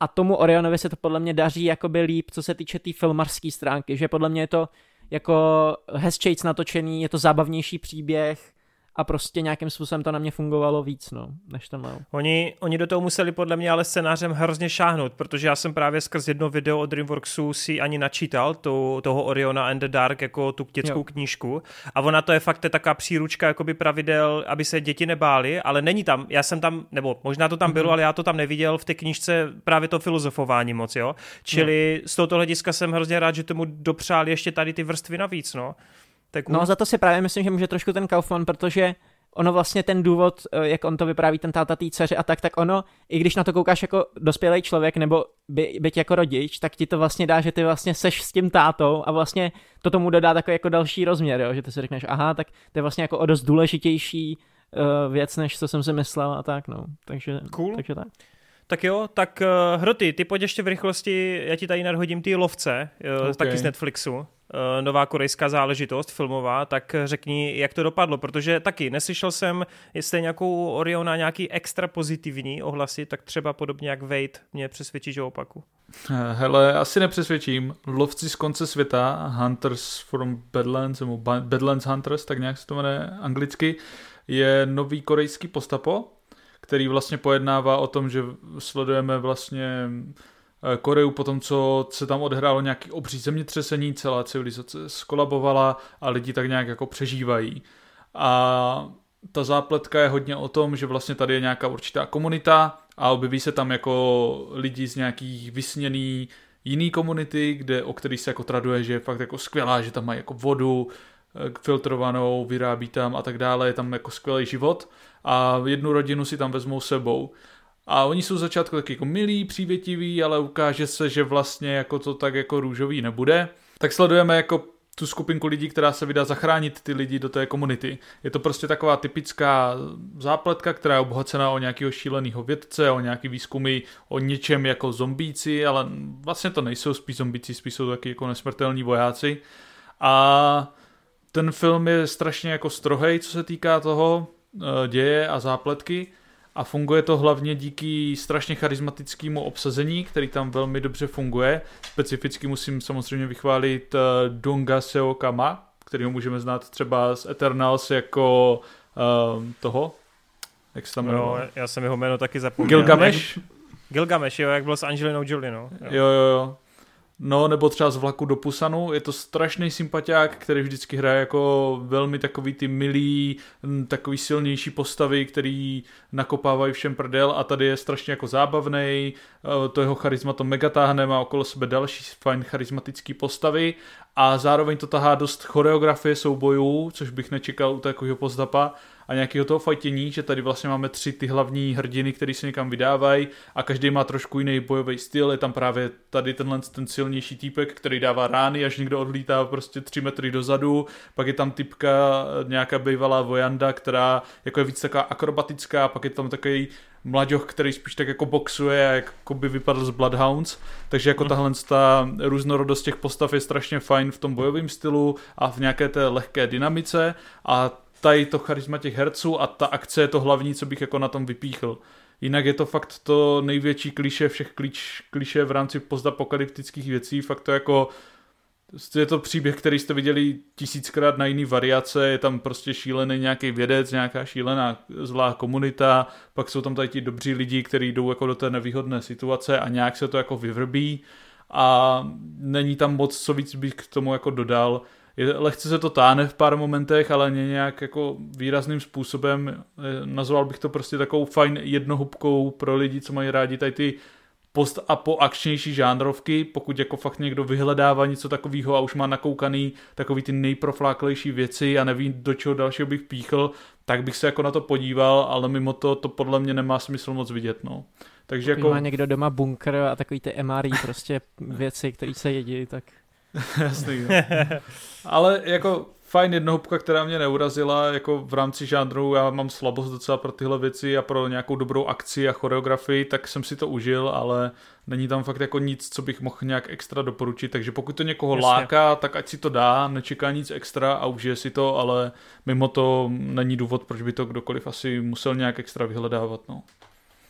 a tomu Orionovi se to podle mě daří jakoby líp, co se týče té tý filmarské stránky, že podle mě je to jako hezčejc natočený, je to zábavnější příběh, a prostě nějakým způsobem to na mě fungovalo víc, no, než ten Leo. Oni, oni do toho museli podle mě ale scénářem hrozně šáhnout, protože já jsem právě skrz jedno video od DreamWorksu si ani načítal to, toho Oriona and the Dark jako tu dětskou jo. knížku a ona to je fakt je taková příručka jakoby pravidel, aby se děti nebály, ale není tam, já jsem tam, nebo možná to tam mm-hmm. bylo, ale já to tam neviděl v té knížce právě to filozofování moc, jo. Čili no. z tohoto hlediska jsem hrozně rád, že tomu dopřáli ještě tady ty vrstvy navíc, no. Tak No za to si právě myslím, že může trošku ten Kaufman, protože ono vlastně ten důvod, eh, jak on to vypráví, ten táta té dceři a tak, tak ono, i když na to koukáš jako dospělý člověk nebo by, byť jako rodič, tak ti to vlastně dá, že ty vlastně seš s tím tátou a vlastně to tomu dodá takový jako další rozměr, jo? že ty si řekneš, aha, tak to je vlastně jako o dost důležitější uh, věc, než co jsem si myslel a tak, no. Takže, cool. takže tak. Tak jo, tak uh, Hroty, ty pojď ještě v rychlosti, já ti tady nadhodím ty lovce, uh, okay. taky z Netflixu, nová korejská záležitost filmová, tak řekni, jak to dopadlo, protože taky neslyšel jsem, jestli nějakou Oriona nějaký extra pozitivní ohlasy, tak třeba podobně jak Wade mě přesvědčí, že opaku. Hele, asi nepřesvědčím. Lovci z konce světa, Hunters from Badlands, nebo Badlands Hunters, tak nějak se to jmenuje anglicky, je nový korejský postapo, který vlastně pojednává o tom, že sledujeme vlastně eh, Koreu po tom, co se tam odehrálo nějaký obří zemětřesení, celá civilizace skolabovala a lidi tak nějak jako přežívají. A ta zápletka je hodně o tom, že vlastně tady je nějaká určitá komunita a objeví se tam jako lidi z nějakých vysněný jiný komunity, kde, o kterých se jako traduje, že je fakt jako skvělá, že tam mají jako vodu, eh, filtrovanou, vyrábí tam a tak dále, je tam jako skvělý život a jednu rodinu si tam vezmou sebou. A oni jsou začátku taky jako milí, přívětiví, ale ukáže se, že vlastně jako to tak jako růžový nebude. Tak sledujeme jako tu skupinku lidí, která se vydá zachránit ty lidi do té komunity. Je to prostě taková typická zápletka, která je obohacená o nějakého šíleného vědce, o nějaký výzkumy o něčem jako zombíci, ale vlastně to nejsou spíš zombíci, spíš jsou taky jako nesmrtelní vojáci. A ten film je strašně jako strohej, co se týká toho eh, děje a zápletky a funguje to hlavně díky strašně charismatickému obsazení, který tam velmi dobře funguje. Specificky musím samozřejmě vychválit uh, Dunga Seokama, kterého můžeme znát třeba z Eternals jako uh, toho, jak se tam no, já jsem jeho jméno taky zapomněl. Gilgamesh? Gilgamesh, jo, jak byl s Angelinou Jolie, no. Jo, jo, jo. No, nebo třeba z vlaku do Pusanu, je to strašný sympatiák, který vždycky hraje jako velmi takový ty milý, takový silnější postavy, který nakopávají všem prdel. A tady je strašně jako zábavný, e, to jeho charisma to mega táhne, má okolo sebe další fajn charismatický postavy. A zároveň to tahá dost choreografie soubojů, což bych nečekal u takového pozdapa a nějakého toho fajtění, že tady vlastně máme tři ty hlavní hrdiny, který se někam vydávají a každý má trošku jiný bojový styl. Je tam právě tady tenhle ten silnější týpek, který dává rány, až někdo odlítá prostě tři metry dozadu. Pak je tam typka, nějaká bývalá vojanda, která jako je víc taková akrobatická, pak je tam takový mladěch, který spíš tak jako boxuje a jako by vypadl z Bloodhounds, takže jako mm. tahle ta různorodost těch postav je strašně fajn v tom bojovém stylu a v nějaké té lehké dynamice a tady to charisma těch herců a ta akce je to hlavní, co bych jako na tom vypíchl. Jinak je to fakt to největší kliše všech kliš, kliše v rámci postapokalyptických věcí, fakt to jako je to příběh, který jste viděli tisíckrát na jiný variace, je tam prostě šílený nějaký vědec, nějaká šílená zlá komunita, pak jsou tam tady ti dobří lidi, kteří jdou jako do té nevýhodné situace a nějak se to jako vyvrbí a není tam moc, co víc bych k tomu jako dodal je, lehce se to táhne v pár momentech, ale nějak jako výrazným způsobem, eh, nazval bych to prostě takovou fajn jednohubkou pro lidi, co mají rádi tady ty post a po akčnější žánrovky, pokud jako fakt někdo vyhledává něco takového a už má nakoukaný takový ty nejprofláklejší věci a neví, do čeho dalšího bych píchl, tak bych se jako na to podíval, ale mimo to, to podle mě nemá smysl moc vidět, no. Takže Pokud jako... má někdo doma bunker a takový ty MRI prostě věci, které se jedí, tak... Jasný. Ale jako fajn jednohubka, která mě neurazila, jako v rámci žánru, já mám slabost docela pro tyhle věci a pro nějakou dobrou akci a choreografii, tak jsem si to užil, ale není tam fakt jako nic, co bych mohl nějak extra doporučit, takže pokud to někoho Jasně. láká, tak ať si to dá, nečeká nic extra a užije si to, ale mimo to není důvod, proč by to kdokoliv asi musel nějak extra vyhledávat, no.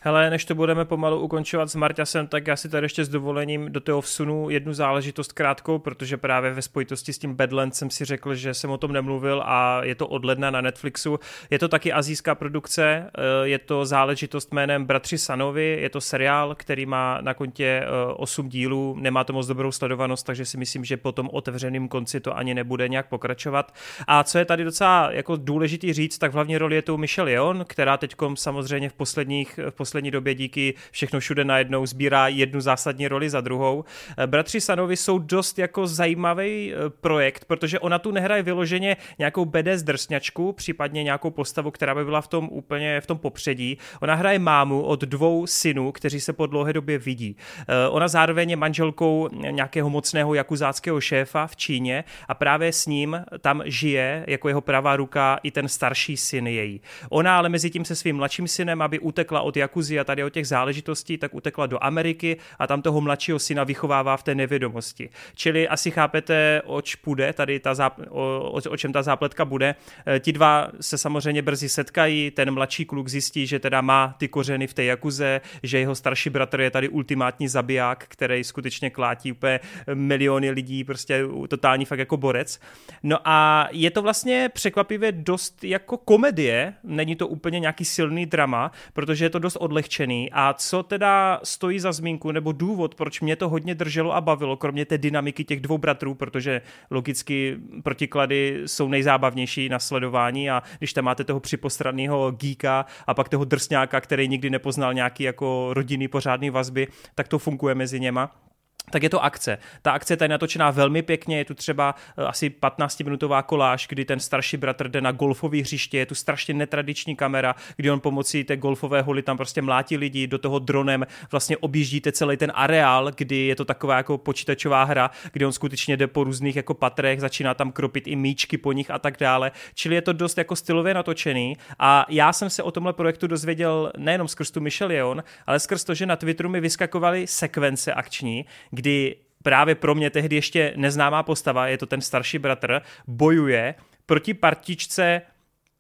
Hele, než to budeme pomalu ukončovat s Marťasem, tak já si tady ještě s dovolením do toho vsunu jednu záležitost krátkou, protože právě ve spojitosti s tím Badlands jsem si řekl, že jsem o tom nemluvil a je to od ledna na Netflixu. Je to taky azijská produkce, eh, je to záležitost jménem Bratři Sanovi, je to seriál, který má na kontě 8 eh, dílů, nemá to moc dobrou sledovanost, takže si myslím, že po tom otevřeném konci to ani nebude nějak pokračovat. A co je tady docela jako důležitý říct, tak v hlavní roli je tu Michelle Yeon, která teď samozřejmě v posledních, v posledních poslední době díky všechno všude najednou sbírá jednu zásadní roli za druhou. Eh, Bratři Sanovi jsou dost jako zajímavý eh, projekt, protože ona tu nehraje vyloženě nějakou BDS drsňačku, případně nějakou postavu, která by byla v tom úplně v tom popředí. Ona hraje mámu od dvou synů, kteří se po dlouhé době vidí. Eh, ona zároveň je manželkou nějakého mocného jakuzáckého šéfa v Číně a právě s ním tam žije jako jeho pravá ruka i ten starší syn její. Ona ale mezi tím se svým mladším synem, aby utekla od Jakuzy diskuzí a tady o těch záležitostí, tak utekla do Ameriky a tam toho mladšího syna vychovává v té nevědomosti. Čili asi chápete, oč půjde, tady ta záp- o, o, o čem ta zápletka bude. E, ti dva se samozřejmě brzy setkají, ten mladší kluk zjistí, že teda má ty kořeny v té jakuze, že jeho starší bratr je tady ultimátní zabiják, který skutečně klátí úplně miliony lidí, prostě totální fakt jako borec. No a je to vlastně překvapivě dost jako komedie, není to úplně nějaký silný drama, protože je to dost odlehčený. A co teda stojí za zmínku, nebo důvod, proč mě to hodně drželo a bavilo, kromě té dynamiky těch dvou bratrů, protože logicky protiklady jsou nejzábavnější na sledování a když tam máte toho připostranného geeka a pak toho drsňáka, který nikdy nepoznal nějaký jako rodinný pořádný vazby, tak to funguje mezi něma tak je to akce. Ta akce je tady natočená velmi pěkně, je tu třeba uh, asi 15-minutová koláž, kdy ten starší bratr jde na golfový hřiště, je tu strašně netradiční kamera, kdy on pomocí té golfové holy tam prostě mlátí lidi, do toho dronem vlastně objíždíte celý ten areál, kdy je to taková jako počítačová hra, kdy on skutečně jde po různých jako patrech, začíná tam kropit i míčky po nich a tak dále. Čili je to dost jako stylově natočený a já jsem se o tomhle projektu dozvěděl nejenom skrz tu Michelle Yeon, ale skrz to, že na Twitteru mi vyskakovaly sekvence akční, kdy právě pro mě tehdy ještě neznámá postava, je to ten starší bratr, bojuje proti partičce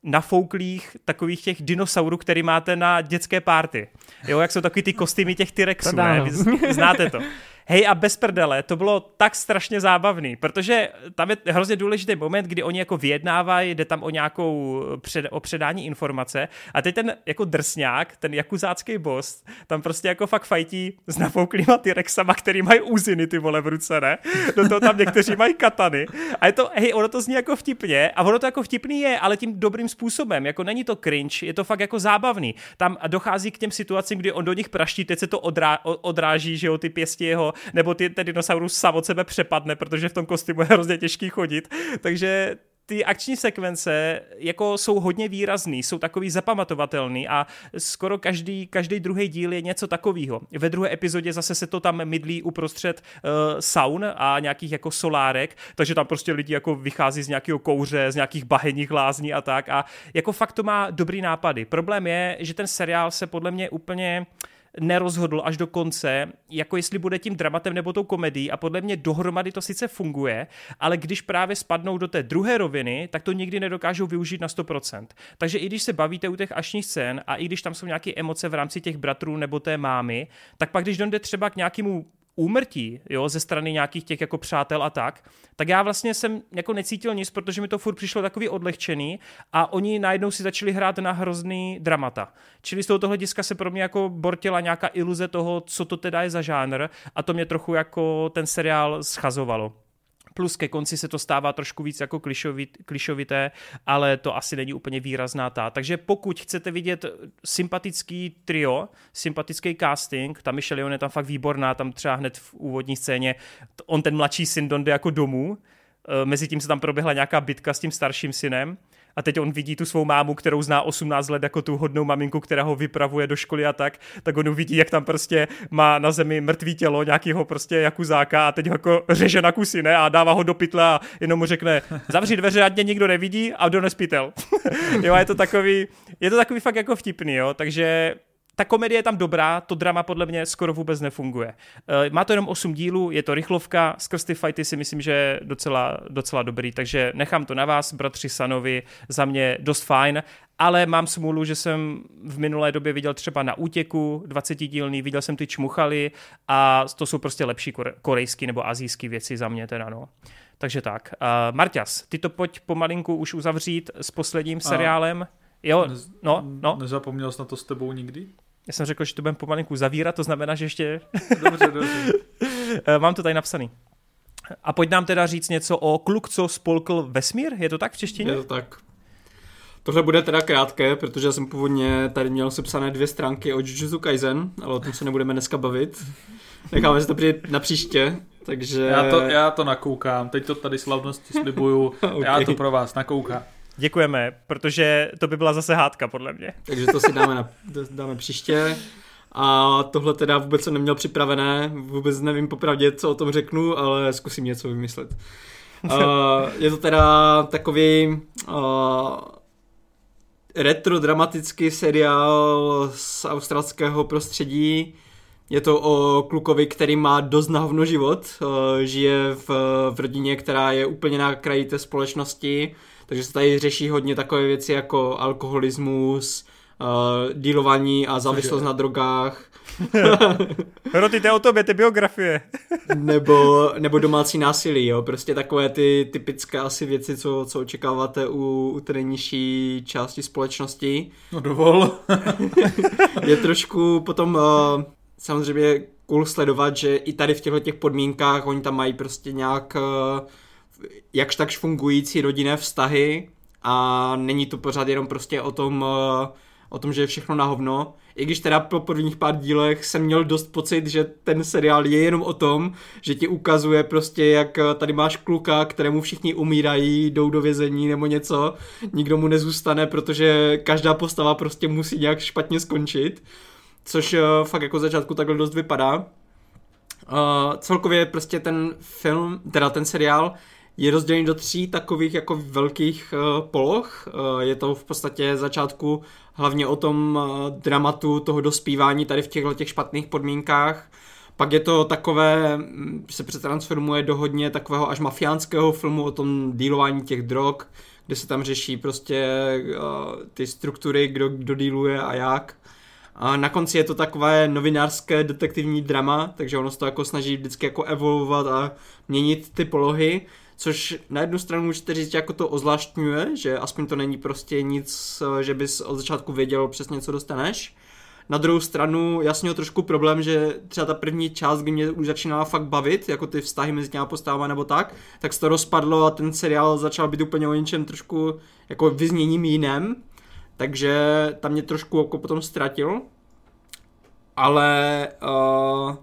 nafouklých takových těch dinosaurů, který máte na dětské párty. Jo, jak jsou takový ty kostýmy těch T-Rexů, ne? Vy znáte to. Hej a bez prdele, to bylo tak strašně zábavný, protože tam je hrozně důležitý moment, kdy oni jako vyjednávají, jde tam o nějakou před, o předání informace a teď ten jako drsňák, ten jakuzácký boss, tam prostě jako fakt fajtí s nafouklýma T-Rexama, který mají úziny ty vole v ruce, ne? Do toho tam někteří mají katany. A je to, hej, ono to zní jako vtipně a ono to jako vtipný je, ale tím dobrým způsobem, jako není to cringe, je to fakt jako zábavný. Tam dochází k těm situacím, kdy on do nich praští, teď se to odrá, odráží, že jo, ty pěsti jeho nebo ty, ten dinosaurus sám od sebe přepadne, protože v tom kostýmu je hrozně těžký chodit. Takže ty akční sekvence jako jsou hodně výrazný, jsou takový zapamatovatelný a skoro každý, každý druhý díl je něco takového. Ve druhé epizodě zase se to tam mydlí uprostřed uh, saun a nějakých jako solárek, takže tam prostě lidi jako vychází z nějakého kouře, z nějakých bahenních lázní a tak a jako fakt to má dobrý nápady. Problém je, že ten seriál se podle mě úplně uh, nerozhodl až do konce, jako jestli bude tím dramatem nebo tou komedií a podle mě dohromady to sice funguje, ale když právě spadnou do té druhé roviny, tak to nikdy nedokážou využít na 100%. Takže i když se bavíte u těch ašních scén a i když tam jsou nějaké emoce v rámci těch bratrů nebo té mámy, tak pak když dojde třeba k nějakému úmrtí, jo, ze strany nějakých těch jako přátel a tak, tak já vlastně jsem jako necítil nic, protože mi to furt přišlo takový odlehčený a oni najednou si začali hrát na hrozný dramata. Čili z tohoto hlediska se pro mě jako bortila nějaká iluze toho, co to teda je za žánr a to mě trochu jako ten seriál schazovalo plus ke konci se to stává trošku víc jako klišovit, klišovité, ale to asi není úplně výrazná ta. Takže pokud chcete vidět sympatický trio, sympatický casting, ta Michelle Yeoh je tam fakt výborná, tam třeba hned v úvodní scéně, on ten mladší syn jde jako domů, e, mezi tím se tam proběhla nějaká bitka s tím starším synem a teď on vidí tu svou mámu, kterou zná 18 let jako tu hodnou maminku, která ho vypravuje do školy a tak, tak on uvidí, jak tam prostě má na zemi mrtvý tělo nějakého prostě jakuzáka a teď ho jako řeže na kusy, ne? A dává ho do pytle a jenom mu řekne, zavři dveře, ať mě nikdo nevidí a do nespitel. jo, a je to takový, je to takový fakt jako vtipný, jo, takže ta komedie je tam dobrá, to drama podle mě skoro vůbec nefunguje. Eh, má to jenom 8 dílů, je to rychlovka, skrz ty fighty si myslím, že je docela, docela dobrý, takže nechám to na vás, bratři Sanovi, za mě dost fajn, ale mám smůlu, že jsem v minulé době viděl třeba na útěku 20 dílný, viděl jsem ty čmuchaly a to jsou prostě lepší korejský nebo azijský věci za mě teda, no. Takže tak. Uh, Marťas, ty to pojď pomalinku už uzavřít s posledním seriálem. A Jo, no, no. Nezapomněl jsi na to s tebou nikdy? Já jsem řekl, že to budeme pomalinku zavírat, to znamená, že ještě... Dobře, dobře. Eh, mám to tady napsaný. A pojď nám teda říct něco o kluk, co spolkl vesmír? Je to tak v češtině? Je to tak. Tohle bude teda krátké, protože já jsem původně tady měl sepsané dvě stránky o Jujutsu Kaisen, ale o tom se nebudeme dneska bavit. Necháme se to přijít na příště, takže... Já to, já to nakoukám, teď to tady slavnosti slibuju, okay. já to pro vás nakoukám. Děkujeme, protože to by byla zase hádka, podle mě. Takže to si dáme, na, dáme příště. A tohle teda vůbec jsem neměl připravené, vůbec nevím popravdě, co o tom řeknu, ale zkusím něco vymyslet. Uh, je to teda takový uh, retro dramatický seriál z australského prostředí. Je to o klukovi, který má dost na život. Uh, žije v, v rodině, která je úplně na kraji té společnosti takže se tady řeší hodně takové věci jako alkoholismus, uh, dílování a závislost na drogách. Roty, to je o tobě, ty biografie. nebo, nebo domácí násilí, jo. Prostě takové ty typické asi věci, co, co očekáváte u, u té nejnižší části společnosti. No dovol. je trošku potom uh, samozřejmě cool sledovat, že i tady v těchto těch podmínkách oni tam mají prostě nějak uh, jakž takž fungující rodinné vztahy a není to pořád jenom prostě o tom uh, o tom, že je všechno na hovno. I když teda po prvních pár dílech jsem měl dost pocit, že ten seriál je jenom o tom, že ti ukazuje prostě, jak eh, tady máš kluka, kterému všichni umírají, jdou do vězení nebo něco, nikdo mu nezůstane, protože každá postava prostě musí nějak špatně skončit, což uh, fakt jako začátku takhle dost vypadá. Uh, celkově prostě ten film, teda ten seriál, je rozdělený do tří takových jako velkých uh, poloh. Uh, je to v podstatě začátku hlavně o tom uh, dramatu toho dospívání tady v těchto těch špatných podmínkách. Pak je to takové, mm, se přetransformuje do hodně takového až mafiánského filmu o tom dílování těch drog, kde se tam řeší prostě uh, ty struktury, kdo, kdo díluje a jak. A na konci je to takové novinářské detektivní drama, takže ono se to jako snaží vždycky jako evolvovat a měnit ty polohy což na jednu stranu můžete říct, jako to ozvláštňuje, že aspoň to není prostě nic, že bys od začátku věděl přesně, co dostaneš. Na druhou stranu, jasně měl trošku problém, že třeba ta první část, kdy mě už začínala fakt bavit, jako ty vztahy mezi těma postavama nebo tak, tak se to rozpadlo a ten seriál začal být úplně o něčem trošku jako vyzněním jiném, takže tam mě trošku jako potom ztratil. Ale uh,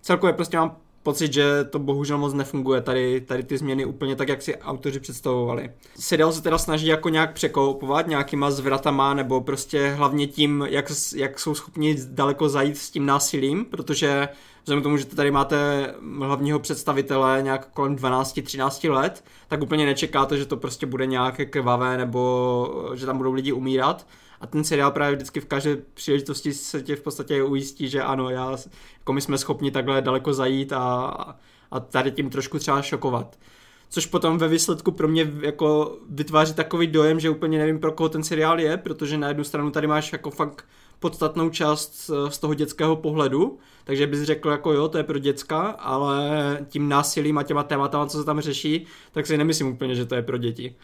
celkově prostě mám pocit, že to bohužel moc nefunguje tady, tady ty změny úplně tak, jak si autoři představovali. Seriál se teda snaží jako nějak překoupovat nějakýma zvratama nebo prostě hlavně tím, jak, jak jsou schopni daleko zajít s tím násilím, protože vzhledem k tomu, že tady máte hlavního představitele nějak kolem 12-13 let, tak úplně nečekáte, že to prostě bude nějaké krvavé nebo že tam budou lidi umírat a ten seriál právě vždycky v každé příležitosti se tě v podstatě ujistí, že ano, já, jako my jsme schopni takhle daleko zajít a, a tady tím trošku třeba šokovat. Což potom ve výsledku pro mě jako vytváří takový dojem, že úplně nevím, pro koho ten seriál je, protože na jednu stranu tady máš jako fakt podstatnou část z toho dětského pohledu, takže bys řekl jako jo, to je pro děcka, ale tím násilím a těma tématama, co se tam řeší, tak si nemyslím úplně, že to je pro děti.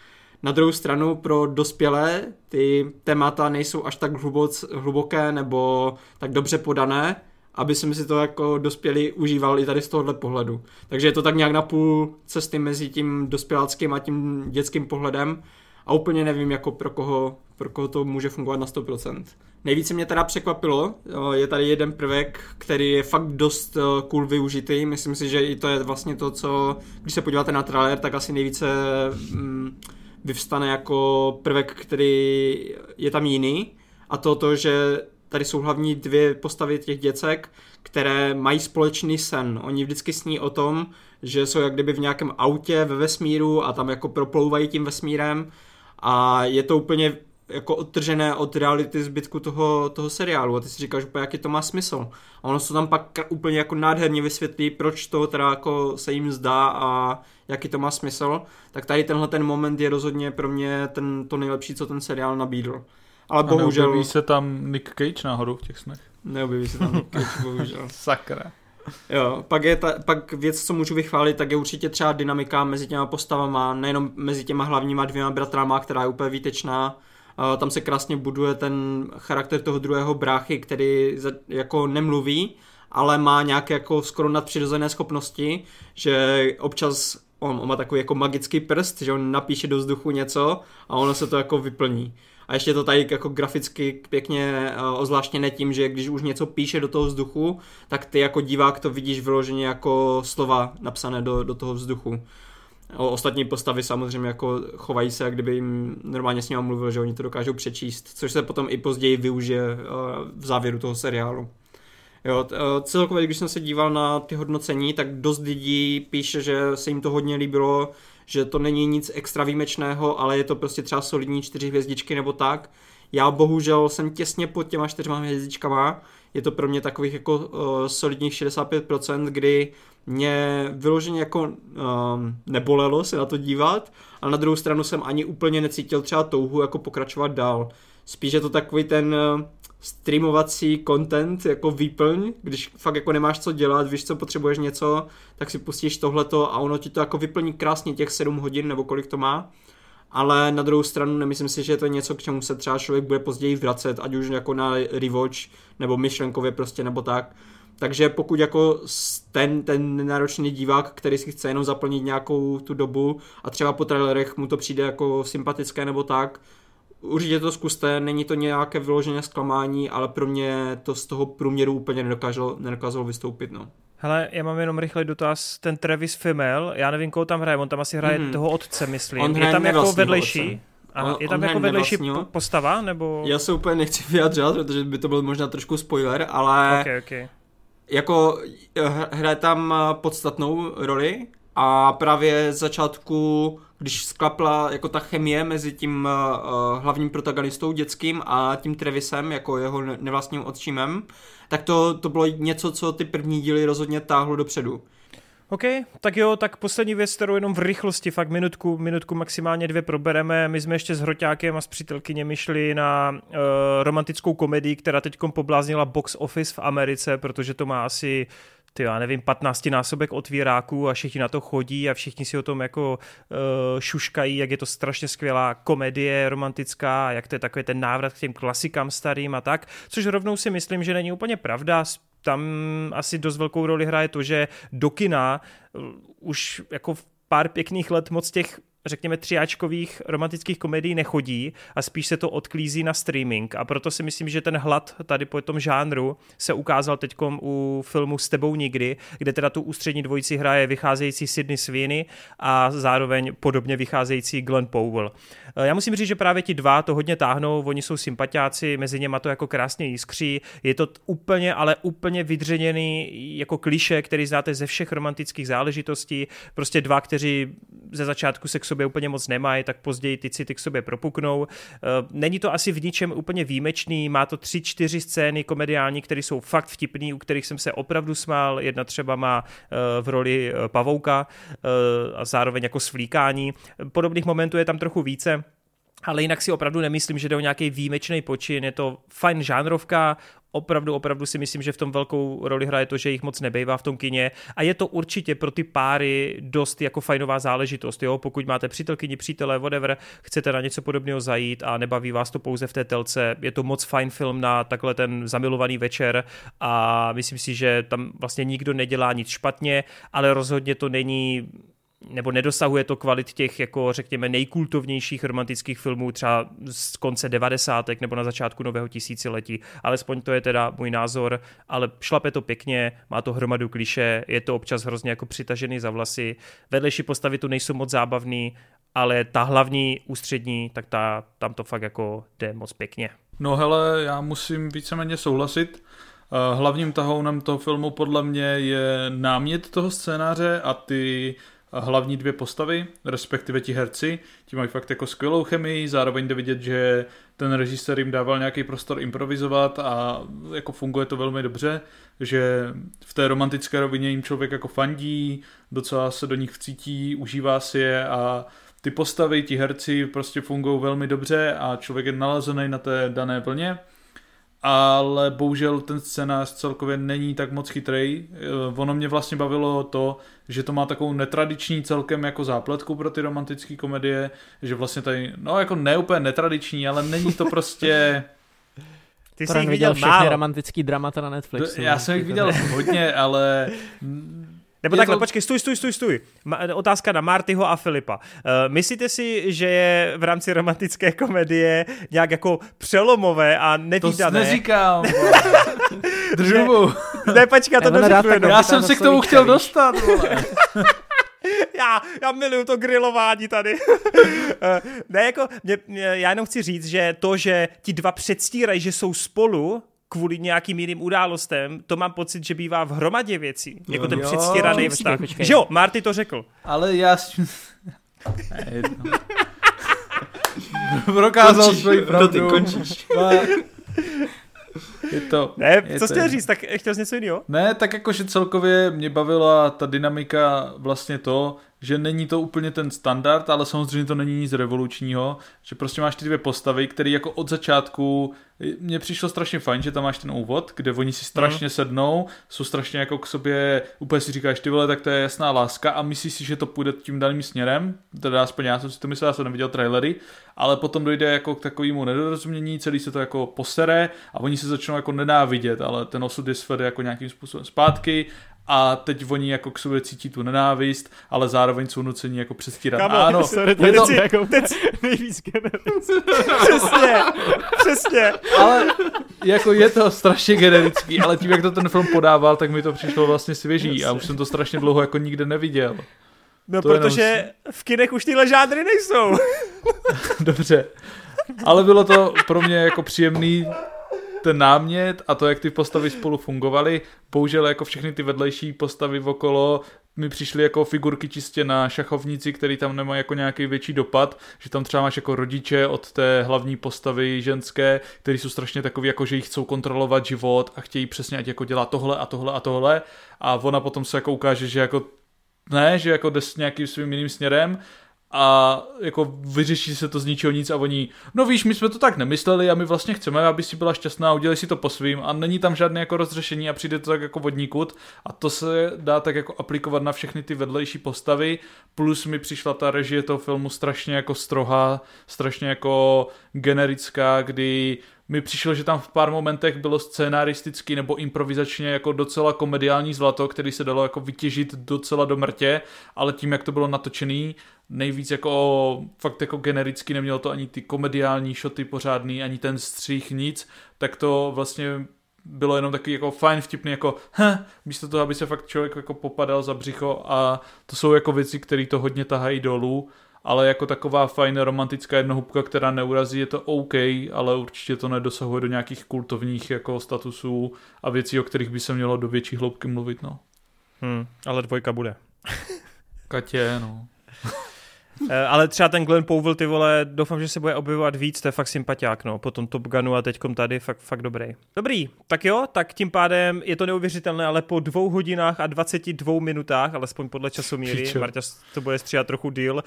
Na druhou stranu pro dospělé ty témata nejsou až tak hluboc, hluboké nebo tak dobře podané, aby jsme si to jako dospělí užívali tady z tohohle pohledu. Takže je to tak nějak na půl cesty mezi tím dospěláckým a tím dětským pohledem a úplně nevím, jako pro koho, pro koho to může fungovat na 100%. Nejvíce mě teda překvapilo, je tady jeden prvek, který je fakt dost cool využitý. Myslím si, že i to je vlastně to, co, když se podíváte na trailer, tak asi nejvíce mm, vyvstane jako prvek, který je tam jiný a to to, že tady jsou hlavní dvě postavy těch děcek, které mají společný sen. Oni vždycky sní o tom, že jsou jak kdyby v nějakém autě ve vesmíru a tam jako proplouvají tím vesmírem a je to úplně jako odtržené od reality zbytku toho, toho seriálu a ty si říkáš úplně, jaký to má smysl. A ono se tam pak úplně jako nádherně vysvětlí, proč to teda jako se jim zdá a jaký to má smysl. Tak tady tenhle ten moment je rozhodně pro mě ten, to nejlepší, co ten seriál nabídl. Ale bohužel... neobjeví se tam Nick Cage náhodou v těch snech? Neobjeví se tam Nick Cage, bohužel. Sakra. Jo, pak je ta, pak věc, co můžu vychválit, tak je určitě třeba dynamika mezi těma postavama, nejenom mezi těma hlavníma dvěma bratrama, která je úplně výtečná, tam se krásně buduje ten charakter toho druhého bráchy, který jako nemluví, ale má nějaké jako skoro nadpřirozené schopnosti, že občas on, on má takový jako magický prst, že on napíše do vzduchu něco a ono se to jako vyplní. A ještě to tady jako graficky pěkně ozvláštněné tím, že když už něco píše do toho vzduchu, tak ty jako divák to vidíš vyloženě jako slova napsané do, do toho vzduchu. O ostatní postavy samozřejmě jako chovají se, jak kdyby jim normálně s ním mluvil, že oni to dokážou přečíst, což se potom i později využije v závěru toho seriálu. Jo, celkově, když jsem se díval na ty hodnocení, tak dost lidí píše, že se jim to hodně líbilo, že to není nic extra výjimečného, ale je to prostě třeba solidní čtyři hvězdičky nebo tak. Já bohužel jsem těsně pod těma čtyřma hvězdičkama, je to pro mě takových jako uh, solidních 65%, kdy mě vyloženě jako um, nebolelo se na to dívat, ale na druhou stranu jsem ani úplně necítil třeba touhu jako pokračovat dál. Spíš je to takový ten uh, streamovací content jako výplň, když fakt jako nemáš co dělat, víš co potřebuješ něco, tak si pustíš tohleto a ono ti to jako vyplní krásně těch 7 hodin nebo kolik to má. Ale na druhou stranu nemyslím si, že je to něco, k čemu se třeba člověk bude později vracet, ať už jako na rewatch nebo myšlenkově prostě nebo tak takže pokud jako ten, ten nenáročný divák, který si chce jenom zaplnit nějakou tu dobu a třeba po trailerech mu to přijde jako sympatické nebo tak, určitě to zkuste, není to nějaké vyložené zklamání, ale pro mě to z toho průměru úplně nedokázalo, nedokázalo vystoupit, no. Hele, já mám jenom rychlý dotaz. Ten Travis Fimmel, já nevím, koho tam hraje, on tam asi hraje mm. toho otce, myslím. On je tam jako vedlejší? Otce. Aha, je tam jako vedlejší postava, nebo? Já se úplně nechci vyjadřovat, protože by to byl možná trošku spoiler, ale okay, okay. Jako hraje tam podstatnou roli a právě z začátku, když sklapla jako ta chemie mezi tím uh, hlavním protagonistou dětským a tím Trevisem, jako jeho nevlastním otčímem, tak to, to bylo něco, co ty první díly rozhodně táhlo dopředu. OK, tak jo, tak poslední věc, kterou jenom v rychlosti, fakt minutku, minutku maximálně dvě probereme. My jsme ještě s Hroťákem a s přítelkyněmi šli na uh, romantickou komedii, která teď pobláznila box office v Americe, protože to má asi ty já nevím, 15 násobek otvíráků a všichni na to chodí a všichni si o tom jako uh, šuškají, jak je to strašně skvělá komedie romantická, jak to je takový ten návrat k těm klasikám starým a tak, což rovnou si myslím, že není úplně pravda, tam asi dost velkou roli hraje to, že do kina uh, už jako v pár pěkných let moc těch řekněme, třiáčkových romantických komedií nechodí a spíš se to odklízí na streaming a proto si myslím, že ten hlad tady po tom žánru se ukázal teď u filmu S tebou nikdy, kde teda tu ústřední dvojici hraje vycházející Sydney Sweeney a zároveň podobně vycházející Glenn Powell. Eh, já musím říct, že právě ti dva to hodně táhnou, oni jsou sympatiáci, mezi něma to jako krásně jiskří, je to úplně, ale úplně vydřeněný jako kliše, který znáte ze všech romantických záležitostí, prostě dva, kteří ze začátku se k sobě úplně moc nemají, tak později ty city k sobě propuknou. Eh, není to asi v ničem úplně výjimečný, má to tři, čtyři scény komediální, které jsou fakt vtipný, u kterých jsem se opravdu smál. Jedna třeba má eh, v roli pavouka a zároveň jako svlíkání. Podobných momentů je tam trochu více. Ale jinak si opravdu nemyslím, že jde o nějaký výjimečný počin, je to fajn žánrovka, opravdu, opravdu si myslím, že v tom velkou roli hraje to, že jich moc nebejvá v tom kině. A je to určitě pro ty páry dost jako fajnová záležitost, jo, pokud máte přítelkyni, přítele, whatever, chcete na něco podobného zajít a nebaví vás to pouze v té telce, je to moc fajn film na takhle ten zamilovaný večer a myslím si, že tam vlastně nikdo nedělá nic špatně, ale rozhodně to není nebo nedosahuje to kvalit těch, jako řekněme, nejkultovnějších romantických filmů třeba z konce devadesátek nebo na začátku nového tisíciletí. Alespoň to je teda můj názor, ale šlape to pěkně, má to hromadu kliše, je to občas hrozně jako přitažený za vlasy. Vedlejší postavy tu nejsou moc zábavný, ale ta hlavní ústřední, tak ta, tam to fakt jako jde moc pěkně. No hele, já musím víceméně souhlasit. Eh, hlavním tahounem toho filmu podle mě je námět toho scénáře a ty hlavní dvě postavy, respektive ti herci, ti mají fakt jako skvělou chemii, zároveň jde vidět, že ten režisér jim dával nějaký prostor improvizovat a jako funguje to velmi dobře, že v té romantické rovině jim člověk jako fandí, docela se do nich vcítí, užívá si je a ty postavy, ti herci prostě fungují velmi dobře a člověk je nalazený na té dané vlně ale bohužel ten scénář celkově není tak moc chytrý. Eh, ono mě vlastně bavilo to, že to má takovou netradiční celkem jako zápletku pro ty romantické komedie, že vlastně tady, no jako ne úplně netradiční, ale není to prostě... Ty jsi viděl všechny málo. romantický dramata na Netflixu. Já jsem jich viděl hodně, ale nebo takhle, to... počkej, stůj, stůj, stůj, stůj. Ma- otázka na Martyho a Filipa. Uh, myslíte si, že je v rámci romantické komedie nějak jako přelomové a nevýdané? To neříkám. Držu Ne, ne, počkej, to neřeknu. Já jsem se k tomu chtěl dostat, vole. já, já miluju to grilování tady. Eh, ne, jako, mě, mě, já jenom chci říct, že to, že ti dva předstírají, že jsou spolu, kvůli nějakým jiným událostem, to mám pocit, že bývá v hromadě věcí. No, jako ten jo, předstíraný vztah. Že jo, Marty to řekl. Ale já... Prokázal svoji pravdu. ty končíš. Je to, ne, je co to chtěl říct, tak chtěl jsi něco jiného? Ne, tak jakože celkově mě bavila ta dynamika vlastně to, že není to úplně ten standard, ale samozřejmě to není nic revolučního, že prostě máš ty dvě postavy, které jako od začátku, mně přišlo strašně fajn, že tam máš ten úvod, kde oni si strašně mm. sednou, jsou strašně jako k sobě, úplně si říkáš, ty vole, tak to je jasná láska a myslíš si, že to půjde tím daným směrem, teda aspoň já jsem si to myslel, já jsem neviděl trailery, ale potom dojde jako k takovému nedorozumění, celý se to jako posere a oni se začnou jako nenávidět, ale ten osud je svede jako nějakým způsobem zpátky a teď oni jako k sobě cítí tu nenávist, ale zároveň jsou nuceni jako přestírat. Kamo, ano, sorry, je to, jako teď nejvíc. Přesně, přesně. ale jako je to strašně generický, ale tím, jak to ten film podával, tak mi to přišlo vlastně svěží a už jsem to strašně dlouho jako nikde neviděl. No, To protože jenom v kinech už tyhle žádry nejsou. Dobře. Ale bylo to pro mě jako příjemný ten námět a to, jak ty postavy spolu fungovaly. Bohužel jako všechny ty vedlejší postavy okolo mi přišly jako figurky čistě na šachovnici, který tam nemají jako nějaký větší dopad, že tam třeba máš jako rodiče od té hlavní postavy ženské, který jsou strašně takový, jako že jich chcou kontrolovat život a chtějí přesně, ať jako dělá tohle a tohle a tohle a ona potom se jako ukáže, že jako ne, že jako jde s nějakým svým jiným směrem a jako vyřeší se to z ničeho nic a oni, no víš, my jsme to tak nemysleli a my vlastně chceme, aby si byla šťastná a udělej si to po svým a není tam žádné jako rozřešení a přijde to tak jako vodníkud a to se dá tak jako aplikovat na všechny ty vedlejší postavy, plus mi přišla ta režie toho filmu strašně jako strohá, strašně jako generická, kdy mi přišlo, že tam v pár momentech bylo scénaristicky nebo improvizačně jako docela komediální zlato, který se dalo jako vytěžit docela do mrtě, ale tím, jak to bylo natočený, nejvíc jako fakt jako genericky nemělo to ani ty komediální šoty pořádný, ani ten střih, nic, tak to vlastně bylo jenom takový jako fajn vtipný, jako heh, místo toho, aby se fakt člověk jako popadal za břicho a to jsou jako věci, které to hodně tahají dolů, ale jako taková fajn romantická jednohubka, která neurazí, je to OK, ale určitě to nedosahuje do nějakých kultovních jako statusů a věcí, o kterých by se mělo do větší hloubky mluvit, no. Hmm, ale dvojka bude. Katě, no. Eh, Ale třeba ten Glenn Powell, ty vole, doufám, že se bude objevovat víc, to je fakt sympatiák, no, po tom Top Gunu a teďkom tady, fakt, fakt dobrý. Dobrý, tak jo, tak tím pádem je to neuvěřitelné, ale po dvou hodinách a 22 minutách, alespoň podle časomíry. Marta to bude stříhat trochu díl, uh,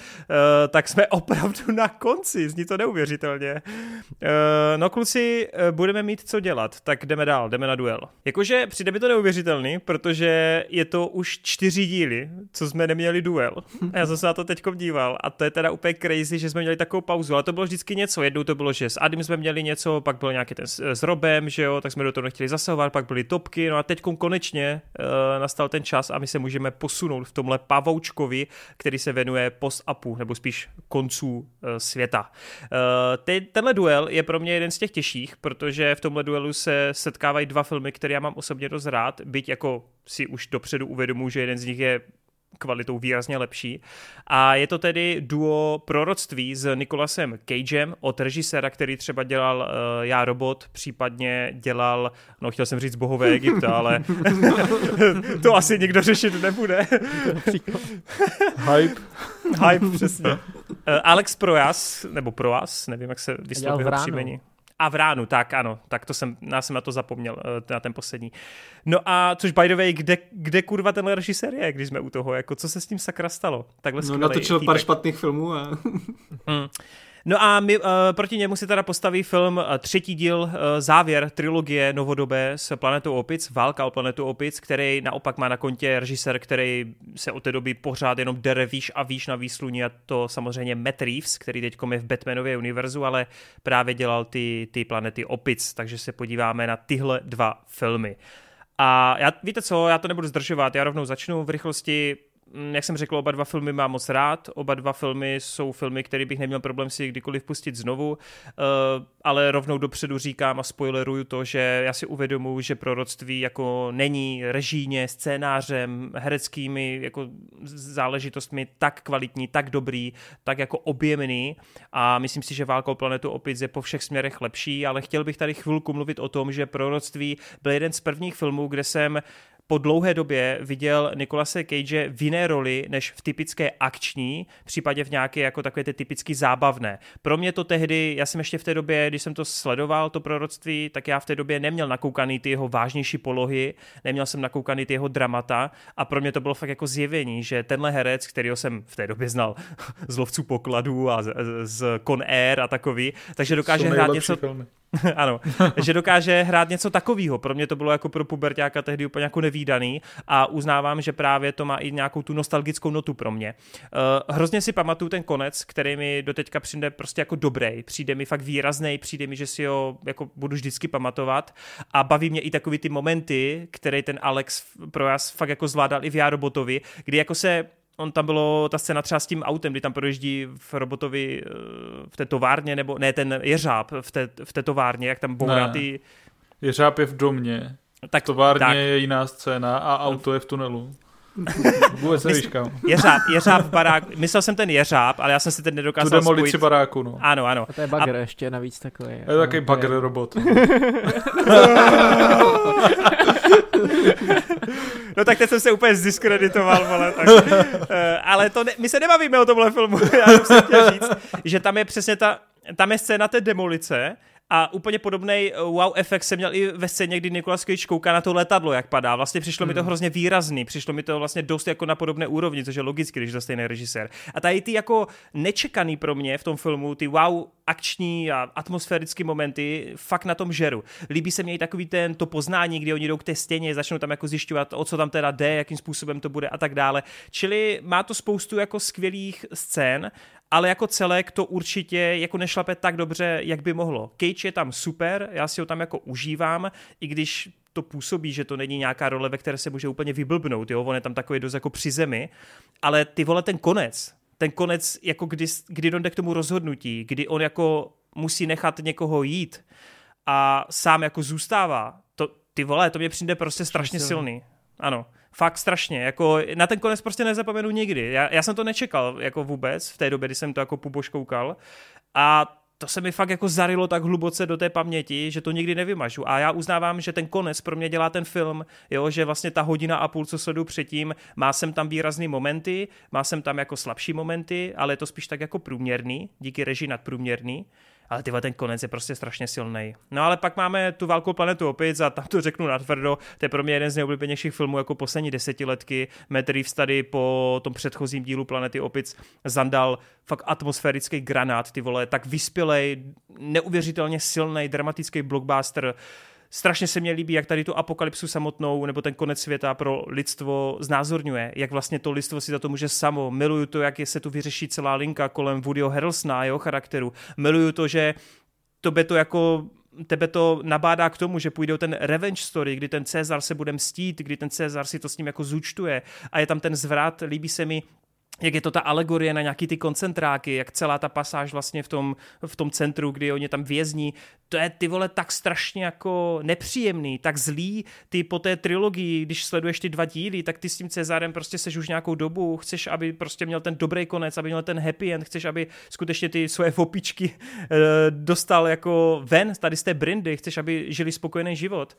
tak jsme opravdu na konci, zní to neuvěřitelně. Uh, no kluci, uh, budeme mít co dělat, tak jdeme dál, jdeme na duel. Jakože přijde mi to neuvěřitelný, protože je to už čtyři díly, co jsme neměli duel. A já jsem se na to teďkom díval a to je teda úplně crazy, že jsme měli takovou pauzu, ale to bylo vždycky něco. Jednou to bylo, že s Adim jsme měli něco, pak byl nějaký ten s, Robem, že jo, tak jsme do toho nechtěli zasahovat, pak byly topky, no a teď konečně uh, nastal ten čas a my se můžeme posunout v tomhle pavoučkovi, který se věnuje post-upu, nebo spíš konců uh, světa. Uh, te, tenhle duel je pro mě jeden z těch těžších, protože v tomhle duelu se setkávají dva filmy, které já mám osobně dost rád, byť jako si už dopředu uvědomuji, že jeden z nich je kvalitou výrazně lepší. A je to tedy duo proroctví s Nikolasem Cagem od režiséra, který třeba dělal uh, Já robot, případně dělal, no chtěl jsem říct Bohové Egypta, ale to asi nikdo řešit nebude. Hype. Hype, přesně. Uh, Alex Projas, nebo Proas, nevím, jak se vyslovuje příjmení. A v ránu, tak ano, tak to jsem, já jsem na to zapomněl, eh, na ten poslední. No a což by the way, kde, kde kurva tenhle režisér je, když jsme u toho, jako co se s tím sakra stalo? Takhle No, natočil pár týpek. špatných filmů a Mm. No a my, uh, proti němu si teda postaví film uh, třetí díl, uh, závěr trilogie novodobé s Planetou opic, Válka o planetu opic, který naopak má na kontě režisér, který se od té doby pořád jenom dere výš a výš na výsluní a to samozřejmě Matt Reeves, který teď je v Batmanově univerzu, ale právě dělal ty, ty Planety opic, takže se podíváme na tyhle dva filmy. A já, víte co, já to nebudu zdržovat, já rovnou začnu v rychlosti. Mm, Jak jsem řekl, oba dva filmy mám moc rád. Oba dva filmy jsou filmy, které bych neměl problém si kdykoliv pustit znovu, uh, ale rovnou dopředu říkám a spoileruju to, že já si uvědomuji, že proroctví jako není režíně, scénářem, hereckými jako záležitostmi tak kvalitní, tak dobrý, tak jako objemný a myslím si, že Válka o planetu opět je po všech směrech lepší, ale chtěl bych tady chvilku mluvit o tom, že proroctví byl jeden z prvních filmů, kde jsem po dlouhé době viděl Nikolase Cage v jiné roli než v typické akční, případně v nějaké jako takové ty typicky zábavné. Pro mě to tehdy, já jsem ještě v té době, když jsem to sledoval, to proroctví, tak já v té době neměl nakoukaný ty jeho vážnější polohy, neměl jsem nakoukaný ty jeho dramata a pro mě to bylo fakt jako zjevení, že tenhle herec, kterýho jsem v té době znal z lovců pokladů a z, z Con Air a takový, takže dokáže hrát něco Filmy. ano, že dokáže hrát něco takového. Pro mě to bylo jako pro pubertáka tehdy úplně jako nevýdaný a uznávám, že právě to má i nějakou tu nostalgickou notu pro mě. Uh, hrozně si pamatuju ten konec, který mi doteďka přijde prostě jako dobrý. Přijde mi fakt výrazný, přijde mi, že si ho jako budu vždycky pamatovat a baví mě i takový ty momenty, které ten Alex pro vás fakt jako zvládal i v Jarobotovi, kdy jako se on tam bylo ta scéna třeba s tím autem, kdy tam projíždí v robotovi eh, v té továrně, nebo ne, ten jeřáb v té, v té továrně, jak tam bourá ty... Jeřáb je v domě, tak, továrně tak. je jiná scéna a auto je v tunelu. Vůbec nevíškám. Jeřáb, jeřáb barák, myslel jsem ten jeřáb, ale já jsem si ten nedokázal Tu demolici spojit. baráku, no. Ano, ano. A to je bagger a... ještě navíc takový. Je to takový bagger robot. No tak teď jsem se úplně zdiskreditoval, vole, tak. Uh, ale to ne, my se nebavíme o tomhle filmu, já jsem chtěl říct, že tam je přesně ta, tam je scéna té demolice, a úplně podobný uh, wow efekt jsem měl i ve scéně, kdy Nicolas Cage kouká na to letadlo, jak padá. Vlastně přišlo hmm. mi to hmm. hrozně výrazný, přišlo mi to vlastně dost jako na podobné úrovni, což je logicky, když to stejný režisér. A tady ty jako nečekaný pro mě v tom filmu, ty wow akční a atmosférické momenty fakt na tom žeru. Líbí se mi i takový ten to poznání, kdy oni jdou k té stěně, začnou tam jako zjišťovat, o co tam teda jde, jakým způsobem to bude a tak dále. Čili má to spoustu jako skvělých scén ale jako celek to určitě jako nešlape tak dobře, jak by mohlo. Cage je tam super, já si ho tam jako užívám, i když to působí, že to není nějaká role, ve které se může úplně vyblbnout, jo, on je tam takový dost jako při zemi, ale ty vole ten konec, ten konec, jako kdy, kdy dojde k tomu rozhodnutí, kdy on jako musí nechat někoho jít a sám jako zůstává, to, ty vole, to mě přijde prostě strašně silný. Ano. Fakt strašně, jako na ten konec prostě nezapomenu nikdy. Já, já jsem to nečekal jako vůbec v té době, kdy jsem to jako puboš koukal a to se mi fakt jako zarilo tak hluboce do té paměti, že to nikdy nevymažu. A já uznávám, že ten konec pro mě dělá ten film, jo, že vlastně ta hodina a půl, co sledu předtím, má sem tam výrazný momenty, má sem tam jako slabší momenty, ale je to spíš tak jako průměrný, díky režii nadprůměrný ale tyhle ten konec je prostě strašně silný. No ale pak máme tu válku planetu opic a tam to řeknu natvrdo, to je pro mě jeden z nejoblíbenějších filmů jako poslední desetiletky. Matt Reeves tady po tom předchozím dílu Planety opic zandal fakt atmosférický granát, ty vole, tak vyspělej, neuvěřitelně silný, dramatický blockbuster, strašně se mi líbí, jak tady tu apokalypsu samotnou nebo ten konec světa pro lidstvo znázorňuje, jak vlastně to lidstvo si za to může samo. Miluju to, jak je se tu vyřeší celá linka kolem Woodyho Harrelsona a jeho charakteru. Miluju to, že to by to jako tebe to nabádá k tomu, že půjde o ten revenge story, kdy ten Cezar se bude mstít, kdy ten Cezar si to s ním jako zúčtuje a je tam ten zvrat, líbí se mi jak je to ta alegorie na nějaký ty koncentráky, jak celá ta pasáž vlastně v tom, v tom centru, kdy oni tam vězní, to je ty vole tak strašně jako nepříjemný, tak zlý, ty po té trilogii, když sleduješ ty dva díly, tak ty s tím Cezarem prostě seš už nějakou dobu, chceš, aby prostě měl ten dobrý konec, aby měl ten happy end, chceš, aby skutečně ty svoje opičky eh, dostal jako ven tady z té brindy, chceš, aby žili spokojený život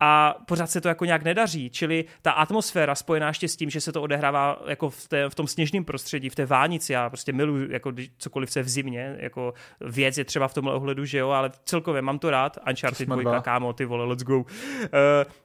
a pořád se to jako nějak nedaří, čili ta atmosféra spojená ještě s tím, že se to odehrává jako v, té, v tom sněžném prostředí, v té vánici, já prostě miluji jako cokoliv se v zimě, jako věc je třeba v tomhle ohledu, že jo, ale celkově mám to rád, Uncharted 2, kámo, ty vole, let's go. Uh,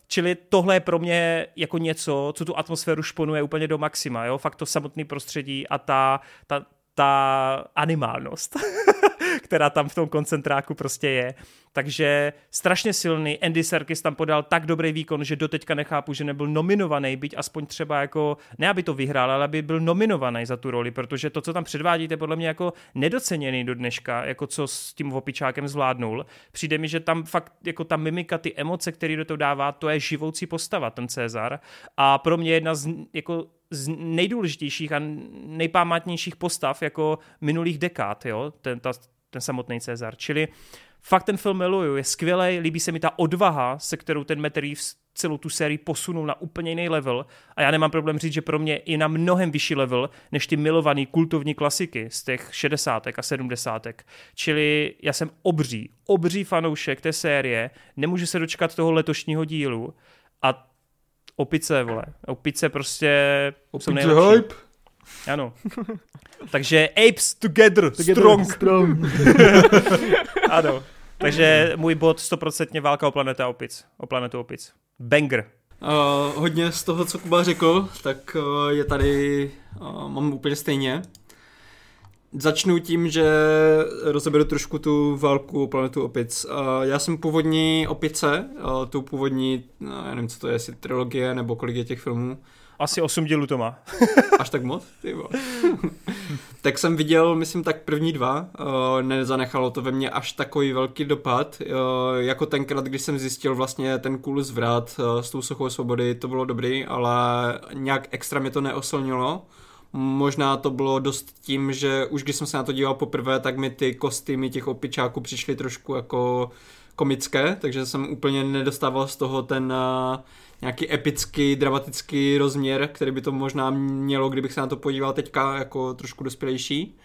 čili tohle je pro mě jako něco, co tu atmosféru šponuje úplně do maxima, jo, fakt to samotné prostředí a ta, ta, ta animálnost. která tam v tom koncentráku prostě je. Takže strašně silný. Andy Serkis tam podal tak dobrý výkon, že doteďka nechápu, že nebyl nominovaný, byť aspoň třeba jako, ne aby to vyhrál, ale aby byl nominovaný za tu roli, protože to, co tam předvádíte, podle mě jako nedoceněný do dneška, jako co s tím opičákem zvládnul. Přijde mi, že tam fakt jako ta mimika, ty emoce, které do toho dává, to je živoucí postava, ten Cezar. A pro mě jedna z jako z nejdůležitějších a nejpámatnějších postav jako minulých dekád, jo, ten, ta, ten samotný Cezar. Čili fakt ten film miluju, je skvělý, líbí se mi ta odvaha, se kterou ten Matt Reeves celou tu sérii posunul na úplně jiný level a já nemám problém říct, že pro mě i na mnohem vyšší level, než ty milované kultovní klasiky z těch 60. a 70. Čili já jsem obří, obří fanoušek té série, nemůžu se dočkat toho letošního dílu a opice, vole, opice prostě opice jsou nejlepší. hype. Ano. Takže apes together, together strong. strong. ano. Takže můj bod 100% válka o planeta opic. O planetu opic. Banger. Uh, hodně z toho, co Kuba řekl, tak uh, je tady, uh, mám úplně stejně. Začnu tím, že rozeberu trošku tu válku o planetu opic. Já jsem původní opice, tu původní, no, já nevím, co to je, jestli trilogie nebo kolik je těch filmů. Asi 8 dílů to má. Až tak moc? Ty tak jsem viděl, myslím, tak první dva. Nezanechalo to ve mně až takový velký dopad. Jako tenkrát, když jsem zjistil vlastně ten cool zvrat s tou sochou svobody, to bylo dobrý, ale nějak extra mě to neoslnilo. Možná to bylo dost tím, že už když jsem se na to díval poprvé, tak mi ty kostýmy těch opičáků přišly trošku jako komické, takže jsem úplně nedostával z toho ten uh, nějaký epický, dramatický rozměr, který by to možná mělo, kdybych se na to podíval teďka jako trošku dospělejší.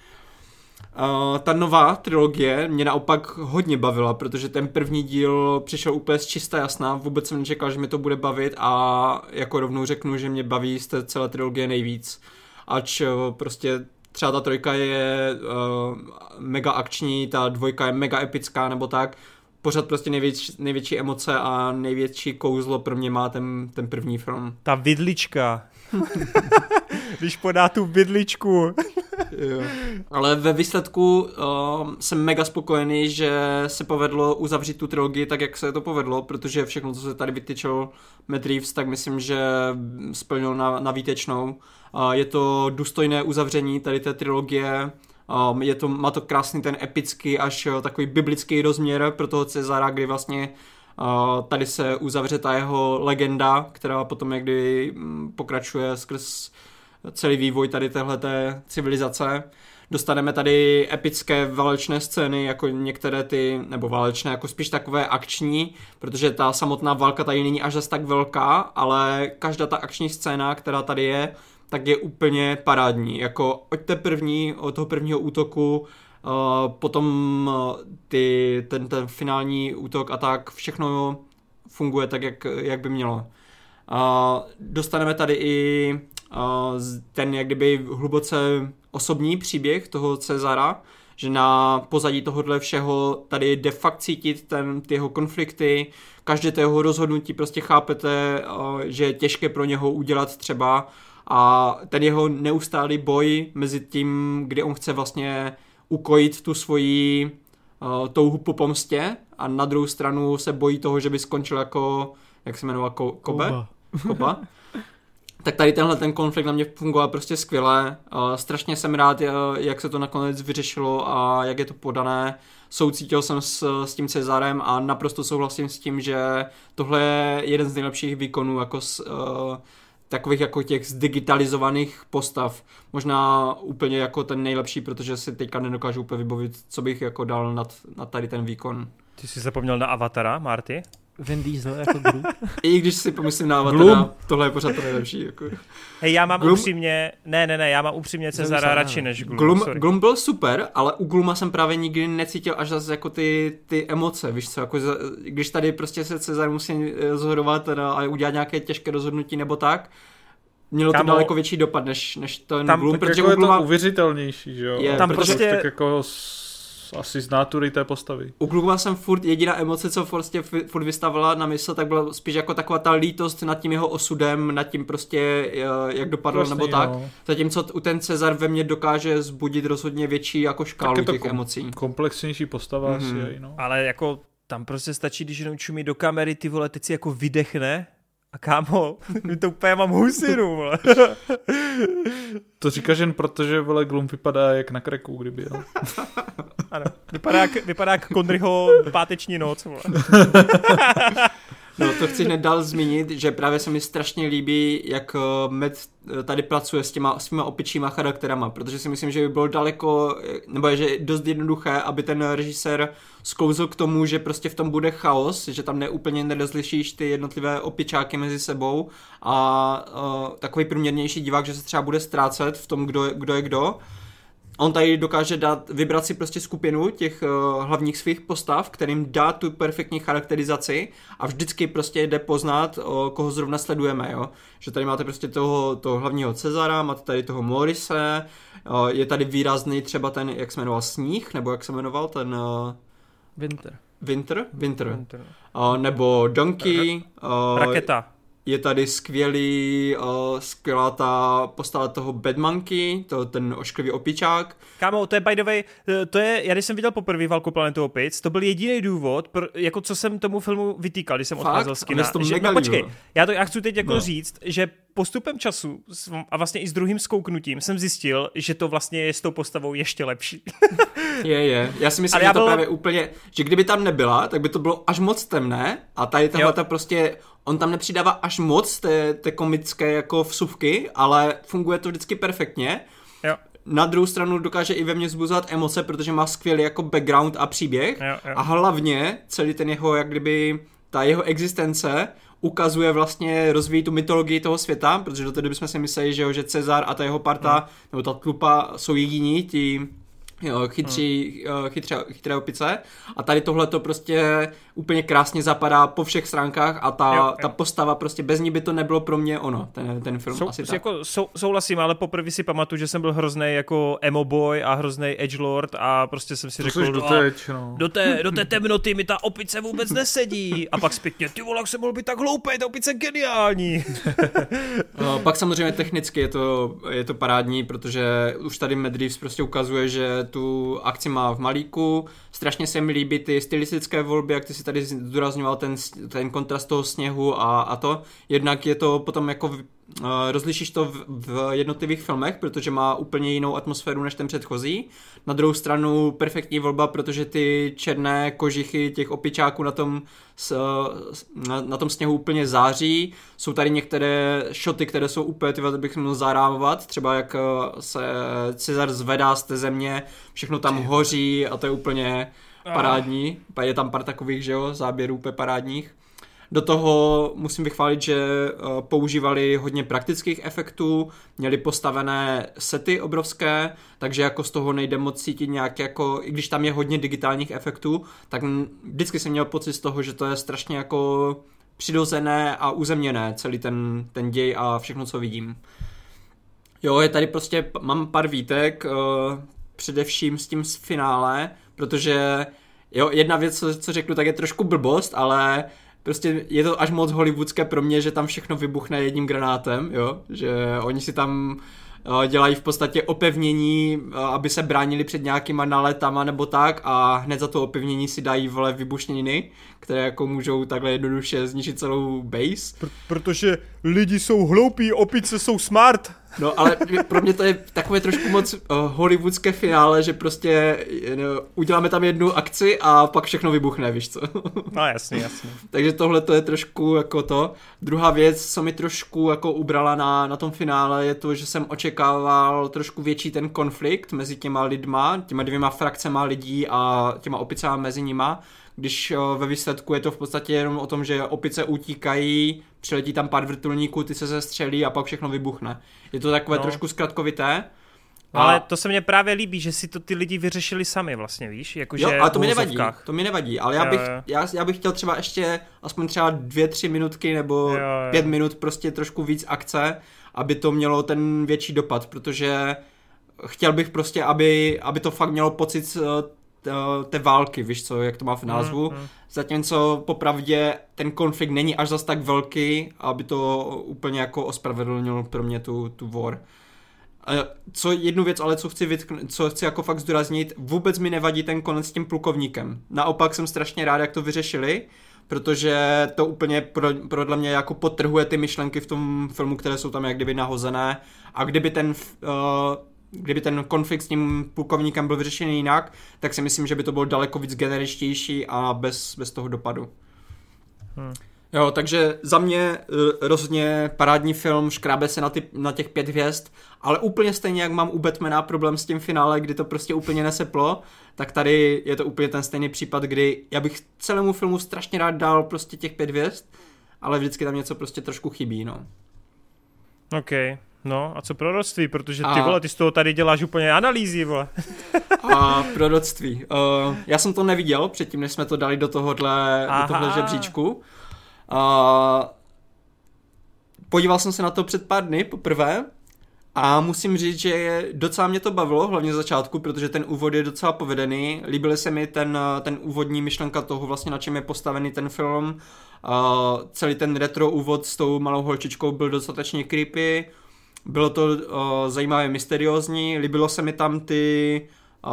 Uh, ta nová trilogie mě naopak hodně bavila, protože ten první díl přišel úplně z čista jasná, vůbec jsem nečekal, že mi to bude bavit a jako rovnou řeknu, že mě baví z té celé trilogie nejvíc. Uh, ač eh, prostě třeba ta trojka je uh, mega akční, ta dvojka je mega epická nebo tak, pořád prostě největší, největší emoce a největší kouzlo pro mě má ten, ten první film. Ta vidlička. Když podá tu vidličku. jo. Ale ve výsledku uh, jsem mega spokojený, že se povedlo uzavřít tu trilogii tak, jak se to povedlo, protože všechno, co se tady vytyčil Matt Reeves, tak myslím, že splnil na, na výtečnou. Je to důstojné uzavření tady té trilogie, je to, má to krásný ten epický až eh, takový biblický rozměr pro toho Cezara, kdy vlastně tady se uzavře ta jeho legenda, která potom někdy mm, pokračuje skrz celý vývoj tady téhleté civilizace. Dostaneme tady epické válečné scény, jako některé ty, nebo válečné, jako spíš takové akční, protože ta samotná válka tady není až zas tak velká, ale každá ta akční scéna, která tady je, tak je úplně parádní. Jako od té první, od toho prvního útoku, uh, potom uh, ty, ten, ten finální útok a tak, všechno funguje tak, jak, jak by mělo. Uh, dostaneme tady i uh, ten jak kdyby hluboce osobní příběh toho Cezara, že na pozadí tohohle všeho tady de fakt cítit ten, ty jeho konflikty, každé to jeho rozhodnutí prostě chápete, uh, že je těžké pro něho udělat třeba a ten jeho neustálý boj mezi tím, kdy on chce vlastně ukojit tu svoji uh, touhu po pomstě a na druhou stranu se bojí toho, že by skončil jako, jak se jmenoval, Ko- Kobe? Koba. Koba. tak tady tenhle ten konflikt na mě fungoval prostě skvěle. Uh, strašně jsem rád, uh, jak se to nakonec vyřešilo a jak je to podané. Soucítil jsem s, s tím Cezarem a naprosto souhlasím s tím, že tohle je jeden z nejlepších výkonů jako s, uh, takových jako těch zdigitalizovaných postav. Možná úplně jako ten nejlepší, protože si teďka nedokážu úplně vybavit, co bych jako dal nad, nad tady ten výkon. Ty jsi zapomněl na Avatara, Marty? Vin Diesel jako Groot. I když si pomyslím na Avatara, tohle je pořád to nejlepší. Jako. Hej, já mám Gloom... upřímně, ne, ne, ne, já mám upřímně Cezara radši než Gloom. Gloom, sorry. Gloom byl super, ale u Glooma jsem právě nikdy necítil až zase jako ty, ty emoce, víš co, jako když tady prostě se Cezar musí eh, zhodovat a udělat nějaké těžké rozhodnutí nebo tak, mělo Kámo, to daleko větší dopad než, než ten tam, Gloom, protože jako je to uvěřitelnější, že jo? Je, tam prostě tak jako asi z nátury té postavy. U Gluma jsem furt jediná emoce, co prostě furt vystavila na mysl, tak byla spíš jako taková ta lítost nad tím jeho osudem, nad tím prostě, eh, jak dopadl prostě, nebo tak. No. Zatímco u ten Cezar ve mně dokáže zbudit rozhodně větší jako škálu tak těch kom- emocí. komplexnější postava mm-hmm. asi je, no. Ale jako tam prostě stačí, když jenom čumí do kamery, ty vole, teď si jako vydechne a kámo, to úplně mám husinu, vole. To říkáš jen proto, že vole Gloom vypadá jak na kreku, kdyby jel. Ano, vypadá jak, vypadá jak Konryho páteční noc, vole. No to chci hned dál zmínit, že právě se mi strašně líbí, jak eh, Matt eh, tady pracuje s těma svýma opičíma charakterama, protože si myslím, že by bylo daleko, eh, nebo je, že je dost jednoduché, aby ten režisér sklouzl k tomu, že prostě v tom bude chaos, že tam neúplně nerozlišíš ty jednotlivé opičáky mezi sebou a uh, takový průměrnější divák, že se třeba bude ztrácet v tom, kdo, kdo je kdo on tady dokáže dát, vybrat si prostě skupinu těch uh, hlavních svých postav, kterým dá tu perfektní charakterizaci a vždycky prostě jde poznat, uh, koho zrovna sledujeme, jo. Že tady máte prostě toho, toho hlavního Cezara, máte tady toho Morise, uh, je tady výrazný třeba ten, jak se jmenoval, Sníh, nebo jak se jmenoval ten... Uh, Winter. Winter? Winter. Winter. Uh, nebo Donkey. Uh, Raketa. Je tady skvělý, uh, skvělá ta postava toho Bedmanky, to, ten ošklivý opičák. Kámo, to je by the way, eh, to je, já když jsem viděl poprvé Válku planetu opic, to byl jediný důvod, pro, jako co jsem tomu filmu vytýkal, když jsem Fakt? odcházel z kina. Že, no počkej, já, to, já chci teď jako No. říct, že postupem času a vlastně i s druhým zkouknutím jsem zjistil, že to vlastně je s tou postavou ještě lepší. Je, je. Já si myslím, Ale že to byl- právě úplně, že kdyby tam nebyla, tak by to bylo až moc temné a tady tahle ta prostě, on tam nepřidává až moc té, té komické jako vsuvky, ale funguje to vždycky perfektně. jo, Na druhou stranu dokáže i ve mně zbuzovat emoce, protože má skvělý jako background a příběh. Jo, jo. A hlavně celý ten jeho, jak kdyby, ta jeho existence ukazuje vlastně, rozvíjí tu mytologii toho světa, protože do té doby jsme si mysleli, že, jo, že Cezar a ta jeho parta, Hmm. nebo ta tlupa jsou jediní, ti jo, chytří, Hmm. eh, chytře, chytré opice. A tady tohle to prostě úplně krásně zapadá po všech stránkách a ta, Jo, jo. ta postava prostě bez ní by to nebylo pro mě ono, ten, ten film. Sou, asi tak. jako, sou, souhlasím, ale poprvé si pamatuju, že jsem byl hrozný jako emo boy a hrozný edgelord a prostě jsem si To řekl, "No, doteď, no. do té, do té temnoty mi ta opice vůbec nesedí. A pak zpětně, ty vole, jak jsem mohl být tak hloupý, ta opice je geniální. No, pak samozřejmě technicky je to, je to parádní, protože už tady Matt Reeves prostě ukazuje, že tu akci má v malíku. Strašně se mi líbí ty stylistické volby, jak ty si tady zdůrazňoval ten, ten kontrast toho sněhu a, a to. Jednak je to potom jako v, uh, rozlišíš to v, v jednotlivých filmech, protože má úplně jinou atmosféru než ten předchozí. Na druhou stranu perfektní volba, protože ty černé kožichy těch opičáků na tom, s, na, na tom sněhu úplně září. Jsou tady některé šoty, které jsou úplně, tyhle, bych měl zarámovat, třeba jak eh, se Cezar zvedá z té země, všechno tam hoří a to je úplně parádní. Pa- Je tam pár takových, že jo, záběrů úplně parádních. Do toho musím vychválit, že eh, používali hodně praktických efektů, měli postavené sety obrovské, takže jako z toho nejde moc cítit nějak jako, i když tam je hodně digitálních efektů, tak vždycky jsem měl pocit z toho, že to je strašně jako přirozené a uzemněné, celý ten, ten děj a všechno, co vidím. Jo, je tady prostě, mám pár výtek, uh, především s tím z finále, protože jo, jedna věc, co, co řeknu, tak je trošku blbost, ale prostě je to až moc hollywoodské pro mě, že tam všechno vybuchne jedním granátem, jo, že oni si tam eh, dělají v podstatě opevnění, eh, aby se bránili před nějakýma naletama nebo tak a hned za to opevnění si dají vole vybušniny, které jako můžou takhle jednoduše zničit celou base. Pr- protože lidi jsou hloupí, opice jsou smart. No ale pro mě to je takové trošku moc uh, hollywoodské finále, že prostě no, uděláme tam jednu akci a pak všechno vybuchne, víš co. No jasně, jasně. Takže tohle to je trošku jako to. Druhá věc, co mi trošku jako ubrala na, na tom finále, je to, že jsem očekával trošku větší ten konflikt mezi těma lidma, těma dvěma frakcema lidí a těma opicama mezi nima, když eh, ve výsledku je to v podstatě jenom o tom, že opice utíkají, přiletí tam pár vrtulníků, ty se zestřelí a pak všechno vybuchne. Je to takové No. trošku zkratkovité. Ale to se mně právě líbí, že si to ty lidi vyřešili sami vlastně, víš? Jakože Jo, ale to mi nevadí, to mi nevadí, ale já bych, jo. já, já bych chtěl třeba ještě aspoň třeba dvě, tři minutky nebo Jo, jo. pět minut prostě trošku víc akce, aby to mělo ten větší dopad, protože chtěl bych prostě, aby, aby to fakt mělo pocit eh, té války, víš co, jak to má v názvu, Mm, mm. zatímco popravdě ten konflikt není až zas tak velký, aby to úplně jako ospravedlnil pro mě tu, tu war. Co jednu věc, ale co chci, vytkn- co chci jako fakt zdůraznit, vůbec mi nevadí ten konec s tím plukovníkem. Naopak jsem strašně rád, jak to vyřešili, protože to úplně pro, podle mě jako potrhuje ty myšlenky v tom filmu, které jsou tam jak kdyby nahozené. A kdyby ten, uh, kdyby ten konflikt s tím plukovníkem byl vyřešený jinak, tak si myslím, že by to bylo daleko víc generičtější a bez, bez toho dopadu. Hmm. Jo, takže za mě eh, rozhodně parádní film, škrábe se na, ty, na těch pět hvězd, ale úplně stejně, jak mám u Batmana problém s tím finále, kdy to prostě úplně neseplo, tak tady je to úplně ten stejný případ, kdy já bych celému filmu strašně rád dal prostě těch pět hvězd, ale vždycky tam něco prostě trošku chybí, no. OK. No a co proroctví, protože ty A- vole, ty z toho tady děláš úplně analýzy, vole. A proroctví. Uh, já jsem to neviděl předtím, než jsme to dali do tohohle, Aha. do tohohle žebříčku. Uh, podíval jsem se na to před pár dny poprvé A musím říct, že docela mě to bavilo, hlavně z začátku, protože ten úvod je docela povedený. Líbily se mi ten, ten úvodní myšlenka toho, vlastně na čem je postavený ten film. Uh, celý ten retro úvod s tou malou holčičkou byl dostatečně creepy. Bylo to uh, zajímavé, mysteriózní. Líbilo se mi tam ty uh,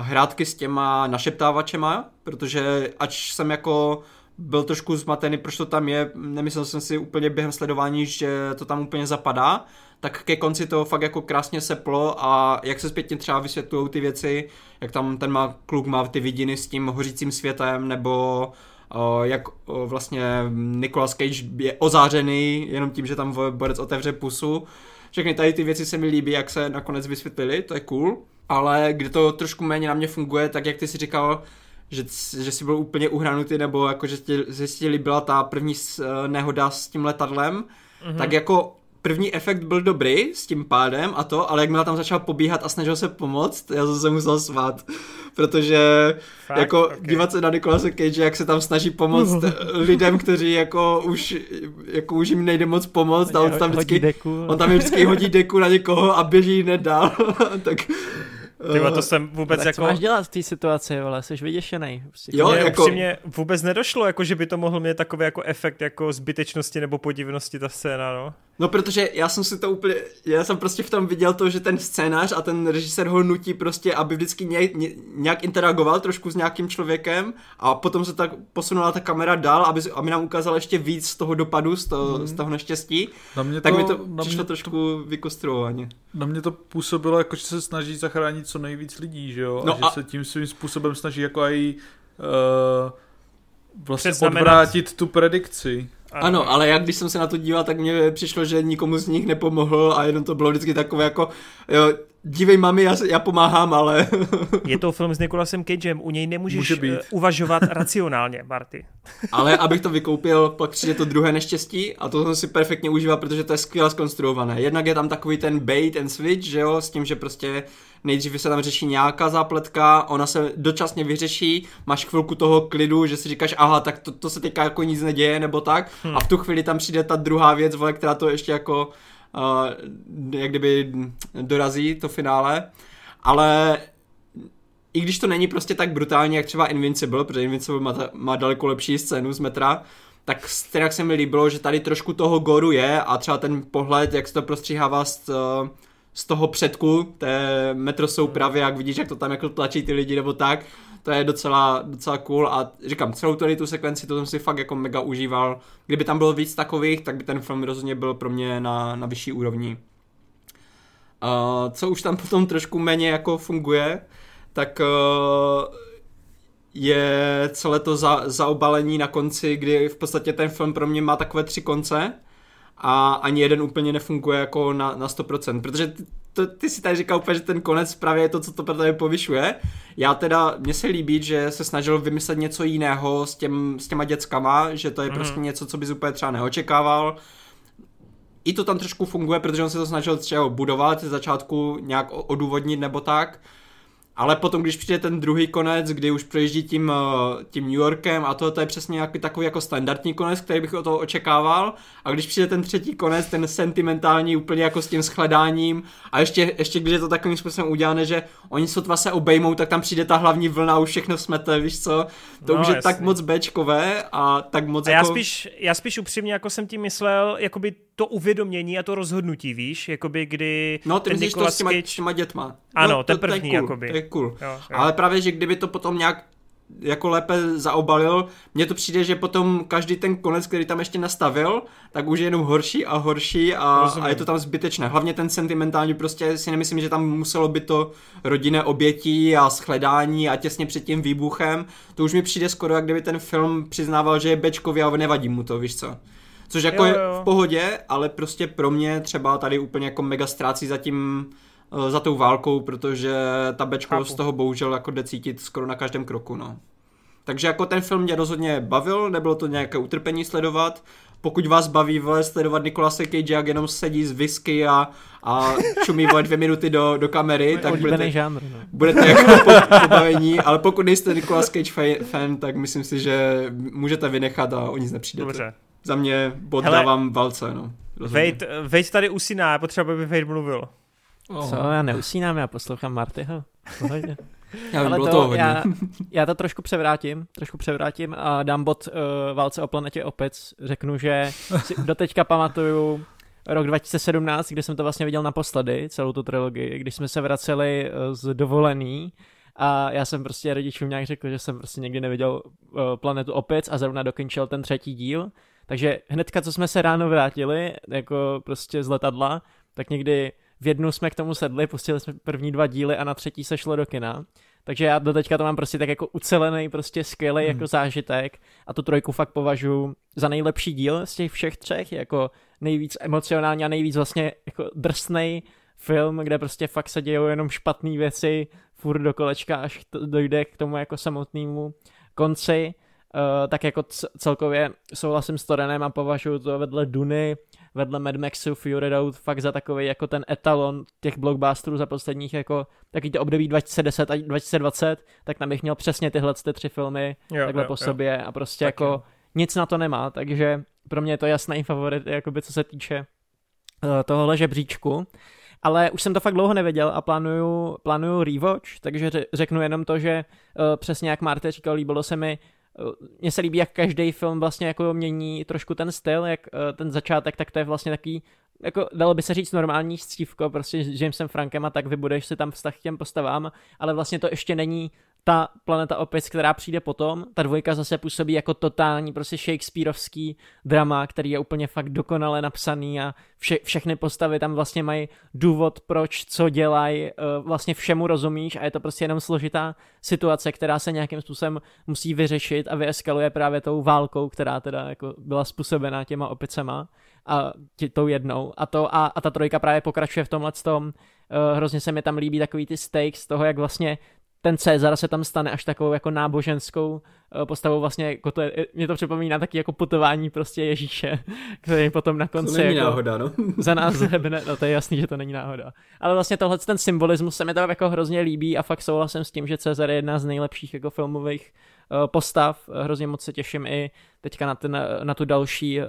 hrátky s těma našeptávačema, protože ač jsem jako byl trošku zmatený, proč to tam je, nemyslel jsem si úplně během sledování, že to tam úplně zapadá, tak ke konci to fakt jako krásně seplo a jak se zpětně třeba vysvětlují ty věci, jak tam ten má, kluk má ty vidiny s tím hořícím světem, nebo o, jak o, vlastně Nicolas Cage je ozářený jenom tím, že tam borec otevře pusu. Všechny tady ty věci se mi líbí, jak se nakonec vysvětlili, to je cool. Ale kde to trošku méně na mě funguje, tak jak ty si říkal, že, že jsi byl úplně uhranutý, nebo jako, že, tě, že ti líbila ta první nehoda s tím letadlem, mm-hmm. tak jako první efekt byl dobrý s tím pádem a to, ale jakmile tam začal pobíhat a snažil se pomoct, já jsem se musel svát, protože Fakt? jako okay. dívat se na Nikolase Cage, jak se tam snaží pomoct lidem, kteří jako už, jako už jim nejde moc pomoct a on tam vždycky, deku. on tam vždycky hodí deku na někoho a běží nedál, tak Tyba, to jsem vůbec tak jako... co máš dělat v té situaci, vole, jsi vyděšený. Prostě. Jo, mě jako... upřímně vůbec nedošlo, jako že by to mohl mít takový jako efekt jako zbytečnosti nebo podivnosti ta scéna, no. No, protože já jsem si to úplně, já jsem prostě v tom viděl to, že ten scénář a ten režisér ho nutí prostě, aby vždycky ně, ně, nějak interagoval trošku s nějakým člověkem a potom se tak posunula ta kamera dál, aby, aby nám ukázal ještě víc z toho dopadu, z, to, hmm. z toho neštěstí. Na mě to, tak mi to na přišlo mě trošku to, vykonstruovaně. Na mě to působilo jako, že se snaží zachránit co nejvíc lidí, že jo? No a, a že se tím svým způsobem snaží jako i uh, vlastně odvrátit tu predikci. Ano. ale jak když jsem se na to díval, tak mně přišlo, že nikomu z nich nepomohl a jenom to bylo vždycky takové jako, jo, dívej mami, já, já pomáhám, ale... Je to film s Nikolasem Cagem, u něj nemůžeš Může být. Eh, uvažovat racionálně, Marty. Ale abych to vykoupil, pak přijde to druhé neštěstí a to jsem si perfektně užíval, protože to je skvěle skonstruované. Jednak je tam takový ten bait and switch, že jo, s tím, že prostě nejdřív se tam řeší nějaká zápletka, ona se dočasně vyřeší, máš chvilku toho klidu, že si říkáš, aha, tak to, to se teďka jako nic neděje, nebo tak, hmm. a v tu chvíli tam přijde ta druhá věc, vole, která to ještě jako uh, jak kdyby dorazí to finále, ale i když to není prostě tak brutální, jak třeba Invincible, protože Invincible má, má daleko lepší scénu z metra, tak stejně se mi líbilo, že tady trošku toho goru je a třeba ten pohled, jak se to prostříhává z, z toho předku té metro soupravy, jak vidíš, jak to tam jako tlačí ty lidi nebo tak, to je docela, docela cool a říkám, celou tady tu sekvenci, to jsem si fakt jako mega užíval. Kdyby tam bylo víc takových, tak by ten film rozhodně byl pro mě na, na vyšší úrovni. Uh, co už tam potom trošku méně jako funguje, tak uh, je celé to za, zaobalení na konci, kdy v podstatě ten film pro mě má takové tři konce a ani jeden úplně nefunguje jako na, na 100%, protože ty, to, ty si tady říkal úplně, že ten konec právě je to, co to pro tebe povyšuje. Já teda, mně se líbí, že se snažil vymyslet něco jiného s, těm, s těma dětskama, že to je mm. prostě něco, co bys úplně třeba neočekával. I to tam trošku funguje, protože on se to snažil třeba budovat, z začátku nějak odůvodnit nebo tak. Ale potom, když přijde ten druhý konec, kdy už projíždí tím, eh, tím New Yorkem a to, to je přesně nějaký takový jako standardní konec, který bych o toho očekával. A když přijde ten třetí konec, ten sentimentální, úplně jako s tím shledáním a ještě, ještě když je to takovým způsobem udělané, že oni sotva se obejmou, tak tam přijde ta hlavní vlna už všechno smete, víš co? To no, už je jasný. tak moc bečkové a tak moc a jako... já spíš, já spíš upřímně, jako jsem tím myslel, jakoby to uvědomění a to rozhodnutí, víš, jakoby kdy No, ty myslíš to s těma, Cage... těma dětma. Ano, no, ten to, první, to je cool, jakoby. To je cool. Jo, jo. Ale právě, že kdyby to potom nějak jako lépe zaobalil. Mně to přijde, že potom každý ten konec, který tam ještě nastavil, tak už je jenom horší a horší a, a je to tam zbytečné. Hlavně ten sentimentální, prostě si nemyslím, že tam muselo být to rodinné obětí a shledání a těsně před tím výbuchem. To už mi přijde skoro, jak kdyby ten film přiznával, že je bečkový a nevadí mu to, víš co. Což jako jo, jo. je v pohodě, ale prostě pro mě třeba tady úplně jako mega ztrácí za tím za tou válkou, protože ta bečko z toho bohužel jako jde cítit skoro na každém kroku, no. Takže jako ten film mě rozhodně bavil, nebylo to nějaké utrpení sledovat. Pokud vás baví vole, sledovat Nikolase Cage, jak jenom sedí z whisky a, a čumí vole dvě minuty do, do kamery, tak budete, žánr, no. budete jako pobavení, ale pokud nejste Nicolas Cage fan, tak myslím si, že můžete vynechat a o nic nepřijdete. Dobře. Za mě bod Hele, dávám valce, no. Vejt, tady usíná, potřeba by Vejt mluvil. Oh. Co, já neusínám, já poslouchám Martyho. Pohodě. Já Ale to, toho já, já to trošku převrátím, trošku převrátím a dám bod uh, Válce o planetě opět. Řeknu, že si doteďka pamatuju rok 2017, kdy jsem to vlastně viděl naposledy, celou tu trilogii, když jsme se vraceli uh, z dovolený a já jsem prostě rodičům nějak řekl, že jsem prostě někdy neviděl uh, planetu opět a zrovna dokončil ten třetí díl. Takže hnedka, co jsme se ráno vrátili, jako prostě z letadla, tak někdy v jednu jsme k tomu sedli, pustili jsme první dva díly a na třetí se šlo do kina. Takže já do teďka to mám prostě tak jako ucelený, prostě skvělý hmm. jako zážitek a tu trojku fakt považuji za nejlepší díl z těch všech třech, jako nejvíc emocionální a nejvíc vlastně jako drsnej film, kde prostě fakt se dějou jenom špatné věci furt do kolečka, až to dojde k tomu jako samotnému konci. Uh, tak jako celkově souhlasím s Torenem a považuji to vedle Duny vedle Mad Maxu Fury Road fakt za takový jako ten etalon těch blockbusterů za posledních jako taky to období 2010 a 2020, tak tam bych měl přesně tyhle ty tři filmy jo, takhle jo, po jo. sobě a prostě tak jako jo. nic na to nemá, takže pro mě je to jasný favorit, jakoby co se týče uh, tohohle žebříčku. Ale už jsem to fakt dlouho nevěděl a plánuju, plánuju rewatch, takže řeknu jenom to, že uh, přesně jak Marte říkal, líbilo se mi mně se líbí, jak každý film vlastně jako mění trošku ten styl, jak uh, ten začátek, tak to je vlastně takový, jako dalo by se říct normální stívko, prostě s Jamesem Frankem a tak vybudeš si tam vztah k těm postavám, ale vlastně to ještě není ta planeta opic, která přijde potom, ta dvojka zase působí jako totální prostě Shakespeareovský drama, který je úplně fakt dokonale napsaný a vše, všechny postavy tam vlastně mají důvod, proč, co dělají, eh, vlastně všemu rozumíš a je to prostě jenom složitá situace, která se nějakým způsobem musí vyřešit a vyeskaluje právě tou válkou, která teda jako byla způsobená těma opicema a tě, tou jednou. A to a, a ta trojka právě pokračuje v tomhle tom, uh, hrozně se mi tam líbí takový ty stakes toho, jak vlastně ten Cezar se tam stane až takovou jako náboženskou eh, postavou vlastně, jako to je, mě to připomíná taky jako putování prostě Ježíše, který potom na konci to není jako náhoda, no. za nás zhebne, no to je jasný, že to není náhoda. Ale vlastně tohle ten symbolismus se mi tam jako hrozně líbí a fakt souhlasím s tím, že Cezar je jedna z nejlepších jako filmových uh, postav, hrozně moc se těším i teďka na, ten, na tu další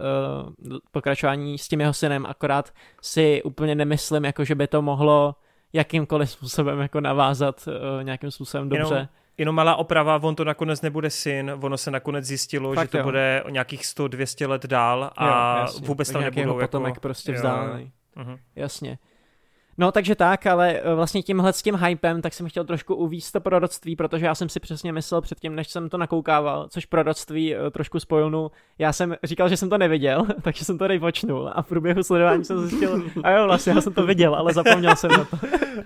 pokračování s tím jeho synem, akorát si úplně nemyslím, jako že by to mohlo jakýmkoliv způsobem jako navázat uh, nějakým způsobem dobře. Jenom, jenom malá oprava, on to nakonec nebude syn, ono se nakonec zjistilo, Fakt že to jo. bude o nějakých 100-200 let dál a jo, vůbec tam nebudou jako... potomek prostě vzdálený. Uh-huh. Jasně. No takže tak, ale eh, vlastně tímhle s tím hypem, tak jsem chtěl trošku uvíct to proroctví, protože já jsem si přesně myslel předtím, než jsem to nakoukával, což proroctví eh, trošku spojilnu. Já jsem říkal, že jsem to neviděl, takže jsem to rejvočnul a v průběhu sledování jsem zjistil, a jo, vlastně já jsem to viděl, ale zapomněl jsem na to.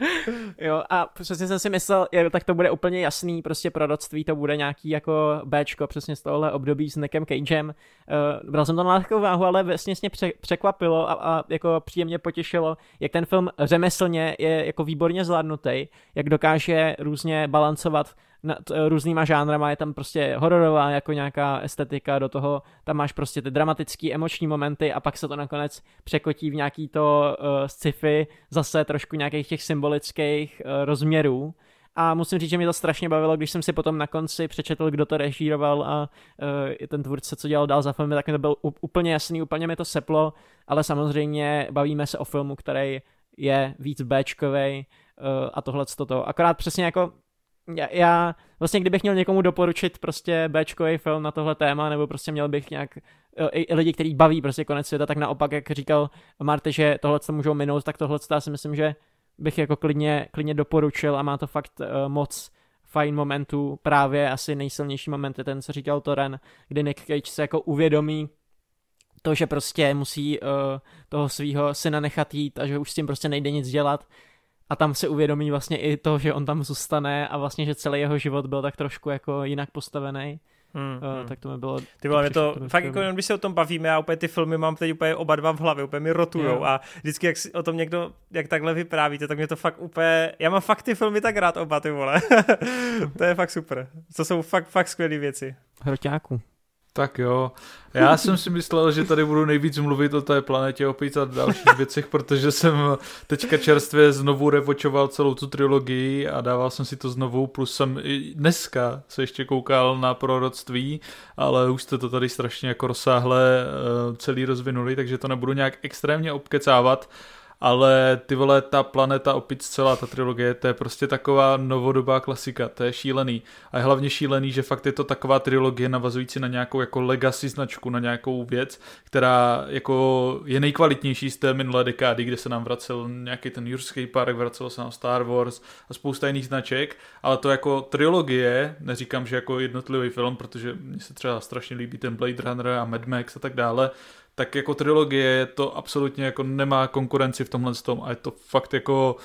jo, a přesně jsem si myslel, je, tak to bude úplně jasný, prostě proroctví, to bude nějaký jako Bčko přesně z tohohle období s Nickem Cagem. Uh, bral jsem to na lehkou váhu, ale vlastně mě překvapilo a, a jako příjemně potěšilo, jak ten film řemeslně je jako výborně zvládnutý, jak dokáže různě balancovat nad různýma žánrama, je tam prostě hororová jako nějaká estetika, do toho tam máš prostě ty dramatické emoční momenty a pak se to nakonec překotí v nějaký to uh, sci-fi, zase trošku nějakých těch symbolických uh, rozměrů. A musím říct, že mě to strašně bavilo, když jsem si potom na konci přečetl, kdo to režíroval a uh, ten tvůrce, co dělal dál za filmy, tak mi to bylo úplně jasný, úplně mi to seplo, ale samozřejmě bavíme se o filmu, který je víc Bčkovej uh, a tohle toto. Akorát přesně jako já, já vlastně kdybych měl někomu doporučit prostě Bčkový film na tohle téma, nebo prostě měl bych nějak i, i lidi, který baví prostě konec světa, tak naopak, jak říkal Marty, že tohle to můžou minout, tak tohle já si myslím, že bych jako klidně, klidně doporučil a má to fakt uh, moc fajn momentů, právě asi nejsilnější moment je ten, co říkal Toren, kdy Nick Cage se jako uvědomí to, že prostě musí uh, toho svého syna nechat jít a že už s tím prostě nejde nic dělat a tam se uvědomí vlastně i to, že on tam zůstane a vlastně, že celý jeho život byl tak trošku jako jinak postavený. Hmm, uh, hmm. Tak to mi bylo... Ty vole, to, to fakt jako když se o tom bavíme, já úplně ty filmy mám teď úplně oba dva v hlavě, úplně mi rotujou yeah. a vždycky, jak o tom někdo, jak takhle vyprávíte, tak mě to fakt úplně, já mám fakt ty filmy tak rád oba, ty vole. to je fakt super. To jsou fakt, fakt skvělé věci. Hroťáku. Tak jo. Já jsem si myslel, že tady budu nejvíc mluvit o té planetě opět a dalších věcech, protože jsem teďka čerstvě znovu revočoval celou tu trilogii a dával jsem si to znovu, plus jsem i dneska se ještě koukal na proroctví, ale už jste to tady strašně jako rozsáhle eh, celý rozvinuli, takže to nebudu nějak extrémně obkecávat ale ty vole, ta planeta opět celá ta trilogie, to je prostě taková novodobá klasika, to je šílený. A je hlavně šílený, že fakt je to taková trilogie navazující na nějakou jako legacy značku, na nějakou věc, která jako je nejkvalitnější z té minulé dekády, kde se nám vracel nějaký ten Jurský park, vracelo se nám Star Wars a spousta jiných značek, ale to jako trilogie, neříkám, že jako jednotlivý film, protože mně se třeba strašně líbí ten Blade Runner a Mad Max a tak dále, tak jako trilogie to absolutně jako nemá konkurenci v tomhle tom a je to fakt jako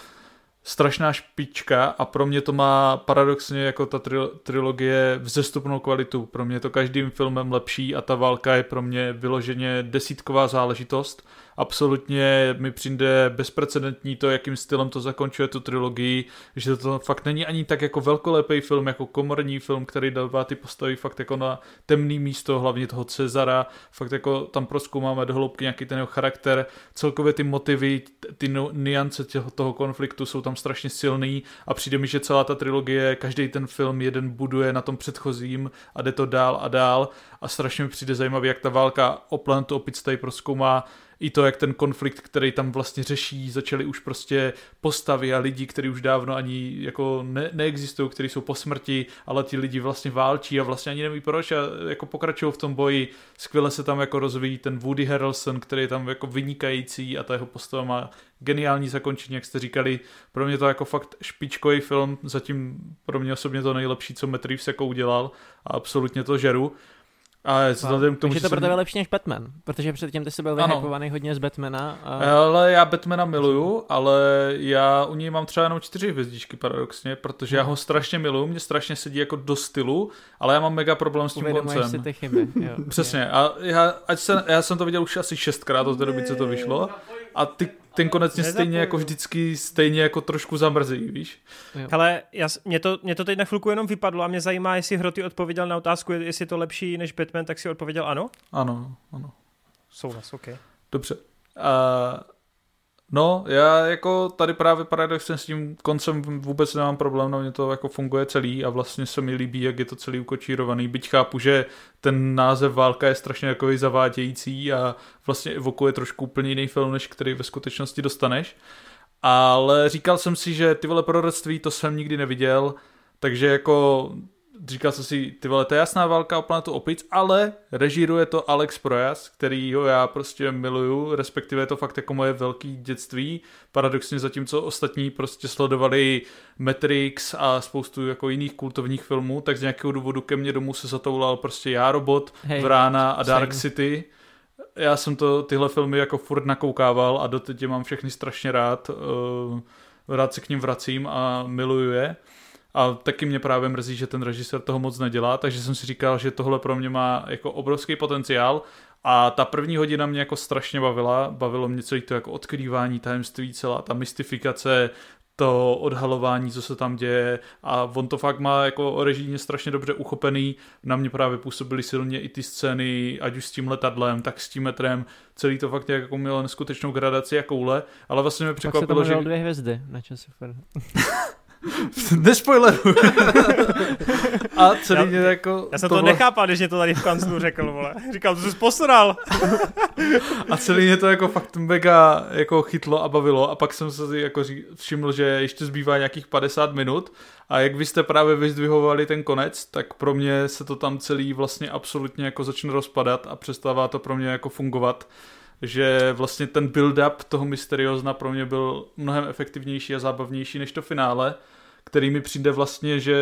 strašná špička a pro mě to má paradoxně jako ta trilogie vzestupnou kvalitu. Pro mě je to každým filmem lepší a ta válka je pro mě vyloženě desítková záležitost absolutně mi přijde bezprecedentní to, jakým stylem to zakončuje tu trilogii, že to fakt není ani tak jako velkolepý film, jako komorní film, který dává ty postavy fakt jako na temný místo, hlavně toho Cezara, fakt jako tam proskoumáme do hloubky nějaký ten jeho charakter, celkově ty motivy, ty niance těho, toho konfliktu jsou tam strašně silný a přijde mi, že celá ta trilogie, každý ten film jeden buduje na tom předchozím a jde to dál a dál. A strašně mi přijde zajímavý, jak ta válka o planetu opic tady proskoumá i to, jak ten konflikt, který tam vlastně řeší, začaly už prostě postavy a lidi, kteří už dávno ani jako ne, neexistují, kteří jsou po smrti, ale ti lidi vlastně válčí a vlastně ani neví proč a jako pokračují v tom boji. Skvěle se tam jako rozvíjí ten Woody Harrelson, který je tam jako vynikající a ta jeho postava má geniální zakončení, jak jste říkali. Pro mě to jako fakt špičkový film, zatím pro mě osobně to nejlepší, co Matt Reeves jako udělal a absolutně to žeru. A to no, k tomu, Takže to pro tebe lepší než Batman, protože předtím ty jsi byl vyhypovaný hodně z Batmana. A... Ale já Batmana miluju, ale já u něj mám třeba jenom čtyři hvězdičky paradoxně, protože já ho strašně miluju, mě strašně sedí jako do stylu, ale já mám mega problém s tím Uvědomuješ koncem. si ty chyby. Jo. Přesně, a já, ať se, já jsem to viděl už asi šestkrát od té doby, co to vyšlo a ty ten konec mě stejně jako vždycky stejně jako trošku zamrzí, víš? Ale já, mě, to, mě to teď na chvilku jenom vypadlo a mě zajímá, jestli Hroty odpověděl na otázku, jestli je to lepší než Batman, tak si odpověděl ano? Ano, ano. Souhlas, ok. Dobře. Uh, No, já jako tady právě paradoxně s tím koncem vůbec nemám problém, na mě to jako funguje celý a vlastně se mi líbí, jak je to celý ukočírovaný, byť chápu, že ten název Válka je strašně jako zavádějící a vlastně evokuje trošku úplně jiný film, než který ve skutečnosti dostaneš. Ale říkal jsem si, že ty vole proroctví to jsem nikdy neviděl, takže jako říkal jsem si, ty vole, to je jasná válka o planetu opic, ale režíruje to Alex Projas, který ho já prostě miluju, respektive je to fakt jako moje velké dětství. Paradoxně zatímco ostatní prostě sledovali Matrix a spoustu jako jiných kultovních filmů, tak z nějakého důvodu ke mně domů se zatoulal prostě Já, Robot, hey, Vrána a Dark same. City. Já jsem to tyhle filmy jako furt nakoukával a doteď je mám všechny strašně rád. Uh, rád se k ním vracím a miluju je. A taky mě právě mrzí, že ten režisér toho moc nedělá, takže jsem si říkal, že tohle pro mě má jako obrovský potenciál. A ta první hodina mě jako strašně bavila, bavilo mě celý to jako odkrývání tajemství, celá ta mystifikace, to odhalování, co se tam děje a on to fakt má jako režijně strašně dobře uchopený. Na mě právě působily silně i ty scény, ať už s tím letadlem, tak s tím metrem. Celý to fakt jako mělo neskutečnou gradaci a koule, ale vlastně mě překvapilo, že... dvě hvězdy na čase. Nespoileru. a celý já, mě jako... Já jsem to, to nechápal, když mě to tady v kanclu řekl, vole. Říkal, to jsi posral. a celý mě to jako fakt mega jako chytlo a bavilo a pak jsem se jako všiml, že ještě zbývá nějakých 50 minut a jak vy jste právě vyzdvihovali ten konec, tak pro mě se to tam celý vlastně absolutně jako začne rozpadat a přestává to pro mě jako fungovat že vlastně ten build-up toho Mysteriozna pro mě byl mnohem efektivnější a zábavnější než to finále, který mi přijde vlastně, že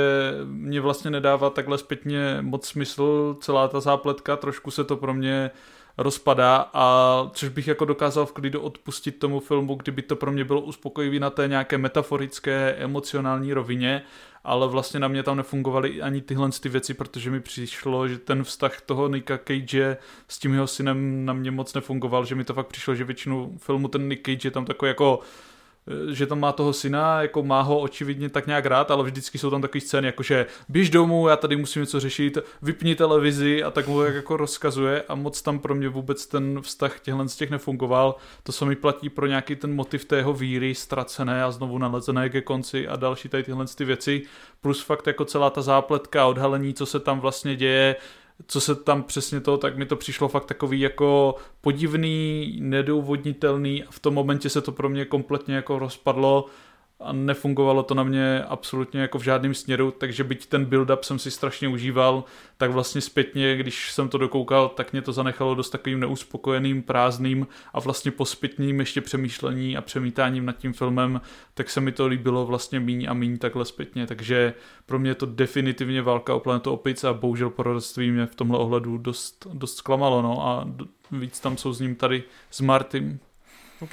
mě vlastně nedává takhle zpětně moc smysl celá ta zápletka, trošku se to pro mě rozpadá a což bych jako dokázal v klidu odpustit tomu filmu, kdyby to pro mě bylo uspokojivý na té nějaké metaforické, emocionální rovině, ale vlastně na mě tam nefungovaly ani tyhle ty věci, protože mi přišlo, že ten vztah toho Nicka Cage s tím jeho synem na mě moc nefungoval, že mi to fakt přišlo, že většinu filmu ten Nick Cage je tam takový jako že tam má toho syna, jako má ho očividně tak nějak rád, ale vždycky jsou tam takové scény, jako že běž domů, já tady musím něco řešit, vypni televizi a tak mu jako rozkazuje a moc tam pro mě vůbec ten vztah těchhle z těch nefungoval. To se mi platí pro nějaký ten motiv té jeho víry ztracené a znovu nalezené ke konci a další tady tyhle ty věci. Plus fakt jako celá ta zápletka, odhalení, co se tam vlastně děje, co se tam přesně to, tak mi to přišlo fakt takový jako podivný, nedůvodnitelný a v tom momentě se to pro mě kompletně jako rozpadlo a nefungovalo to na mě absolutně jako v žádném směru, takže byť ten build-up jsem si strašně užíval, tak vlastně zpětně, když jsem to dokoukal, tak mě to zanechalo dost takovým neuspokojeným, prázdným a vlastně po zpětním ještě přemýšlení a přemítáním nad tím filmem, tak se mi to líbilo vlastně míň a míň takhle zpětně, takže pro mě je to definitivně válka o planetu opic a bohužel porodství mě v tomhle ohledu dost, dost zklamalo, no a víc tam jsou s ním tady s Martym. OK.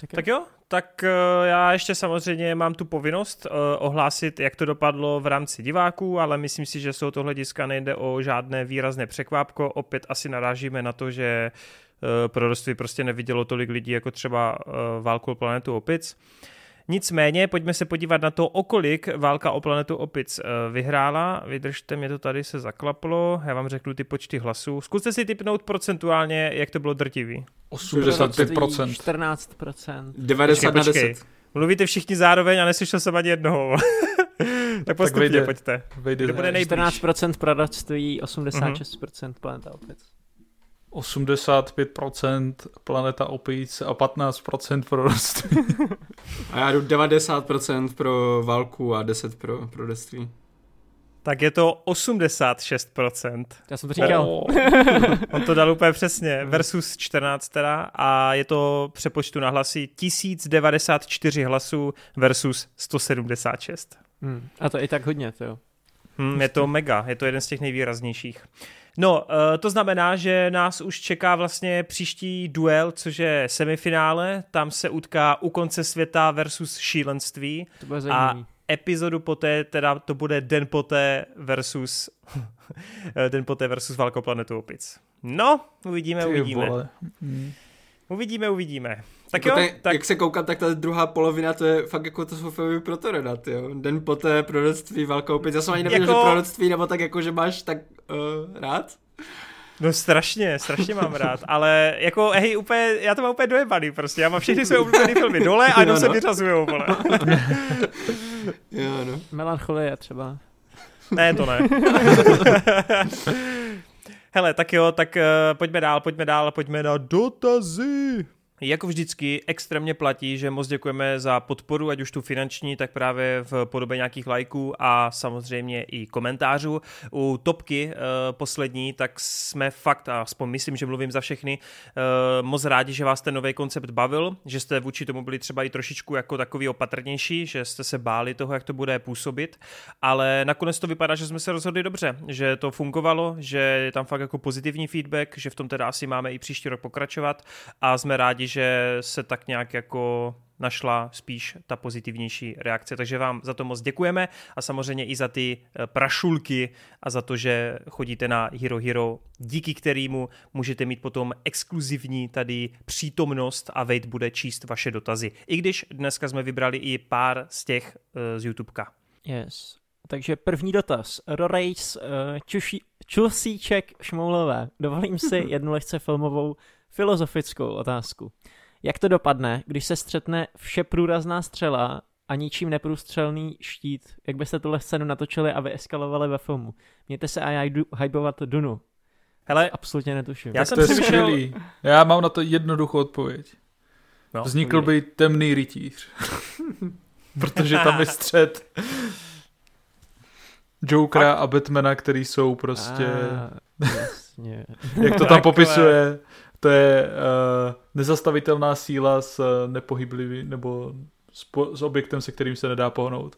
Tak, tak jo, tak uh, já ještě samozřejmě mám tu povinnost uh, ohlásit, jak to dopadlo v rámci diváků, ale myslím si, že z tohoto hlediska nejde o žádné výrazné překvápko. Opět asi narážíme na to, že uh, proroství prostě nevidělo tolik lidí jako třeba Válku planetu opic. Nicméně, pojďme se podívat na to, o kolik Válka o planetu opic vyhrála. Vydržte, mě to tady se zaklaplo. Já vám řeknu ty počty hlasů. Zkuste si typnout procentuálně, jak to bylo drtivý. 85%. 14%. 90 na 10. Mluvíte všichni zároveň a neslyšel jsem ani jednoho. tak postupně tak vejde, pojďte. Vejde Kdo bude nejblíž? 14% proroctví, 86% uh-huh. planeta opic. 85% planeta opic a 15% proroctví. a já jdu 90% pro válku a 10% pro proroctví. Tak je to 86%. Já jsem to říkal. Oh. On to dal úplně přesně. Versus 14 teda. A je to přepočtu na hlasy 1094 hlasů versus 176. Hmm. A to je i tak hodně, to jo. Hmm, je to mega, je to jeden z těch nejvýraznějších. No, uh, to znamená, že nás už čeká vlastně příští duel, což je semifinále. Tam se utká u konce světa versus šílenství. To bude zajímavý. A epizodu poté, teda to bude den poté versus den poté versus Válko planetu opic. No, uvidíme, Ty uvidíme. Vole. Mm. Uvidíme, uvidíme. Tak jako jo, ten, tak... Jak se koukat, tak ta druhá polovina, to je fakt jako to jsou filmy pro Toredat, jo. Den poté proroctví, Válka opic. Já jsem ani nevěděl, jako... že proroctví, nebo tak jako, že máš tak uh, rád. No strašně, strašně mám rád, ale jako hej, úplně, já to mám úplně dojebaný prostě, já mám všechny své oblíbené filmy dole a jenom no. se vyřazujou, vole. jo, no. Melancholie třeba. Ne, to ne. Hele, tak jo, tak uh, pojďme dál, pojďme dál, pojďme na dotazy. Jako vždycky extrémně platí, že moc děkujeme za podporu, ať už tu finanční, tak právě v podobě nějakých lajků a samozřejmě i komentářů. U topky uh, poslední, tak jsme fakt, a aspoň myslím, že mluvím za všechny, uh, moc rádi, že vás ten nový koncept bavil, že jste vůči tomu byli třeba i trošičku jako takový opatrnější, že jste se báli toho, jak to bude působit, ale nakonec to vypadá, že jsme se rozhodli dobře, že to fungovalo, že je tam fakt jako pozitivní feedback, že v tom teda asi máme i příští rok pokračovat a jsme rádi, že se tak nějak jako našla spíš ta pozitivnější reakce. Takže vám za to moc děkujeme a samozřejmě i za ty eh, prašulky a za to, že chodíte na Hero Hero, díky kterému můžete mít potom exkluzivní tady přítomnost a Vejt bude číst vaše dotazy. I když dneska jsme vybrali i pár z těch uh, z YouTubeka. Yes. Takže první dotaz. Rorejs, uh, čuší, Čusíček Šmoulové. Dovolím si jednu lehce filmovou filozofickou otázku. Jak to dopadne, když se střetne vše průrazná střela a ničím neprůstřelný štít? Jak byste tuhle scénu natočili a vyeskalovali ve filmu? Mějte se a já jdu hajbovat Dunu. Hele, absolutně netuším. Já jsem to skvělý. Já mám na to jednoduchou odpověď. No, Vznikl by temný rytíř. Protože tam je střed Jokera a Batmana, který jsou prostě... A, jasně. Jak to tam popisuje, to je uh, nezastavitelná síla s uh, nepohyblivý, nebo s, po, s objektem, se kterým se nedá pohnout.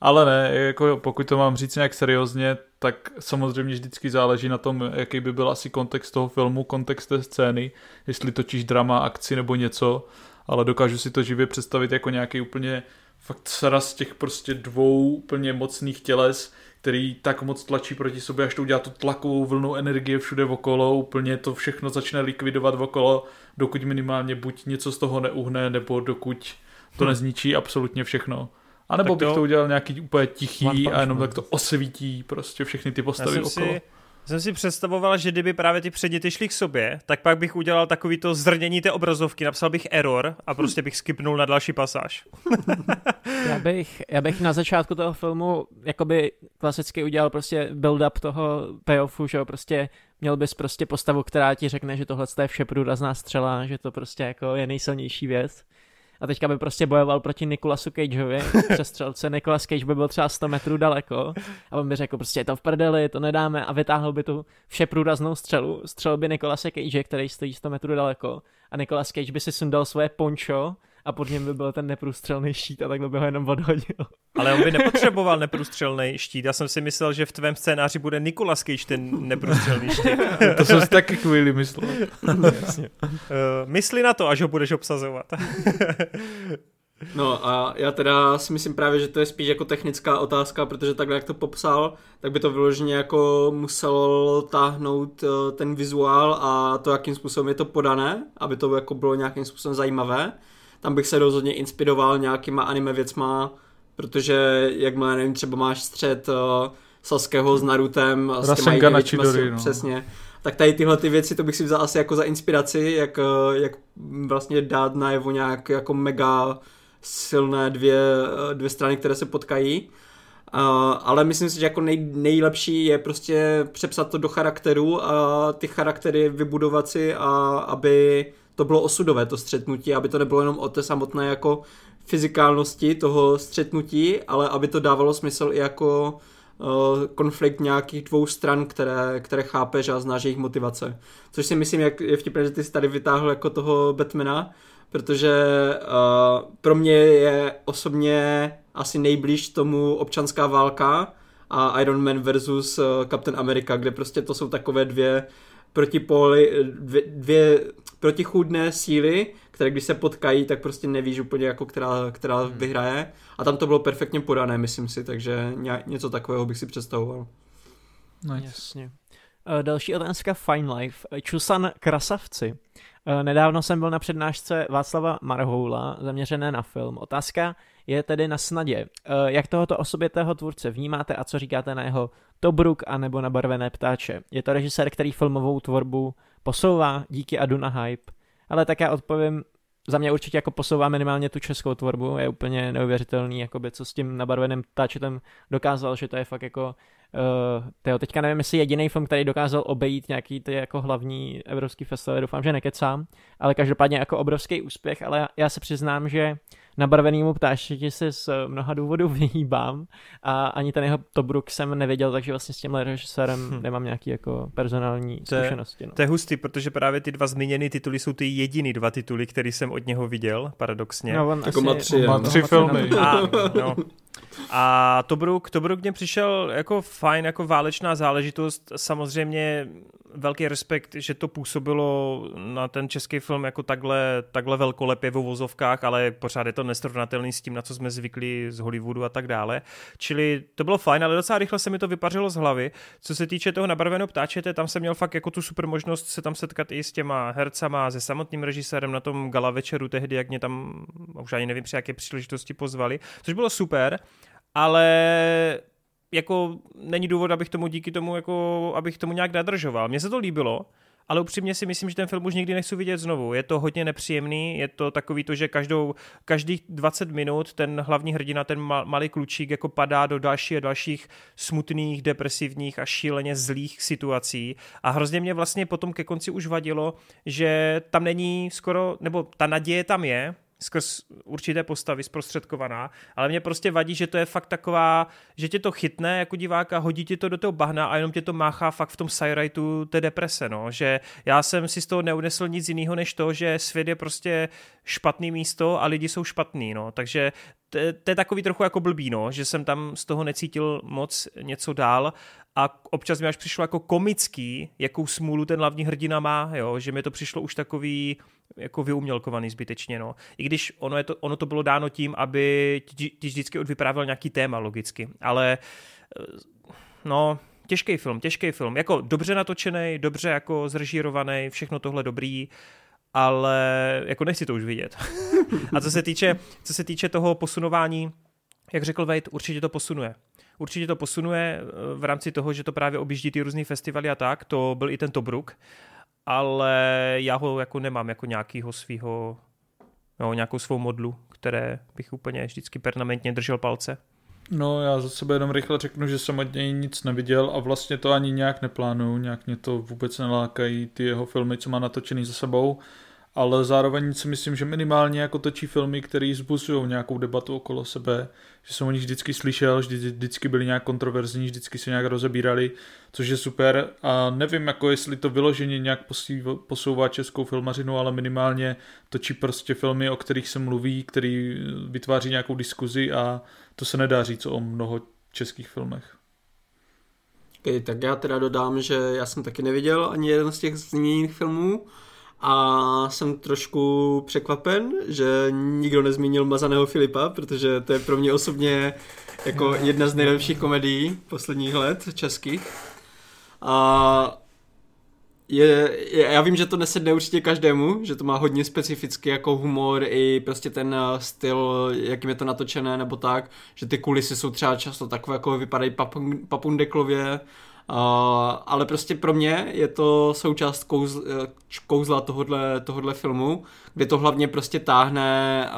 Ale ne, jako pokud to mám říct nějak seriózně, tak samozřejmě vždycky záleží na tom, jaký by byl asi kontext toho filmu, kontext té scény, jestli točíš drama, akci nebo něco, ale dokážu si to živě představit jako nějaký úplně fakt sraz těch prostě dvou úplně mocných těles, který tak moc tlačí proti sobě, až to udělá tu tlakovou vlnu energie všude okolo, úplně to všechno začne likvidovat okolo, dokud minimálně buď něco z toho neuhne, nebo dokud to hm. nezničí absolutně všechno. A nebo bych to... to udělal nějaký úplně tichý a jenom tak to osvítí prostě všechny ty postavy já okolo. Si, Jsem si představoval, že kdyby právě ty předměty šly k sobě, tak pak bych udělal takový to zrnění té obrazovky, napsal bych error a prostě bych skipnul na další pasáž. já, bych, já bych na začátku toho filmu jakoby klasicky udělal prostě build-up toho payoffu, že jo, prostě měl bys prostě postavu, která ti řekne, že tohle je vše průrazná střela, že to prostě jako je nejsilnější věc a teďka by prostě bojoval proti Nikolasu Cageovi, přestřelce, Nikolas Cage by byl třeba 100 metrů daleko. A on by řekl prostě je to v prdeli, to nedáme. A vytáhl by tu vše průraznou střelu, střel by Nikolase Cage, který stojí 100 metrů daleko. A Nikolas Cage by si sundal svoje poncho a pod něm by byl ten neprůstřelný štít a takhle by ho jenom odhodil. Ale on by nepotřeboval neprůstřelný štít. Já jsem si myslel, že v tvém scénáři bude Nikolas Cage ten neprůstřelný štít. to jsem si taky chvíli myslel. Jasně. Uh, mysli na to, až ho budeš obsazovat. No a já teda si myslím právě, že to je spíš jako technická otázka, protože takhle jak to popsal, tak by to vyloženě jako muselo táhnout eh, ten vizuál a to, jakým způsobem je to podané, aby to jako bylo nějakým způsobem zajímavé tam bych se rozhodně inspiroval nějakýma anime věcma, protože jakmile, nevím, třeba máš střed uh, Saského s Narutem, s těma na Chidori, no. přesně, tak tady tyhle ty věci, to bych si vzal asi jako za inspiraci, jak, eh, jak vlastně dát najevo nějak jako mega silné dvě, eh, dvě strany, které se potkají. Uh, ale myslím si, že jako nej, nejlepší je prostě přepsat to do charakteru a ty charaktery vybudovat si a aby to bylo osudové, to střetnutí, aby to nebylo jenom o té samotné jako fyzikálnosti toho střetnutí, ale aby to dávalo smysl i jako uh, konflikt nějakých dvou stran, které, které chápeš a znáš jejich motivace. Což si myslím, jak je vtipné, že ty jsi tady vytáhl jako toho Batmana, protože uh, pro mě je osobně asi nejblíž tomu občanská válka a Iron Man versus uh, Captain America, kde prostě to jsou takové dvě protipóly, dvě, dvě protichůdné síly, které když se potkají, tak prostě nevíš úplně jako která, která hmm. vyhraje. A tam to bylo perfektně podané, myslím si, takže něco takového bych si představoval. No jasně. Eh, další otázka Fine Life. Čusan Krasavci. Eh, nedávno jsem byl na přednášce Václava Marhoula, zaměřené na film. Otázka je tedy na snadě. Eh, jak tohoto osobitého tvůrce vnímáte a co říkáte na jeho Tobruk a nebo na Barvené ptáče? Je to režisér, který filmovou tvorbu posouvá díky Adu na hype, ale tak já odpovím, za mě určitě jako posouvá minimálně tu českou tvorbu, je úplně neuvěřitelný, jakoby, co s tím nabarveným táčetem dokázal, že to je fakt jako Uh, tyjo, teďka nevím, jestli jediný film, který dokázal obejít nějaký ty jako hlavní evropský festival, doufám, že nekecám, ale každopádně jako obrovský úspěch, ale já, já se přiznám, že na barvenýmu ptášti se z mnoha důvodů vyhýbám a ani ten jeho Tobruk jsem nevěděl, takže vlastně s tímhle režisérem hm. nemám nějaký jako personální to zkušenosti. No. To je hustý, protože právě ty dva zmíněné tituly jsou ty jediný dva tituly, který jsem od něho viděl, paradoxně. No, on jako asi, má tři, má tři filmy. A, no. A Tobruk, Tobruk mě přišel jako fajn, jako válečná záležitost. Samozřejmě velký respekt, že to působilo na ten český film jako takhle, takhle velkolepě v uvozovkách, ale pořád je to nesrovnatelný s tím, na co jsme zvykli z Hollywoodu a tak dále. Čili to bylo fajn, ale docela rychle se mi to vypařilo z hlavy. Co se týče toho nabarveného ptáčete, tam jsem měl fakt jako tu super možnost se tam setkat i s těma hercama, se samotným režisérem na tom gala večeru tehdy, jak mě tam, už ani nevím při jaké příležitosti pozvali, což bylo super, ale jako není důvod, abych tomu díky tomu, jako, abych tomu nějak nadržoval. Mně se to líbilo, ale upřímně si myslím, že ten film už nikdy nechci vidět znovu. Je to hodně nepříjemný, je to takový to, že každou, každých 20 minut ten hlavní hrdina, ten malý klučík jako padá do dalších a dalších smutných, depresivních a šíleně zlých situací a hrozně mě vlastně potom ke konci už vadilo, že tam není skoro, nebo ta naděje tam je, skrz určité postavy zprostředkovaná, ale mě prostě vadí, že to je fakt taková, že tě to chytne jako diváka, hodí ti to do toho bahna a jenom tě to máchá fakt v tom sajrajtu té deprese, no, že já jsem si z toho neunesl nic jiného, než to, že svět je prostě špatný místo a lidi jsou špatný, no, takže to je takový trochu jako blbý, no, že jsem tam z toho necítil moc něco dál. A občas mi až přišlo jako komický, jakou smůlu ten hlavní hrdina má, jo, že mi to přišlo už takový jako vyumělkovaný zbytečně, no. I když ono, je to, ono to bylo dáno tím, aby ti, ti vždycky odvyprávěl nějaký téma logicky, ale eh, no, těžký film, těžký film, jako dobře natočený, dobře jako zrežírovaný, všechno tohle dobrý, ale jako nechci to už vidět. A co se týče, co se týče toho posunování, jak řekl Vejt, určitě to posunuje určitě to posunuje eh, v rámci toho, že to právě objíždí ty různé festivaly a tak, to byl i ten Tobruk, ale já ho jako nemám jako nějakýho svého, no, nějakou svou modlu, které bych úplně vždycky permanentně držel palce. No já za sebe jenom rychle řeknu, že jsem od něj nic neviděl a vlastně to ani nějak neplánuju, nějak mě to vůbec nelákají ty jeho filmy, co má natočený za sebou ale zároveň si myslím, že minimálně jako točí filmy, které zbuzují nějakou debatu okolo sebe, že jsem o nich vždycky slyšel, vždy, vždycky byli nějak kontroverzní, vždycky se nějak rozebírali, což je super a nevím, jako jestli to vyloženě nějak posouvá českou filmařinu, ale minimálně točí prostě filmy, o kterých se mluví, který vytváří nějakou diskuzi a to se nedá říct o mnoho českých filmech. Okay, tak já teda dodám, že já jsem taky neviděl ani jeden z těch zmíněných filmů, a jsem trošku překvapen, že nikdo nezmínil Mazaného Filipa, protože to je pro mě osobně jako jedna z nejlepších komedií posledních let českých. A je, je, já vím, že to nesedne určitě každému, že to má hodně specifický jako humor i prostě ten eh, styl, jakým je to natočené nebo tak, že ty kulisy jsou třeba často takové, jako vypadají papun, papundeklově Ale prostě pro mě je to součást kouzla, eh, kouzla tohodle, tohodle filmu, kde to hlavně prostě táhne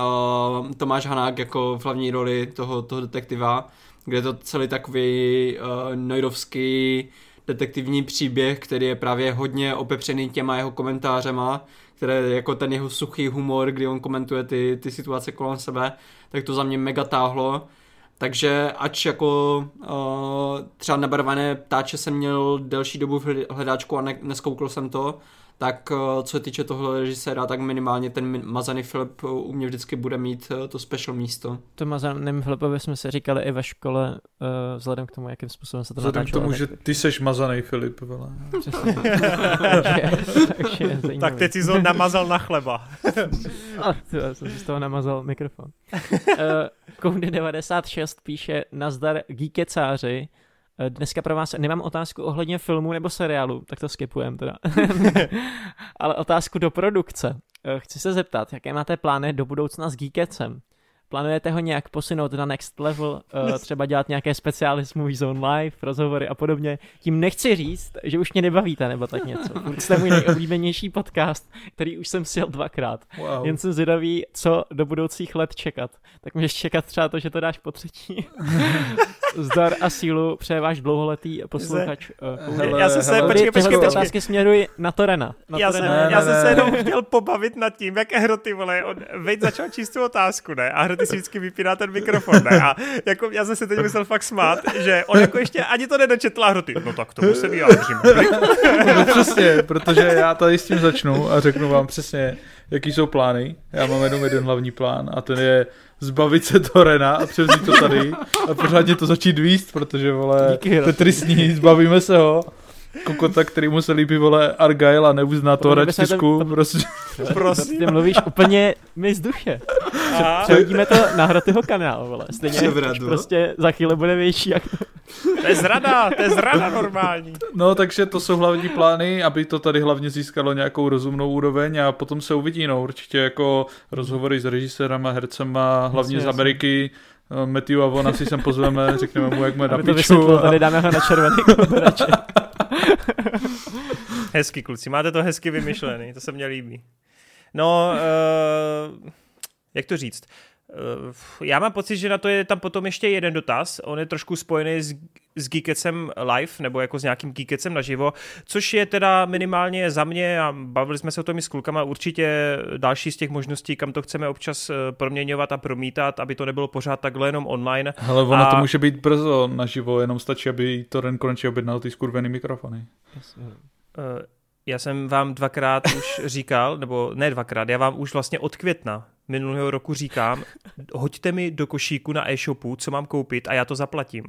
uh, Tomáš Hanák jako v hlavní roli toho, toho detektiva, kde je to celý takový uh, nojrovský detektivní příběh, který je právě hodně opepřený těma jeho komentářema, které jako ten jeho suchý humor, kdy on komentuje ty, ty situace kolem sebe, tak to za mě mega táhlo. Takže ač jako uh, třeba nebarvané ptáče jsem měl delší dobu v hledáčku a ne, neskoukl jsem to, tak uh, co se týče toho režiséra, tak minimálně ten Mazaný Filip u mě vždycky bude mít uh, to special místo. To Mazaným Filipovi jsme se říkali i ve škole, uh, vzhledem k tomu, jakým způsobem se to Vzhledem natáčelo. k tomu, tak... že ty seš Mazaný Filip, vele. tak teď si to namazal na chleba. a, to, jsem si z toho namazal mikrofon. uh, Koudy 96 píše Nazdar geekecáři, eh, Dneska pro vás nemám otázku ohledně filmu nebo seriálu, tak to skipujem teda. Ale otázku do produkce. Eh, chci se zeptat, jaké máte plány do budoucna s Geekecem? Plánujete ho nějak posunout na next level, uh, třeba dělat nějaké speciály z Movie Zone Live, rozhovory a podobně. Tím nechci říct, že už mě nebavíte nebo tak něco. Jste můj nejoblíbenější podcast, který už jsem sjel dvakrát. Wow. Jen jsem zvědavý, co do budoucích let čekat. Tak můžeš čekat třeba to, že to dáš po třetí. Zdar a sílu přeje váš dlouholetý posluchač. Uh, hele, já jsem se, hele, počkej, počkej, počkej. otázky směruji na Torena. Na já, Torena. Jsem, já jsem se jenom chtěl pobavit nad tím, jak hro ty vole, on, veď začal číst tu otázku, ne? A hro ty si vždycky vypíná ten mikrofon, ne? A jako, já jsem se teď myslel fakt smát, že on jako ještě ani to nedočetl a hro ty, no tak tomu se vyjádřím. no přesně, protože já tady s tím začnu a řeknu vám přesně, jaký jsou plány. Já mám jenom jeden hlavní plán a ten je zbavit se Torena a převzít to tady a pořádně to začít výst, protože vole, Díky, to je tristní, zbavíme se ho. Kokota, který mu se líbí, vole, Argyle a neuzná to tisku, prostě. Prosím. Ty mluvíš úplně mi z duše. Přehodíme to na hratyho kanál, vole. Stejně prostě za chvíli bude větší. Jak... To je zrada, to je zrada normální. No, takže to jsou hlavní plány, aby to tady hlavně získalo nějakou rozumnou úroveň a potom se uvidí, no, určitě jako rozhovory s režisérama, hercema, hlavně z Ameriky, eh, Matthew a Von asi sem pozveme, řekneme mu, jak má na piču. A... Tady dáme ho na červený Hezky, kluci, máte to hezky vymyšlený, to se mně líbí. No, uh, jak to říct? Uh, já mám pocit, že na to je tam potom ještě jeden dotaz. On je trošku spojený s, s Geekecem live, nebo jako s nějakým Geekecem naživo, což je teda minimálně za mě, a bavili jsme se o tom i s klukama, určitě další z těch možností, kam to chceme občas eh, proměňovat a promítat, aby to nebylo pořád takhle jenom online. Ale ono a... to může být brzo naživo, jenom stačí, aby to ten konečně objednal ty skurvený mikrofony. Yes. Uh, já jsem vám dvakrát už říkal, nebo ne dvakrát, já vám už vlastně od května minulého roku říkám, hoďte mi do košíku na e-shopu, co mám koupit a já to zaplatím.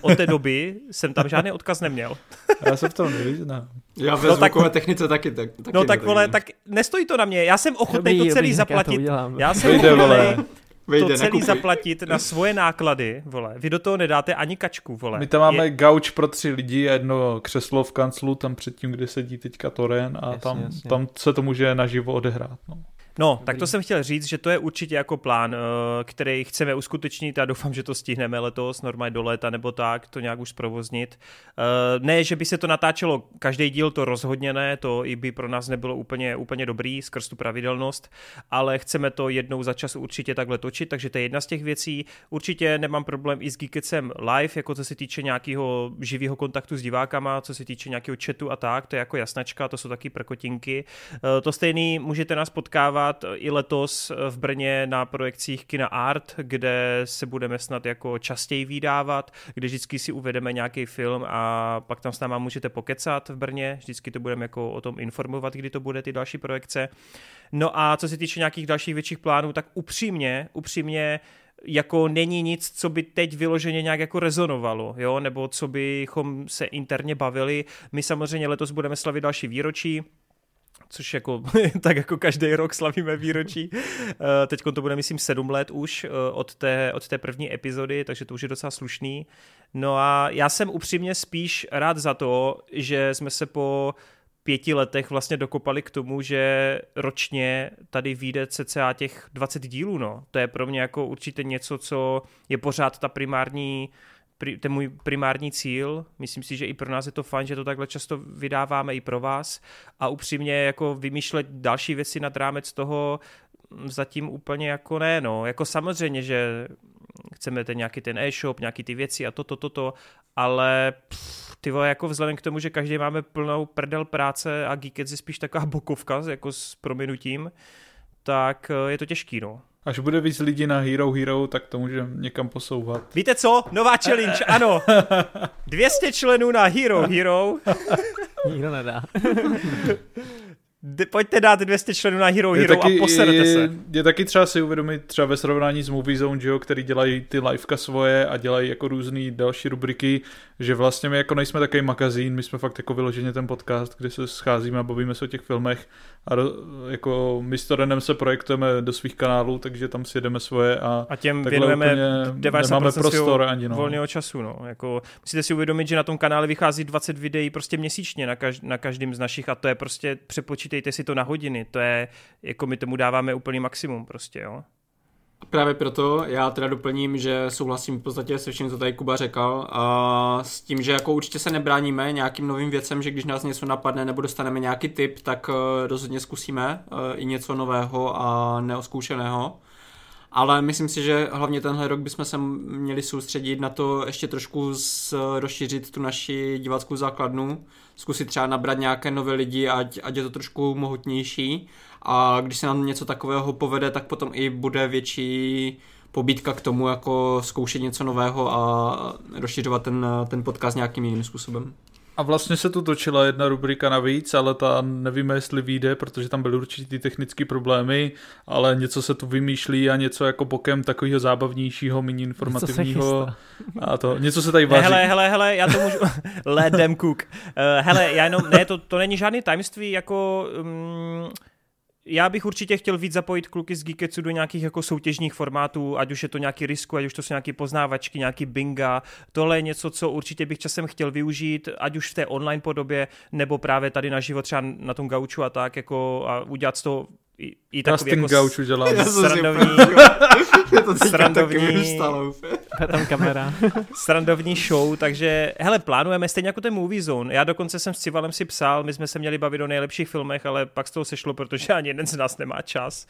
Od té doby jsem tam žádný odkaz neměl. já se v tom nevyznám. Já ve no, zvukové tak, technice taky, tak, taky No tak vole, tak nestojí to na mě. Já jsem ochotný to celý zaplatit. Já, já jsem ochotný Vejde, to celý nekupí. zaplatit na svoje náklady, vole. Vy do toho nedáte ani kačku, vole. My tam máme je... gauč pro tři lidi a jedno křeslo v kanclu, tam předtím, kde sedí teďka Toren a jasně, tam, jasně. tam se to může naživo odehrát, no. No, Dobrý. tak to jsem chtěl říct, že to je určitě jako plán, eh, který chceme uskutečnit a doufám, že to stihneme letos, normálně do léta nebo tak, to nějak už zprovoznit. Eh, ne, že by se to natáčelo každý díl, to rozhodně ne, to i by pro nás nebylo úplně, úplně dobrý skrz tu pravidelnost, ale chceme to jednou za čas určitě takhle točit, takže to je jedna z těch věcí. Určitě nemám problém i s Geekecem live, jako co se týče nějakého živého kontaktu s divákama, co se týče nějakého chatu a tak, to je jako jasnačka, to jsou taky prkotinky. Eh, to stejný můžete nás potkávat potkávat i letos v Brně na projekcích Kina Art, kde se budeme snad jako častěji vydávat, kde vždycky si uvedeme nějaký film a pak tam s náma můžete pokecat v Brně, vždycky to budeme jako o tom informovat, kdy to bude ty další projekce. No a co se týče nějakých dalších větších plánů, tak upřímně, upřímně jako není nic, co by teď vyloženě nějak jako rezonovalo, jo, nebo co bychom se interně bavili. My samozřejmě letos budeme slavit další výročí, což jako, tak jako každý rok slavíme výročí. Eh, teď to bude, myslím, sedm let už eh, od té, od té první epizody, takže to už je docela slušný. No a já jsem upřímně spíš rád za to, že jsme se po pěti letech vlastně dokopali k tomu, že ročně tady vyjde cca těch 20 dílů, no. To je pro mě jako určitě něco, co je pořád ta primární ten můj primární cíl. Myslím si, že i pro nás je to fajn, že to takhle často vydáváme i pro vás a upřímně jako vymýšlet další věci nad rámec toho mm, zatím úplně jako ne, no. Jako samozřejmě, že chceme ten nějaký ten e-shop, nějaký ty věci a toto, toto, to, ale pff, ty vole, jako vzhledem k tomu, že každý máme plnou prdel práce a Geekets je spíš taková bokovka, jako s prominutím, tak eh, je to těžký, no. Až bude víc lidí na Hero Hero, tak to může někam posouvat. Víte co? Nová challenge, ano. 200 členů na Hero Hero. Nikdo nedá. pojďte dát 200 členů na Hero Hero taky, a poserete je, se. Je taky třeba si uvědomit třeba ve srovnání s Movie Zone, že jo, který dělají ty liveka svoje a dělají jako různé další rubriky, že vlastně my jako nejsme takový magazín, my jsme fakt jako vyloženě ten podcast, kde se scházíme a bavíme se o těch filmech a do, jako my s Torenem se projektujeme do svých kanálů, takže tam si jedeme svoje a, a těm věnujeme 90% prostor ani no. volného času. No. Jako, musíte si uvědomit, že na tom kanále vychází 20 videí prostě měsíčně na, kaž, na každém z našich a to je prostě, přepočítejte si to na hodiny, to je, jako my tomu dáváme úplný maximum prostě, jo. Právě proto já teda doplním, že souhlasím v podstatě se vším, co tady Kuba řekl a s tím, že jako určitě se nebráníme nějakým novým věcem, že když nás něco napadne nebo dostaneme nějaký tip, tak uh, rozhodně zkusíme uh, i něco nového a neoskoušeného. Ale myslím si, že hlavně tenhle rok bychom se měli soustředit na to ještě trošku z, rozšířit tu naši diváckou základnu, zkusit třeba nabrat nějaké nové lidi, ať, ať je to trošku mohutnější a když se nám něco takového povede, tak potom i bude větší pobídka k tomu, jako zkoušet něco nového a rozšiřovat ten, ten podcast nějakým jiným způsobem. A vlastně se tu točila jedna rubrika navíc, ale ta nevíme, jestli vyjde, protože tam byly určitý technické problémy, ale něco se tu vymýšlí a něco jako bokem takového zábavnějšího, méně informativního. A to, něco se tady vaří. Hele, hele, hele, já to můžu... Let them cook. Uh, hele, já jenom, ne, to, to není žádný tajemství, jako... Um, já bych určitě chtěl víc zapojit kluky z Geeketsu do nějakých jako soutěžních formátů, ať už je to nějaký risku, ať už to jsou nějaké poznávačky, nějaký binga. Tohle je něco, co určitě bych časem chtěl využít, ať už v té online podobě, nebo právě tady na život třeba na tom gauču a tak, jako a udělat z toho i, i takový jako gauču dělám. Srandovní, to srandovní, tam kamera. srandovní show, takže hele, plánujeme stejně jako ten Movie Zone. Já dokonce jsem s Civalem si psal, my jsme se měli bavit o nejlepších filmech, ale pak z toho sešlo, protože ani jeden z nás nemá čas.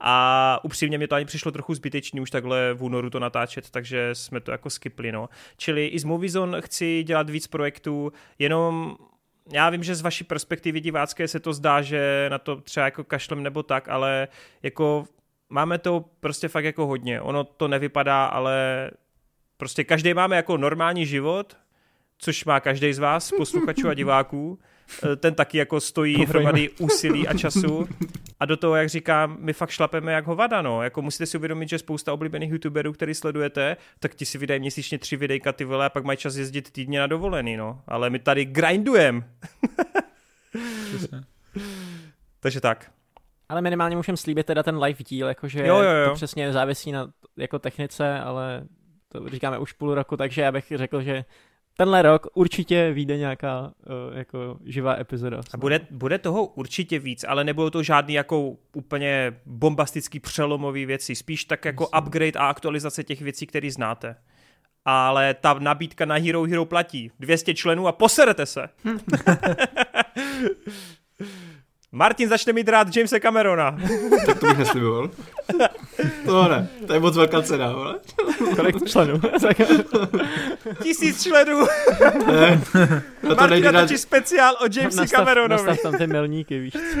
A upřímně mě to ani přišlo trochu zbytečný už takhle v únoru to natáčet, takže jsme to jako skipli, no. Čili i z Movie Zone chci dělat víc projektů, jenom já vím, že z vaší perspektivy divácké se to zdá, že na to třeba jako kašlem nebo tak, ale jako máme to prostě fakt jako hodně. Ono to nevypadá, ale prostě každý máme jako normální život, což má každý z vás, posluchačů a diváků. Eh, ten taky jako stojí hromady úsilí a času. A do toho, jak říkám, my fakt šlapeme jak hovada, no. Jako musíte si uvědomit, že spousta oblíbených youtuberů, který sledujete, tak ti si vydají měsíčně tři videjka ty vole a pak mají čas jezdit týdně na dovolený, no. Ale my tady grindujeme. Takže tak. Ale minimálně můžeme slíbit teda ten live díl, jakože jo, jo, jo. to přesně závisí na jako technice, ale to říkáme už půl roku, takže já bych řekl, že tenhle rok určitě vyjde nějaká uh, jako živá epizoda. A bude, bude toho určitě víc, ale nebudou to žádný jako úplně bombastický přelomový věci, spíš tak jako Myslím. upgrade a aktualizace těch věcí, které znáte. Ale ta nabídka na Hero Hero platí. 200 členů a poserete se. Martin začne mít rád Jamesa Camerona. tak to bych nesliboval. To ne, to je moc velká cena, vole. Kolik členů? Tisíc členů. Ne, no to nejde na... speciál o Jamesi nastav, Cameronovi. nastav tam ty milníky, víš co?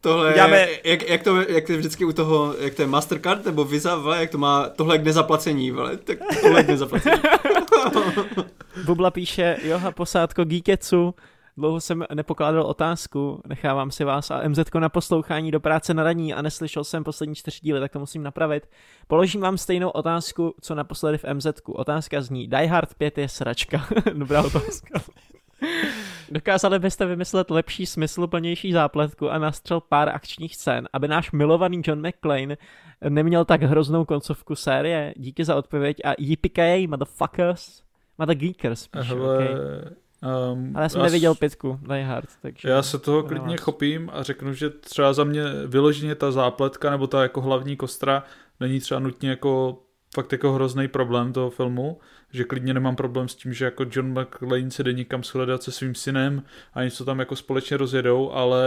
Tohle je, jak, jak, to, jak to je vždycky u toho, jak to je Mastercard nebo Visa, vole, jak to má, tohle je k nezaplacení, vole, tak tohle je k nezaplacení. Bubla píše, Joha posádko Geeketsu, dlouho jsem nepokládal otázku, nechávám si vás a MZ na poslouchání do práce na raní a neslyšel jsem poslední čtyři díly, tak to musím napravit. Položím vám stejnou otázku, co naposledy v MZ. Otázka zní, Die Hard 5 je sračka. Dobrá otázka. Dokázali byste vymyslet lepší, smysluplnější zápletku a nastřel pár akčních scén, aby náš milovaný John McClane neměl tak hroznou koncovku série? Díky za odpověď a yippee motherfuckers. Mother geekers, píšu, Hele, okay. Um, Ale já jsem s- neviděl pětku, Die Hard, takže... Já se toho to klidně vás. chopím a řeknu, že třeba za mě vyloženě ta zápletka nebo ta jako hlavní kostra není třeba nutně jako fakt jako hrozný problém toho filmu, že klidně nemám problém s tím, že jako John McClane se jde někam shledat se svým synem a něco tam jako společně rozjedou, ale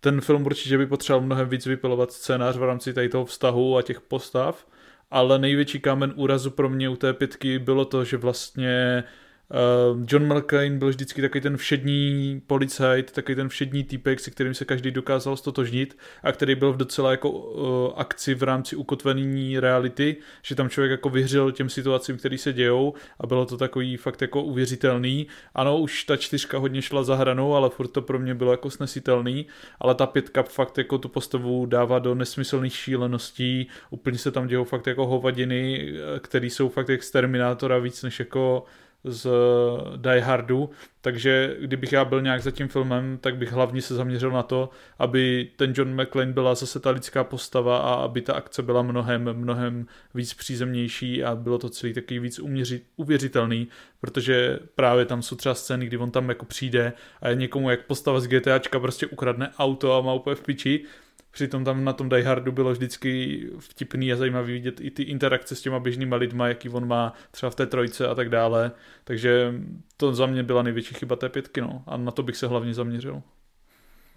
ten film určitě by potřeboval mnohem víc vypilovat scénář v rámci tady toho vztahu a těch postav, ale největší kámen úrazu pro mě u té pětky bylo to, že vlastně Uh, John McClane byl vždycky takový ten všední policajt, takový ten všední týpek, se kterým se každý dokázal stotožnit a který byl v docela jako uh, akci v rámci ukotvení reality, že tam člověk jako vyhřel těm situacím, které se dějou a bylo to takový fakt jako uvěřitelný. Ano, už ta čtyřka hodně šla za hranou, ale furt to pro mě bylo jako snesitelný, ale ta pětka fakt jako tu postavu dává do nesmyslných šíleností, úplně se tam dějou fakt jako hovadiny, které jsou fakt jak z Terminátora víc než jako z Die Hardu, takže kdybych já byl nějak za tím filmem, tak bych hlavně se zaměřil na to, aby ten John McClane byla zase ta lidská postava a aby ta akce byla mnohem, mnohem víc přízemnější a bylo to celý takový víc uměři, uvěřitelný, protože právě tam jsou třeba scény, kdy on tam jako přijde a je někomu jak postava z GTAčka prostě ukradne auto a má úplně v piči, Přitom tam na tom Die Hardu bylo vždycky vtipný a zajímavý vidět i ty interakce s těma běžnýma lidma, jaký on má třeba v té trojce a tak dále. Takže to za mě byla největší chyba té pětky, no. A na to bych se hlavně zaměřil.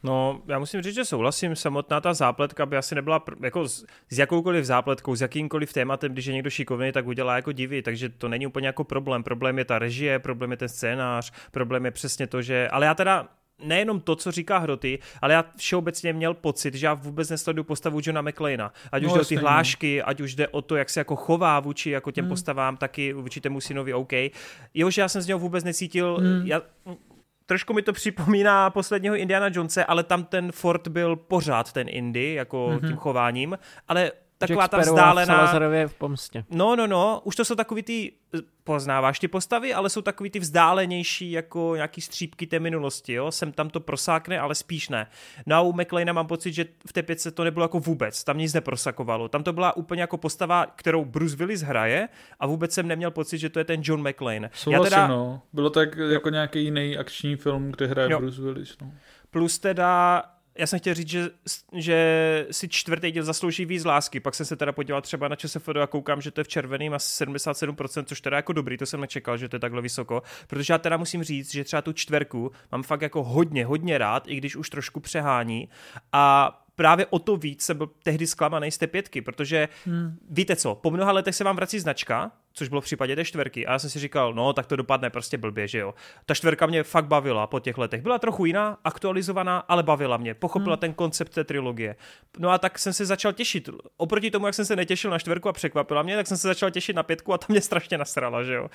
No, já musím říct, že souhlasím, samotná ta zápletka by asi nebyla pr- jako s, s jakoukoliv zápletkou, s jakýmkoliv tématem, když je někdo šikovný, tak udělá jako divy, takže to není úplně jako problém. Problém je ta režie, problém je ten scénář, problém je přesně to, že... Ale já teda nejenom to, co říká Hroty, ale já všeobecně měl pocit, že já vůbec nesleduju postavu Johna McClana. Ať už No, jde o ty hlášky, ať už jde o to, jak se jako chová vůči jako těm Hmm. postavám, taky vůči tému synovi OK. Jo, že já jsem z něho vůbec necítil, Hmm. já, trošku mi to připomíná posledního Indiana Jonese, ale tam ten Ford byl pořád ten Indy, jako Mhm. mm-hmm. tím chováním, ale taková ta a v vzdálená... Salazarově v pomstě. No, no, no, už to jsou takový ty, poznáváš ty postavy, ale jsou takový ty vzdálenější jako nějaký střípky té minulosti, jo, sem tam to prosákne, ale spíš ne. Na u McLeana mám pocit, že v té pětce to nebylo jako vůbec, tam nic neprosakovalo, tam to byla úplně jako postava, kterou Bruce Willis hraje a vůbec jsem neměl pocit, že to je ten John McClane. Souhlasím, teda, no. Bylo tak jako nějaký jiný akční film, kde hraje Jo. Bruce Willis, no. Plus teda, já jsem chtěl říct, že, že si čtvrtý díl zaslouží víc lásky, pak jsem se teda podíval třeba na ČSFD a koukám, že to je v červeným asi 77%, což teda jako dobrý, to jsem nečekal, že to je takhle vysoko, protože já teda musím říct, že třeba tu čtverku mám fakt jako hodně, hodně rád, i když už trošku přehání. A právě o to víc jsem byl tehdy zklamaný z té pětky, protože hmm. víte co, po mnoha letech se vám vrací značka, což bylo v případě té čtverky. A já jsem si říkal, no, tak to dopadne prostě blbě, že jo. Ta čtverka mě fakt bavila po těch letech. Byla trochu jiná, aktualizovaná, ale bavila mě. Pochopila hmm. ten koncept té trilogie. No a tak jsem se začal těšit. Oproti tomu, jak jsem se netěšil na čtverku a překvapila mě, tak jsem se začal těšit na pětku a ta mě strašně nasrala, že jo.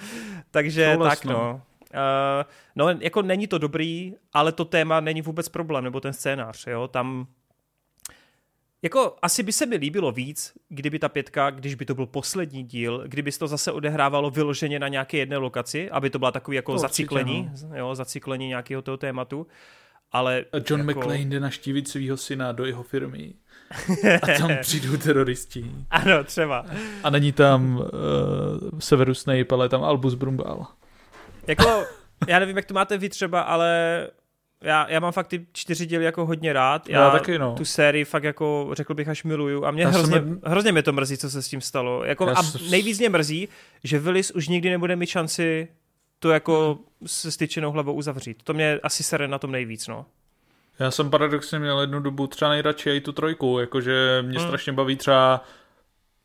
Takže Souhlas, tak no. no. Uh, no, jako není to dobrý, ale to téma není vůbec problém, nebo ten scénář, jo, tam jako asi by se mi líbilo víc, kdyby ta pětka, když by to byl poslední díl, kdyby se to zase odehrávalo vyloženě na nějaké jedné lokaci, aby to byla takový jako To zaciklení, určitě, jo, zaciklení nějakého toho tématu. Ale A John jako... McClane jde naštívit svého syna do jeho firmy. A tam přijdou teroristi. Ano, třeba. A není tam uh, Severus Snape, ale je tam Albus Brumbal. Jako, já nevím, jak to máte vy třeba, ale já, já mám fakt ty čtyři díly jako hodně rád. Já, já taky, no. Tu sérii fakt jako, řekl bych, až miluju. A mě hrozně, jsem... hrozně mě to mrzí, co se s tím stalo. Jako, a nejvíc mě mrzí, že Willis už nikdy nebude mít šanci to jako se styčenou hlavou uzavřít. To mě asi sere na tom nejvíc, no. Já jsem paradoxně měl jednu dobu třeba nejradši i tu trojku, jakože mě hmm. strašně baví třeba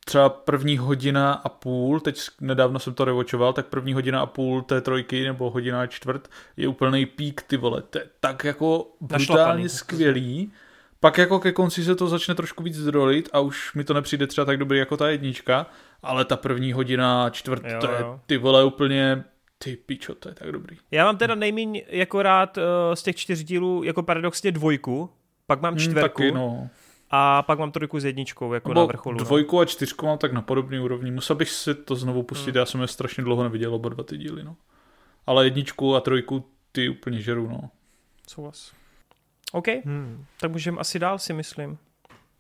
třeba první hodina a půl, teď nedávno jsem to revočoval, tak první hodina a půl té trojky nebo hodina a čtvrt je úplný pík, ty vole, to je tak jako brutálně skvělý. Pak jako ke konci se to začne trošku víc zdrolit a už mi to nepřijde třeba tak dobrý jako ta jednička, ale ta první hodina a čtvrt, jo, to je ty vole úplně ty pičo, to je tak dobrý. Já mám teda nejméně jako rád uh, z těch čtyř dílů jako paradoxně dvojku, pak mám čtverku. Hmm, taky, no. A pak mám trojku s jedničkou jako Nebo na vrcholu. No. Dvojku no. a čtyřku mám tak na podobný úrovni. Musel bych si to znovu pustit, hmm. já jsem je strašně dlouho neviděl oba dva ty díly, no. Ale jedničku a trojku ty úplně žeru, no. Souhlas. OK, hmm. tak můžeme asi dál si myslím.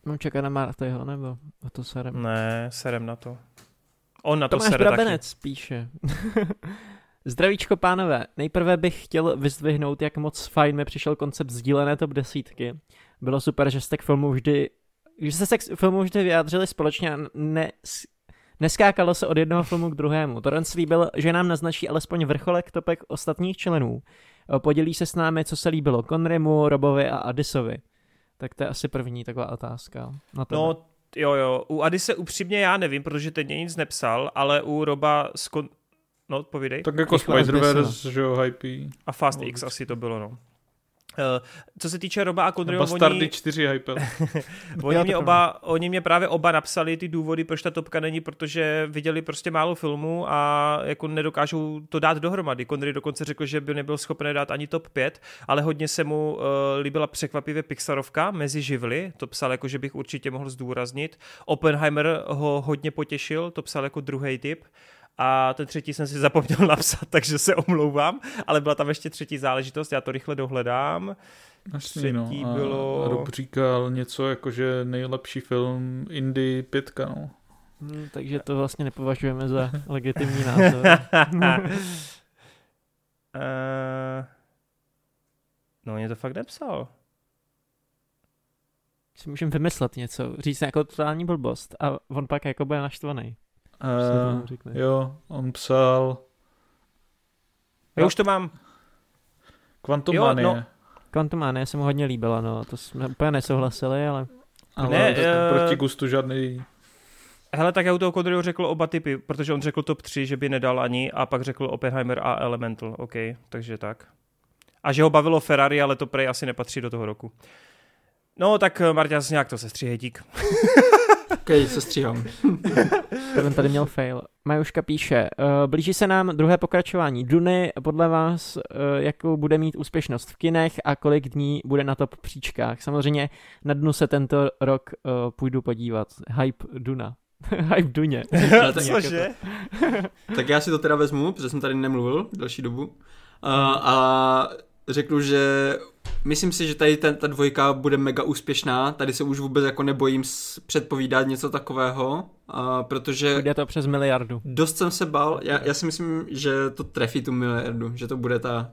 Mám čekat na Martyho, nebo na to serem? Ne, serem na to. On na to, to sere Brabenec taky. píše. Zdravíčko pánové, nejprve bych chtěl vyzdvihnout, jak moc fajn mi přišel koncept sdílené top desítky. Bylo super, že jste k filmu vždy, že jste se k filmu vždy vyjádřili společně a ne, neskákalo se od jednoho filmu k druhému. Toren slíbil, že nám naznačí alespoň vrcholek topek ostatních členů. Podělí se s námi, co se líbilo Conrymu, Robovi a Adisovi. Tak to je asi první taková otázka. Na to. No, jo, jo. U Adise upřímně já nevím, protože teď nic nepsal, ale u Roba s kon- No, povídej. Tak jako Spider-Verse, že jo, hype. A Fast no, X asi to bylo, no. Uh, co se týče Roba a Conryho, Bastardy oni... 4 hype. oni, mě oba, oni mě právě oba napsali ty důvody, proč ta topka není, protože viděli prostě málo filmů a jako nedokážou to dát dohromady. Conry dokonce řekl, že by nebyl schopen dát ani top 5, ale hodně se mu uh, líbila překvapivě Pixarovka mezi živly, to psal jako, že bych určitě mohl zdůraznit. Oppenheimer ho hodně potěšil, to psal jako druhý typ a ten třetí jsem si zapomněl napsat, takže se omlouvám, ale byla tam ještě třetí záležitost, já to rychle dohledám. Jasný, třetí no. bylo... A Rob říkal něco jako, že nejlepší film Indie pětka, no. Hmm, takže to vlastně nepovažujeme za legitimní názor. uh, no, mě to fakt nepsal. Si můžeme vymyslet něco, říct jako totální blbost a on pak jako bude naštvaný. Uh, jo, on psal... Já už to mám. Quantum jo, Mania. No. Quantum Mania se mu hodně líbila, no. To jsme úplně nesouhlasili, ale... Ale ne, uh... proti gustu žádný... Hele, tak já u toho Kodryho řekl oba typy, protože on řekl top 3, že by nedal ani, a pak řekl Oppenheimer a Elemental, OK, takže tak. A že ho bavilo Ferrari, ale to prej asi nepatří do toho roku. No, tak Marta, nějak to se stříhej, dík. OK, se stříhám. Ten tady měl fail. Majuška píše, uh, blíží se nám druhé pokračování Duny, podle vás, uh, jakou bude mít úspěšnost v kinech a kolik dní bude na top příčkách. Samozřejmě na Dnu se tento rok uh, půjdu podívat. Hype Duna. Hype Duně. Cože? tak já si to teda vezmu, protože jsem tady nemluvil další dobu. Uh, a řeknu, že myslím si, že tady ten, ta dvojka bude mega úspěšná. Tady se už vůbec jako nebojím předpovídat něco takového, a protože... Bude to přes miliardu. Dost jsem se bál, já, já si myslím, že to trefí tu miliardu, že to bude ta...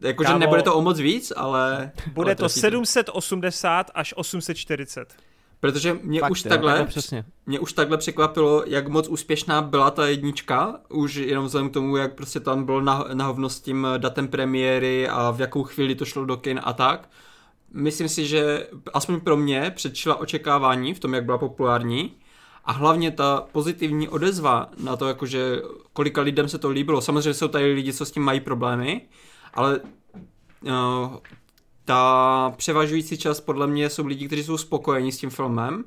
Jakože nebude to o moc víc, ale... Bude ale to 780 až 840. Protože mě Fakt, už jo, takhle, přesně. mě už takhle překvapilo, jak moc úspěšná byla ta jednička, už jenom vzhledem k tomu, jak prostě tam bylo na, na hovno s tím datem premiéry a v jakou chvíli to šlo do kin a tak. Myslím si, že aspoň pro mě předčila očekávání v tom, jak byla populární a hlavně ta pozitivní odezva na to, jakože kolika lidem se to líbilo. Samozřejmě jsou tady lidi, co s tím mají problémy, ale uh, ta převažující část podle mě jsou lidi, kteří jsou spokojení s tím filmem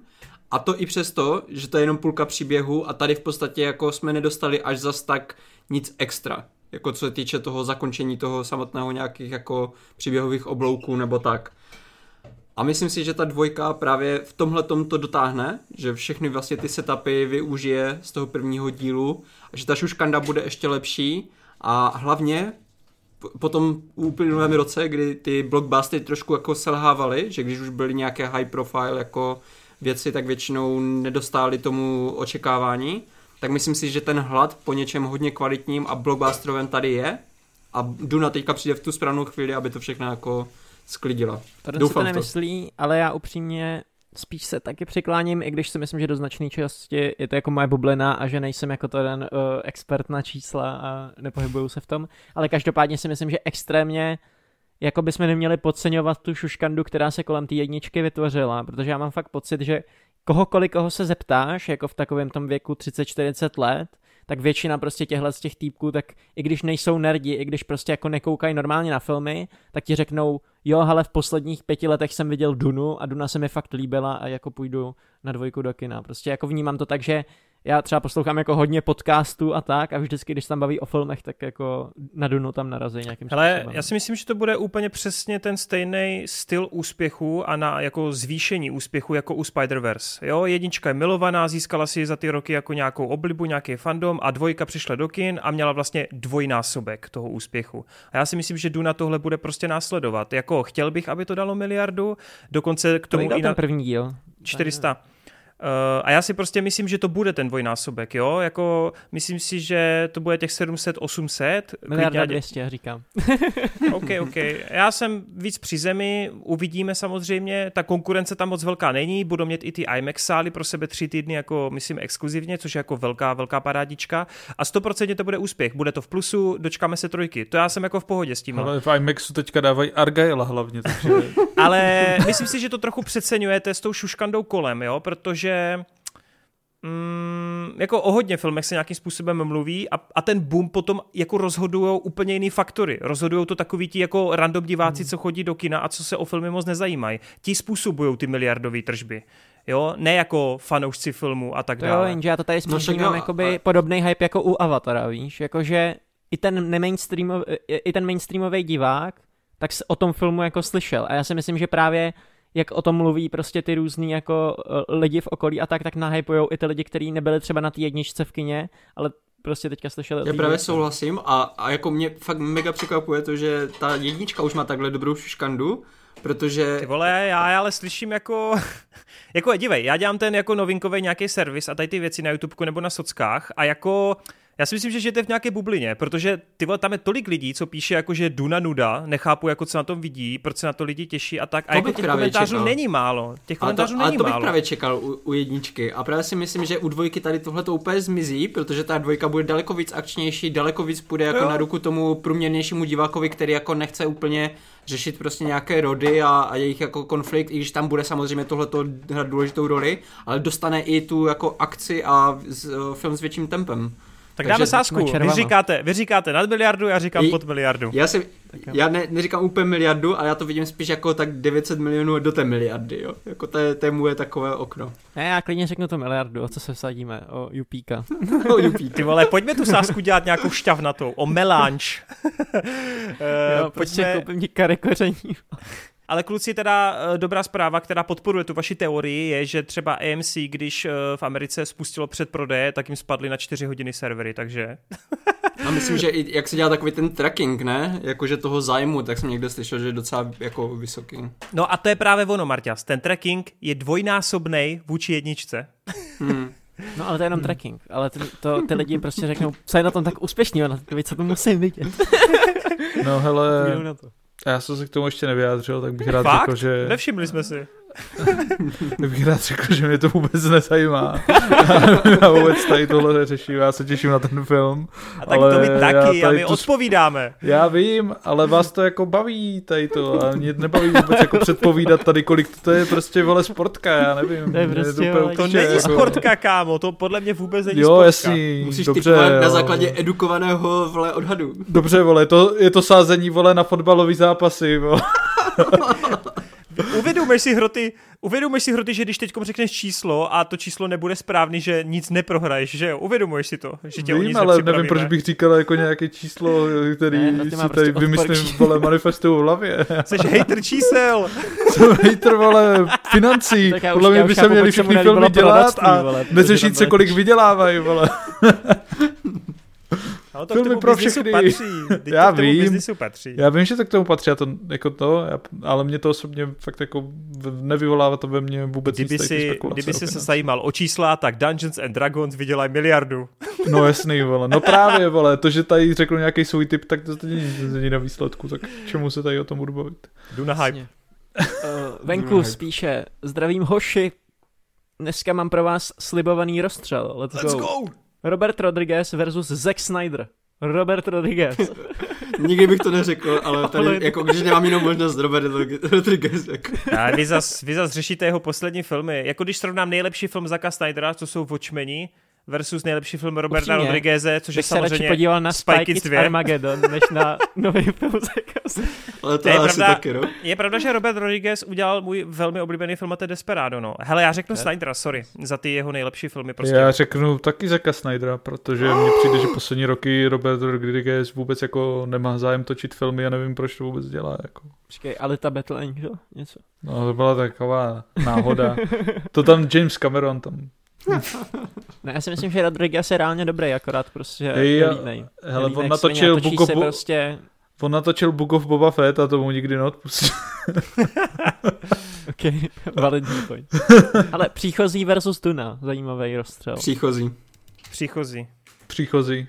a to i přesto, že to je jenom půlka příběhu a tady v podstatě jako jsme nedostali až zas tak nic extra. Jako co se týče toho zakončení toho samotného nějakých jako příběhových oblouků nebo tak. A myslím si, že ta dvojka právě v tomhle to dotáhne, že všechny vlastně ty setupy využije z toho prvního dílu a že ta šuškanda bude ještě lepší a hlavně po tom úplném roce, kdy ty blockbustery trošku jako selhávaly, že když už byly nějaké high profile jako věci, tak většinou nedostály tomu očekávání, tak myslím si, že ten hlad po něčem hodně kvalitním a blockbusterovém tady je a Duna teďka přijde v tu správnou chvíli, aby to všechno jako sklidila. Si Doufám to. nemyslí, ale já upřímně spíš se taky přikláním, i když si myslím, že do značné části je to jako moje bublina a že nejsem jako ten uh, expert na čísla a nepohybuju se v tom, ale každopádně si myslím, že extrémně jako bychom neměli podceňovat tu šuškandu, která se kolem té jedničky vytvořila, protože já mám fakt pocit, že kohokoliv, koho se zeptáš, jako v takovém tom věku 30-40 let, tak většina prostě těchhle z těch týpků, tak i když nejsou nerdi, i když prostě jako nekoukají normálně na filmy, tak ti řeknou, jo, ale v posledních pěti letech jsem viděl Dunu a Duna se mi fakt líbila a jako půjdu na dvojku do kina. Prostě jako vnímám to tak, že já třeba poslouchám jako hodně podcastů a tak a vždycky, když se tam baví o filmech, tak jako na Dunu tam narazí nějakým Ale způsobem. já si myslím, že to bude úplně přesně ten stejný styl úspěchu a na jako zvýšení úspěchu jako u Spider-Verse. Jo, jednička je milovaná, získala si za ty roky jako nějakou oblibu, nějaký fandom a dvojka přišla do kin a měla vlastně dvojnásobek toho úspěchu. A já si myslím, že Duna tohle bude prostě následovat. Jako chtěl bych, aby to dalo miliardu, dokonce k tomu Kolik i ten na první díl? 400. Uh, a já si prostě myslím, že to bude ten dvojnásobek, jo? Jako, myslím si, že to bude těch 700, 800. Miliarda klidně ať- 200, já říkám. OK, OK. Já jsem víc při zemi, uvidíme samozřejmě. Ta konkurence tam moc velká není, budou mít i ty IMAX sály pro sebe tři týdny, jako myslím exkluzivně, což je jako velká, velká parádička. A 100% to bude úspěch, bude to v plusu, dočkáme se trojky. To já jsem jako v pohodě s tím. Ale v IMAXu teďka dávají Argyla hlavně, takže Ale myslím si, že to trochu přeceňujete s tou šuškandou kolem, jo, protože mm, jako o hodně filmech se nějakým způsobem mluví a, a ten boom potom jako rozhodují úplně jiný faktory. Rozhodují to takový ti jako random diváci, co chodí do kina a co se o filmy moc nezajímají. Ti způsobují ty miliardové tržby. Jo, ne jako fanoušci filmu a tak To jo, dále. jenže já to tady No spíš jo, jakoby ale- podobný hype jako u Avatara, víš, jakože i ten nemainstreamový, i ten mainstreamový divák, tak se o tom filmu jako slyšel a já si myslím, že právě jak o tom mluví prostě ty různý jako eh, lidi v okolí a tak, tak nahypujou i ty lidi, kteří nebyli třeba na té jedničce v kině, ale prostě teďka slyšeli Já právě souhlasím a, a jako mě fakt mega překvapuje to, že ta jednička už má takhle dobrou šuškandu, protože Ty vole, já ale slyším jako, jako dívej, já dělám ten jako novinkový nějaký servis a tady ty věci na YouTubeku nebo na sockách a jako já si myslím, že žijete v nějaké bublině, protože ty vole, tam je tolik lidí, co píše jako, že Duna nuda, nechápu, jako co na tom vidí, proč se na to lidi těší a tak. A To jako těch komentářů čekal. není málo. Těch ale to, komentářů ale není to bych málo. právě čekal u, u jedničky a právě si myslím, že u dvojky tady tohle to úplně zmizí, protože ta dvojka bude daleko víc akčnější, daleko víc půjde jako Jo. na ruku tomu průměrnějšímu divákovi, který jako nechce úplně řešit prostě nějaké rody a, a jejich jako konflikt, i když tam bude samozřejmě tohleto hrát důležitou roli, ale dostane i tu jako akci a z, uh, film s větším tempem. Tak dáme sázku. jsme Vy říkáte, vy říkáte nad miliardu, já říkám I- pod miliardu. Já si, já ne, neříkám úplně miliardu, ale já to vidím spíš jako tak 900 milionů do té miliardy, jo. Jako to je, to je moje takové okno. Ne, já klidně řeknu to miliardu, o co se vsadíme, o Jupíka. O, Jupík. Ty vole, pojďme tu sázku dělat nějakou šťavnatou, o melange. Eh, jo, prostě koupím ti kary koření. Ale kluci, teda eh, dobrá zpráva, která podporuje tu vaši teorii, je, že třeba AMC, když eh, v Americe spustilo předprodeje, tak jim spadly na 4 hodiny servery, takže... A myslím, že i jak se dělá takový ten tracking, ne? Jakože toho zájmu, tak jsem někde slyšel, že je docela jako vysoký. No a to je právě ono, Marťas. Ten tracking je dvojnásobný vůči jedničce. Hmm. No ale to je jenom tracking, ale ty, to, ty lidi prostě řeknou, co je na tom tak úspěšný, ty co to musím vidět. no hele, na to. Já jsem se k tomu ještě nevyjádřil, tak bych rád Fakt? řekl, že... Nevšimli jsme si. Bych rád řekl, že mě to vůbec nezajímá. já vůbec tady tohle neřeším, já se těším na ten film. A tak Ale to my já taky, a tady my tu- odpovídáme. Já vím, ale vás to jako baví tady to a mě nebaví vůbec jako předpovídat tady, kolik to, to je prostě vole sportka, já nevím. To je prostě, To určitě není jako- sportka, kámo, to podle mě vůbec není Jo, sportka. jasný, Musíš dobře, typovat na jo. základě edukovaného vole odhadu. Dobře, vole, to, je to sázení, vole, na fotbalový zápasy, vole. Uvědomuješ si hroty, uvědomuješ si hroty, že když teď řekneš číslo a to číslo nebude správný, že nic neprohraješ, že jo? Uvědomuješ si to, že tě o Vím, nic ale nevím, proč bych říkal jako nějaké číslo, který Ne, si má tady prostě odpor vymyslím, vole, manifestuju v hlavě. Jsi hater čísel. Jsem hejtr, vole, financí. Tak já už- Podle mě by se měli nelíbilo filmy dělat a neřešit se, kolik vydělávají, vole. Ale No to Filmy k tomu pro všechny. patří. Teď Já to k tomu vím. biznisu patří. Já vím, že to k tomu patří, a to, jako to, já, ale mě to osobně fakt jako nevyvolává to ve mně vůbec Kdyby nic si, kdyby si se zajímal o čísla, tak Dungeons and Dragons vydělají miliardu. No jasný, vole. No právě, vole. To, že tady řeknu nějaký svůj typ, tak to stejně nic není na výsledku. Tak čemu se tady o tom budu bavit? Jdu na hype. Uh, venku spíše. Zdravím hoši. Dneska mám pro vás slibovaný rozstřel. Let's, Let's go. go! Robert Rodriguez versus Zack Snyder. Robert Rodriguez. Nikdy bych to neřekl, ale tady, jako když nemám jinou možnost, Robert Rodriguez. Jako. A vy zas, vy zas řešíte jeho poslední filmy. Jako když srovnám nejlepší film Zaka Snydera, co jsou Watchmeni, versus nejlepší film Roberta Upřímně, Rodrigueze, což je Bych se samozřejmě podíval na Kids Kids 2. Armageddon, než na nový film. Ale to, To je asi pravda. taky, no. Je pravda, že Robert Rodriguez udělal můj velmi oblíbený film a to je Desperado, no. Hele, já řeknu. Snydera, sorry, za ty jeho nejlepší filmy prostě. Já řeknu taky Zaka Snydera, protože mně přijde, že poslední roky Robert Rodriguez vůbec jako nemá zájem točit filmy a nevím, proč to vůbec dělá. Jako. Počkej, Alita Battle Angel? Něco. No, to byla taková náhoda. To tam James Cameron tam. Ne, já si myslím, že Rodriguez je reálně dobrý, akorát prostě Ej, já- nelínej. Hele, Nelínej on natočil Book of Bo- prostě... On natočil Book of Boba Fett a to mu nikdy neodpustil. Ok, validní point. Ale příchozí versus Duna, zajímavý rozstřel. Příchozí. Příchozí. Příchozí.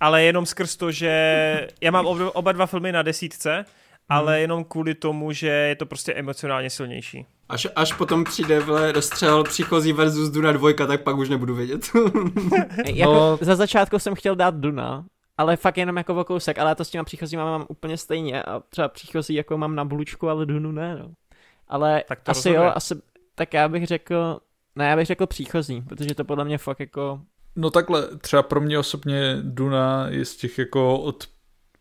Ale jenom skrz to, že já mám oba, oba dva filmy na desítce, ale jenom kvůli tomu, že je to prostě emocionálně silnější. Až, až potom přijde vle rozstřel příchozí versus Duna dvojka, tak pak už nebudu vědět. Jako, No. Za začátku jsem chtěl dát Duna, ale fakt jenom jako o kousek, ale já to s těma příchozíma mám úplně stejně a třeba příchozí jako mám na blučku, ale Dunu ne, no. Ale Tak to asi rozhoduje. jo, asi, tak já bych řekl, ne, já bych řekl příchozí, protože to podle mě fakt jako, No takhle, třeba pro mě osobně Duna je z těch jako od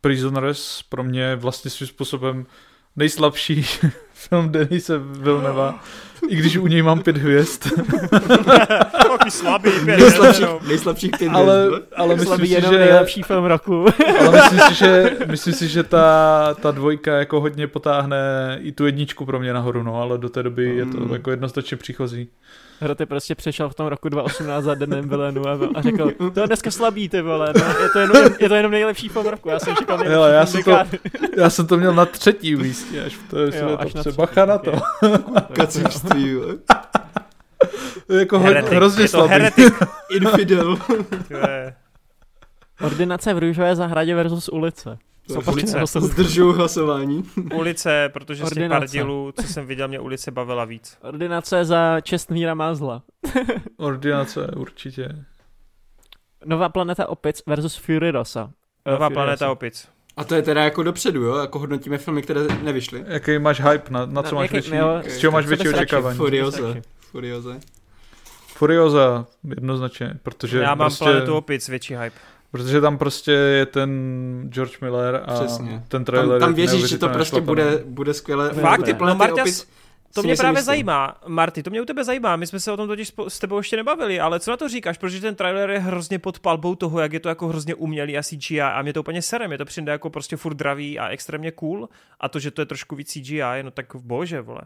Prisoners pro mě vlastně svým způsobem nejslabší film Denise Vilneva, i když u něj mám pět hvězd, Takový slabý, pět nejslabších, jenom. nejslabších pět ale, hvězd, ale myslím slabý si, jenom že, nejlepší film roku. ale myslím si, že, myslím si, že ta, ta dvojka jako hodně potáhne i tu jedničku pro mě nahoru, no, ale do té doby je to Mm. jako jednoznačně příchozí. Hroty prostě přešel v tom roku 2018 za Denem Vilenu a, a řekl, to je dneska slabý, ty vole, no, je, to jenom, je to jenom nejlepší film roku, já jsem čekal nejlepší Hele, já jsem to-. Já jsem to měl na třetí místě, až v té Jo, své až na topce. třetí, Bacha na to. kacířství. To jako Heretik, hrozně je to slabý. heretik. infidel. To Ordinace v Růžové zahradě versus ulice. Co Ulice. Zdržuju hlasování. Ulice, protože z těch Ordinace. pár dílů, co jsem viděl, mě ulice bavila víc. Ordinace za Čestmíra Mázla. Ordinace, určitě. Nová planeta opic versus Fury Rosa. Eh, Nová Fury planeta Rosa. opic. A to je teda jako dopředu, jo? Jako hodnotíme filmy, které nevyšly. Jaký máš hype, na, na co No, máš jaký- větší, jo, z čeho máš větší očekávání? Furioze. Furioze. Furioza, jednoznačně, protože Já mám prostě, planetu opic, větší hype. Protože tam prostě je ten George Miller a Přesně. ten trailer Tam, tam je věříš, že to prostě bude, bude skvěle. Fakt? Ty No, Marta, opis To mě právě jistý. zajímá, Marty, to mě u tebe zajímá, my jsme se o tom totiž s tebou ještě nebavili, ale co na to říkáš, protože ten trailer je hrozně pod palbou toho, jak je to jako hrozně umělý a CGI a mě to úplně sere, mě to přijde jako prostě furt dravý a extrémně cool a to, že to je trošku víc CGI, no tak bože, vole.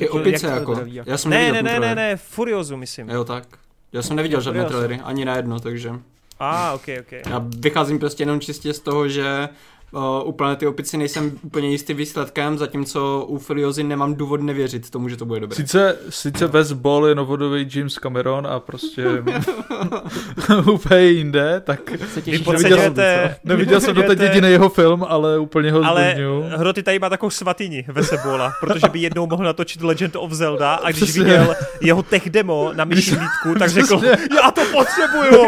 Jako- opice jak- jako. zdraví, jako. Já jsem Ne, ne, ne, ne, ne, Furiozu myslím. Jo, tak. Já jsem neviděl žádné trailery, ani na jedno, takže A, ah, ok, ok. já vycházím prostě jenom čistě z toho, že uh, u Planety opici nejsem úplně jistý výsledkem, zatímco u Furiozy nemám důvod nevěřit tomu, že to bude dobré. Sice, sice Wes Ball je novodový James Cameron a prostě úplně jinde, tak Se Vy těšíš, podceňujete, neviděl jsem doteď jediný jeho film, ale úplně ho Ale zdůvodňuju. Hroty tady má takovou svatyni ve Sebola, protože by jednou mohl natočit Legend of Zelda a když Přesně. viděl jeho tech demo na myší hlídku, tak řekl, Přesně. já to potřebuju.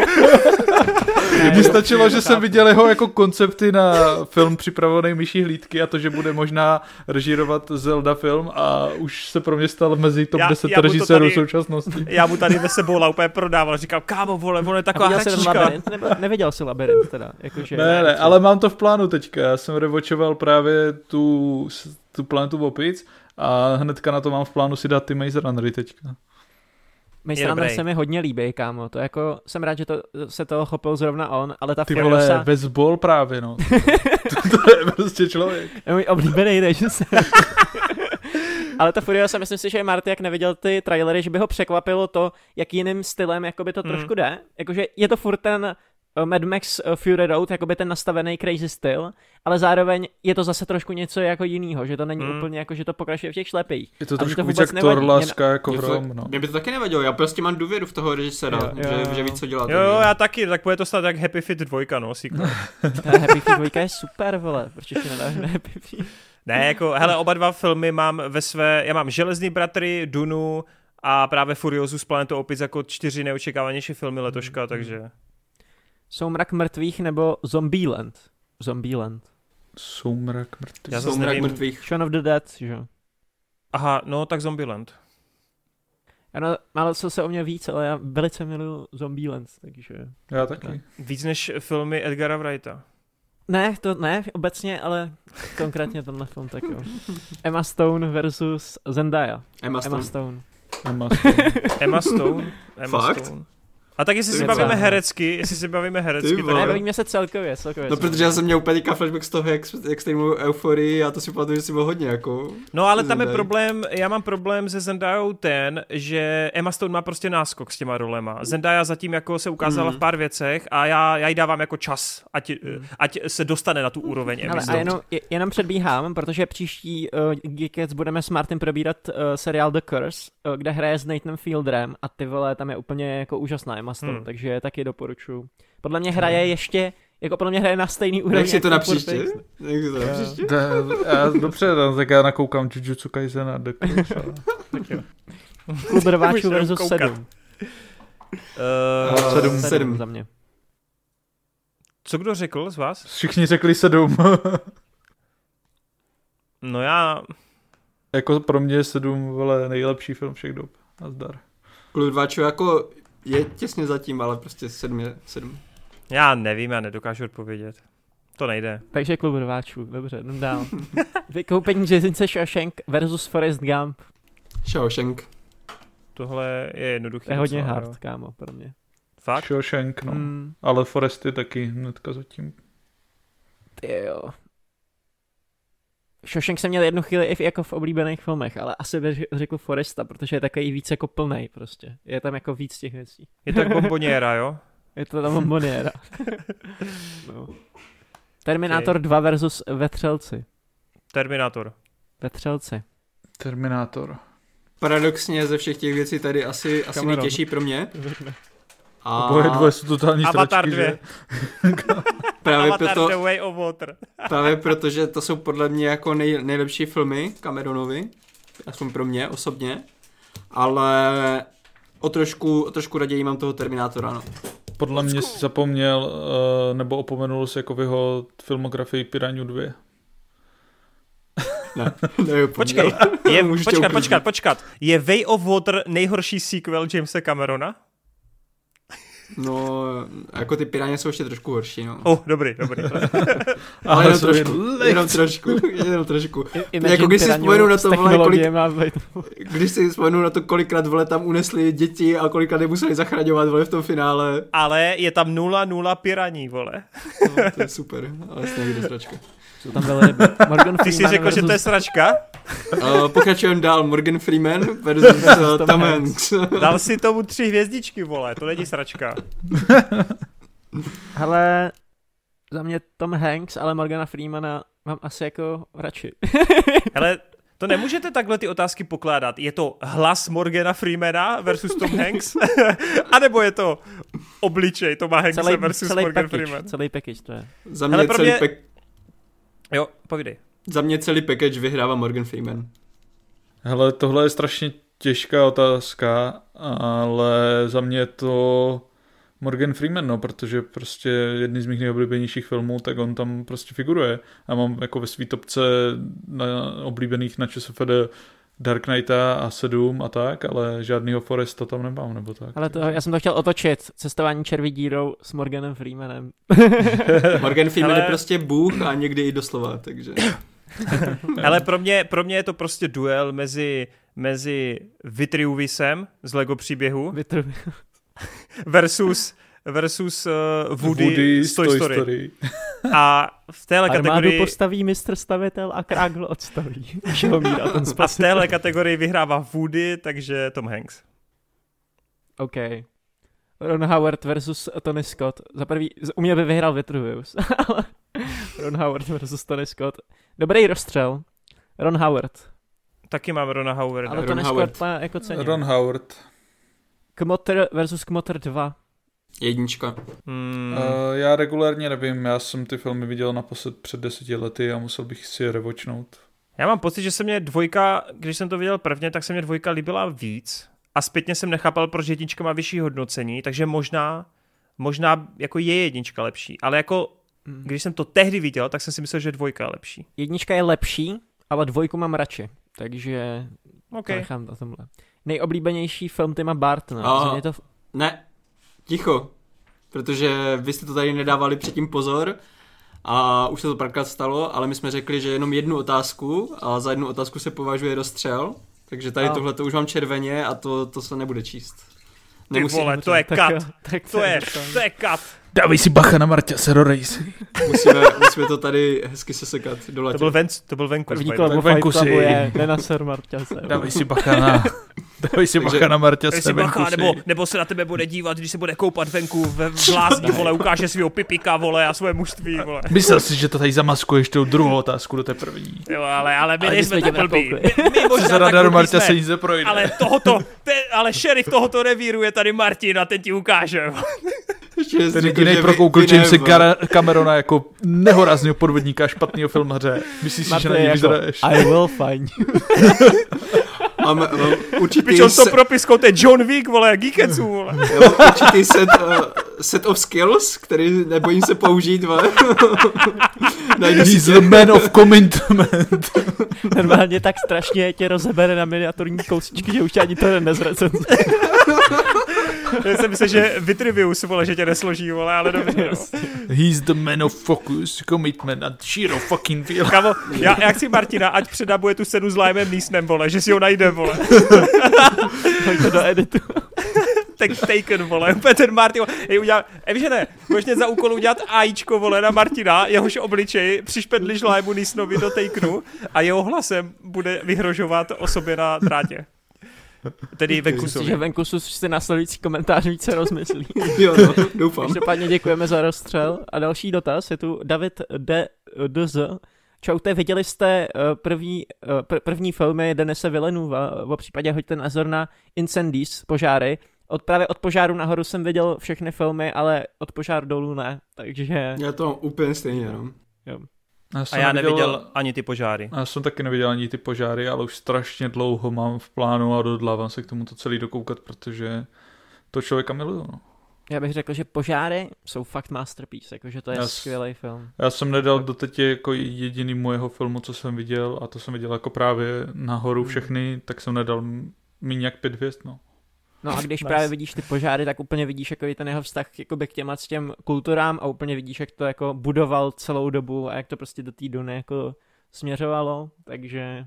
Mně stačilo, že jsem viděl jeho jako koncepty na film připravený myší hlídky a to, že bude možná režírovat Zelda film a už se pro mě stal mezi top Já- 10 já mu to režisérů tady- současnosti. Já mu tady ve Sebola úplně prodával, říkal, kámo, vole, on je A taková hračička. labirint? Nebo, neviděl jsi labirint teda? Jakože, Ne, ne, ale mám to v plánu teďka. Já jsem revočoval právě tu, tu planetu opic a hnedka na to mám v plánu si dát ty Maze Runnery teďka. Maze Runner se mi hodně líbí, kámo. To jako, jsem rád, že to, se toho chopil zrovna on, ale ta Ty vole, Furiosa, baseball právě, no. to, to je prostě člověk. je můj oblíbený režisér. ale ta Furiosa, myslím si, že Marty, jak neviděl ty trailery, že by ho překvapilo to, jak jiným stylem jakoby to Hmm. trošku jde. Jakože je to furt ten Mad Max uh, Fury Road, jakoby ten nastavený crazy styl, ale zároveň je to zase trošku něco jako jinýho, že to není Hmm. úplně jako, že to pokračuje v těch šlepích. Je to trošku víc jak láska jako Mě v to- Rom, no. Mě by to taky nevadilo, já prostě mám důvěru v toho režiséra, Jo, jo, že, jo. že ví, co dělá. Jo, jo, já taky, tak bude to snad jak Happy Feet 2, no, sequel. Ta Happy Feet 2 je super, vole, proč ještě nedáš na Happy Feet? Ne, jako, hele, oba dva filmy mám ve své, já mám Železný bratry, Dunu a právě Furiosu z Planetou opic jako čtyři neočekávanější filmy letoška, takže... Soumrak mrtvých nebo Zombieland? Zombieland. Soumrak mrtvý. Já Soumrak nevím. mrtvých. Shaun of the Dead, že jo. Aha, no tak Zombieland. Ano, málo co se o mě víc, ale já velice miluju Zombieland, takže... Já taky. Víc než filmy Edgara Wrighta. Ne, to ne, obecně, ale konkrétně tenhle film tak jo. Emma Stone versus Zendaya. Emma Emma Stone. Stone. Emma Stone. Emma Stone. Emma Fakt? Stone. A tak jestli si bavíme docela- herecky, jestli si bavíme herecky, Ty tak. Ne, bavíme se celkově, celkově. No, protože já jsem měl úplně flashback z toho, jak, jak jste mluvil euforii, já to si pamatuju, že si byl hodně jako... No ale tam je problém, já mám problém se Zendayou ten, že Emma Stone má prostě náskok s těma rolema. Zendaya zatím jako se ukázala Hmm. v pár věcech a já, já jí dávám jako čas, ať, ať se dostane na tu úroveň Emmy Ale a Stone. jenom, je- jenom předbíhám, protože příští uh, Geekets budeme s Martin probírat uh, seriál The Curse, uh, kde hraje s Nathanem Fielderem a ty vole, tam je úplně jako úžasná Emma Stone, Hmm. takže taky doporučuji. Podle mě hraje ještě, jako podle mě hraje na stejný úrovni. Jak si to jako na příště? Jak si to na příště? Da- já, dobře, tak já nakoukám Jujutsu Kaisen a The Klub rváčů versus koukat. sedm. Uh, Uh, sedm. sedm. za mě. co kdo řekl z vás? Všichni řekli sedm. No já, jako pro mě je sedm vole, nejlepší film všech dob. Nazdar. Klub rváčů jako je těsně zatím, ale prostě sedm je sedm. já nevím, já nedokážu odpovědět. To nejde. Takže klub rváčů, dobře, jdem dál. Vykoupení řezince Shawshank versus Forrest Gump. Shawshank. Tohle je jednoduché. To je hodně hard, jo. kámo, pro mě. Fakt? Shawshank, no. Mm, Ale Foresty taky hnedka zatím. ty jo. Shawshank jsem měl jednu chvíli i v, jako v oblíbených filmech, ale asi bych řekl Foresta, protože je takový víc jako plnej prostě. Je tam jako víc těch věcí. Je to bomboniera, jo? Je to tam bomboniera. no. Terminator 2 versus Vetřelci. Terminator. Vetřelci. Terminátor. Paradoxně ze všech těch věcí tady asi, asi nejtěžší pro mě. A Oboje dvoje jsou totální Avatar sračky, 2. právě, Avatar proto, The Way of Water. právě proto, že to jsou podle mě jako nej, nejlepší filmy Cameronovi. Aspoň pro mě osobně. Ale o trošku, o trošku raději mám toho Terminátora, no. Podle mě si zapomněl, eh, nebo opomenul si jako v jeho filmografii Piranhu 2. Ne, ne Počkej, je, počkat, počkat, počkat. Je Way of Water nejhorší sequel Jamesa Camerona? No, jako ty piráně jsou ještě trošku horší, no. Oh, dobrý, dobrý. Ale jenom trošku, jen jenom trošku, jenom trošku. Imagine Jako když si vzpomenu na to, vole, být- Když si vzpomenu na to, kolikrát vole tam unesli děti a kolikrát je museli zachraňovat vole v tom finále, Ale je tam 0-0 piraní, vole. no, to je super, ale snad do sračka. Jsou tam velryby. Morgan Ty jsi Freeman řekl, že to je versus- sračka? Uh, pokračujeme dál, Morgan Freeman versus uh, Tom Tom Hanks. Hanks. Dal si tomu tři hvězdičky, vole, to není sračka. Hele, za mě Tom Hanks, ale Morgana Freemana mám asi jako radši. Hele, to nemůžete takhle ty otázky pokládat. Je to hlas Morgana Freemana versus Tom Hanks? A nebo je to obličej Toma Hankse celý, versus celý Morgan package, Freeman? celý package to je. Za Hele, mě, pro celý mě- pack- Jo, povídej. za mě celý package vyhrává Morgan Freeman. Hele, tohle je strašně těžká otázka, ale za mě je to Morgan Freeman, no, protože prostě jedný z mých nejoblíbenějších filmů, tak on tam prostě figuruje. A mám jako ve svý topce na, oblíbených na ČSFD Dark Knighta a 7 a tak, ale žádnýho Foresta tam nemám, nebo tak. Ale to, já jsem to chtěl otočit. Cestování červí dírou s Morganem Freemanem. Morgan Freeman Ale- je prostě bůh a někdy i doslova, takže... Ale pro mě, pro mě je to prostě duel mezi, mezi Vitriuvisem z Lego příběhu Vytr- versus, versus uh, Woody, Woody z Toy Story. Story. A v téhle Armádu kategorii... postaví mistr stavitel a Krágl odstaví. Ten A v téhle kategorii vyhrává Woody, takže Tom Hanks. OK. Ron Howard versus Tony Scott. Za prvý, u mě by vyhrál Vitruvius, ale Ron Howard versus Tony Scott. Dobrý rozstřel. Ron Howard. Taky mám Rona Howarda. Ale Ron Tony Howard. Scott má jako ceně. Ron Howard. Kmotr versus Kmotr 2. Jednička. Hmm. Uh, já regulárně nevím, já jsem ty filmy viděl naposled před deseti lety a musel bych si je revočnout. Já mám pocit, že se mě dvojka, když jsem to viděl prvně, tak se mě dvojka líbila víc. A zpětně jsem nechápal, proč jednička má vyšší hodnocení, takže možná, možná jako je jednička lepší. Ale jako, Mm. když jsem to tehdy viděl, tak jsem si myslel, že dvojka je lepší. Jednička je lepší, ale dvojku mám radši. Takže OK. to nechám na tomhle. Nejoblíbenější film Tima Bartona. A- Za mě to Ne, ticho. Protože vy jste to tady nedávali předtím pozor a už se to párkrát stalo, ale my jsme řekli, že jenom jednu otázku a za jednu otázku se považuje rozstřel. Takže tady tohle to už mám červeně a to, to se nebude číst. Ty vole, to je tak, kat. jo, tak To je, to je kat. Dávej si bacha na Marťa Serorejs. musíme, musíme to tady hezky sesekat do To latě. byl, ven, to byl venku. První. Tak venku Fight Clubu si. je Nenaser Marťase. Dávej si bacha na... Dávej si bacha na Marťa Dej si bacha, nebo, nebo se na tebe bude dívat, když se bude koupat venku ve v lázni, vole, ukáže svého pipika, vole, a svoje mužství, vole. Myslel si, že to tady zamaskuješ tou druhou otázku do té první. Jo, ale, ale my Ale nejsme jsme tak tě blbí. My, my možná Marťa jsme, se nic neprojde. ale tohoto, te, ale šerif tohoto revíru je tady Martin a ten ti ukáže. Ještě Ten řekl, jediný že prokoukl Jamesa Cara- Camerona jako nehorázného podvodníka a špatného filmaře. Myslíš si, že na něj jako? I will find you. Mám, mám určitý, Pič, on to se, propiskou, to je John Wick, vole, Geeketsu, vole. mám určitý set, uh, set of skills, který nebojím se použít. vole. He's the man of commitment. Normálně tak strašně tě rozebere na miniaturní kousíčky, že už tě ani to nezrecenzuje. Já jsem myslel, že Vitrivius, vole, že tě nesloží, vole, ale dobře, no. He's the man of focus, commitment a sheer fucking will. Kamo, já, já chci Martina, ať předabuje tu scénu s Limem Neesonem, vole, že si ho najde, vole. Hoď to do editu. Tak Taken, vole, úplně ten Martin, vole. Jej udělal, e, ne, mě za úkol udělat AIčko, vole, na Martina, jehož obličej přišpedliš Limu Neesonovi do Takenu a jeho hlasem bude vyhrožovat osobě na drátě. Tedy Venkusovi. že venku si následující komentář více rozmyslí. Jo, no, doufám. Každopádně děkujeme za rozstřel. A další dotaz je tu David D. DZ. Čaute, viděli jste eh, první, eh, pr- první filmy Denise Villeneuva, o případě hoďte názor na Incendies, požáry. Od právě od požáru nahoru jsem viděl všechny filmy, ale od požáru dolů ne, takže Já to mám úplně stejně, no. A jsem já neviděl ani ty požáry. Já jsem taky neviděl ani ty požáry, ale už strašně dlouho mám v plánu a dodlávám se k tomu to celý dokoukat, protože to člověka miluju. No. já bych řekl, že požáry jsou fakt masterpiece, jakože to je Já skvělý film. Já jsem nedal doteď jako jediný mojeho filmu, co jsem viděl, a to jsem viděl jako právě nahoru Hmm. všechny, tak jsem nedal méně jak pět hvězd, no. No a když Nice. právě vidíš ty požáry, tak úplně vidíš jako ten jeho vztah jakoby k těma s těm kulturám a úplně vidíš, jak to jako budoval celou dobu a jak to prostě do té Duny jako směřovalo, takže...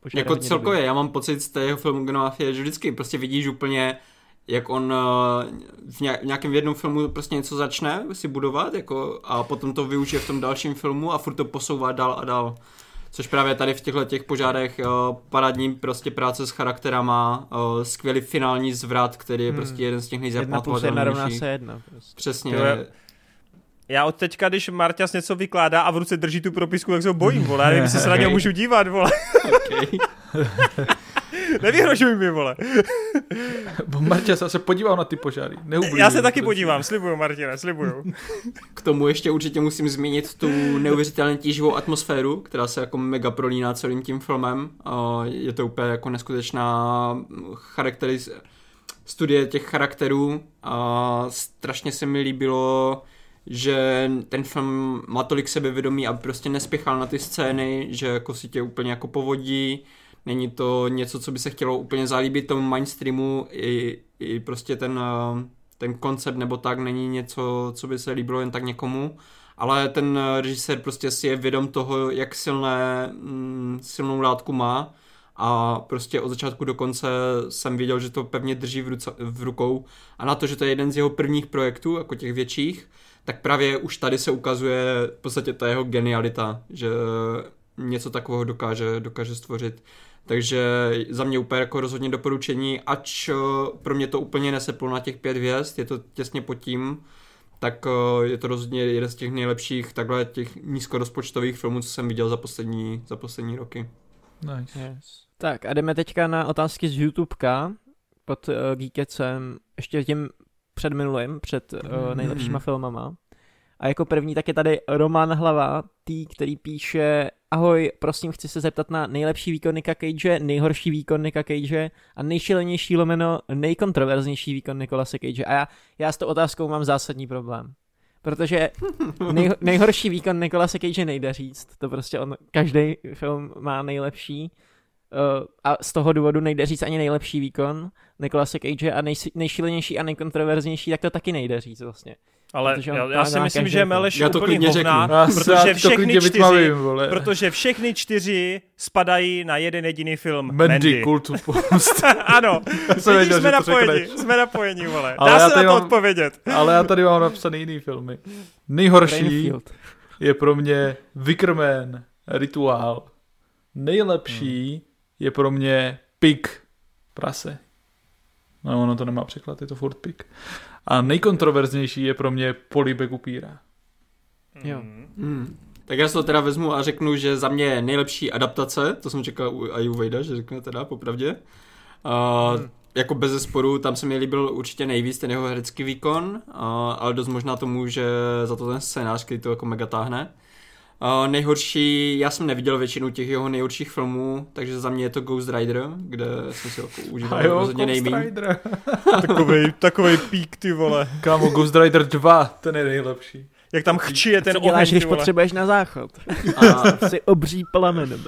požáry Jako celkově, dobrý. já mám pocit z té jeho filmografie, že vždycky prostě vidíš úplně, jak on eh, v nějakém jednom filmu prostě něco začne si budovat jako, a potom to využije v tom dalším filmu a furt to posouvá dál a dál. Což právě tady v těchto těch požárech uh, parádní prostě práce s charakterama, uh, skvělý finální zvrat, který je Hmm. prostě jeden z těch Jedna plus jedna rovná nejzapamatovatelnějších. se jedna. Prostě. Přesně. To je- Já od teďka, když Marťas něco vykládá a v ruce drží tu propisku, tak se ho bojím, vole. Já nevím, jestli se na něho můžu dívat, vole. Okay. Nevyhrožuj mi, vole. Martě, já se podíval na ty požáry. Neublížím, Já se taky prosím. podívám, slibuju, Martine, slibuju. K tomu ještě určitě musím zmínit tu neuvěřitelně tíživou atmosféru, která se jako mega prolíná celým tím filmem. A Je to úplně jako neskutečná charakteriz... studie těch charakterů a strašně se mi líbilo, že ten film má tolik sebevědomí a prostě nespěchal na ty scény, že jako si tě úplně jako povodí, není to něco, co by se chtělo úplně zalíbit tomu mainstreamu, i, i prostě ten, eh, ten koncept nebo tak není něco, co by se líbilo jen tak někomu, ale ten eh, režisér prostě si je vědom toho, jak silné, mm, silnou látku má a prostě od začátku do konce jsem viděl, že to pevně drží v, ruce, v rukou a na to, že to je jeden z jeho prvních projektů, jako těch větších, tak právě už tady se ukazuje v podstatě ta jeho genialita, že něco takového dokáže, dokáže stvořit. Takže za mě úplně jako rozhodně doporučení, ač eh, pro mě to úplně neseplo na těch pět hvězd, je to těsně pod tím, tak eh, je to rozhodně jeden z těch nejlepších takhle těch nízkorozpočtových filmů, co jsem viděl za poslední, za poslední roky. Nice. Yes. Tak a jdeme teďka na otázky z YouTubeka pod uh, Geekecem, ještě tím před minulým, před uh, nejlepšíma filmama. A jako první tak je tady Roman Hlava, tý, který píše Ahoj, prosím, chci se zeptat na nejlepší výkon Nika Cage, nejhorší výkon Nika Cage a nejšilenější lomeno nejkontroverznější výkon Nikolase Cage. A já, já s tou otázkou mám zásadní problém. Protože nej, nejhorší výkon Nikolase Cage nejde říct. To prostě on, každý film má nejlepší. Uh, a z toho důvodu nejde říct ani nejlepší výkon Nikolase Cage a nej, nejšilenější a nejkontroverznější, tak to taky nejde říct vlastně. Ale já, já si myslím, že Meleš já to úplný hovná, protože to všechny čtyři, vytmavím, vole. protože všechny čtyři spadají na jeden jediný film Mandy, Mandy. kultu post. ano, vidíš, věděl, jsme napojeni, jsme napojeni, vole. Ale Dá já se na to mám- odpovědět. Ale já tady mám napsaný jiný filmy. Nejhorší Rainfield. je pro mě Wickerman, Rituál. Nejlepší Hmm. je pro mě Pig, prase. No, ono to nemá překlad, je to furt Pig. A nejkontroverznější je pro mě Polibek upíra. Jo. Hmm. Tak já si to teda vezmu a řeknu, že za mě je nejlepší adaptace, to jsem čekal u, i u Vejda, že řekne teda popravdě. Uh, hmm. Jako bez zesporu, tam se mi líbil určitě nejvíc ten jeho herecký výkon, uh, ale dost možná to může za to ten scénář, který to jako mega táhne. Uh, nejhorší, já jsem neviděl většinu těch jeho nejhorších filmů, takže za mě je to Ghost Rider, kde jsem si jako užíval A jo, rozhodně nejméně. Takovej, takovej pík, ty vole. Kámo, Ghost Rider 2, ten je nejlepší. Jak tam chčije ten Co oheň, děláš, když vole. potřebuješ na záchod? A Jsi obří plamen.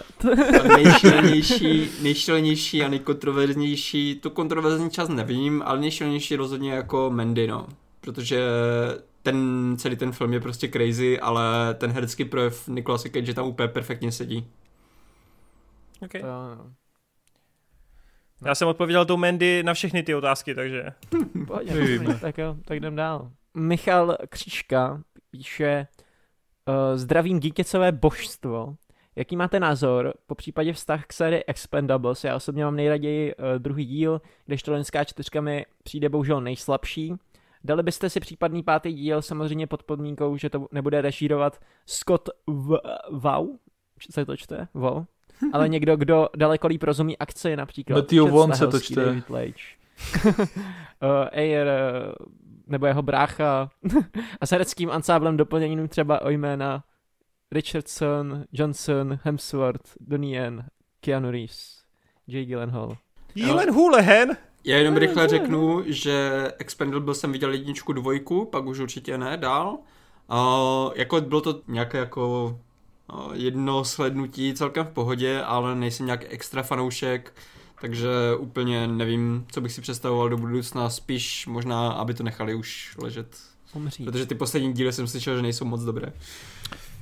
A nejšilenější, nejšilenější a nejkontroverznější, tu kontroverzní část nevím, ale nejšilenější rozhodně jako Mandy, no. Protože ten, celý ten film je prostě crazy, ale ten herecký projev Nikolase Cage tam úplně perfektně sedí. Okay. To, no. Já jsem odpověděl tou Mandy na všechny ty otázky, takže... Dobrý, tak jo, tak jdem dál. Michal Křížka píše uh, Zdravím geekecové božstvo. Jaký máte názor, po případě vztah k sérii Expendables? Já osobně mám nejraději uh, druhý díl, kdežto Lenská čtyřka mi přijde bohužel nejslabší. Dali byste si případný pátý díl, samozřejmě pod podmínkou, že to nebude režírovat Scott v- Wow, se to čte? Wow. Ale někdo, kdo daleko líp rozumí akci, například. Matthew Vaughn se to čte. Uh, Ayer, uh, nebo jeho brácha a s hereckým ansáblem doplněním třeba o jména Richardson, Johnson, Hemsworth, Donnie Yen, Keanu Reeves, Jay Gyllenhaal. Jílen Hulehen! Já jenom rychle řeknu, že Expendable jsem viděl jedničku, dvojku, pak už určitě ne, dál. Uh, jako bylo to nějaké jako uh, jedno slednutí celkem v pohodě, ale nejsem nějak extra fanoušek, takže úplně nevím, co bych si představoval do budoucna, spíš možná, aby to nechali už ležet. Umřít. Protože ty poslední díly jsem slyšel, že nejsou moc dobré.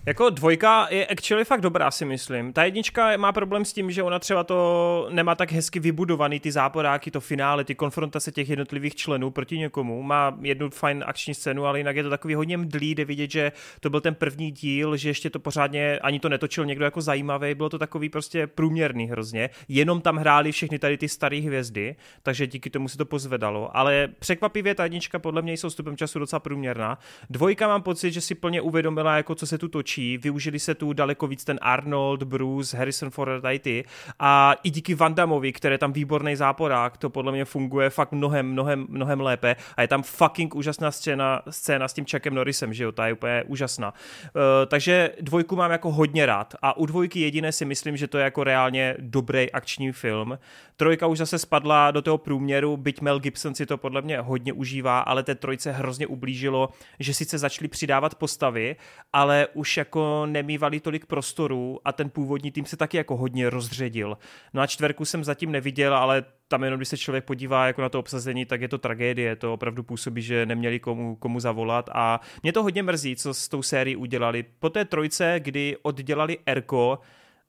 Jako dvojka je actually fakt dobrá, si myslím. Ta jednička má problém s tím, že ona třeba to nemá tak hezky vybudovaný, ty záporáky, to finále, ty konfrontace těch jednotlivých členů proti někomu. Má jednu fajn akční scénu, ale jinak je to takový hodně mdlý, jde vidět, že to byl ten první díl, že ještě to pořádně ani to netočil někdo jako zajímavý, bylo to takový prostě průměrný hrozně. Jenom tam hráli všechny tady ty staré hvězdy, takže díky tomu se to pozvedalo. Ale překvapivě ta jednička podle mě jsou stupem času docela průměrná. Dvojka mám pocit, že si plně uvědomila, jako co se tu točí. Využili se tu daleko víc ten Arnold, Bruce, Harrison Ford tady ty. A i díky Van Dammovi, který je tam výborný záporák, to podle mě funguje fakt mnohem, mnohem, mnohem lépe. A je tam fucking úžasná scéna, scéna s tím Chuckem Norrisem, že jo, ta je úplně úžasná. Uh, takže dvojku mám jako hodně rád. A u dvojky jediné si myslím, že to je jako reálně dobrý akční film. Trojka už zase spadla do toho průměru, byť Mel Gibson si to podle mě hodně užívá, ale té trojce hrozně ublížilo, že sice začali přidávat postavy, ale už jako nemývali tolik prostoru a ten původní tým se taky jako hodně rozředil. No a čtverku jsem zatím neviděl, ale tam jenom, když se člověk podívá jako na to obsazení, tak je to tragédie, to opravdu působí, že neměli komu, komu zavolat a mě to hodně mrzí, co s tou sérií udělali. Po té trojce, kdy oddělali Erko,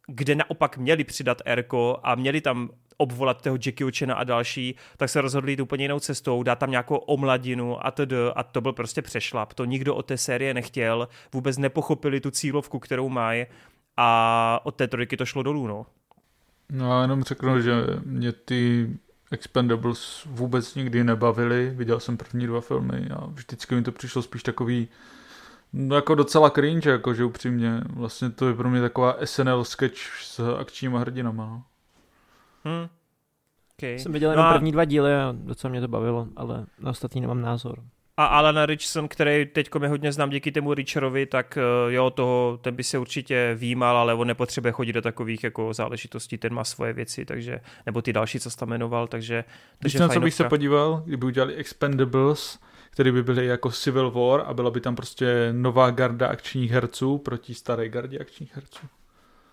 kde naopak měli přidat Erko a měli tam obvolat toho Jackie Chena a další, tak se rozhodli jít úplně jinou cestou, dát tam nějakou omladinu a td. A to byl prostě přešlap. To nikdo od té série nechtěl, vůbec nepochopili tu cílovku, kterou mají a od té trojky to šlo dolů, no. No a jenom řeknu, že mě ty Expendables vůbec nikdy nebavily. Viděl jsem první dva filmy a vždycky mi to přišlo spíš takový no jako docela cringe, jakože upřímně. Vlastně to je pro mě taková SNL sketch s akčníma hrdinama. No. Hm. Okay. Jsem viděl No jenom a- první dva díly a docela mě to bavilo, ale na ostatní nemám názor. A Alana Richson, který teď je hodně znám díky tomu Richerovi, tak eh, jo, toho, ten by se určitě výjímal, ale on nepotřebuje chodit do takových jako záležitostí, ten má svoje věci, takže, nebo ty další, co jsi tam jmenoval, takže, Víš, takže na co bych se podíval, kdyby udělali Expendables, který by byly jako Civil War a byla by tam prostě nová garda akčních herců proti staré gardě akčních herců.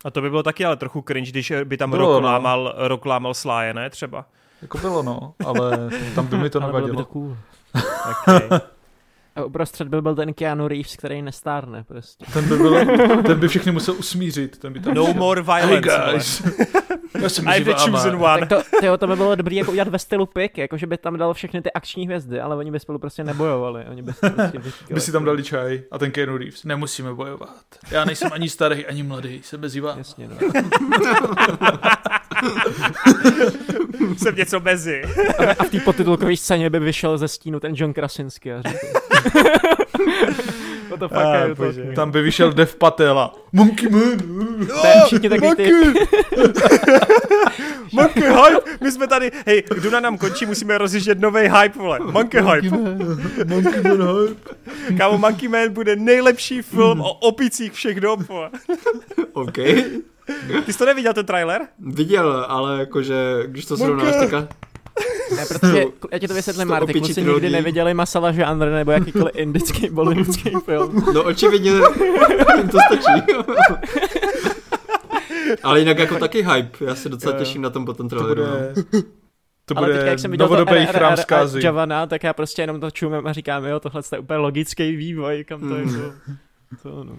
A to by bylo taky ale trochu cringe, když by tam Bylo, rok no. lámal, rok lámal sláje, ne třeba? Jako bylo no, ale tam by mi to ale bylo by to nevadilo. cool. Okay. A uprostřed by byl ten Keanu Reeves, který nestárne prostě. Ten by, byl, ten by všechny musel usmířit. Ten by tam No šel. more Hey violence. vole. guys, já jsem I'm the chosen one. Tak to, tyjo, to by bylo dobrý jako udělat ve stylu pik, jakože by tam dal všechny ty akční hvězdy, ale oni by spolu prostě nebojovali. Oni by, si prostě. By si tam dali čaj a ten Keanu Reeves. Nemusíme bojovat. Já nejsem ani starý, ani mladý, jsem mezi. Jasně, no. Jsem něco mezi. A v té podtitulkové scéně by vyšel ze stínu ten John Krasinski a řekl. What the fuck Ah, talking Tam by vyšel Dev Patel a Monkey Man. To je všichni takový ty, Monkey hype, my jsme tady, hej, Duna nám končí, musíme rozjíždět nový hype, vole. Monkey hype. Monkey Man hype. Kámo, Monkey Man bude nejlepší film o opicích všech dob, vole. OK. Ty jsi to neviděl, ten trailer? Viděl, ale jakože, když to srovnáš teďka, ne, protože, já ti to vysvětlím, To Marty, kluci trilogii. nikdy neviděli Masala žánr nebo jakýkoliv indický bollywoodský film. no očividně jim to stačí. ale jinak jako taky hype, já se docela těším na tom potom To traileru. bude... To Ale bude teďka, jak jsem viděl to RRR chrám a. Javana, tak já prostě jenom to čumím a říkám, jo, tohle je úplně logický vývoj, kam to Mm. jako... To, no.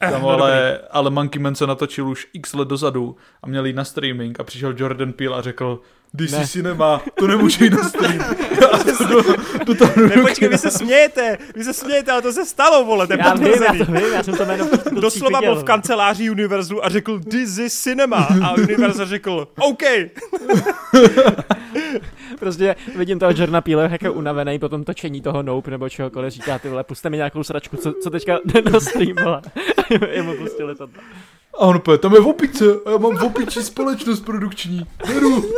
Tam No, ale, ale Monkey Man se natočil už x let dozadu a měl jít na streaming a přišel Jordan Peele a řekl DC Ne. Cinema, to nemůže jít na stream. Já to do, do toho Ne, počkej, vy se smějete, vy se smějete, ale to se stalo, vole, to je Já vím, já to vím, já jsem to jméno Doslova byl v kanceláři Universalu a řekl This is cinema a Universal řekl OK. Prostě vidím toho Jordana Peele, jak je unavený po tom točení toho Nope nebo čehokoliv, říká ty vole, puste mi nějakou sračku, co, co teďka jde na stream, vole. Je mu pustili to. A on úplně, tam je v opice a já mám v opiči společnost produkční. Beru.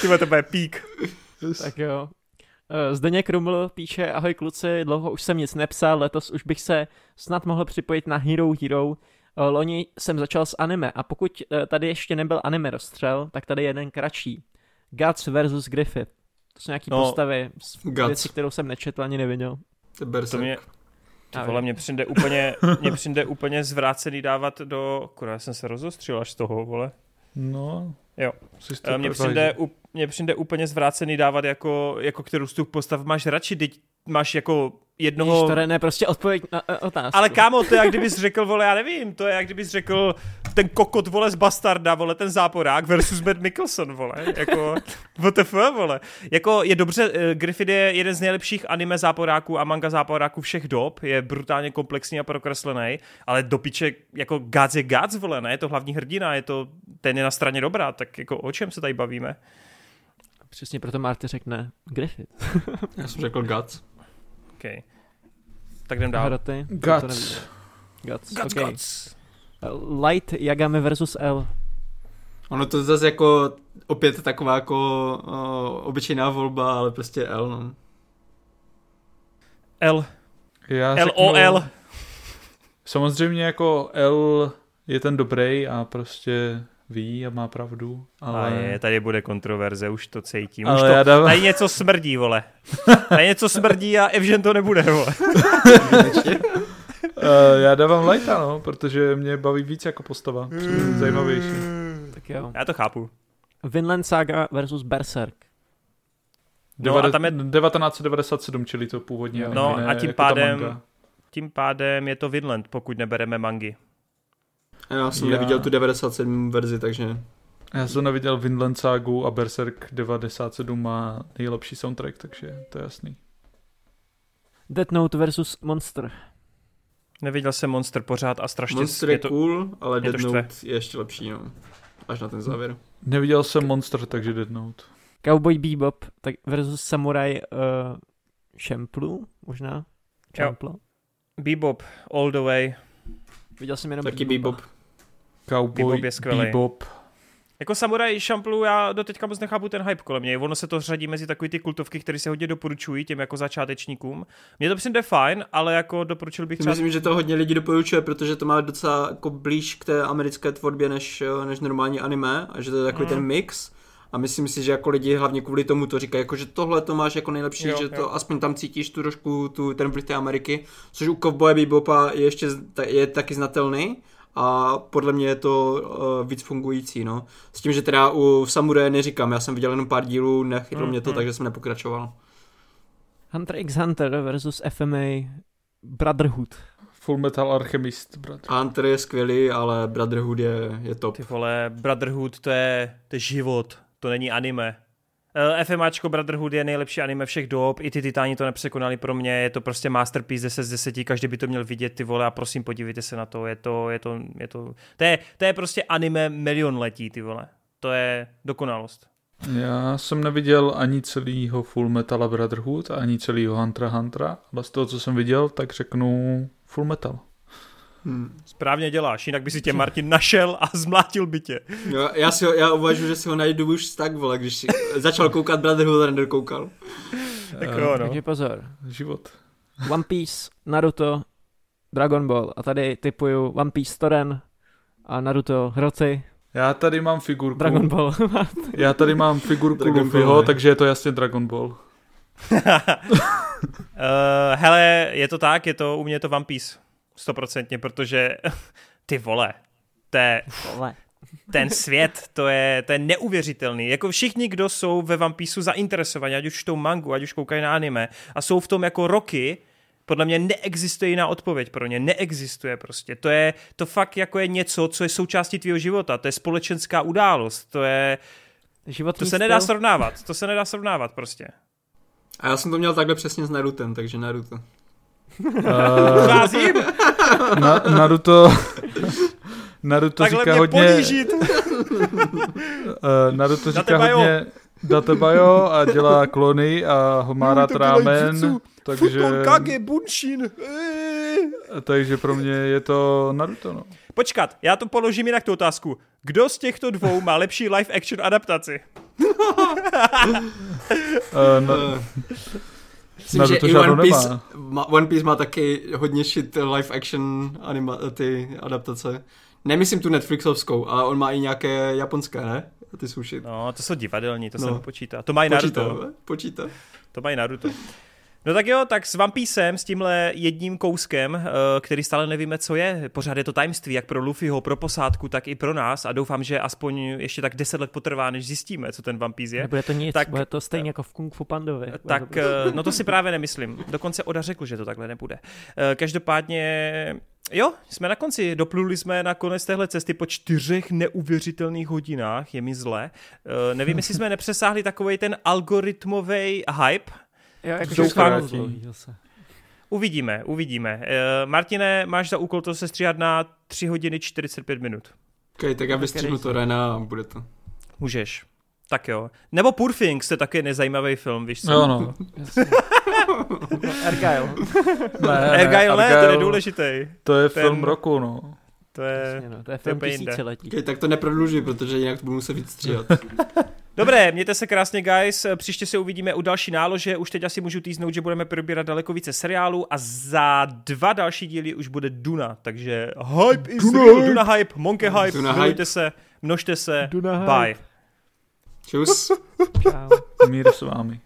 Ty to bude pík. Tak jo. Eh, Zdeněk Ruml píše, ahoj kluci, dlouho už jsem nic nepsal, letos už bych se snad mohl připojit na Hero Hero. Eh, Loni jsem začal s anime a pokud eh, tady ještě nebyl anime rozstřel, tak tady je jeden kratší. Guts versus Griffith. To jsou nějaký No, postavy z Guts. věci, kterou jsem nečetl ani neviděl. To. To mě, ty Já vole, mě přijde úplně, mě přijde úplně zvrácený dávat do, kurva, já jsem se rozostřil až z toho, vole. No. Jo. Eh, Mně přijde, u- mně přijde úplně zvrácený dávat jako, jako kterou z těch postav máš radši, teď máš jako jednoho... Ježiš, to ne, prostě odpověď na na otázku. Ale kámo, to je jak kdybys řekl, vole, já nevím, to je jak kdybys řekl ten kokot, vole, z Bastarda, vole, ten záporák versus Matt Mickelson, vole, jako, WTF, vole. Jako je dobře, eh, Griffith je jeden z nejlepších anime záporáků a manga záporáků všech dob, je brutálně komplexní a prokreslený, ale do piče, jako Guts je Guts, vole, ne, je to hlavní hrdina, je to, ten je na straně dobrá, tak jako o čem se tady bavíme? Přesně proto Marty řekne Griffith. Já jsem řekl Guts. Okay. Tak jdem dál. Hroty. Guts. Guts, Guts, okay. Guts. Light Yagami versus L. Ono to zase jako opět taková jako uh, obyčejná volba, ale prostě L, no. L. Já LOL. Samozřejmě jako L je ten dobrý a prostě ví a má pravdu, ale... Ale... A je, tady bude kontroverze, už to cítím. Už ale to, já dávám... tady něco smrdí, vole. Tady něco smrdí a Evžen to nebude, vole. Uh, já dávám Lighta, no, protože mě baví víc jako postava. Mi zajímavější. Tak jo. Já to chápu. Vinland Saga versus Berserk. No a tam je- 1997, čili to původně. No ne a tím jako pádem-. Tím pádem je to Vinland, pokud nebereme mangy. Já jsem Já- neviděl tu 97 verzi, takže Já jsem neviděl Vinland Sagu a Berserk 97 má nejlepší soundtrack, takže to je jasný. Death Note versus Monster. Neviděl jsem Monster pořád a strašně... Monster je to, cool, ale Dead. Note je ještě lepší, no. Až na ten závěr. Neviděl jsem Monster, takže Dead Note. Cowboy Bebop tak versus Samurai uh, Champloo, možná? Champloo. Bebop, all the way. Viděl jsem jenom Taky Bebopa. Bebop. Cowboy Bebop. Bebop. Jako Samurai Champloo, já do teďka moc nechápu ten hype kolem něj. Ono se to řadí mezi takový ty kultovky, které se hodně doporučují těm jako začátečníkům. Mně to přijde fajn, ale jako doporučil bych třeba... Myslím, že to hodně lidí doporučuje, protože to má docela jako blíž k té americké tvorbě než, než normální anime a že to je takový Mm. ten mix. A myslím si, že jako lidi hlavně kvůli tomu to říkají, jako že tohle to máš jako nejlepší, Jo, že jo. to aspoň tam cítíš tu trošku tu, ten vliv té Ameriky, což u Cowboy Bebopa je ještě je taky znatelný a podle mě je to uh, víc fungující, no. S tím, že teda u Samuraje neříkám, já jsem viděl jenom pár dílů, nechytlo Mm, mě to, mm. takže jsem nepokračoval. Hunter x Hunter versus FMA Brotherhood. Full Metal Alchemist, brat. Hunter je skvělý, ale Brotherhood je, je top. Ty vole, Brotherhood, to je, to je život, to není anime. Eh, FMAčko Brotherhood je nejlepší anime všech dob, i ty titáni to nepřekonali pro mě, je to prostě masterpiece 10 z 10, každý by to měl vidět, ty vole, a prosím podívejte se na to, je to, je to, je to, to je, to je prostě anime milion letí, ty vole. To je dokonalost. Já jsem neviděl ani celýho Full Metal Brotherhood, ani celýho Huntera x Huntera, ale z toho, co jsem viděl, tak řeknu Full Metal. Hmm. Správně děláš, jinak by si tě Martin našel a zmlátil by tě. Jo, já, si ho, já uvažuji, že si ho najdu už tak, vole, když si začal koukat Brotherhood a nedokoukal. Tak Eh, jo, no. Takže pozor. Život. One Piece, Naruto, Dragon Ball. A tady typuju One Piece Toren a Naruto Hroci, Já tady mám figurku. Dragon Ball. Já tady mám figurku Dragon Luffyho, Ball, takže je to jasně Dragon Ball. Uh, hele, je to tak, je to u mě je to One Piece. Stoprocentně, protože ty vole, to je, Vole. ten svět, to je, to je neuvěřitelný. Jako všichni, kdo jsou ve One Pieceu zainteresovaní, ať už čtou mangu, ať už koukají na anime a jsou v tom jako roky, podle mě neexistuje jiná odpověď pro ně. Neexistuje prostě. To je, to fakt jako je něco, co je součástí tvého života. To je společenská událost. To je, Životní to se nedá styl. srovnávat. To se nedá srovnávat prostě. A já jsem to měl takhle přesně s Narutem, takže Naruto. Uh, Zázím, na, Naruto... Naruto takhle říká mě hodně... ponížit. Uh, Naruto říká Datebayo. hodně Datebayo a dělá klony a ho má rád rámen, takže, Bunshin. takže pro mě je to Naruto, no. Počkat, já to položím jinak tu otázku. Kdo z těchto dvou má lepší live action adaptaci? Uh, na, Myslím, že Naruto i One Piece, nemá. má, One Piece má taky hodně shit live action anima, ty adaptace. Nemyslím tu Netflixovskou, ale on má i nějaké japonské, ne? Ty jsou shit. No, to jsou divadelní, to No. se nepočítá. To mají Počítá, Naruto. ne? počítá. To mají Naruto. No tak jo, tak s One Piecem, s tímhle jedním kouskem, eh, který stále nevíme, co je. Pořád je to tajemství, jak pro Luffyho, pro posádku, tak i pro nás a doufám, že aspoň ještě tak deset let potrvá, než zjistíme, co ten One Piece je. Nebude to nic, Tak- bude to stejně jako v Kung Fu Pandovi. Bude Tak, eh, no to si právě nemyslím. Dokonce Oda řekl, že to takhle nebude. Eh, Každopádně, jo, jsme na konci. Dopluli jsme na konec téhle cesty po čtyřech neuvěřitelných hodinách. Je mi zle. Eh, Nevím, jestli jsme nepřesáhli takový ten algoritmový hype. Jo, jako doufám- že dlouhý zase. Uvidíme, uvidíme. Eh, Martine, máš za úkol to se stříhat na 3 hodiny 45 minut. Okay, tak já vystřihnu to Rena a bude to. Můžeš. Tak jo. Nebo Poor Things, to je taky nezajímavý film, víš co? Jo, no. Jasně. Argyle. Ne, Argyle ne, to je Argyle, důležitý. To je Ten- film roku, no. To je... Jasně, no, to je to je film jinde. tisíciletí. Okay, tak to neprodlužuji, protože jinak to budu muset víc stříhat. Dobré, mějte se krásně, guys. Příště se uvidíme u další nálože. Už teď asi můžu týznout, že budeme probírat daleko více seriálů a za dva další díly už bude Duna. Takže hype is Duna real. hype. Duna hype, monkey hype. Duna Milujte hype. se, množte se. Duna hype. Bye. Čus. Čau. Mír s vámi.